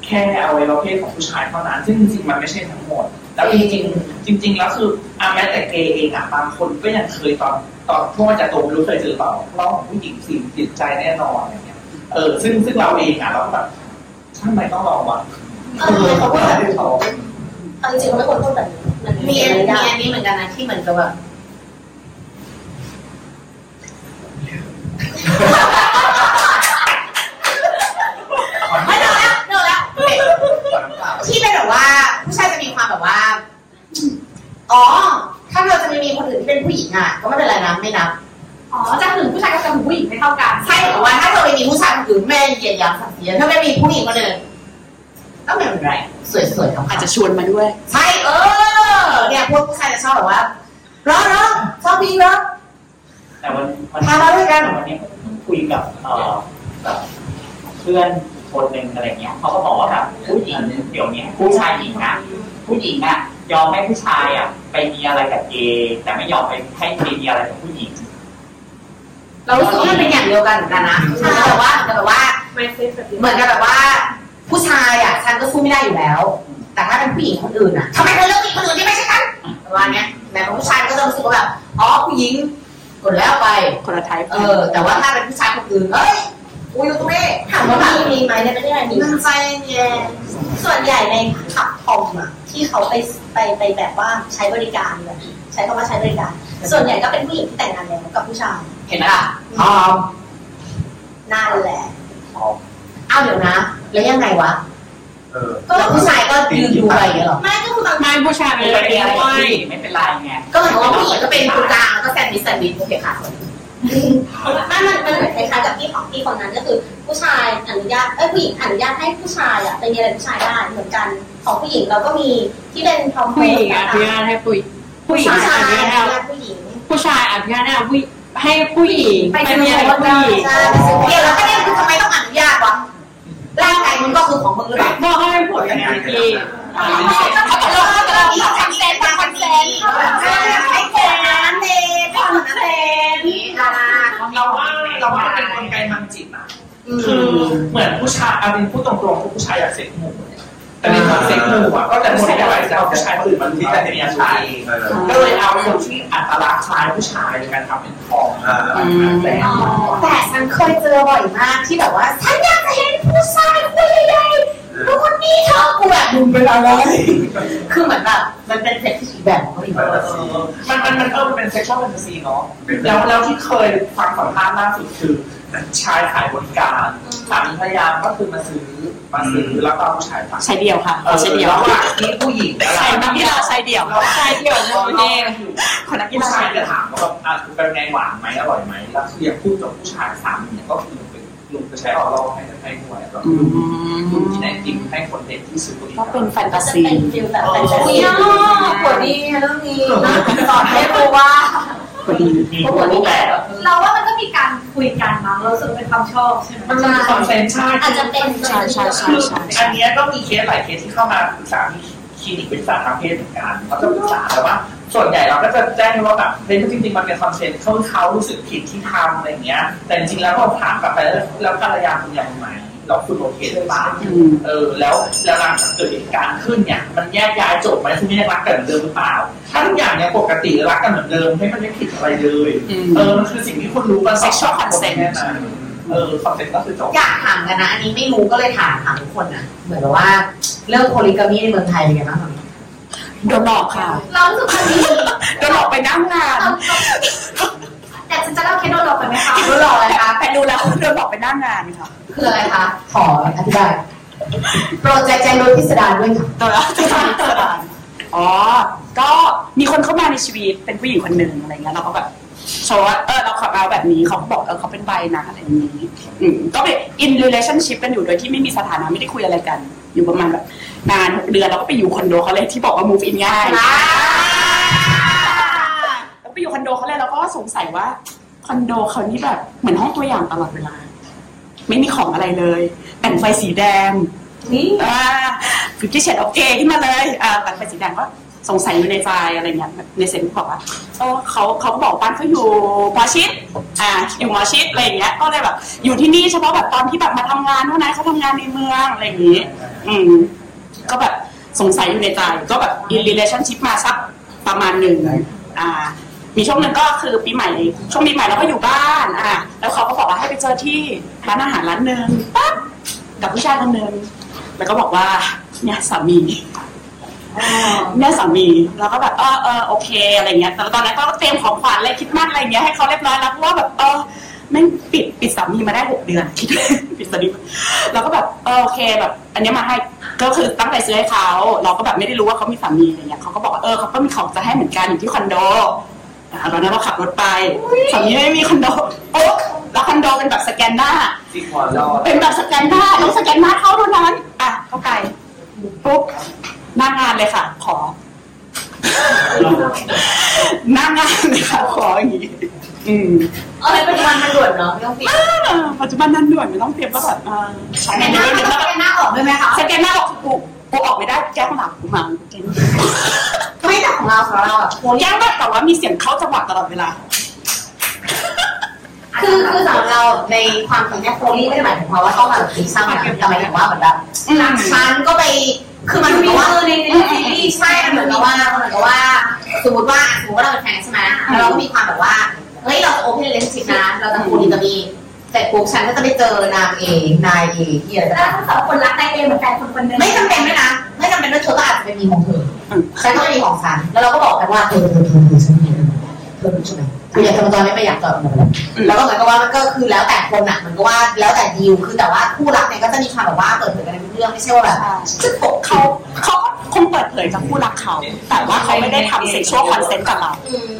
แค่อวัยวะเพศของผู้ชายเท่านั้น ซึ่งจริงๆมันไม่ใช่ทั้งหมด แล้วจริงๆจริง ๆ แล้วคืออาแม้แต่เกย์เองอะบางคนก็ยังเคยตอนตอนพวกมันจะโตไม่รู้เคยเจอเปล่าเล่าของผู้หญิงสิ่งจิตใจแน่นอนอะไรเงี้ยเออซึ่งซึ่งเราเองอะเราก็แบบทำไมต้องรอวะเออเขาก็แบบเอาจริงๆเขาไม่ควรพูดแบบนี้มันมีอันไม่มีได้อันนี้เหมือนกันนะที่เหมือนกับแบบไม่เดี๋ยวนะเดี๋ยวนะที่เป็นแบบว่าผู้ชายจะ มีความแบบว่า อ๋อ ถ้าเราจะไม่มีคนอื่นที่เป็นผู้หญิงอะ ก็ไม่เป็นไรนะไม่นับ อ๋อจะถึงผู้ชายกับจะถึงผู้หญิงไม่เท่ากัน ใช่แต่ว่าถ้าเธอไม่มีผู้ชายคนอื่นแม่เหยียดหยามศักดิ์ศรีถ้าไม่มีผู้หญิงคนอื่นก็ไม่เป็นไร สวยๆของอาจเขาจะชวนมาด้วย ใช่เออ เนี่ยพวกผู้ชายจะชอบแบบว่าร้อนร้อนชอบพี่ร้อนแต่วันวันพามาด้วยกัน วันนี้ผมคุยกับเอ่อแบบเพื่อน คนหนึ่งอะไรเงี้ยเขาก็บอกว่าแบบผู้หญิงเดี๋ยวเนี้ยผู้ชายหญิงอะผู้หญิงอะยอมให้ผู้ชายอะ ไปมีอะไรกับเกย์แต่ไม่ยอมไปให้เกย์มีอะไรกับผู้หญิง เรารู้สึกว่ามันเป็นอย่างเดียวกันเหมือนกันนะเหมือนกับแบบว่าเหมือนกับแบบว่าไม่เซ็กซ์เหมือนกับแบบว่า ผู้ชายอะฉันก็สู้ไม่ได้อยู่แล้ว แต่ถ้าเป็นผู้หญิงคนอื่นอะทำไมเธอเลือกผู้หญิงคนอื่นที่ไม่ใช่ฉันประมาณเนี้ยแต่ของผู้ชายก็จะรู้สึกว่าแบบอ๋อผู้หญิงกดแล้วไปคนละไทป์เออ แต่ว่าถ้าเป็นผู้ชายคนอื่นเอ้ย กูอยู่ตรงนี้ถามว่ามีมีไหมในประเทศไทยมีมันใจเย็นส่วนใหญ่ในขับทอมอะที่เขาไปไปไปแบบว่าใช้บริการแบบใช้คำว่าใช้บริการ ส่วนใหญ่ก็เป็นผู้หญิงที่แต่งงานแล้วกับผู้ชายเห็นไหมล่ะพร้อมนั่นแหละอ้าวเดี๋ยวนะ แล้วยังไงวะเออก็ผู้ชายก็ยืนดูไปอย่างเงี้ยเหรอไม่ก็คือบางไม่ผู้ชายไม่เป็นเป็นอะไรไรด้วยไม่เป็นไรไงก็เหมือนว่าผู้หญิงก็เป็นตรงกลางแล้วก็แซนด์วิชแซนด์วิชโอเคค่ะ ไม่มันมันเหมือนคล้ายๆกับที่ของที่คนนั้นก็คือ ผู้ชายอนุญาตเอ้ยผู้หญิงอนุญาตให้ผู้ชายอะไปมีอะไรผู้ชายได้เหมือนกันของผู้หญิงเราก็มีที่เป็นทอมผู้หญิงอนุญาตให้ผู้ผู้หญิงผู้ชาอยนุญาตอให้นุญาตผู้หญิงผู้ชายอนุญาตให้ผู้ให้ผู้หญิงไปไปซื้อมีอะไรกับผู้หญิงใช่เดี๋ยวแล้วประเด็นคือทำไมต้องอนุญาตวะร่างกายมึงก็คือของมึงหรือเปล่าบอกให้เป็นผัวกันที เขาบอกว่าตอนนี้คอนเซนต์คอนเซนต์ไม่เกินนั้นเองไม่คอนเซนต์อ่าเราว่าเราว่ามันเป็นกลไกทางจิตอะคือเหมือนผู้ชายเอาเป็นพูดตรงๆผู้ชายอยากเซ็กหมู่แต่ในความเซ็กหมู่อะก็แต่ผู้ชายอยากจะเอาผู้ชายคนอื่นมาที่แต่เป็นชายก็เลยเอาคนที่อัตลักษณ์คล้ายผู้ชายในการทำเป็นทองแต่แต่ฉันเคยเจอบ่อยมากที่แบบว่าฉันอยากจะเห็นผู้ชายตัวใหญ่ๆ นู่นนี่เธอกูแบบมึงเป็นอะไร คือเหมือนแบบมันเป็นเฟติชอีกแบบของเขาอีกมันมันมันเออมันเป็นเซ็กชวลแฟนตาซีเนาะแล้วแล้วที่เคยฟังสัมภาษณ์ล่าสุดคือชายขายบริการสามีภรรยาก็คือมาซื้อมาซื้อแล้วก็เอาผู้ชายฝากใช้เดียวค่ะเออใช้เดียวระหว่างที่ผู้หญิงใช้นักกีฬาใช้เดียวใช่เดียวเนี่ยอยู่คนนักกีผู้ฬาชาใช้ยเดีจะยวถามว่าแบบอะเป็นไงหวานไหมอร่อยไหมแล้วคืออยากพูดกับผู้ชายสามีเนี่ยก็คือเป็น ลุงจะใช้ออร่ให้ให้ด้วยแล้วอืลุงมกินไอติมให้คนเด็กที่ซื้อบริก็การเป็นแฟนตาจะซีเป็นฟิลแบบแฟนตาอุ้ซียปวดดีเรื่องนี้สอนให้รู้ว่าพอดีปวดดีแบบเราว่ามันก็มีการคุยกันมั้งเรารู้สึกเป็นความชอบใช่ไหมมันจะมี consent ใช่อาจจะเป็นใช่ใช่ใช่คือใช่อันเนี้ยก็มีเคสหลายเคสที่เข้ามาปรึกษาที่คลินิกปรึกษาทางเพศเหมือนกันเขาจะปรึกษาแต่ว่า ส่วนใหญ่เราก็จะแจ้งว่าแบบเฮ้ยจริงๆมันเป็น consent เขาเขารู้สึกผิดที่ทำอะไรอย่างเงี้ย แต่จริงๆแล้วเราถามกลับไปแล้วแล้วภรรยาคุณยังไหมเราคุณโอเคหรือเปล่าอืมเออ แล้วแล้วหลังจากเกิดเหตุการณ์ขึ้นเนี่ย มันแยกย้ายจบไหมคุณยังรักกันเหมือนเดิมหรือเปล่า ถ้าทุกอย่างยังปกติรักกันเหมือนเดิมให้มันไม่ผิดอะไรเลยอืมเออ มันคือสิ่งที่คุณรู้กัน Sexual consent แน่นอนเออ consent ก็คือจบ อยากถามกันนะ อันนี้ไม่รู้ก็เลยถามถามทุกคนนะ เหมือนกับว่าเรื่อง polygamy ในเมืองไทยเป็นไงบ้างคะ โดนหลอกค่ะ เรารู้สึกมันดีโดนหลอกไปนั่งงานแต่ฉันจะเล่าเคสโดนหลอกไปไหมคะรู้หรออะไรคะแต่ดูแล้วโดนหลอกไปนั่งงานค่ะ คืออะไรคะ ขออธิบาย โปรเจกต์แจงโดยพิสดารด้วยค่ะ ตัวแล้วจะทำสดานอ๋อ ก็มีคนเข้ามาในชีวิตเป็นผู้หญิงคนหนึ่งอะไรเงี้ยเราก็แบบโชว์ว่าเออเราขับเอาแบบนี้เขาก็บอกเออเขาเป็นใบนะอะไรอย่างนี้ อืมก็เป็น in relationship กันอยู่โดยที่ไม่มีสถานะไม่ได้คุยอะไรกัน อยู่ประมาณแบบนานหกเดือนเราก็ไปอยู่คอนโดเขาเลยที่บอกว่า move in ง่ายเราไปอยู่คอนโดเขาเลยเราก็สงสัยว่าคอนโดเขานี่แบบเหมือนห้องตัวอย่างตลอดเวลา ไม่มีของอะไรเลย แต่งไฟสีแดงนี่อ่าคือที่เฉดโอเคขึ้นมาเลยอ่าแต่ไฟสีแดงก็ สงสัยอยู่ในใจอะไรเงี้ยในเซนส์บอกว่าเออเขาเขาก็บอกบ้านเขาอยู่หมอชิดอ่าอยู่หมอชิดอะไรเงี้ยก็เลยแบบ อยู่ที่นี่เฉพาะแบบตอนที่แบบมาทำงานเท่านั้นเขาทำงานในเมืองอะไรอย่างงี้ อืม ก็แบบสงสัยอยู่ในใจก็แบบ in relationship มาสักประมาณหนึ่งอ่ามีช่วงหนึ่งก็คือปีใหม่ช่วงปีใหม่เราก็อยู่บ้านอ่าแล้วเขาก็บอกว่าให้ไปเจอที่ร้านอาหารร้านหนึ่งปั๊บกับผู้ชายคนหนึ่งแล้วก็บอกว่าเนี่ยสามี เนี่ยสามีแล้วก็แบบเออเออโอเคอะไรเงี้ยแต่ตอนนั้นก็เตรียมของขวัญอะไรคิดมากอะไรเงี้ยให้เขาเรียบร้อยแล้วเพราะว่าแบบเออแม่งปิดปิดสามีมาได้หกเดือนคิดปิดสามีแล้วก็แบบเออโอเคแบบ อันเนี้ยมาให้ก็คือตั้งใจซื้อให้เขาเราก็แบบไม่ได้รู้ว่าเขามีสามีอะไรเงี้ยเขาก็บอกว่าเออเขาก็มีของจะให้เหมือนกันอยู่ที่คอนโดอ่าตอนนั้นเราขับรถไปสามีไม่มีคอนโดโอ๊ะแล้วคอนโดเป็นแบบสแกนหน้าสิหัวรอดเป็นแบบสแกนหน้าต้องสแกนหน้าเข้าเท่านั้นอะเข้าไปปุ๊บ หน้างานเลยค่ะ ขอ หน้างานเลยค่ะ ขออย่างนี้อืมเออปัจจุบันมันด่วนเนาะไม่ต้องเปลี่ยนอ่าปัจจุบันนั้นด่วนไม่ต้องเตรียมก็แบบอ่าใช้แต่ในหน้าเรื่องมันนี้ต้องเป็นหน้าออกด้วยไหมคะสแกนหน้าออกกูกูออกไม่ได้แก้ข้างหลังกูมาเก่งไม่แต่ของเราของเราแบบโพลิแก้แบบแต่ว่ามีเสียงเข้าจังหวะตลอดเวลาคือคือสำหรับเราในความเป็นแม่โพลีไม่ได้หมายถึงว่าต้องมาแบบตีซ้ำนะแต่หมายถึงว่าเหมือนแบบอืมฉันก็ไป คือมันเหมือนกับว่าในในซีรีส์ใช่มันเหมือนกับว่าเหมือนกับว่าสมมติว่าสมมติว่าเราเป็นแฟนใช่ไหมแล้วเราก็มีความแบบว่าเฮ้ยเราจะโอเพนเลนชิพนะเราจะคูดีกับมีแต่ปุ๊บฉันก็จะไปเจอนางเอนายเอที่อะไรแล้วทั้งสองคนรักนายเอเหมือนแฟนคนคนนึงไม่จำเป็นด้วยนะไม่จำเป็นด้วยเธอก็อาจจะเป็นมีของเธอฉันก็ไม่มีของฉันแล้วเราก็บอกกันว่าเธอเธอเธอฉันมี เธอรู้ใช่ไหมคืออยากทำตอนนี้ไม่อยากจอดมันแล้วก็เหมือนกับว่ามันก็คือแล้วแต่คนอะเหมือนกับว่าแล้วแต่ดีลคือแต่ว่าคู่รักเนี่ยก็จะมีความแบบว่าเปิดเผยกันในทุกเรื่องไม่ใช่ว่าแบบจะตกเขาเขาคงเปิดเผยกับคู่รักเขา แต่ว่าเขาไม่ได้ทำ sexual consent กับเรา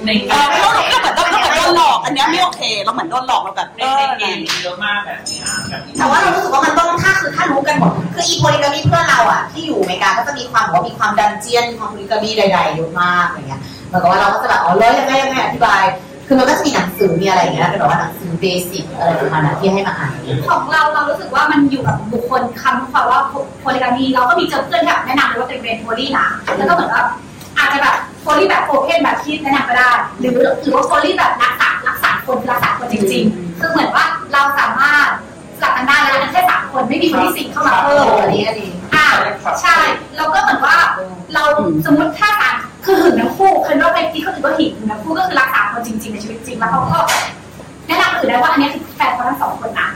ในเออเพราะเราก็เหมือนก็เหมือนโดนหลอก อันเนี้ยไม่โอเคเราเหมือนโดนหลอกเราแบบในเออในเกมเยอะมากแบบเนี้ยแบบนี้แต่ว่าเรารู้สึกว่ามันต้องถ้าคือถ้ารู้กันหมดคืออีโพลิกามีเพื่อนเราอะที่อยู่อเมริกาก็จะมีความแบบว่ามีความดันเจียนมีความโพลิกามีใดๆเยอะมากอะไรเงี้ย เหมือนกับว่าเราก็จะแบบอ๋อเลยยังไงยังไงอธิบาย คือมันก็จะมีหนังสือมีอะไรอย่างเงี้ยเป็นแบบว่าหนังสือเบสิกอะไรประมาณนั้นที่ให้มาอ่าน ของเราเรารู้สึกว่ามันอยู่กับบุคคลคำความว่าโพลิกามีเราก็มีเจอเพื่อนที่แบบแนะนำเลยว่าตัวเองเป็นโพลีนะแล้วก็เหมือนว่าอาจจะแบบโพลีแบบโอเพนแบบที่แนะนำก็ได้ หรือหรือว่าโพลีแบบรักษารักษาคนคือรักษาคนจริง ๆ คือเหมือนว่าเราสามารถสลับกันได้แล้วนะแค่สามคนไม่มีคนที่สี่เข้ามาเพิ่มอันนี้อันนี้อ่าใช่แล้วก็เหมือนว่าเราสมมติถ้าสาร คือหึงทั้งคู่คือเราเป็นที่เขาถือว่าหึงทั้งคู่ก็คือรักษาคนจริงๆในชีวิตจริงแล้วเขาก็แนะนำอื่นได้ว่าอันนี้คือแฟนเขาทั้งสองคนนะ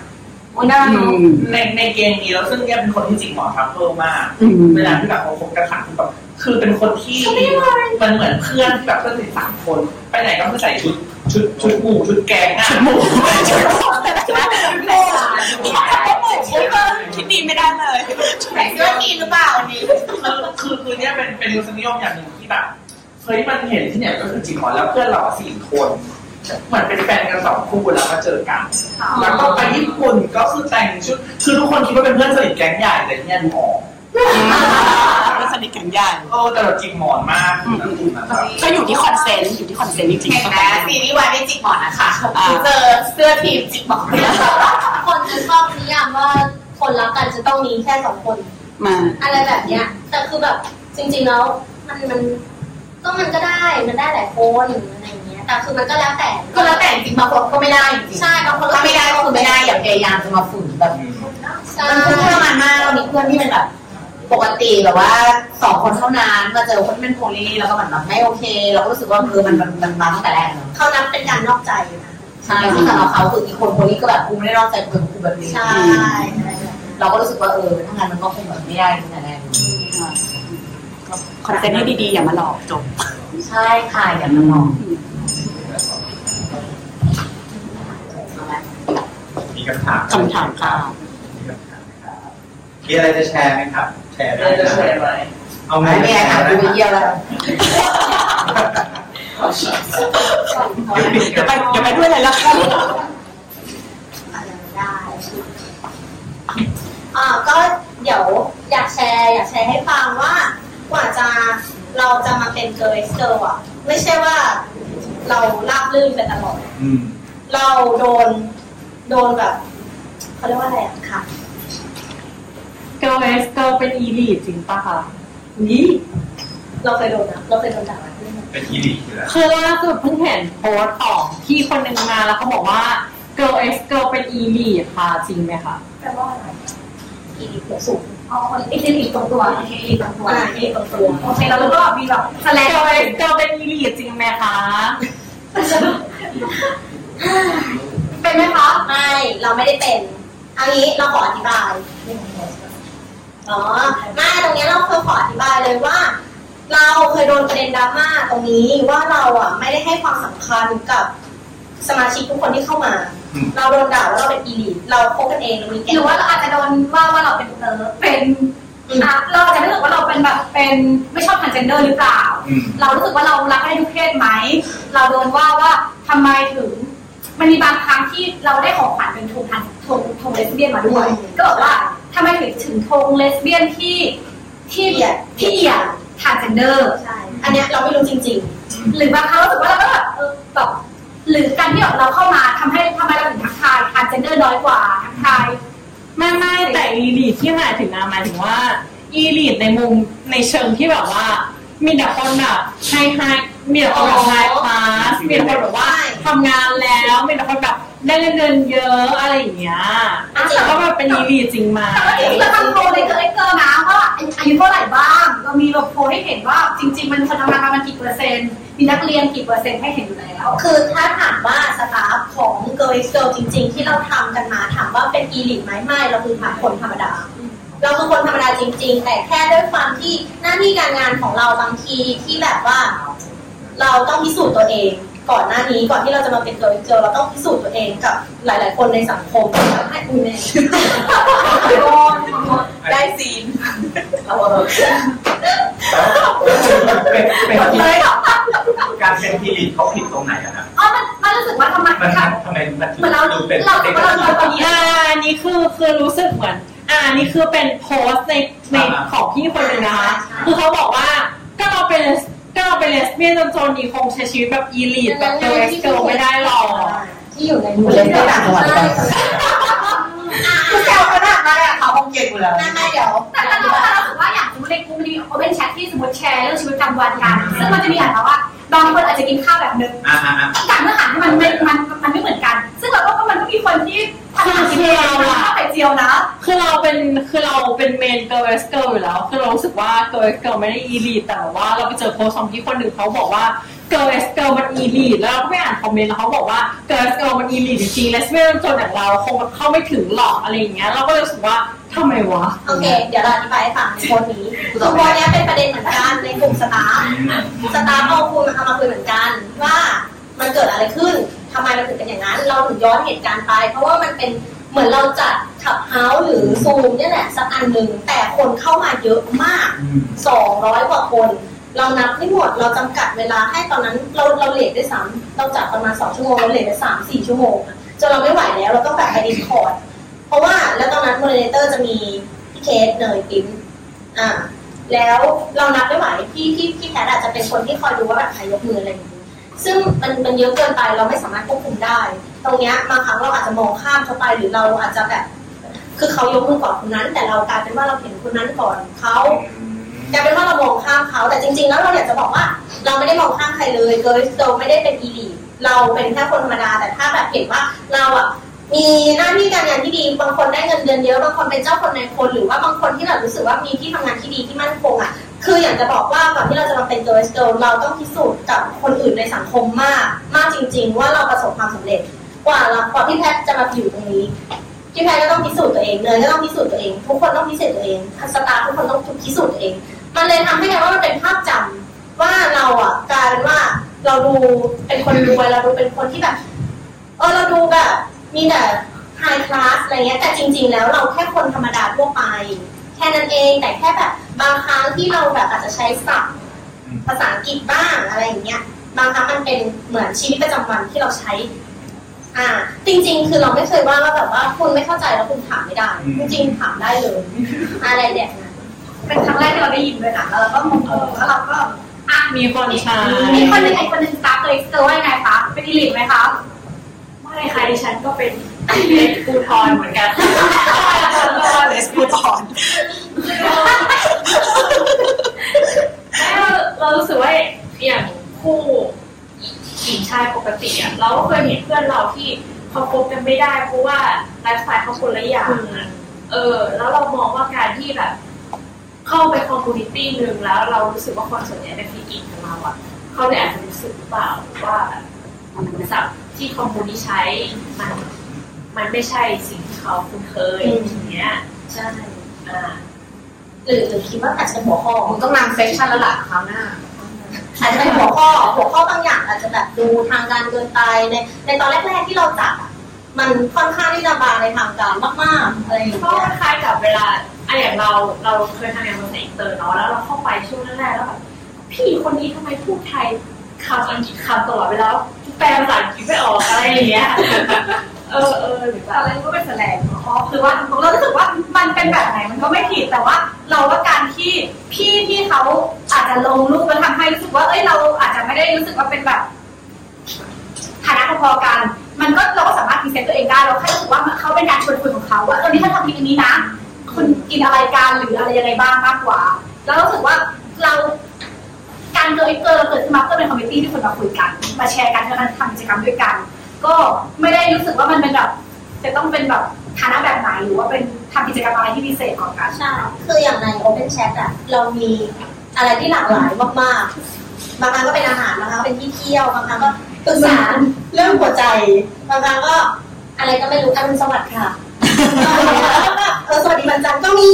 โอ้ยในในเกมนี้แล้วซึ่งเนี่ยเป็นคนที่จริงหมอทัฟเพิ่มากเวลาที่แบบเขาคบกันขันคือแบบคือเป็นคนที่มันเหมือนเพื่อนที่แบบเพื่อนสนิทสามคน ไปไหนก็คือใส่ชุด ชุดชุดหมูชุดแกงอะชุดหมูคิดดีไม่ได้เลยใส่เสื้อทีมหรือเปล่าอันนี้คือคือคือเนี่ยเป็นเป็นรสนิยมอย่างหนึ่งที่แบบเฮ้ยมันเห็นที่เนี่ยก็คือจริงหมอแล้วเพื่อนเราอะสี่คนเหมือนเป็นแฟนกันสองคู่แล้วมาเจอกัน แล้วก็ไปญี่ปุ่นก็คือแต่งชุด คือทุกคนคิดว่าเป็นเพื่อนสนิทแก๊งใหญ่แต่เนี่ยดูออก ไม่สนิทกันใหญ่โอ้แต่เราจริงหมอนมากนะครับก็อยู่ที่คอนเซนต์อยู่ที่คอนเซนต์จริงเห็นๆไหมซีรีส์วายไม่จิกหมอนนะคะเจอเสื้อทีมจิกหมอนคนจะชอบนิยามว่าคนรักกันจะต้องมีแค่สองคนมาอะไรแบบเนี้ย แต่คือแบบจริง ๆแล้วมันมันก็มันก็ได้มันได้หลายคนอะไรอย่างเงี้ยแต่คือมันก็แล้วแต่ก็แล้วแต่จริงบางคนก็ไม่ได้จริงใช่บางคนถ้าไม่ได้ก็คือไม่ได้อย่าพยายามจะมาฝืนแบบใช่มันทุกข์ทรมานมากเรามีเพื่อนที่เป็นแบบ ปกติแบบว่าสองคนเท่านั้นมาเจอคนที่เป็นโพลีแล้วก็เหมือนแบบไม่โอเค เราก็รู้สึกว่าคือมันมันมันมาตั้งแต่แรกเนอะเขานับเป็นการนอกใจนะใช่ซึ่งสำหรับเขาคืออีกคนโพลีก็แบบกูไม่ได้นอกใจกูเป็นกูแบบนี้ใช่เราก็รู้สึกว่าเออถ้างั้นมันก็คงแบบไม่ได้ตั้งแต่แรกคอนเซนต์ให้ดีๆอย่ามาหลอกจบใช่ค่ะอย่ามาลองมีคำถามคำถามค่ะมีอะไรจะแชร์ไหมครับ แชร์ได้จะนะแชร์ไหมเอาไหมไม่มีอะไรถามกูไปเยี่ยวแล้วเดี๋ยวไปเดี๋ยวไปด้วยเลยละกันได้อ่าก็เดี๋ยวอยากแชร์ อยากแชร์ให้ฟังว่ากว่าจะเราจะมาเป็น Girl Girl อะไม่ใช่ว่าเราราบลื่นไปตลอดอืมเราโดนโดนแบบเขาเรียกว่าอะไรอะค่ะ Girl X Girl เป็น elite จริงปะคะนี่เราเคยโดนนะเราเคยโดนด่ามาด้วยนะเป็น elite อยู่แล้วคือล่าสุดเพิ่งเห็นโพสต์ของพี่คนหนึ่งมาแล้วเขาบอกว่า Girl X Girl เป็น elite ค่ะจริงไหมคะแปลว่าอะไรอีกหัวสูงอ๋อเอลิลีตรงตัวโอเคเอลิตรงตัวอ่าอีกตรงตัวโอเคแล้วก็มีแบบแสลง Girl X Girl เป็นอีลีทจริงไหมคะเป็นไหมคะไม่เราไม่ได้เป็นอันนี้เราขออธิบาย อ๋อไม่ตรงนี้เราเคยขออธิบายเลยว่า เราเคยโดนประเด็นดราม่าตรงนี้ว่าเราอะไม่ได้ให้ความสำคัญกับสมาชิกทุกคนที่เข้ามา เราโดนด่าว่าเราเป็นอีลีทเราคบกันเองเรามีแก๊งหรือว่าเราอาจจะโดนว่าว่าเราเป็นเออเป็นอะเราอาจจะรู้สึกว่าเราเป็นแบบเป็นไม่ชอบ transgender หรือเปล่าอืมเรารู้สึกว่าเรารักได้ทุกเพศไหม เราโดนว่าว่าทำไมถึง มันมีบางครั้งที่เราได้ของขวัญเป็นธงทางธงธงเลสเบี้ยนมาด้วย ก็บอกว่าทำไมถึงถึงธงเลสเบี้ยนที่ที่ที่เหยียด transgender ใช่อันเนี้ยเราไม่รู้จริงหรือบางครั้งรู้สึกว่าเราก็แบบเออแบบหรือการที่แบบเราเข้ามาทำให้ทำไมเราถึงทักทาย transgender น้อยกว่าทักทายไม่ไม่แต่ elite ที่หมายถึงนะหมายถึงว่า elite ในมุมในเชิงที่แบบว่า มีแต่คนแบบ high high มีแต่คนแบบ high class มีแต่คนแบบว่าทำงานแล้วมีแต่คนแบบได้เงินเดือนเยอะอะไรอย่างเงี้ยอะแต่ว่ามันเป็น elite จริงไหมแต่ว่าจริงๆเราทำโพลใน Girl Girl นะว่าอายุเท่าไหร่บ้าง เรามีแบบโพลให้เห็นว่าจริง ๆ มันคนทำงานประมาณกี่เปอร์เซ็นต์มีนักเรียนกี่เปอร์เซ็นต์ให้เห็นอยู่แล้วๆคือถ้าถามว่าสตาฟของ Girl X Girl จริง ๆ ที่เราทำกันมาถามว่าเป็นอีลิทไหมไม่เราคือคนธรรมดา เราคือคนธรรมดาจริง ๆ แต่แค่ด้วยความที่หน้าที่การงานของเราบางทีที่แบบว่า เราต้องพิสูจน์ตัวเอง ก่อนหน้านี้ก่อนที่เราจะมาเป็น Girl X Girl เราต้องพิสูจน์ตัวเองกับหลาย ๆ คนในสังคมให้คุณแม่ได้ซีนเอาเอาเป็นเป็นที่การเป็น elite เขาผิดตรงไหนอะครับอ๋อมันมันรู้สึกว่าทำไมมันค่ะทำไมมันถึงเหมือนเราดูเป็นเราเด็กเราเราตอนนี้อ่าอันนี้คือคือรู้สึกเหมือน อ่าอันนี่คือเป็นโพสต์ในในของพี่คนหนึงนะคะคือเขาบอกว่าก็เราเป็นก็เราเป็นเลสเบี้ยนจนโจนดีคงใช้ชีวิตแบบ elite แบบ Girl X Girl ไม่ได้หรอกที่อยู่ในคุณเล่นได้ต่างจังหวัดหรือเปล่าคือแซวข นาดนั้นอะเขาคงเก่งอยู่แล้วไม่ไม่เดี๋ยวแต่ถ้าเราถ้าเราถือว่าอย่างสมมติในกลุ่มนี้โอเ n นแชทที่สมมติแชร์เรื่องชีวิตประจำวันกันซึ่งมันจะมีอย่างไรว่าบางคนอาจจะกินข้าวแบบนึงอ่าอ่าอ่าการเนื้อหาที่มันไม่มันมันไม่เหมือนกัน ซึ่งเราก็มันก็มีคนที่ทำอาหารกินเองทำข้าวไข่เจียวนะ คือเราเป็นคือเราเป็นเมนเกลเอสเกิลอยู่แล้ว คือเรารู้สึกว่าเกลเอสเกิลไม่ได้อีลีทแต่ว่าเราไปเจอโพสต์ของที่คนหนึ่งเขาบอกว่าGirl X Girl มัน elite แล้วเราก็ไปอ่านคอมเมนต์แล้วเขาบอกว่า Girl X Girl มัน elite จริงๆเลสเบี้ยนจนอย่างเราคงเข้าไม่ถึงหรอกอะไรอย่างเงี้ยเราก็เลยรู้สึกว่าทำไมวะโอเค เดี๋ยวเราอธิบายให้ฟังในโพสต์นี้คือโพสต์เนี้ยเป็นประเด็นเหมือนกันในกลุ่ม staff staff เอาคุณเอามาคุยเหมือนกันว่ามันเกิดอะไรขึ้นทำไมมันถึงเป็นอย่างนั้น เราถึงย้อนเหตุการณ์ไป เพราะว่ามันเป็นเหมือนเราจัด Clubhouse หรือซูมเนี่ยแหละสักอันหนึ่งแต่คนเข้ามาเยอะมาก 200 กว่าคน เรานับไม่หมดเราจำกัดเวลาให้ตอนนั้นเราเรา late ด้วยซ้ำเราจัดประมาณ2ชั่วโมงเรา late ไป3 4ชั่วโมงอะจนเราไม่ไหวแล้วเราต้องแบบไป Discord เพราะว่าแล้วตอนนั้น moderator จะมีพี่เคสเนยปิ๊มอ่า แล้วเรานับไม่ไหวพี่พี่พี่แพทอาจจะเป็นคนที่คอยดูว่าแบบใครยกมืออะไรอย่างนี้ซึ่งมันมันเยอะเกินไปเราไม่สามารถควบคุมได้ ตรงเนี้ยบางครั้งเราอาจจะมองข้ามเขาไปหรือเราอาจจะแบบ คือเขายกมือก่อนคนนั้น แต่เรากลายเป็นว่าเราเห็นคนนั้นก่อนเขากลายเป็นว่าเรามองข้ามเขาแต่จริง ๆ แล้วเราอยากจะบอกว่า เราไม่ได้มองข้ามใครเลยเกิร์ลเราไม่ได้เป็นอีลีเราเป็นแค่คนธรรมดาแต่ถ้าแบบเห็นว่าเราอะ มีหน้าที่การงานที่ดี บางคนได้เงินเดือนเยอะ บางคนเป็นเจ้าคนในคนหรือว่าบางคนที่เรารู้สึกว่ามีที่ทำงานที่ดีที่มั่นคงอะ คืออยากจะบอกว่าก่อนที่เราจะมาเป็น Girl s Girl เราต้องพิสูจน์กับคนอื่นในสังคมมาก มากจริง ๆ ว่าเราประสบความสำเร็จ กว่าเรากว่าพี่แพทจะมาอยู่ตรงนี้พี่แพทก็ต้องพิสูจน์ตัวเองเนยก็ต้องพิสูจน์ตัวเอง ทุกคนต้องพิสูจน์ตัวเองสตาฟทุกคนต้องพิสูจน์ตัวเอง มันเลยทำให้ไงว่ามันเป็นภาพจำว่าเราอะกลายเป็นว่าเราดูเป็นคนรวยเราดูเป็นคนที่แบบเออเราดูแบบ มีแต่ไฮคลาสอะไรเงี้ยแต่จริง ๆ แล้วเราแค่คนธรรมดาทั่วไป แค่นั้นเองแต่แค่แบบบางครั้งที่เราแบบอาจจะใช้ศัพท์ภาษาอังกฤษบ้างอะไรอย่างเงี้ยบางครั้งมันเป็นเหมือนชีวิตประจำวันที่เราใช้ อ่า จริง ๆ คือเราไม่เคยว่าว่าแบบว่าคุณไม่เข้าใจแล้วคุณถามไม่ได้ จริงๆถามได้เลยอะไรแบบนั้นเป็นครั้งแรกที่เราได้ยินเลยนะแล้วเราก็งงๆแล้วเราก็อะมีคนใช้มีคนหนึ่งอีกคนหนึ่งสตาร์เลยเจอว่ายังไงคะเป็นอีลิทไหมคะ ไม่ค่ะดิฉันก็เป็นเลสปูทอนเหมือนกันเลสพูดตอนแล้วเรารู้สึกว่าอย่างคู่หญิงชายปกติอะเราก็เคยเห็นเพื่อนเราที่เขาคบกันไม่ได้เพราะว่าไลฟ์สไตล์เขาคนละอย่างอะเออ แล้วเรามองว่าการที่แบบ เข้าไป community หนึ่งแล้ว เรารู้สึกว่าคนส่วนใหญ่ในฟิกิของเราอะเขาเลยอาจจะรู้สึกหรือเปล่าว่าศัพท์ ที่ community ใช้มันมันไม่ใช่สิ่งที่เขาคุ้นเคยอย่างเงี้ยใช่อ่าหรือหรือคิดว่าอาจจะเป็นหัวข้อมึงต้องนำ session แล้วล่ะคราวหน้าอาจจะเป็นหัวข้อหัวข้อบางอย่างอาจจะแบบดูทางการเกินไปในในตอนแรกๆที่เราจัดอะมันค่อนข้างที่จะบางในทางการมากๆอะไรอย่างก็เงี้ยคล้ายๆกับเวลาอะอย่างเราเราเคยทำงานภาษาอินเตอร์เนาะแล้วเราเข้าไปช่วงแรกๆแล้วแบบพี่คนนี้ทำไมพูดไทย คำอังกฤษคำตลอดเวลาแปลภาษาอังกฤษไม่ออกอะไรอย่างเงี้ยเออเออหรือแบอะไรบก็เป็นแสลงเพราะคือว่าเรารู้สึกว่ามันเป็นแบบไหนมันก็ไม่ผิดแต่ว่าเราว่าการที่พี่ที่เขาอาจจะลงรูปแล้วทำให้รู้สึกว่าเอ้ยเราอาจจะไม่ได้รู้สึกว่าเป็นแบบฐานะพอๆกัน มันก็เราก็สามารถ present ตัวเองได้เราแค่รู้สึกว่าเขาเป็นการชวนคุยของเขาว่าตอนนี้ถ้าทำกินอันนี้นะคุณกินอะไรกันหรืออะไรยังไงบ้างมากกว่า แล้วรู้สึกว่าเรา การเกิดเกิดเกิดขึ้นมาเพื่อเป็น community ที่คนมาคุยกัน มาแชร์กันแล้วทำกิจกรรมด้วยกัน ก็ไม่ได้รู้สึกว่ามันเป็นแบบจะต้องเป็นแบบฐานะแบบไหนหรือว่าเป็นทำกิจกรรมอะไรที่พิเศษของกันใช่คืออย่างใน Open Chat อะเรามีอะไรที่หลากหลายมากๆ บางครั้งก็เป็นอาหารบางครั้งเป็นที่เที่ยวบางครั้งก็ปรึกษาเรื่องหัวใจบางครั้งก็อะไรก็ไม่รู้อรุณสวัสดิ์ค่ะ เออสวัสดีวันจันทร์ก็มี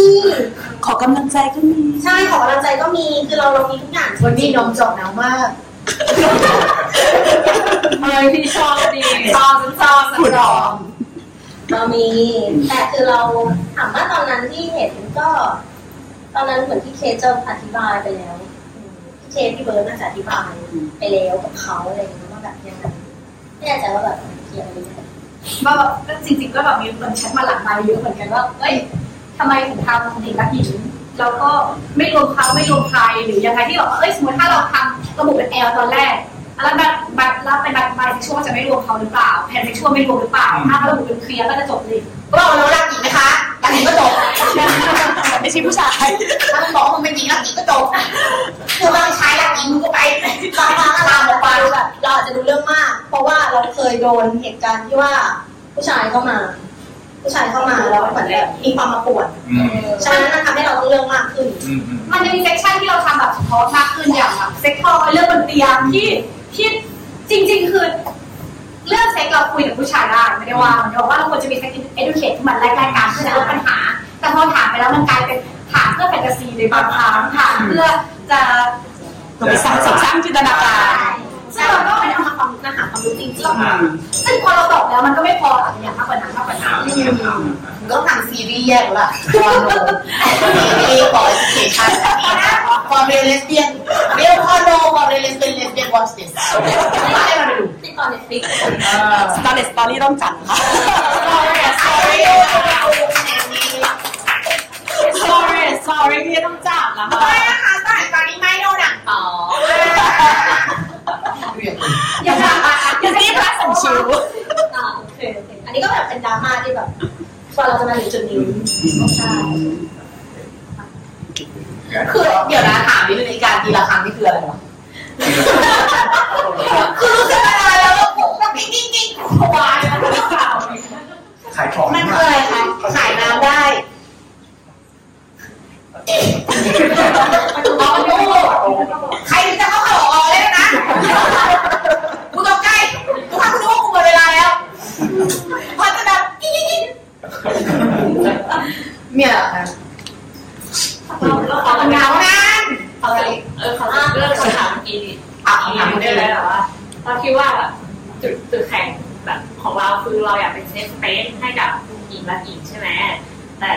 ขอกำลังใจก็มีใช่ขอกำลังใจก็มีคือเราเรามีทุกอย่างวันนี้นมจบหนาวมากอะไรที่ชอบดีชอบชอบขุดชอออบมเรามี แต่คือเราถามว่าตอนนั้นที่เห็นก็ ตอนนั้นเหมือนพี่เคสจะอธิบายไปแล้วอืมพี่เคสพี่เบิร์ดน่าจะอธิบายไปแล้วกับเขาอะไรอย่างเงี้ยว่าแบบยังไงไม่แน่ใจว่าแบบเกี่ยวอะไร ว่าแบบก็จริง ๆ ก็แบบมีคนแชทมาหลังไมค์เยอะเหมือนกันว่าเอ้ยทำไมถึงทำหญิงกับหญิงแล้วก็ไม่รวมเขาไม่รวมใครหรือยังไงที่แบบว่าเอ้ยสมมติถ้าเราทำระบุเป็นแอลตอนแรกแล้วแบบแบบรับเป็นแบบไบเซ็กชวลจะไม่รวมเขาหรือเปล่า pansexual ไม่รวมหรือเปล่า ถ้าเขาระบุเป็น clear ก็จะจบเลยก็บอกแล้วรักอีกไหมคะ หญิงก็จบไม่ใช่ผู้ชาย ถ้ามึงบอกว่ามึงเป็นหญิงรักหญิงก็จบคือเราชายรักหญิงมึงก็ไปตามมาก็ตามออกไปเราแบบเราอาจจะดูเรื่องมาก เพราะว่าเราเคยโดนเหตุการณ์ที่ว่าผู้ชายเข้ามา ผู้ชายเข้ามาแล้วเหมือนแบบมีความมาป่วนอืมฉะนั้นมันทำให้เราต้องเรื่องมากขึ้นอืมอืมมันจะมี section ที่เราทำแบบเฉพาะมากขึ้นอย่างแบบ sex toy เรื่องบนเตียงที่ที่จริง ๆ คือ เรื่องเซ็กเราคุยกับผู้ชายได้ไม่ได้ว่ามันบอกว่าเราควรจะมี sex educate ที่มันแรกๆกันเพื่อจะลดปัญหา แต่พอถามไปแล้วมันกลายเป็นถามเพื่อแฟนตาซีในบางครั้งถามเพื่อจะเราไปสร้างสร้างจินตนาการซึ่งเราก็ไม่ได้เอามาความมาหาความรู้จริงๆ ซึ่งพอเราตอบแล้วมันก็ไม่พอหรอกอย่างมากกว่านั้นมากกว่านั้นมึงต้องทำซีรีส์แยกแล้วล่ะซีรีส์ขอ education ความเรเลสเบียนเรียลคอนโดความเรเลสเบียนเลสเบียน watch this ให้มัน ไปดูๆที่ตอนเน็ตฟลิกสตาร์เลสตอรี่ต้องจัดค่ะ sorry sorry พี่ต้องจับแล้วค่ะไม่นะคะสายตอนนี้ไม่โดนหนังต่ออย่าถามอย่าซีพระสันชิวอ่าโอเคโอเคอันนี้ก็แบบเป็นดราม่าที่แบบกว่าเราจะมาถึงจุดนี้ใช่คือเดี๋ยวนะถามนิดนึงในการตีละครั้งนี่คืออะไรวะ คือรู้สึกอะไรแล้วก็ปุ๊บก็กิ๊กกิ๊กกิ๊กวายแล้วก็ข่าขายของมันคืออะไรคะขายน้ำได้เอาดูใครจะเข้าข่าวออกเลยนะกูตกใจกูทำกูรู้ว่ากูหมดเวลาแล้วพอจะแบบเนี่ยเหรอคะเราเราขอทำงานงาน เขาจะเออเขาจะเรื่องคำถามเมื่อกี้นี่อะถาถามได้ได้เลยแบบว่าเราคิดว่าแบบจุดจุดแข็งแบบของเราคือเราอยากเป็น safe space ให้กับหญิงและหญิงใช่ไหมแต่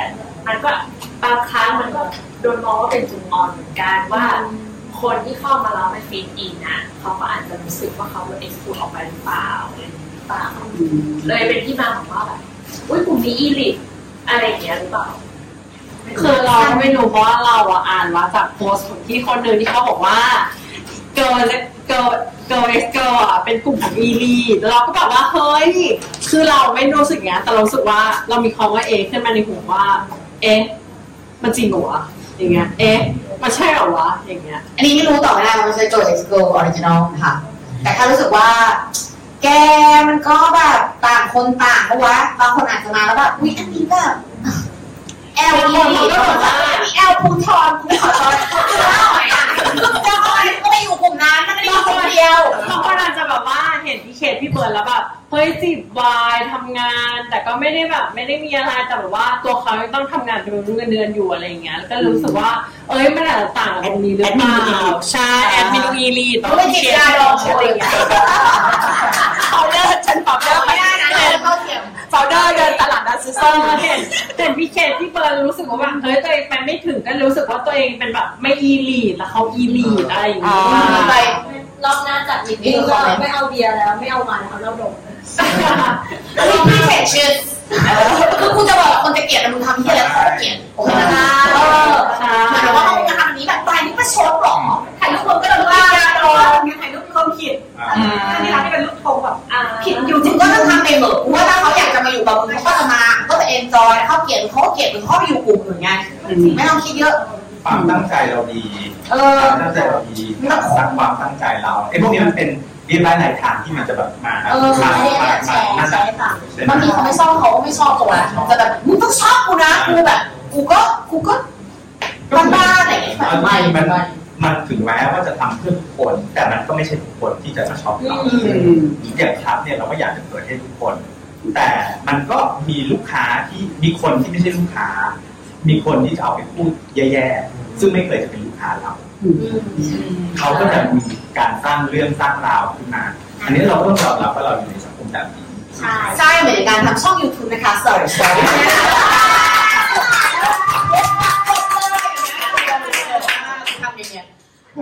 มันก็บางครั้งมันก็โดนมองว่าเป็นจุดอ่อนเหมือนกันว่าคนที่เข้ามาแล้วไม่ fit in อะเขาก็อาจจะรู้สึกว่าเขาเอ็กซ์พูดออกไปหรือเปล่าอะไรอย่างนี้หรือเปล่าเลยเป็นที่มาของว่าแบบอุ้ยกลุ่มนี้ elite อะไรอย่างเงี้ยหรือเปล่า คือเราก็ไม่รู้เพราะว่าเราอะอ่านมาจากโพสต์ของที่คนหนึ่งที่เขาบอกว่า Girl Girl Girl X Girl อะเป็นกลุ่มของ elite เราก็แบบว่าเฮ้ยคือเราไม่รู้สึกอย่างนี้นแต่เรารู้สึกว่าเรามีคำว่าเอ๊ะขึ้นมาในหัวว่า เอ๊ะมันจริงเหรอวะอย่างเงี้ยเอ๊ะมันใช่เหรอวะอย่างเงี้ย อันนี้ไม่รู้ต่อไม่ได้มันใช้โจทย์ X Girl Original ค่ะ แต่ถ้ารู้สึกว่า แกมันก็แบบต่างคนต่างเพราะว่าบางคนอาจจะมาแล้วแบบวิอันนี้แบบ แอลคนเขาก็ บอกว่ามีแอลพูทอนพูทอนจะเอาอะไรก็ไม่อยู่กลุ่มนั้นมันไม่ได้อยู่กลุ่มเดียว บางคนอาจจะแบบว่าเห็นพี่เคทพี่เบิร์ดแล้วแบบเฮ้ยจีบวายทำงาน แต่ก็ไม่ได้แบบไม่ได้มีอะไรแต่แบบว่าตัวเขายังต้องทำงานเป็นเงินเดือนอยู่อะไรอย่างเงี้ยแล้วก็รู้สึกว่า เอ้ยมันอาจจะต่างกันตรงนี้หรือเปล่าใช่แอดมินอีลีต้องไม่จีบยาดองอะไรอย่างเงี้ยเขาเดอร์ฉันปรับเดอร์ไม่ได้นะเลยเข้าเทียมโฟลเดอร์เดินตลาดนัดซื้อเอส้มอเห็นเห็นพี่เคทพี่เบิร์ดรู้สึกว่าแบบเฮ้ยตัวเองไปไม่ถึงก็รู้สึกว่าตัวเองเป็นแบบไม่อีลีดแล้วเขาอีลีดอะไรอย่างเงี้ยไป รอบหน้าจัดมิตติ้งก็ไม่เอาเบียร์แล้ว ไม่เอามันเอาเหล้าดมแล้วพี่เขียนชื่อคือกูจะบอกคนจะเกลียดแต่มึงทำที่อะไรก็เกลียดโอเคนะเออใช่หมายถึงว่ามึงทำนนี้แบบตายนี่ประชดหรอถ่ายรูปรวมก็จะรู้ว่าถ่ายรูปรวมผิดอันนี้ร้านที่เป็นรูปธงแบบผิดอยู่จริงก็ต้องทำเองเหรอว่าถ้าเขาอยากจะมาอยู่กับมึงเขาก็จะมาก็จะเอนจอยเขาเกลียดเขาเกลียดมึงเขาไปอยู่กลุ่มอื่นไงไม่ต้องคิดเยอะความตั้งใจเราดี เออความตั้งใจเราดีสักความตั้งใจเราไอ้พวกนี้มันเป็นเรียบร้อยหลายทางที่มันจะแบบมาเออมาใช่มาแชมาร์นั่นใช่น่ะค่ะบางทีเขาไม่ชอบเขาก็ไม่ชอบตัวนะจะแบบมึงต้องชอบกูนะกูแบบกูก็กูก็บ้าๆอะไรอย่างเงี้ยเอาจริงๆมันมันถึงแม้ว่าจะทำเพื่อทุกคน แต่มันก็ไม่ใช่ทุกคนที่จะมาชอบเราอย่างครับเนี่ยเราก็อยากจะเปิดให้ทุกคน แต่มันก็มีลูกค้าที่มีคนที่ไม่ใช่ลูกค้า มีคนที่จะเอาไปพูดแย่ๆ ซึ่งไม่เคยจะเป็นลูกค้าเรา เขาก็จะมีการสร้างเรื่องสร้างราวขึ้นมา อันนี้เราก็ต้องยอมรับว่าเราอยู่ในสังคมแบบนี้ ใช่ใช่เหมือนการทำช่อง YouTube นะคะ Sorry Story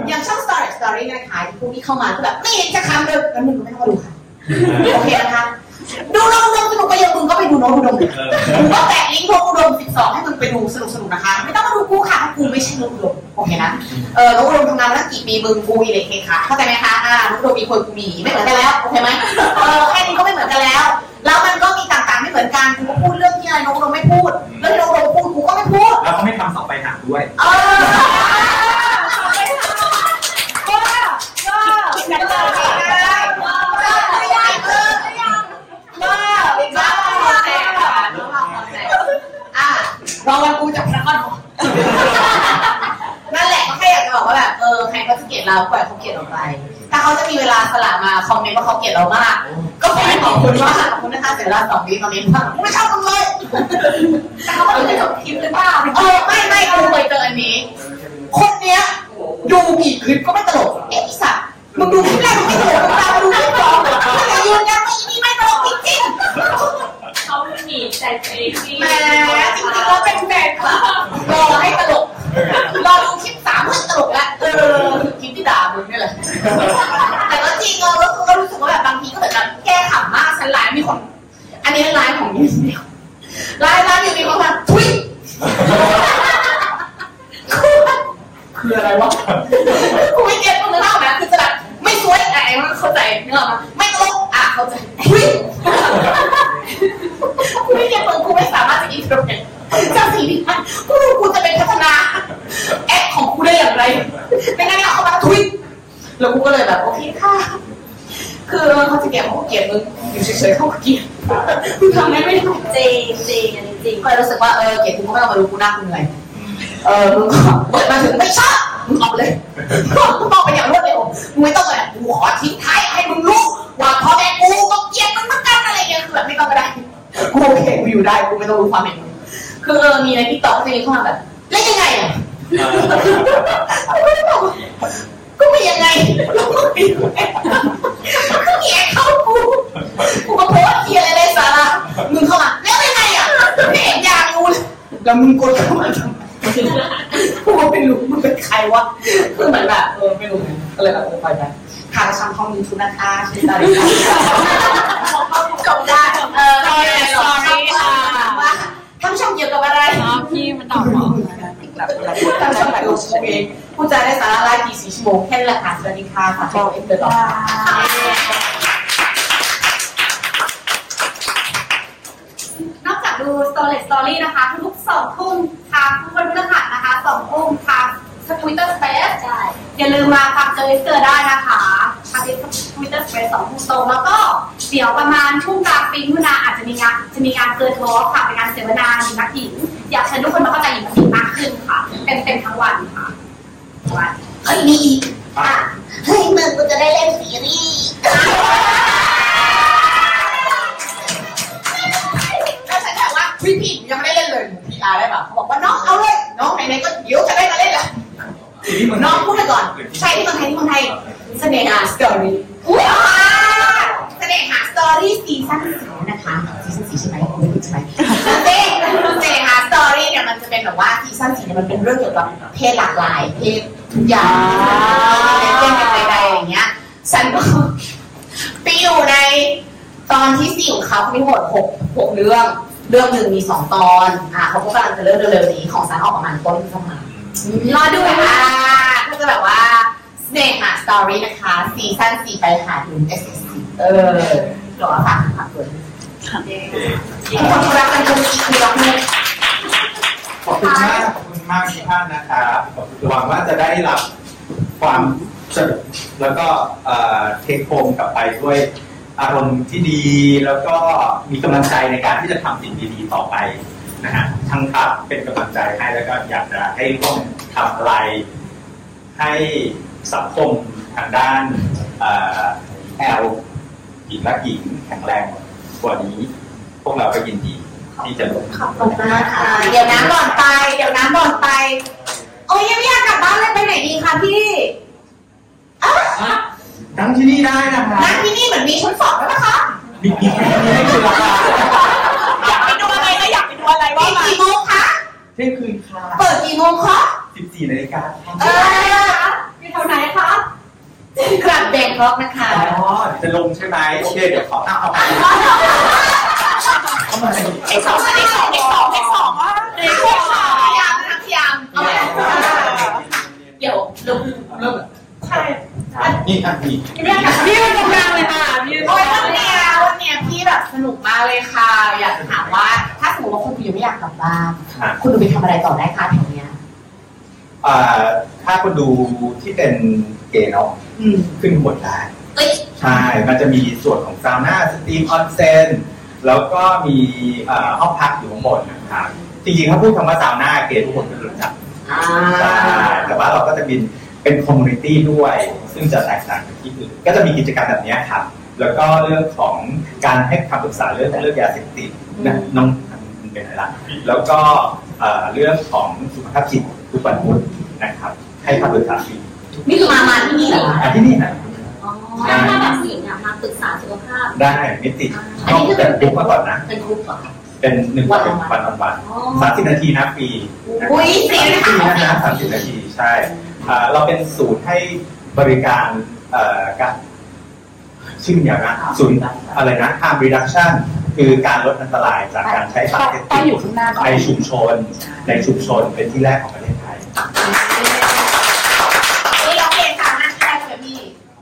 อย่างช่อง Story Story นะคะที่ผู้ที่เข้ามาก็แบบไม่เห็นจะคำเลยแล้วมึงก็ไม่ต้องมาดูค่ะ โอเคนะคะ ดูน้องอุดมสนุกไปเยอะมึงก็ไปดูน้องอุดมเลยมึงก็แตะลิงก์น้องอุดม12 ให้มึงไปดูสนุกสนุกๆนะคะ ไม่ต้องมาดูกูค่ะเพราะกูไม่ใช่น้องอุดมโอเคนะ เออน้องอุดมทำงานมาตั้งกี่ปีมึงกูอีเล็กเคค่ะเข้าใจไหมคะ อ่าน้องอุดมมีคนกูมีไม่เหมือนกันแล้ว โอเคไหมเออแค่นี้ก็ไม่เหมือนกันแล้ว แล้วมันก็มีต่างๆไม่เหมือนกัน กูก็พูดเรื่องที่อะไรน้องอุดมไม่พูด เรื่องที่น้องอุดมพูดกูก็ไม่พูด แล้วเขาไม่ทำเสองไปหาด้วย เออ รอวันกูจากนครนั่นแหละก็แค่อยากจะบอกว่าแบบเออใครเขาจะเกลียดเราปล่อยเขาเกลียดเราไป ถ้าเขาจะมีเวลาสละมาคอมเมนต์ว่าเขาเกลียดเรามาก ก็ขอให้ขอบคุณมากขอบคุณนะคะเสียเวลาสองวิตอนนี้มากไม่ชอบมึงเลยแต่เขาบอกจะจบคลิปหรือเปล่าเออไม่ไม่กูเคยเจออันนี้ คนเนี้ยดูกี่คลิปก็ไม่ตลกเอ๊ะไอ้สัตว์มึงดูคลิปแรกมึงไม่ตลกมึงตามมาดูคลิปสองมึงอย่ายืนยันว่าอีนี่ไม่ตลกจริงๆ เขาหนีแต่ตัวเองที่แหมจริงๆเราเป็นแฟนคลับรอให้ตลกรอดูคลิปสามเพื่อตลกแล้วเออคลิปที่ด่ามึงนี่แหละแต่ก็จริงเออก็คือก็รู้สึกว่าแบบบางทีก็แบบแบบแก้ขำมากฉันไลน์มีคน อันนี้ไลน์ของยูนิวไลน์ไลน์ยูนิวมาทุยคืออะไรวะกูไม่เก็ตมึงเล่านะคือจะแบบ ไม่สวยไอ้มันเข้าใจเนื้อมาไม่ตลกอะเข้าใจทุยกูไม่เก็ตมึงกูไม่สามารถจะอินเทอร์เน็ตจากสิ่งที่มันกูรู้กูจะเป็นพัฒนาแอปของกูได้อย่างไรไม่งั้นเอาเข้ามาทุยแล้วกูก็เลยแบบโอเคค่ะคือเขาจะเกลียดเขาก็เกลียดมึงอยู่เฉยๆเขาก็เกลียดมึงทำไม่ได้จริงจริงอันนี้จริงก็เลยรู้สึกว่าเออเกลียดกูก็ไม่ต้องมาดูกูหน้ากูเหนื่อยเออมึงก็เปิดมาถึงไม่ชอบ มึงออกเลยมึงออกไปอย่างรวดเร็วมึงไม่ต้องเลยกูขอทิ้งท้ายให้มึงรู้ว่าพ่อแม่กูก็เกลียดมึงเหมือนกันอะไรอย่างเงี้ยคือแบบไม่ต้องก็ได้กูโอเคกูอยู่ได้กูไม่ต้องรู้ความเห็นมึงคือเออมีใน TikTok จะมีเข้ามาแบบเล่นยังไงอะก็ไม่ยังไงแล้วก็ไม่ยังไงก็มี acc ของกูกูก็โพสต์เหี้ยอะไรเลยสาระมึงเข้ามาแล้วยังไงอะไม่เห็นอยากรู้เลยแล้วมึงกดเข้ามาทำไม กูก็ไม่รู้มึงเป็นใครวะคือเหมือนแบบเออไม่รู้ไงก็เลยแบบเออปล่อยไปทางช่างห้องยูทูบนะคะชื่ออะไรจบได้เออไม่เป็นไรหรอกว่าทำช่องเกี่ยวกับอะไรอ๋อพี่มันตอบเหรอทำช่องแบบโอเคพูดจาได้สาระไลฟ์กี่สี่ชั่วโมงแค่นั้นแหละค่ะสวัสดีค่ะฝากตัวเองเดินต่อ ค่ะนอกจากดู Story Story นะคะ ทุกๆสองทุ่มทางทุกวันพฤหัสนะคะสองทุ่มทาง Twitter Space ใช่อย่าลืมมาฟังเจอเจอได้นะคะทาง Twitter Space สองทุ่มตรงแล้วก็เดี๋ยวประมาณช่วงกลางปีมิถุนาอาจจะมีงานจะมีการเกิดทอล์คค่ะเป็นการเสวนาหญิงนักหญิง อยากเชิญทุกคนมาเข้าใจหญิงนักหญิงมากขึ้นค่ะเป็นเป็นทั้งวันค่ะวันเฮ้ยมีอีกอะเฮ้ยมึงกูจะได้เล่นซีรีส์ พี่พี่ยังไม่ได้เล่นเลยหนู PR ได้ป่ะเขาบอกว่าน้องเอาเลย น้องไหนๆก็เดี๋ยวจะได้มาเล่นแล้วทีนี้มึงน้องพูดไปก่อน ใช่ที่เมืองไทยที่เมืองไทยเสน่หา Story อุ้ยเสน่หา Story season สี่นะคะ season สี่ใช่ไหมผมไม่รู้ใช่ไหมเต้เสน่หา Story เนี่ยมันจะเป็นแบบว่า season สี่เนี่ยมันเป็นเรื่องเกี่ยวกับเพศหลากหลายเพศทุกอย่างเป็นเป็นใดๆอย่างเงี้ยฉันก็ไปอยู่ในตอนที่สี่ของเขามีทั้งหมดหกหกเรื่อง เรื่องหนึ่งมีสองตอน อ่าเขาก็กำลังจะเริ่มเร็วๆนี้ของซันออกประมาณต้นพฤษภารอดูค่ะก็จะแบบว่าเสน่หา Story นะคะ season สี่ไปหาดู S S C เออรอค่ะฝากตัวทุกคนรักกันจนคือรักเนี่ยขอบคุณมากขอบคุณมากทุกท่านนะครับหวังว่าจะได้รับความสนุกแล้วก็เทคโฮมกลับไปด้วย อารมณ์ที่ดีแล้วก็มีกำลังใจในการที่จะทำสิ่งดีๆต่อไปนะฮะทั้งครับเป็นกำลังใจให้แล้วก็อยากจะให้ร่วมทำอะไร ให้สังคมทางด้านแอลหญิงและหญิงแข็งแรงกว่านี้ พวกเราก็ยินดีที่จะร่วมขอบคุณมากค่ะเดี๋ยวน้ำก่อนไป เดี๋ยวน้ำก่อนไป โอ้ยยังไม่อยากกลับบ้านเลยไปไหนดีคะพี่อะ นั่งที่นี่ได้นะคะร้านที่นี่เหมือนมีชั้นสองแล้วนะคะมีมีไม่คือราคาอยากไปดูอะไรก็อยากไปดูอะไรปิว่าดมากี่โมงคะเที่ยงคืนค่ะ เปิดกี่โมงคะ14นาฬิกาเอออยู่แถวไหนคะกลับไปแบงค็อกนะคะ อ๋อ จะลงใช่ไหมโอเค เดี๋ยวขอเอาเอาไปเอามาเอ็กสองเอ็กสองเอ็กสองเอ็กสองว่าเด็กพยายามนะพยายามเอาใหม่เดี๋ยวเริ่มเริ่มใช่ นี่อะนี่พี่เป็นตรงกลางเลยค่ะพี่โอ้ยวันเนี้ยวันเนี้ยพี่แบบสนุกมากเลยค่ะ อยากจะถามว่า ถ้าสมมติว่าคุณยังไม่อยากกลับบ้านค่ะคุณดูไปทำอะไรต่อได้คะแถวเนี้ยอ่าถ้าคุณดูที่เป็นเกย์เนาะอืมขึ้นข้างบนได้เอ้ยใช่ มันจะมีส่วนของซาวน่า steam ออนเซนแล้วก็มีเอ่อห้องพักอยู่ข้างบนนะครับจริงๆถ้าพูดคำว่าซาวน่าเกย์ทุกคนก็รู้จักอ่าใช่แต่ว่าเราก็จะมี เป็น community ด้วย ซึ่งจะแตกต่างจากที่อื่นก็จะมีกิจกรรมแบบเนี้ยครับ แล้วก็เรื่องของการให้คำปรึกษาเรื่องเรื่องยาเสพติดนะน้องมันเป็นอะไรละแล้วก็เอ่อเรื่องของสุขภาพจิตทุกวันพุธนะครับ ให้คำปรึกษาฟรีนี่คือมามาที่นี่เหรอคะอะที่นี่นะอ๋อถ้าแบบผู้หญิงอะมาปรึกษาสุขภาพ ได้ไม่ติดต้องเป็น book มาก่อนนะเป็นกรุ๊ปเหรอคะเป็นหนึ่งวันเป็นวันวันวันสามสิบนาทีนะฟรีนะครับอุ้ยฟรีนะฟรีคะนะสามสิบนาทีใช่อ่า เราเป็นศูนย์ให้บริการเอ่อการชื่ออย่างนะศูนย์อะไรนะ harm reduction คือการลดอันตรายจากการใช้สารเสพต้ติองดอยู่ข้างหน้าก่อนในชุมชน ในชุมชนเป็นที่แรกของประเทศไทยนี่เราเรียนสามนัดแรกเลยพี่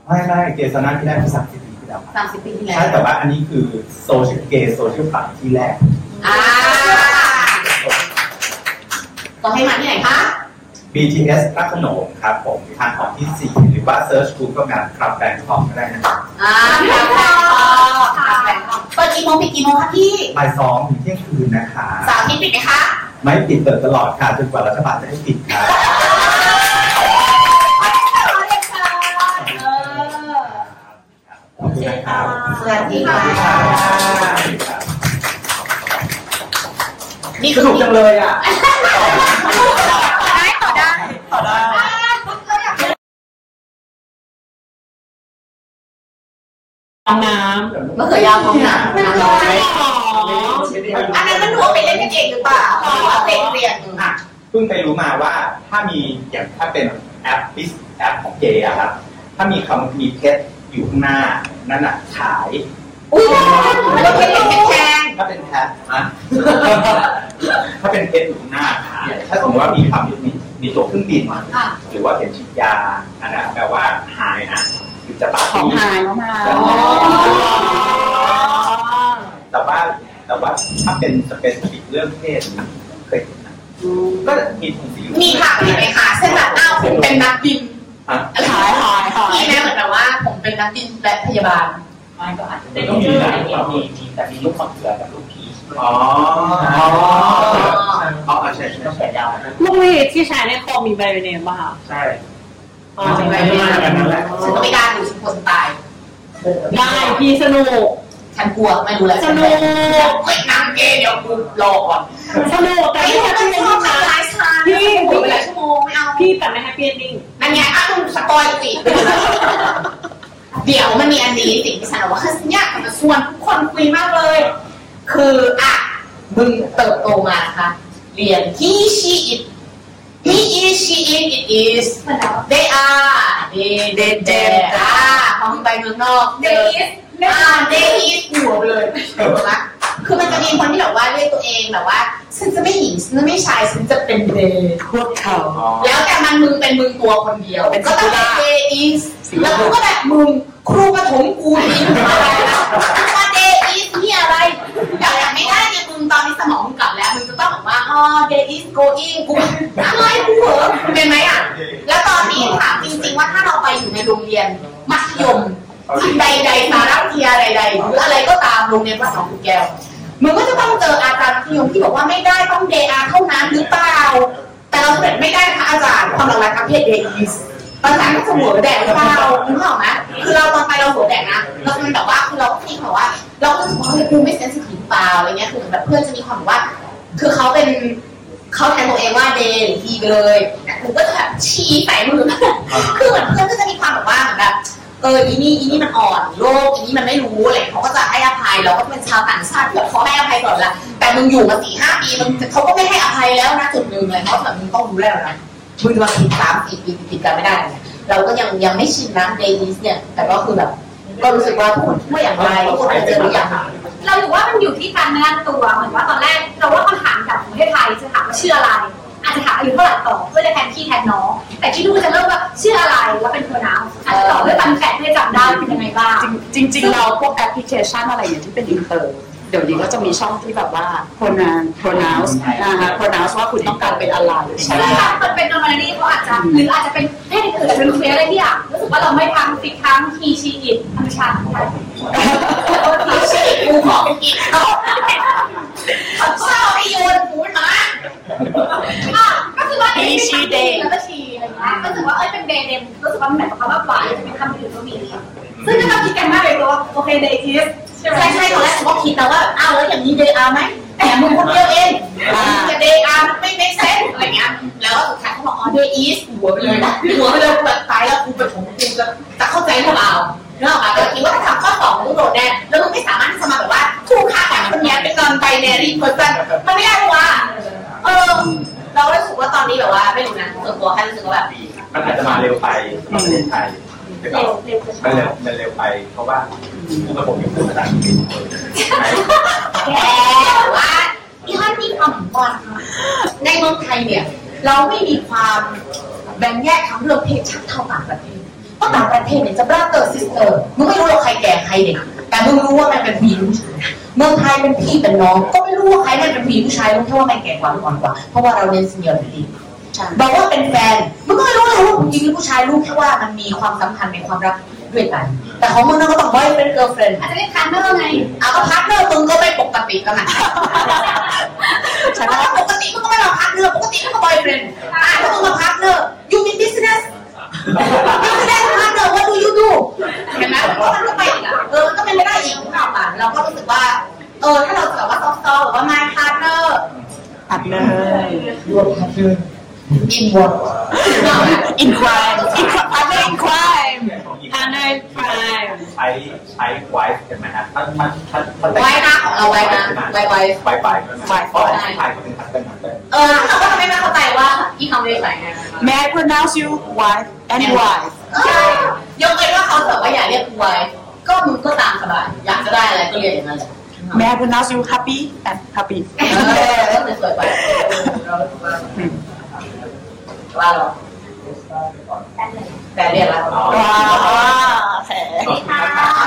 ไม่ไม่เกสนาที่แรกคือสามสิบปีที่แล้วครับสามสิบปีที่แล้วใช่แต่ว่าอันนี้คือโซเชียลเกย์โซเชียลคลับที่แรกอ่าต้องให้มาที่ไหนคะ BTS พระโขนงครับผมทางออกที่ 4 หรือว่า Search Google งานครับแบงค์ของก็ได้นะครับอ่าแบงคอกแบงคอกเปิดกี่โมงปิดกี่โมงคะพี่บ่ายสองถึงเที่ยงคืนนะคะเสาร์อาทิตย์ปิดไหมคะ ไม่ปิดเปิดตลอดค่ะจนกว่ารัฐบาลจะให้ปิดค่ะขอบคุณนะครับสวัสดีค่ะนี่สคือนุกจังเลยอะได้ต่อได้ต่ อได้ห้องน้มะเขือยาวของหนังำอ๋ออันนั้นมันหนูเอาไปเล่นกันเองหรือเปล่าหรือว่าเป็นเรียนอะเพิ่งไปรู้มาว่าถ้ามีอย่างถ้าเป็นแอปบิสแอปของเกย์อะครับ ถ้ามีคำมีเพชรอยู่ข้างหน้านั่นน่ะขายอุ้ยมันก็เป็นเรียนแพง ถ้าเป็นแพทนะถ้าเป็นเพชรอยู่ข้างหน้าขายถ้าสมมติว่ามีคำมีมีตัวเครื่องบินค่ะหรือว่าเข็มฉีดยาอันนั้นแปลว่าหายนะคือจะปาของที่หายมากแต่ว่าแต่ว่าถ้าเป็นสเปซฟิกเรื่องเพศนะเคยเห็นนะก็มีถุงสีมีค่ะมีไหมคะเช่นแบบอ้าวผมเป็นนักบินอะอะไรหายหายหายมีไหมเหมือนแบบว่าผมเป็นนักบินและพยาบาล ไม่ก็อาจจะไม่ต้องมีนะมีมีแต่มีลูกมะเขือกับลูกพีชอ๋ออ๋ออ๋อใช่ใช่ต้องใช่แขนยาวนะลูกนี่ที่ใช้ในคอมมีไบโอเนมป่ะคะใช่อ๋อมันจะไม่มาแบบนั้นแหละฉันก็ไม่กล้าดูฉันกลัวฉันตายได้พี่สนุกฉันกลัวไม่รู้แล้วสนุกไม่นางเกย์เดี๋ยวกูรอก่อนสนุกแต่ไอ้พี่คนแฮปนั้นปี้ชอบทำร้ายฉันพี่ดูไปหลายชั่วโมงไม่เอาพี่แต่ไม่แฮปปี้นิ่งนั่นไงอ้าวมึงสปอยสิ เดี๋ยวมันมีอันนี้สิ่งที่ฉันบอกว่าคือเนี่ยากจะชวนทุกคนคุยมากเลย คืออะมึงเติบโตมานะคะเรียน he she it he is she it it is they are they they they are ของไปเมืองนอก they is อ่า they is หัวไปเลยถูกไหมคือมันจะมีคนที่แบบว่าเรียกตัวเองแบบว่าฉันจะไม่หญิงฉันจะไม่ชายฉันจะเป็นเดย์พวกเขา แล้วแต่มันมึงเป็นมึงตัวคนเดียว เป็นก็ต้องเป็น singular เดอีสแล้วกูก็แบบมึงครูประถมกูนี่มึงอะไรนะว่าเดอีสนี่อะไรแต่แบบไม่ได้ไงมึงตอนนี้สมองมึงกลับแล้วมึงจะต้องบอกว่าอ๋อเดอีสโกอิงกูอะไรกูเหรอเป็นไหมอะแล้วตอนนี้ถามจริงๆว่าถ้าเราไปอยู่ในโรงเรียนมัธยม ใดๆสารวิทยาใดๆหรืออะไรก็ตามโรงเรียนพระสองขุนแก้วมึงก็จะต้องเจออาจารย์มัธยมที่บอกว่าไม่ได้ต้องเดอาเท่านั้นหรือเปล่า แต่เราแบบไม่ได้ค่ะอาจารย์ความหลากหลายทางเพศเดอีสอาจารย์ก็จะหัวแดกหรือเปล่านึกออกไหมคือเราตอนไปเราหัวแดกนะเราเป็นแบบว่าคือเราก็คิดแบบว่า เราก็รู้สึกว่าเฮ้ยกูไม่เซนซิทีฟเปล่าอะไรเงี้ยคือแบบเพื่อนจะมีความแบบว่า คือเขาเป็นเขาแทนตัวเองว่าเดย์หรือทีไปเลยแต่กูก็จะแบบชี้ใส่มือคือเหมือนเพื่อนก็จะมีความแบบว่าเหมือนแบบ เอออีนี่อีนี่มันอ่อนโลกอีนี่มันไม่รู้อะไรเขาก็จะให้อภัยเราก็เป็นชาวต่างชาติที่แบบเขาให้อภัยก่อนละแต่มึงอยู่มาสี่ห้าปีมึงเขาก็ไม่ให้อภัยแล้วนะจุดหนึ่งเลยเพราะแบบมึงต้องรู้แล้วนะมึงจะมาผิดสามสี่ปีติดกันไม่ได้เนี่ยเราก็ยังยังไม่ชินนะเดลิสเนี่ย แต่ก็คือแบบ ก็รู้สึกว่าทุกคนช่วยอย่างไรทุกคนเจอหรือยังเราอยู่ว่ามันอยู่ที่การแนะนำตัวเหมือนว่าตอนแรกเราว่าคำถามจากประเทศไทยจะถามว่าชื่ออะไร อาจจะถามอายุเท่าไหร่ต่อเพื่อจะแทนพี่แทนน้อง แต่ที่ลูกจะเริ่มว่าชื่ออะไรแล้วเป็นตัวน้ำอาจจะตอบด้วยปันแขกเพื่อจำได้เป็นยังไงบ้างจริงจริงๆเราพวกแอปพลิเคชันอะไรอย่างที่เป็นอินเตอร์ ดี๋ยวนี้ก็จะมีช่องที่แบบว่า pronounce pronounce นะคะ pronounce ว่าคุณต้องการเป็นอะไรใช่ค่ะมันเป็น normality เขาอาจจะหรืออาจจะเป็นเพศอื่นๆเป็นเคลียร์อะไรที่อยากรู้สึกว่าเราไม่ทำติดทั้ง he she it ธรรมชาติ he she it กูขอเป็นอีกเขาเศร้าไอ้โยนกูมาอะก็คือว่า He she they แล้วก็ she อะไรอย่างเงี้ยก็รู้สึกว่าเอ้ยเป็น they them รู้สึกว่ามันเหมือนกับคำว่าฝ่ายจะเป็นคำอื่นก็มีซึ่งก็เราคิดกันมากเลยว่าโอเค they is ใช่ไหมใช่ใช่ตอนแรกผมก็คิดนะว่าอ้าวแล้วอย่างนี้ they are ไหมแต่มึงคนเดียวเองจะ they are ไม่ make sense อะไรเงี้ยแล้วสุดท้ายเขาบอกอ๋อ they is หัวไปเลยนะหัวไปเลยแบบตายแล้วกูเป็นของกูจะจะเข้าใจหรือเปล่าเนอะแต่คิดว่าถ้าทำข้อสองมึงโดดแน่แล้วมึงไม่สามารถที่จะมาแบบว่าถูกค่าแต่คนนี้เป็น non-binary person มันไม่ได้หรอวะเออเรารู้สึกว่าตอนนี้แบบว่าไม่รู้นะส่วนตัวแค่รู้สึกว่าแบบมันอาจจะมาเร็วไปในประเทศไทย แต่ก็มันเร็วมันเร็วไป เพราะว่าระบบยังพูดภาษาอังกฤษแกว่าที่ท่านมีความก่อนในเมืองไทยเนี่ย เราไม่มีความแบ่งแยกทั้งเรื่องเพศชาติเท่าต่างประเทศเพราะต่างประเทศเนี่ยจะ brother sister มึงไม่รู้หรอกใครแก่ใครเด็กแต่มึงรู้ว่ามันเป็นผู้หญิงผู้ชายเมืองไทยเป็นพี่เป็นน้อง ก็ไม่รู้ว่าใครมันเป็นผู้หญิงผู้ชายรู้แค่ว่าใครแก่กว่าหรืออ่อนกว่า เพราะว่าเราเรียน seniority บอกว่าเป็นแฟนมึงก็ไม่รู้เลยว่าผู้หญิงหรือผู้ชายรู้แค่ว่ามันมีความสัมพันธ์ในความรักด้วยกัน แต่ของมึงนั่นก็ต้องไว้เป็น girlfriend อาจจะเรียก partner ไงเอาก็ partner มึงก็ไม่ปกติแล้วไงฉันว่าปกติมึงก็ไม่มา partner ปกติมึงก็ boyfriend อ่าถ้ามึงมาพาร์ทเนอร์ you mean business business partner what do you do เห็นไหมมันก็มันก็ไปอีกอะเออมันก็เป็นไม่ได้อีกนึกออกป่ะเราก็รู้สึกว่าเออถ้าเราจะแบบว่า soft soft หรือว่า my partner อัดเลย your partner in what in crime in crime partner in crime ทานในไพรใช้ใช้ไวฟ์ใช่ไหมฮะมันมันมันมันไว้นะของเราไว้นะไว้ไว้ไวไฟไวไฟไทยเขาเป็นพัฒน์เป็นพัฒน์เออเราก็ทำให้แม่เข้าใจว่าที่เขาไม่ได้ใส่ไง May I pronounce you wife and wife ใช่ยกเว้นว่าเขาแบบว่าอยากเรียกกูไว้ก็มึงก็ตามสบายอยากจะได้อะไรก็เรียกอย่างนั้นแหละ May I pronounce you happy and happy เออก็สวยๆไป Claro. Italiana. Ah, ah. Italiana.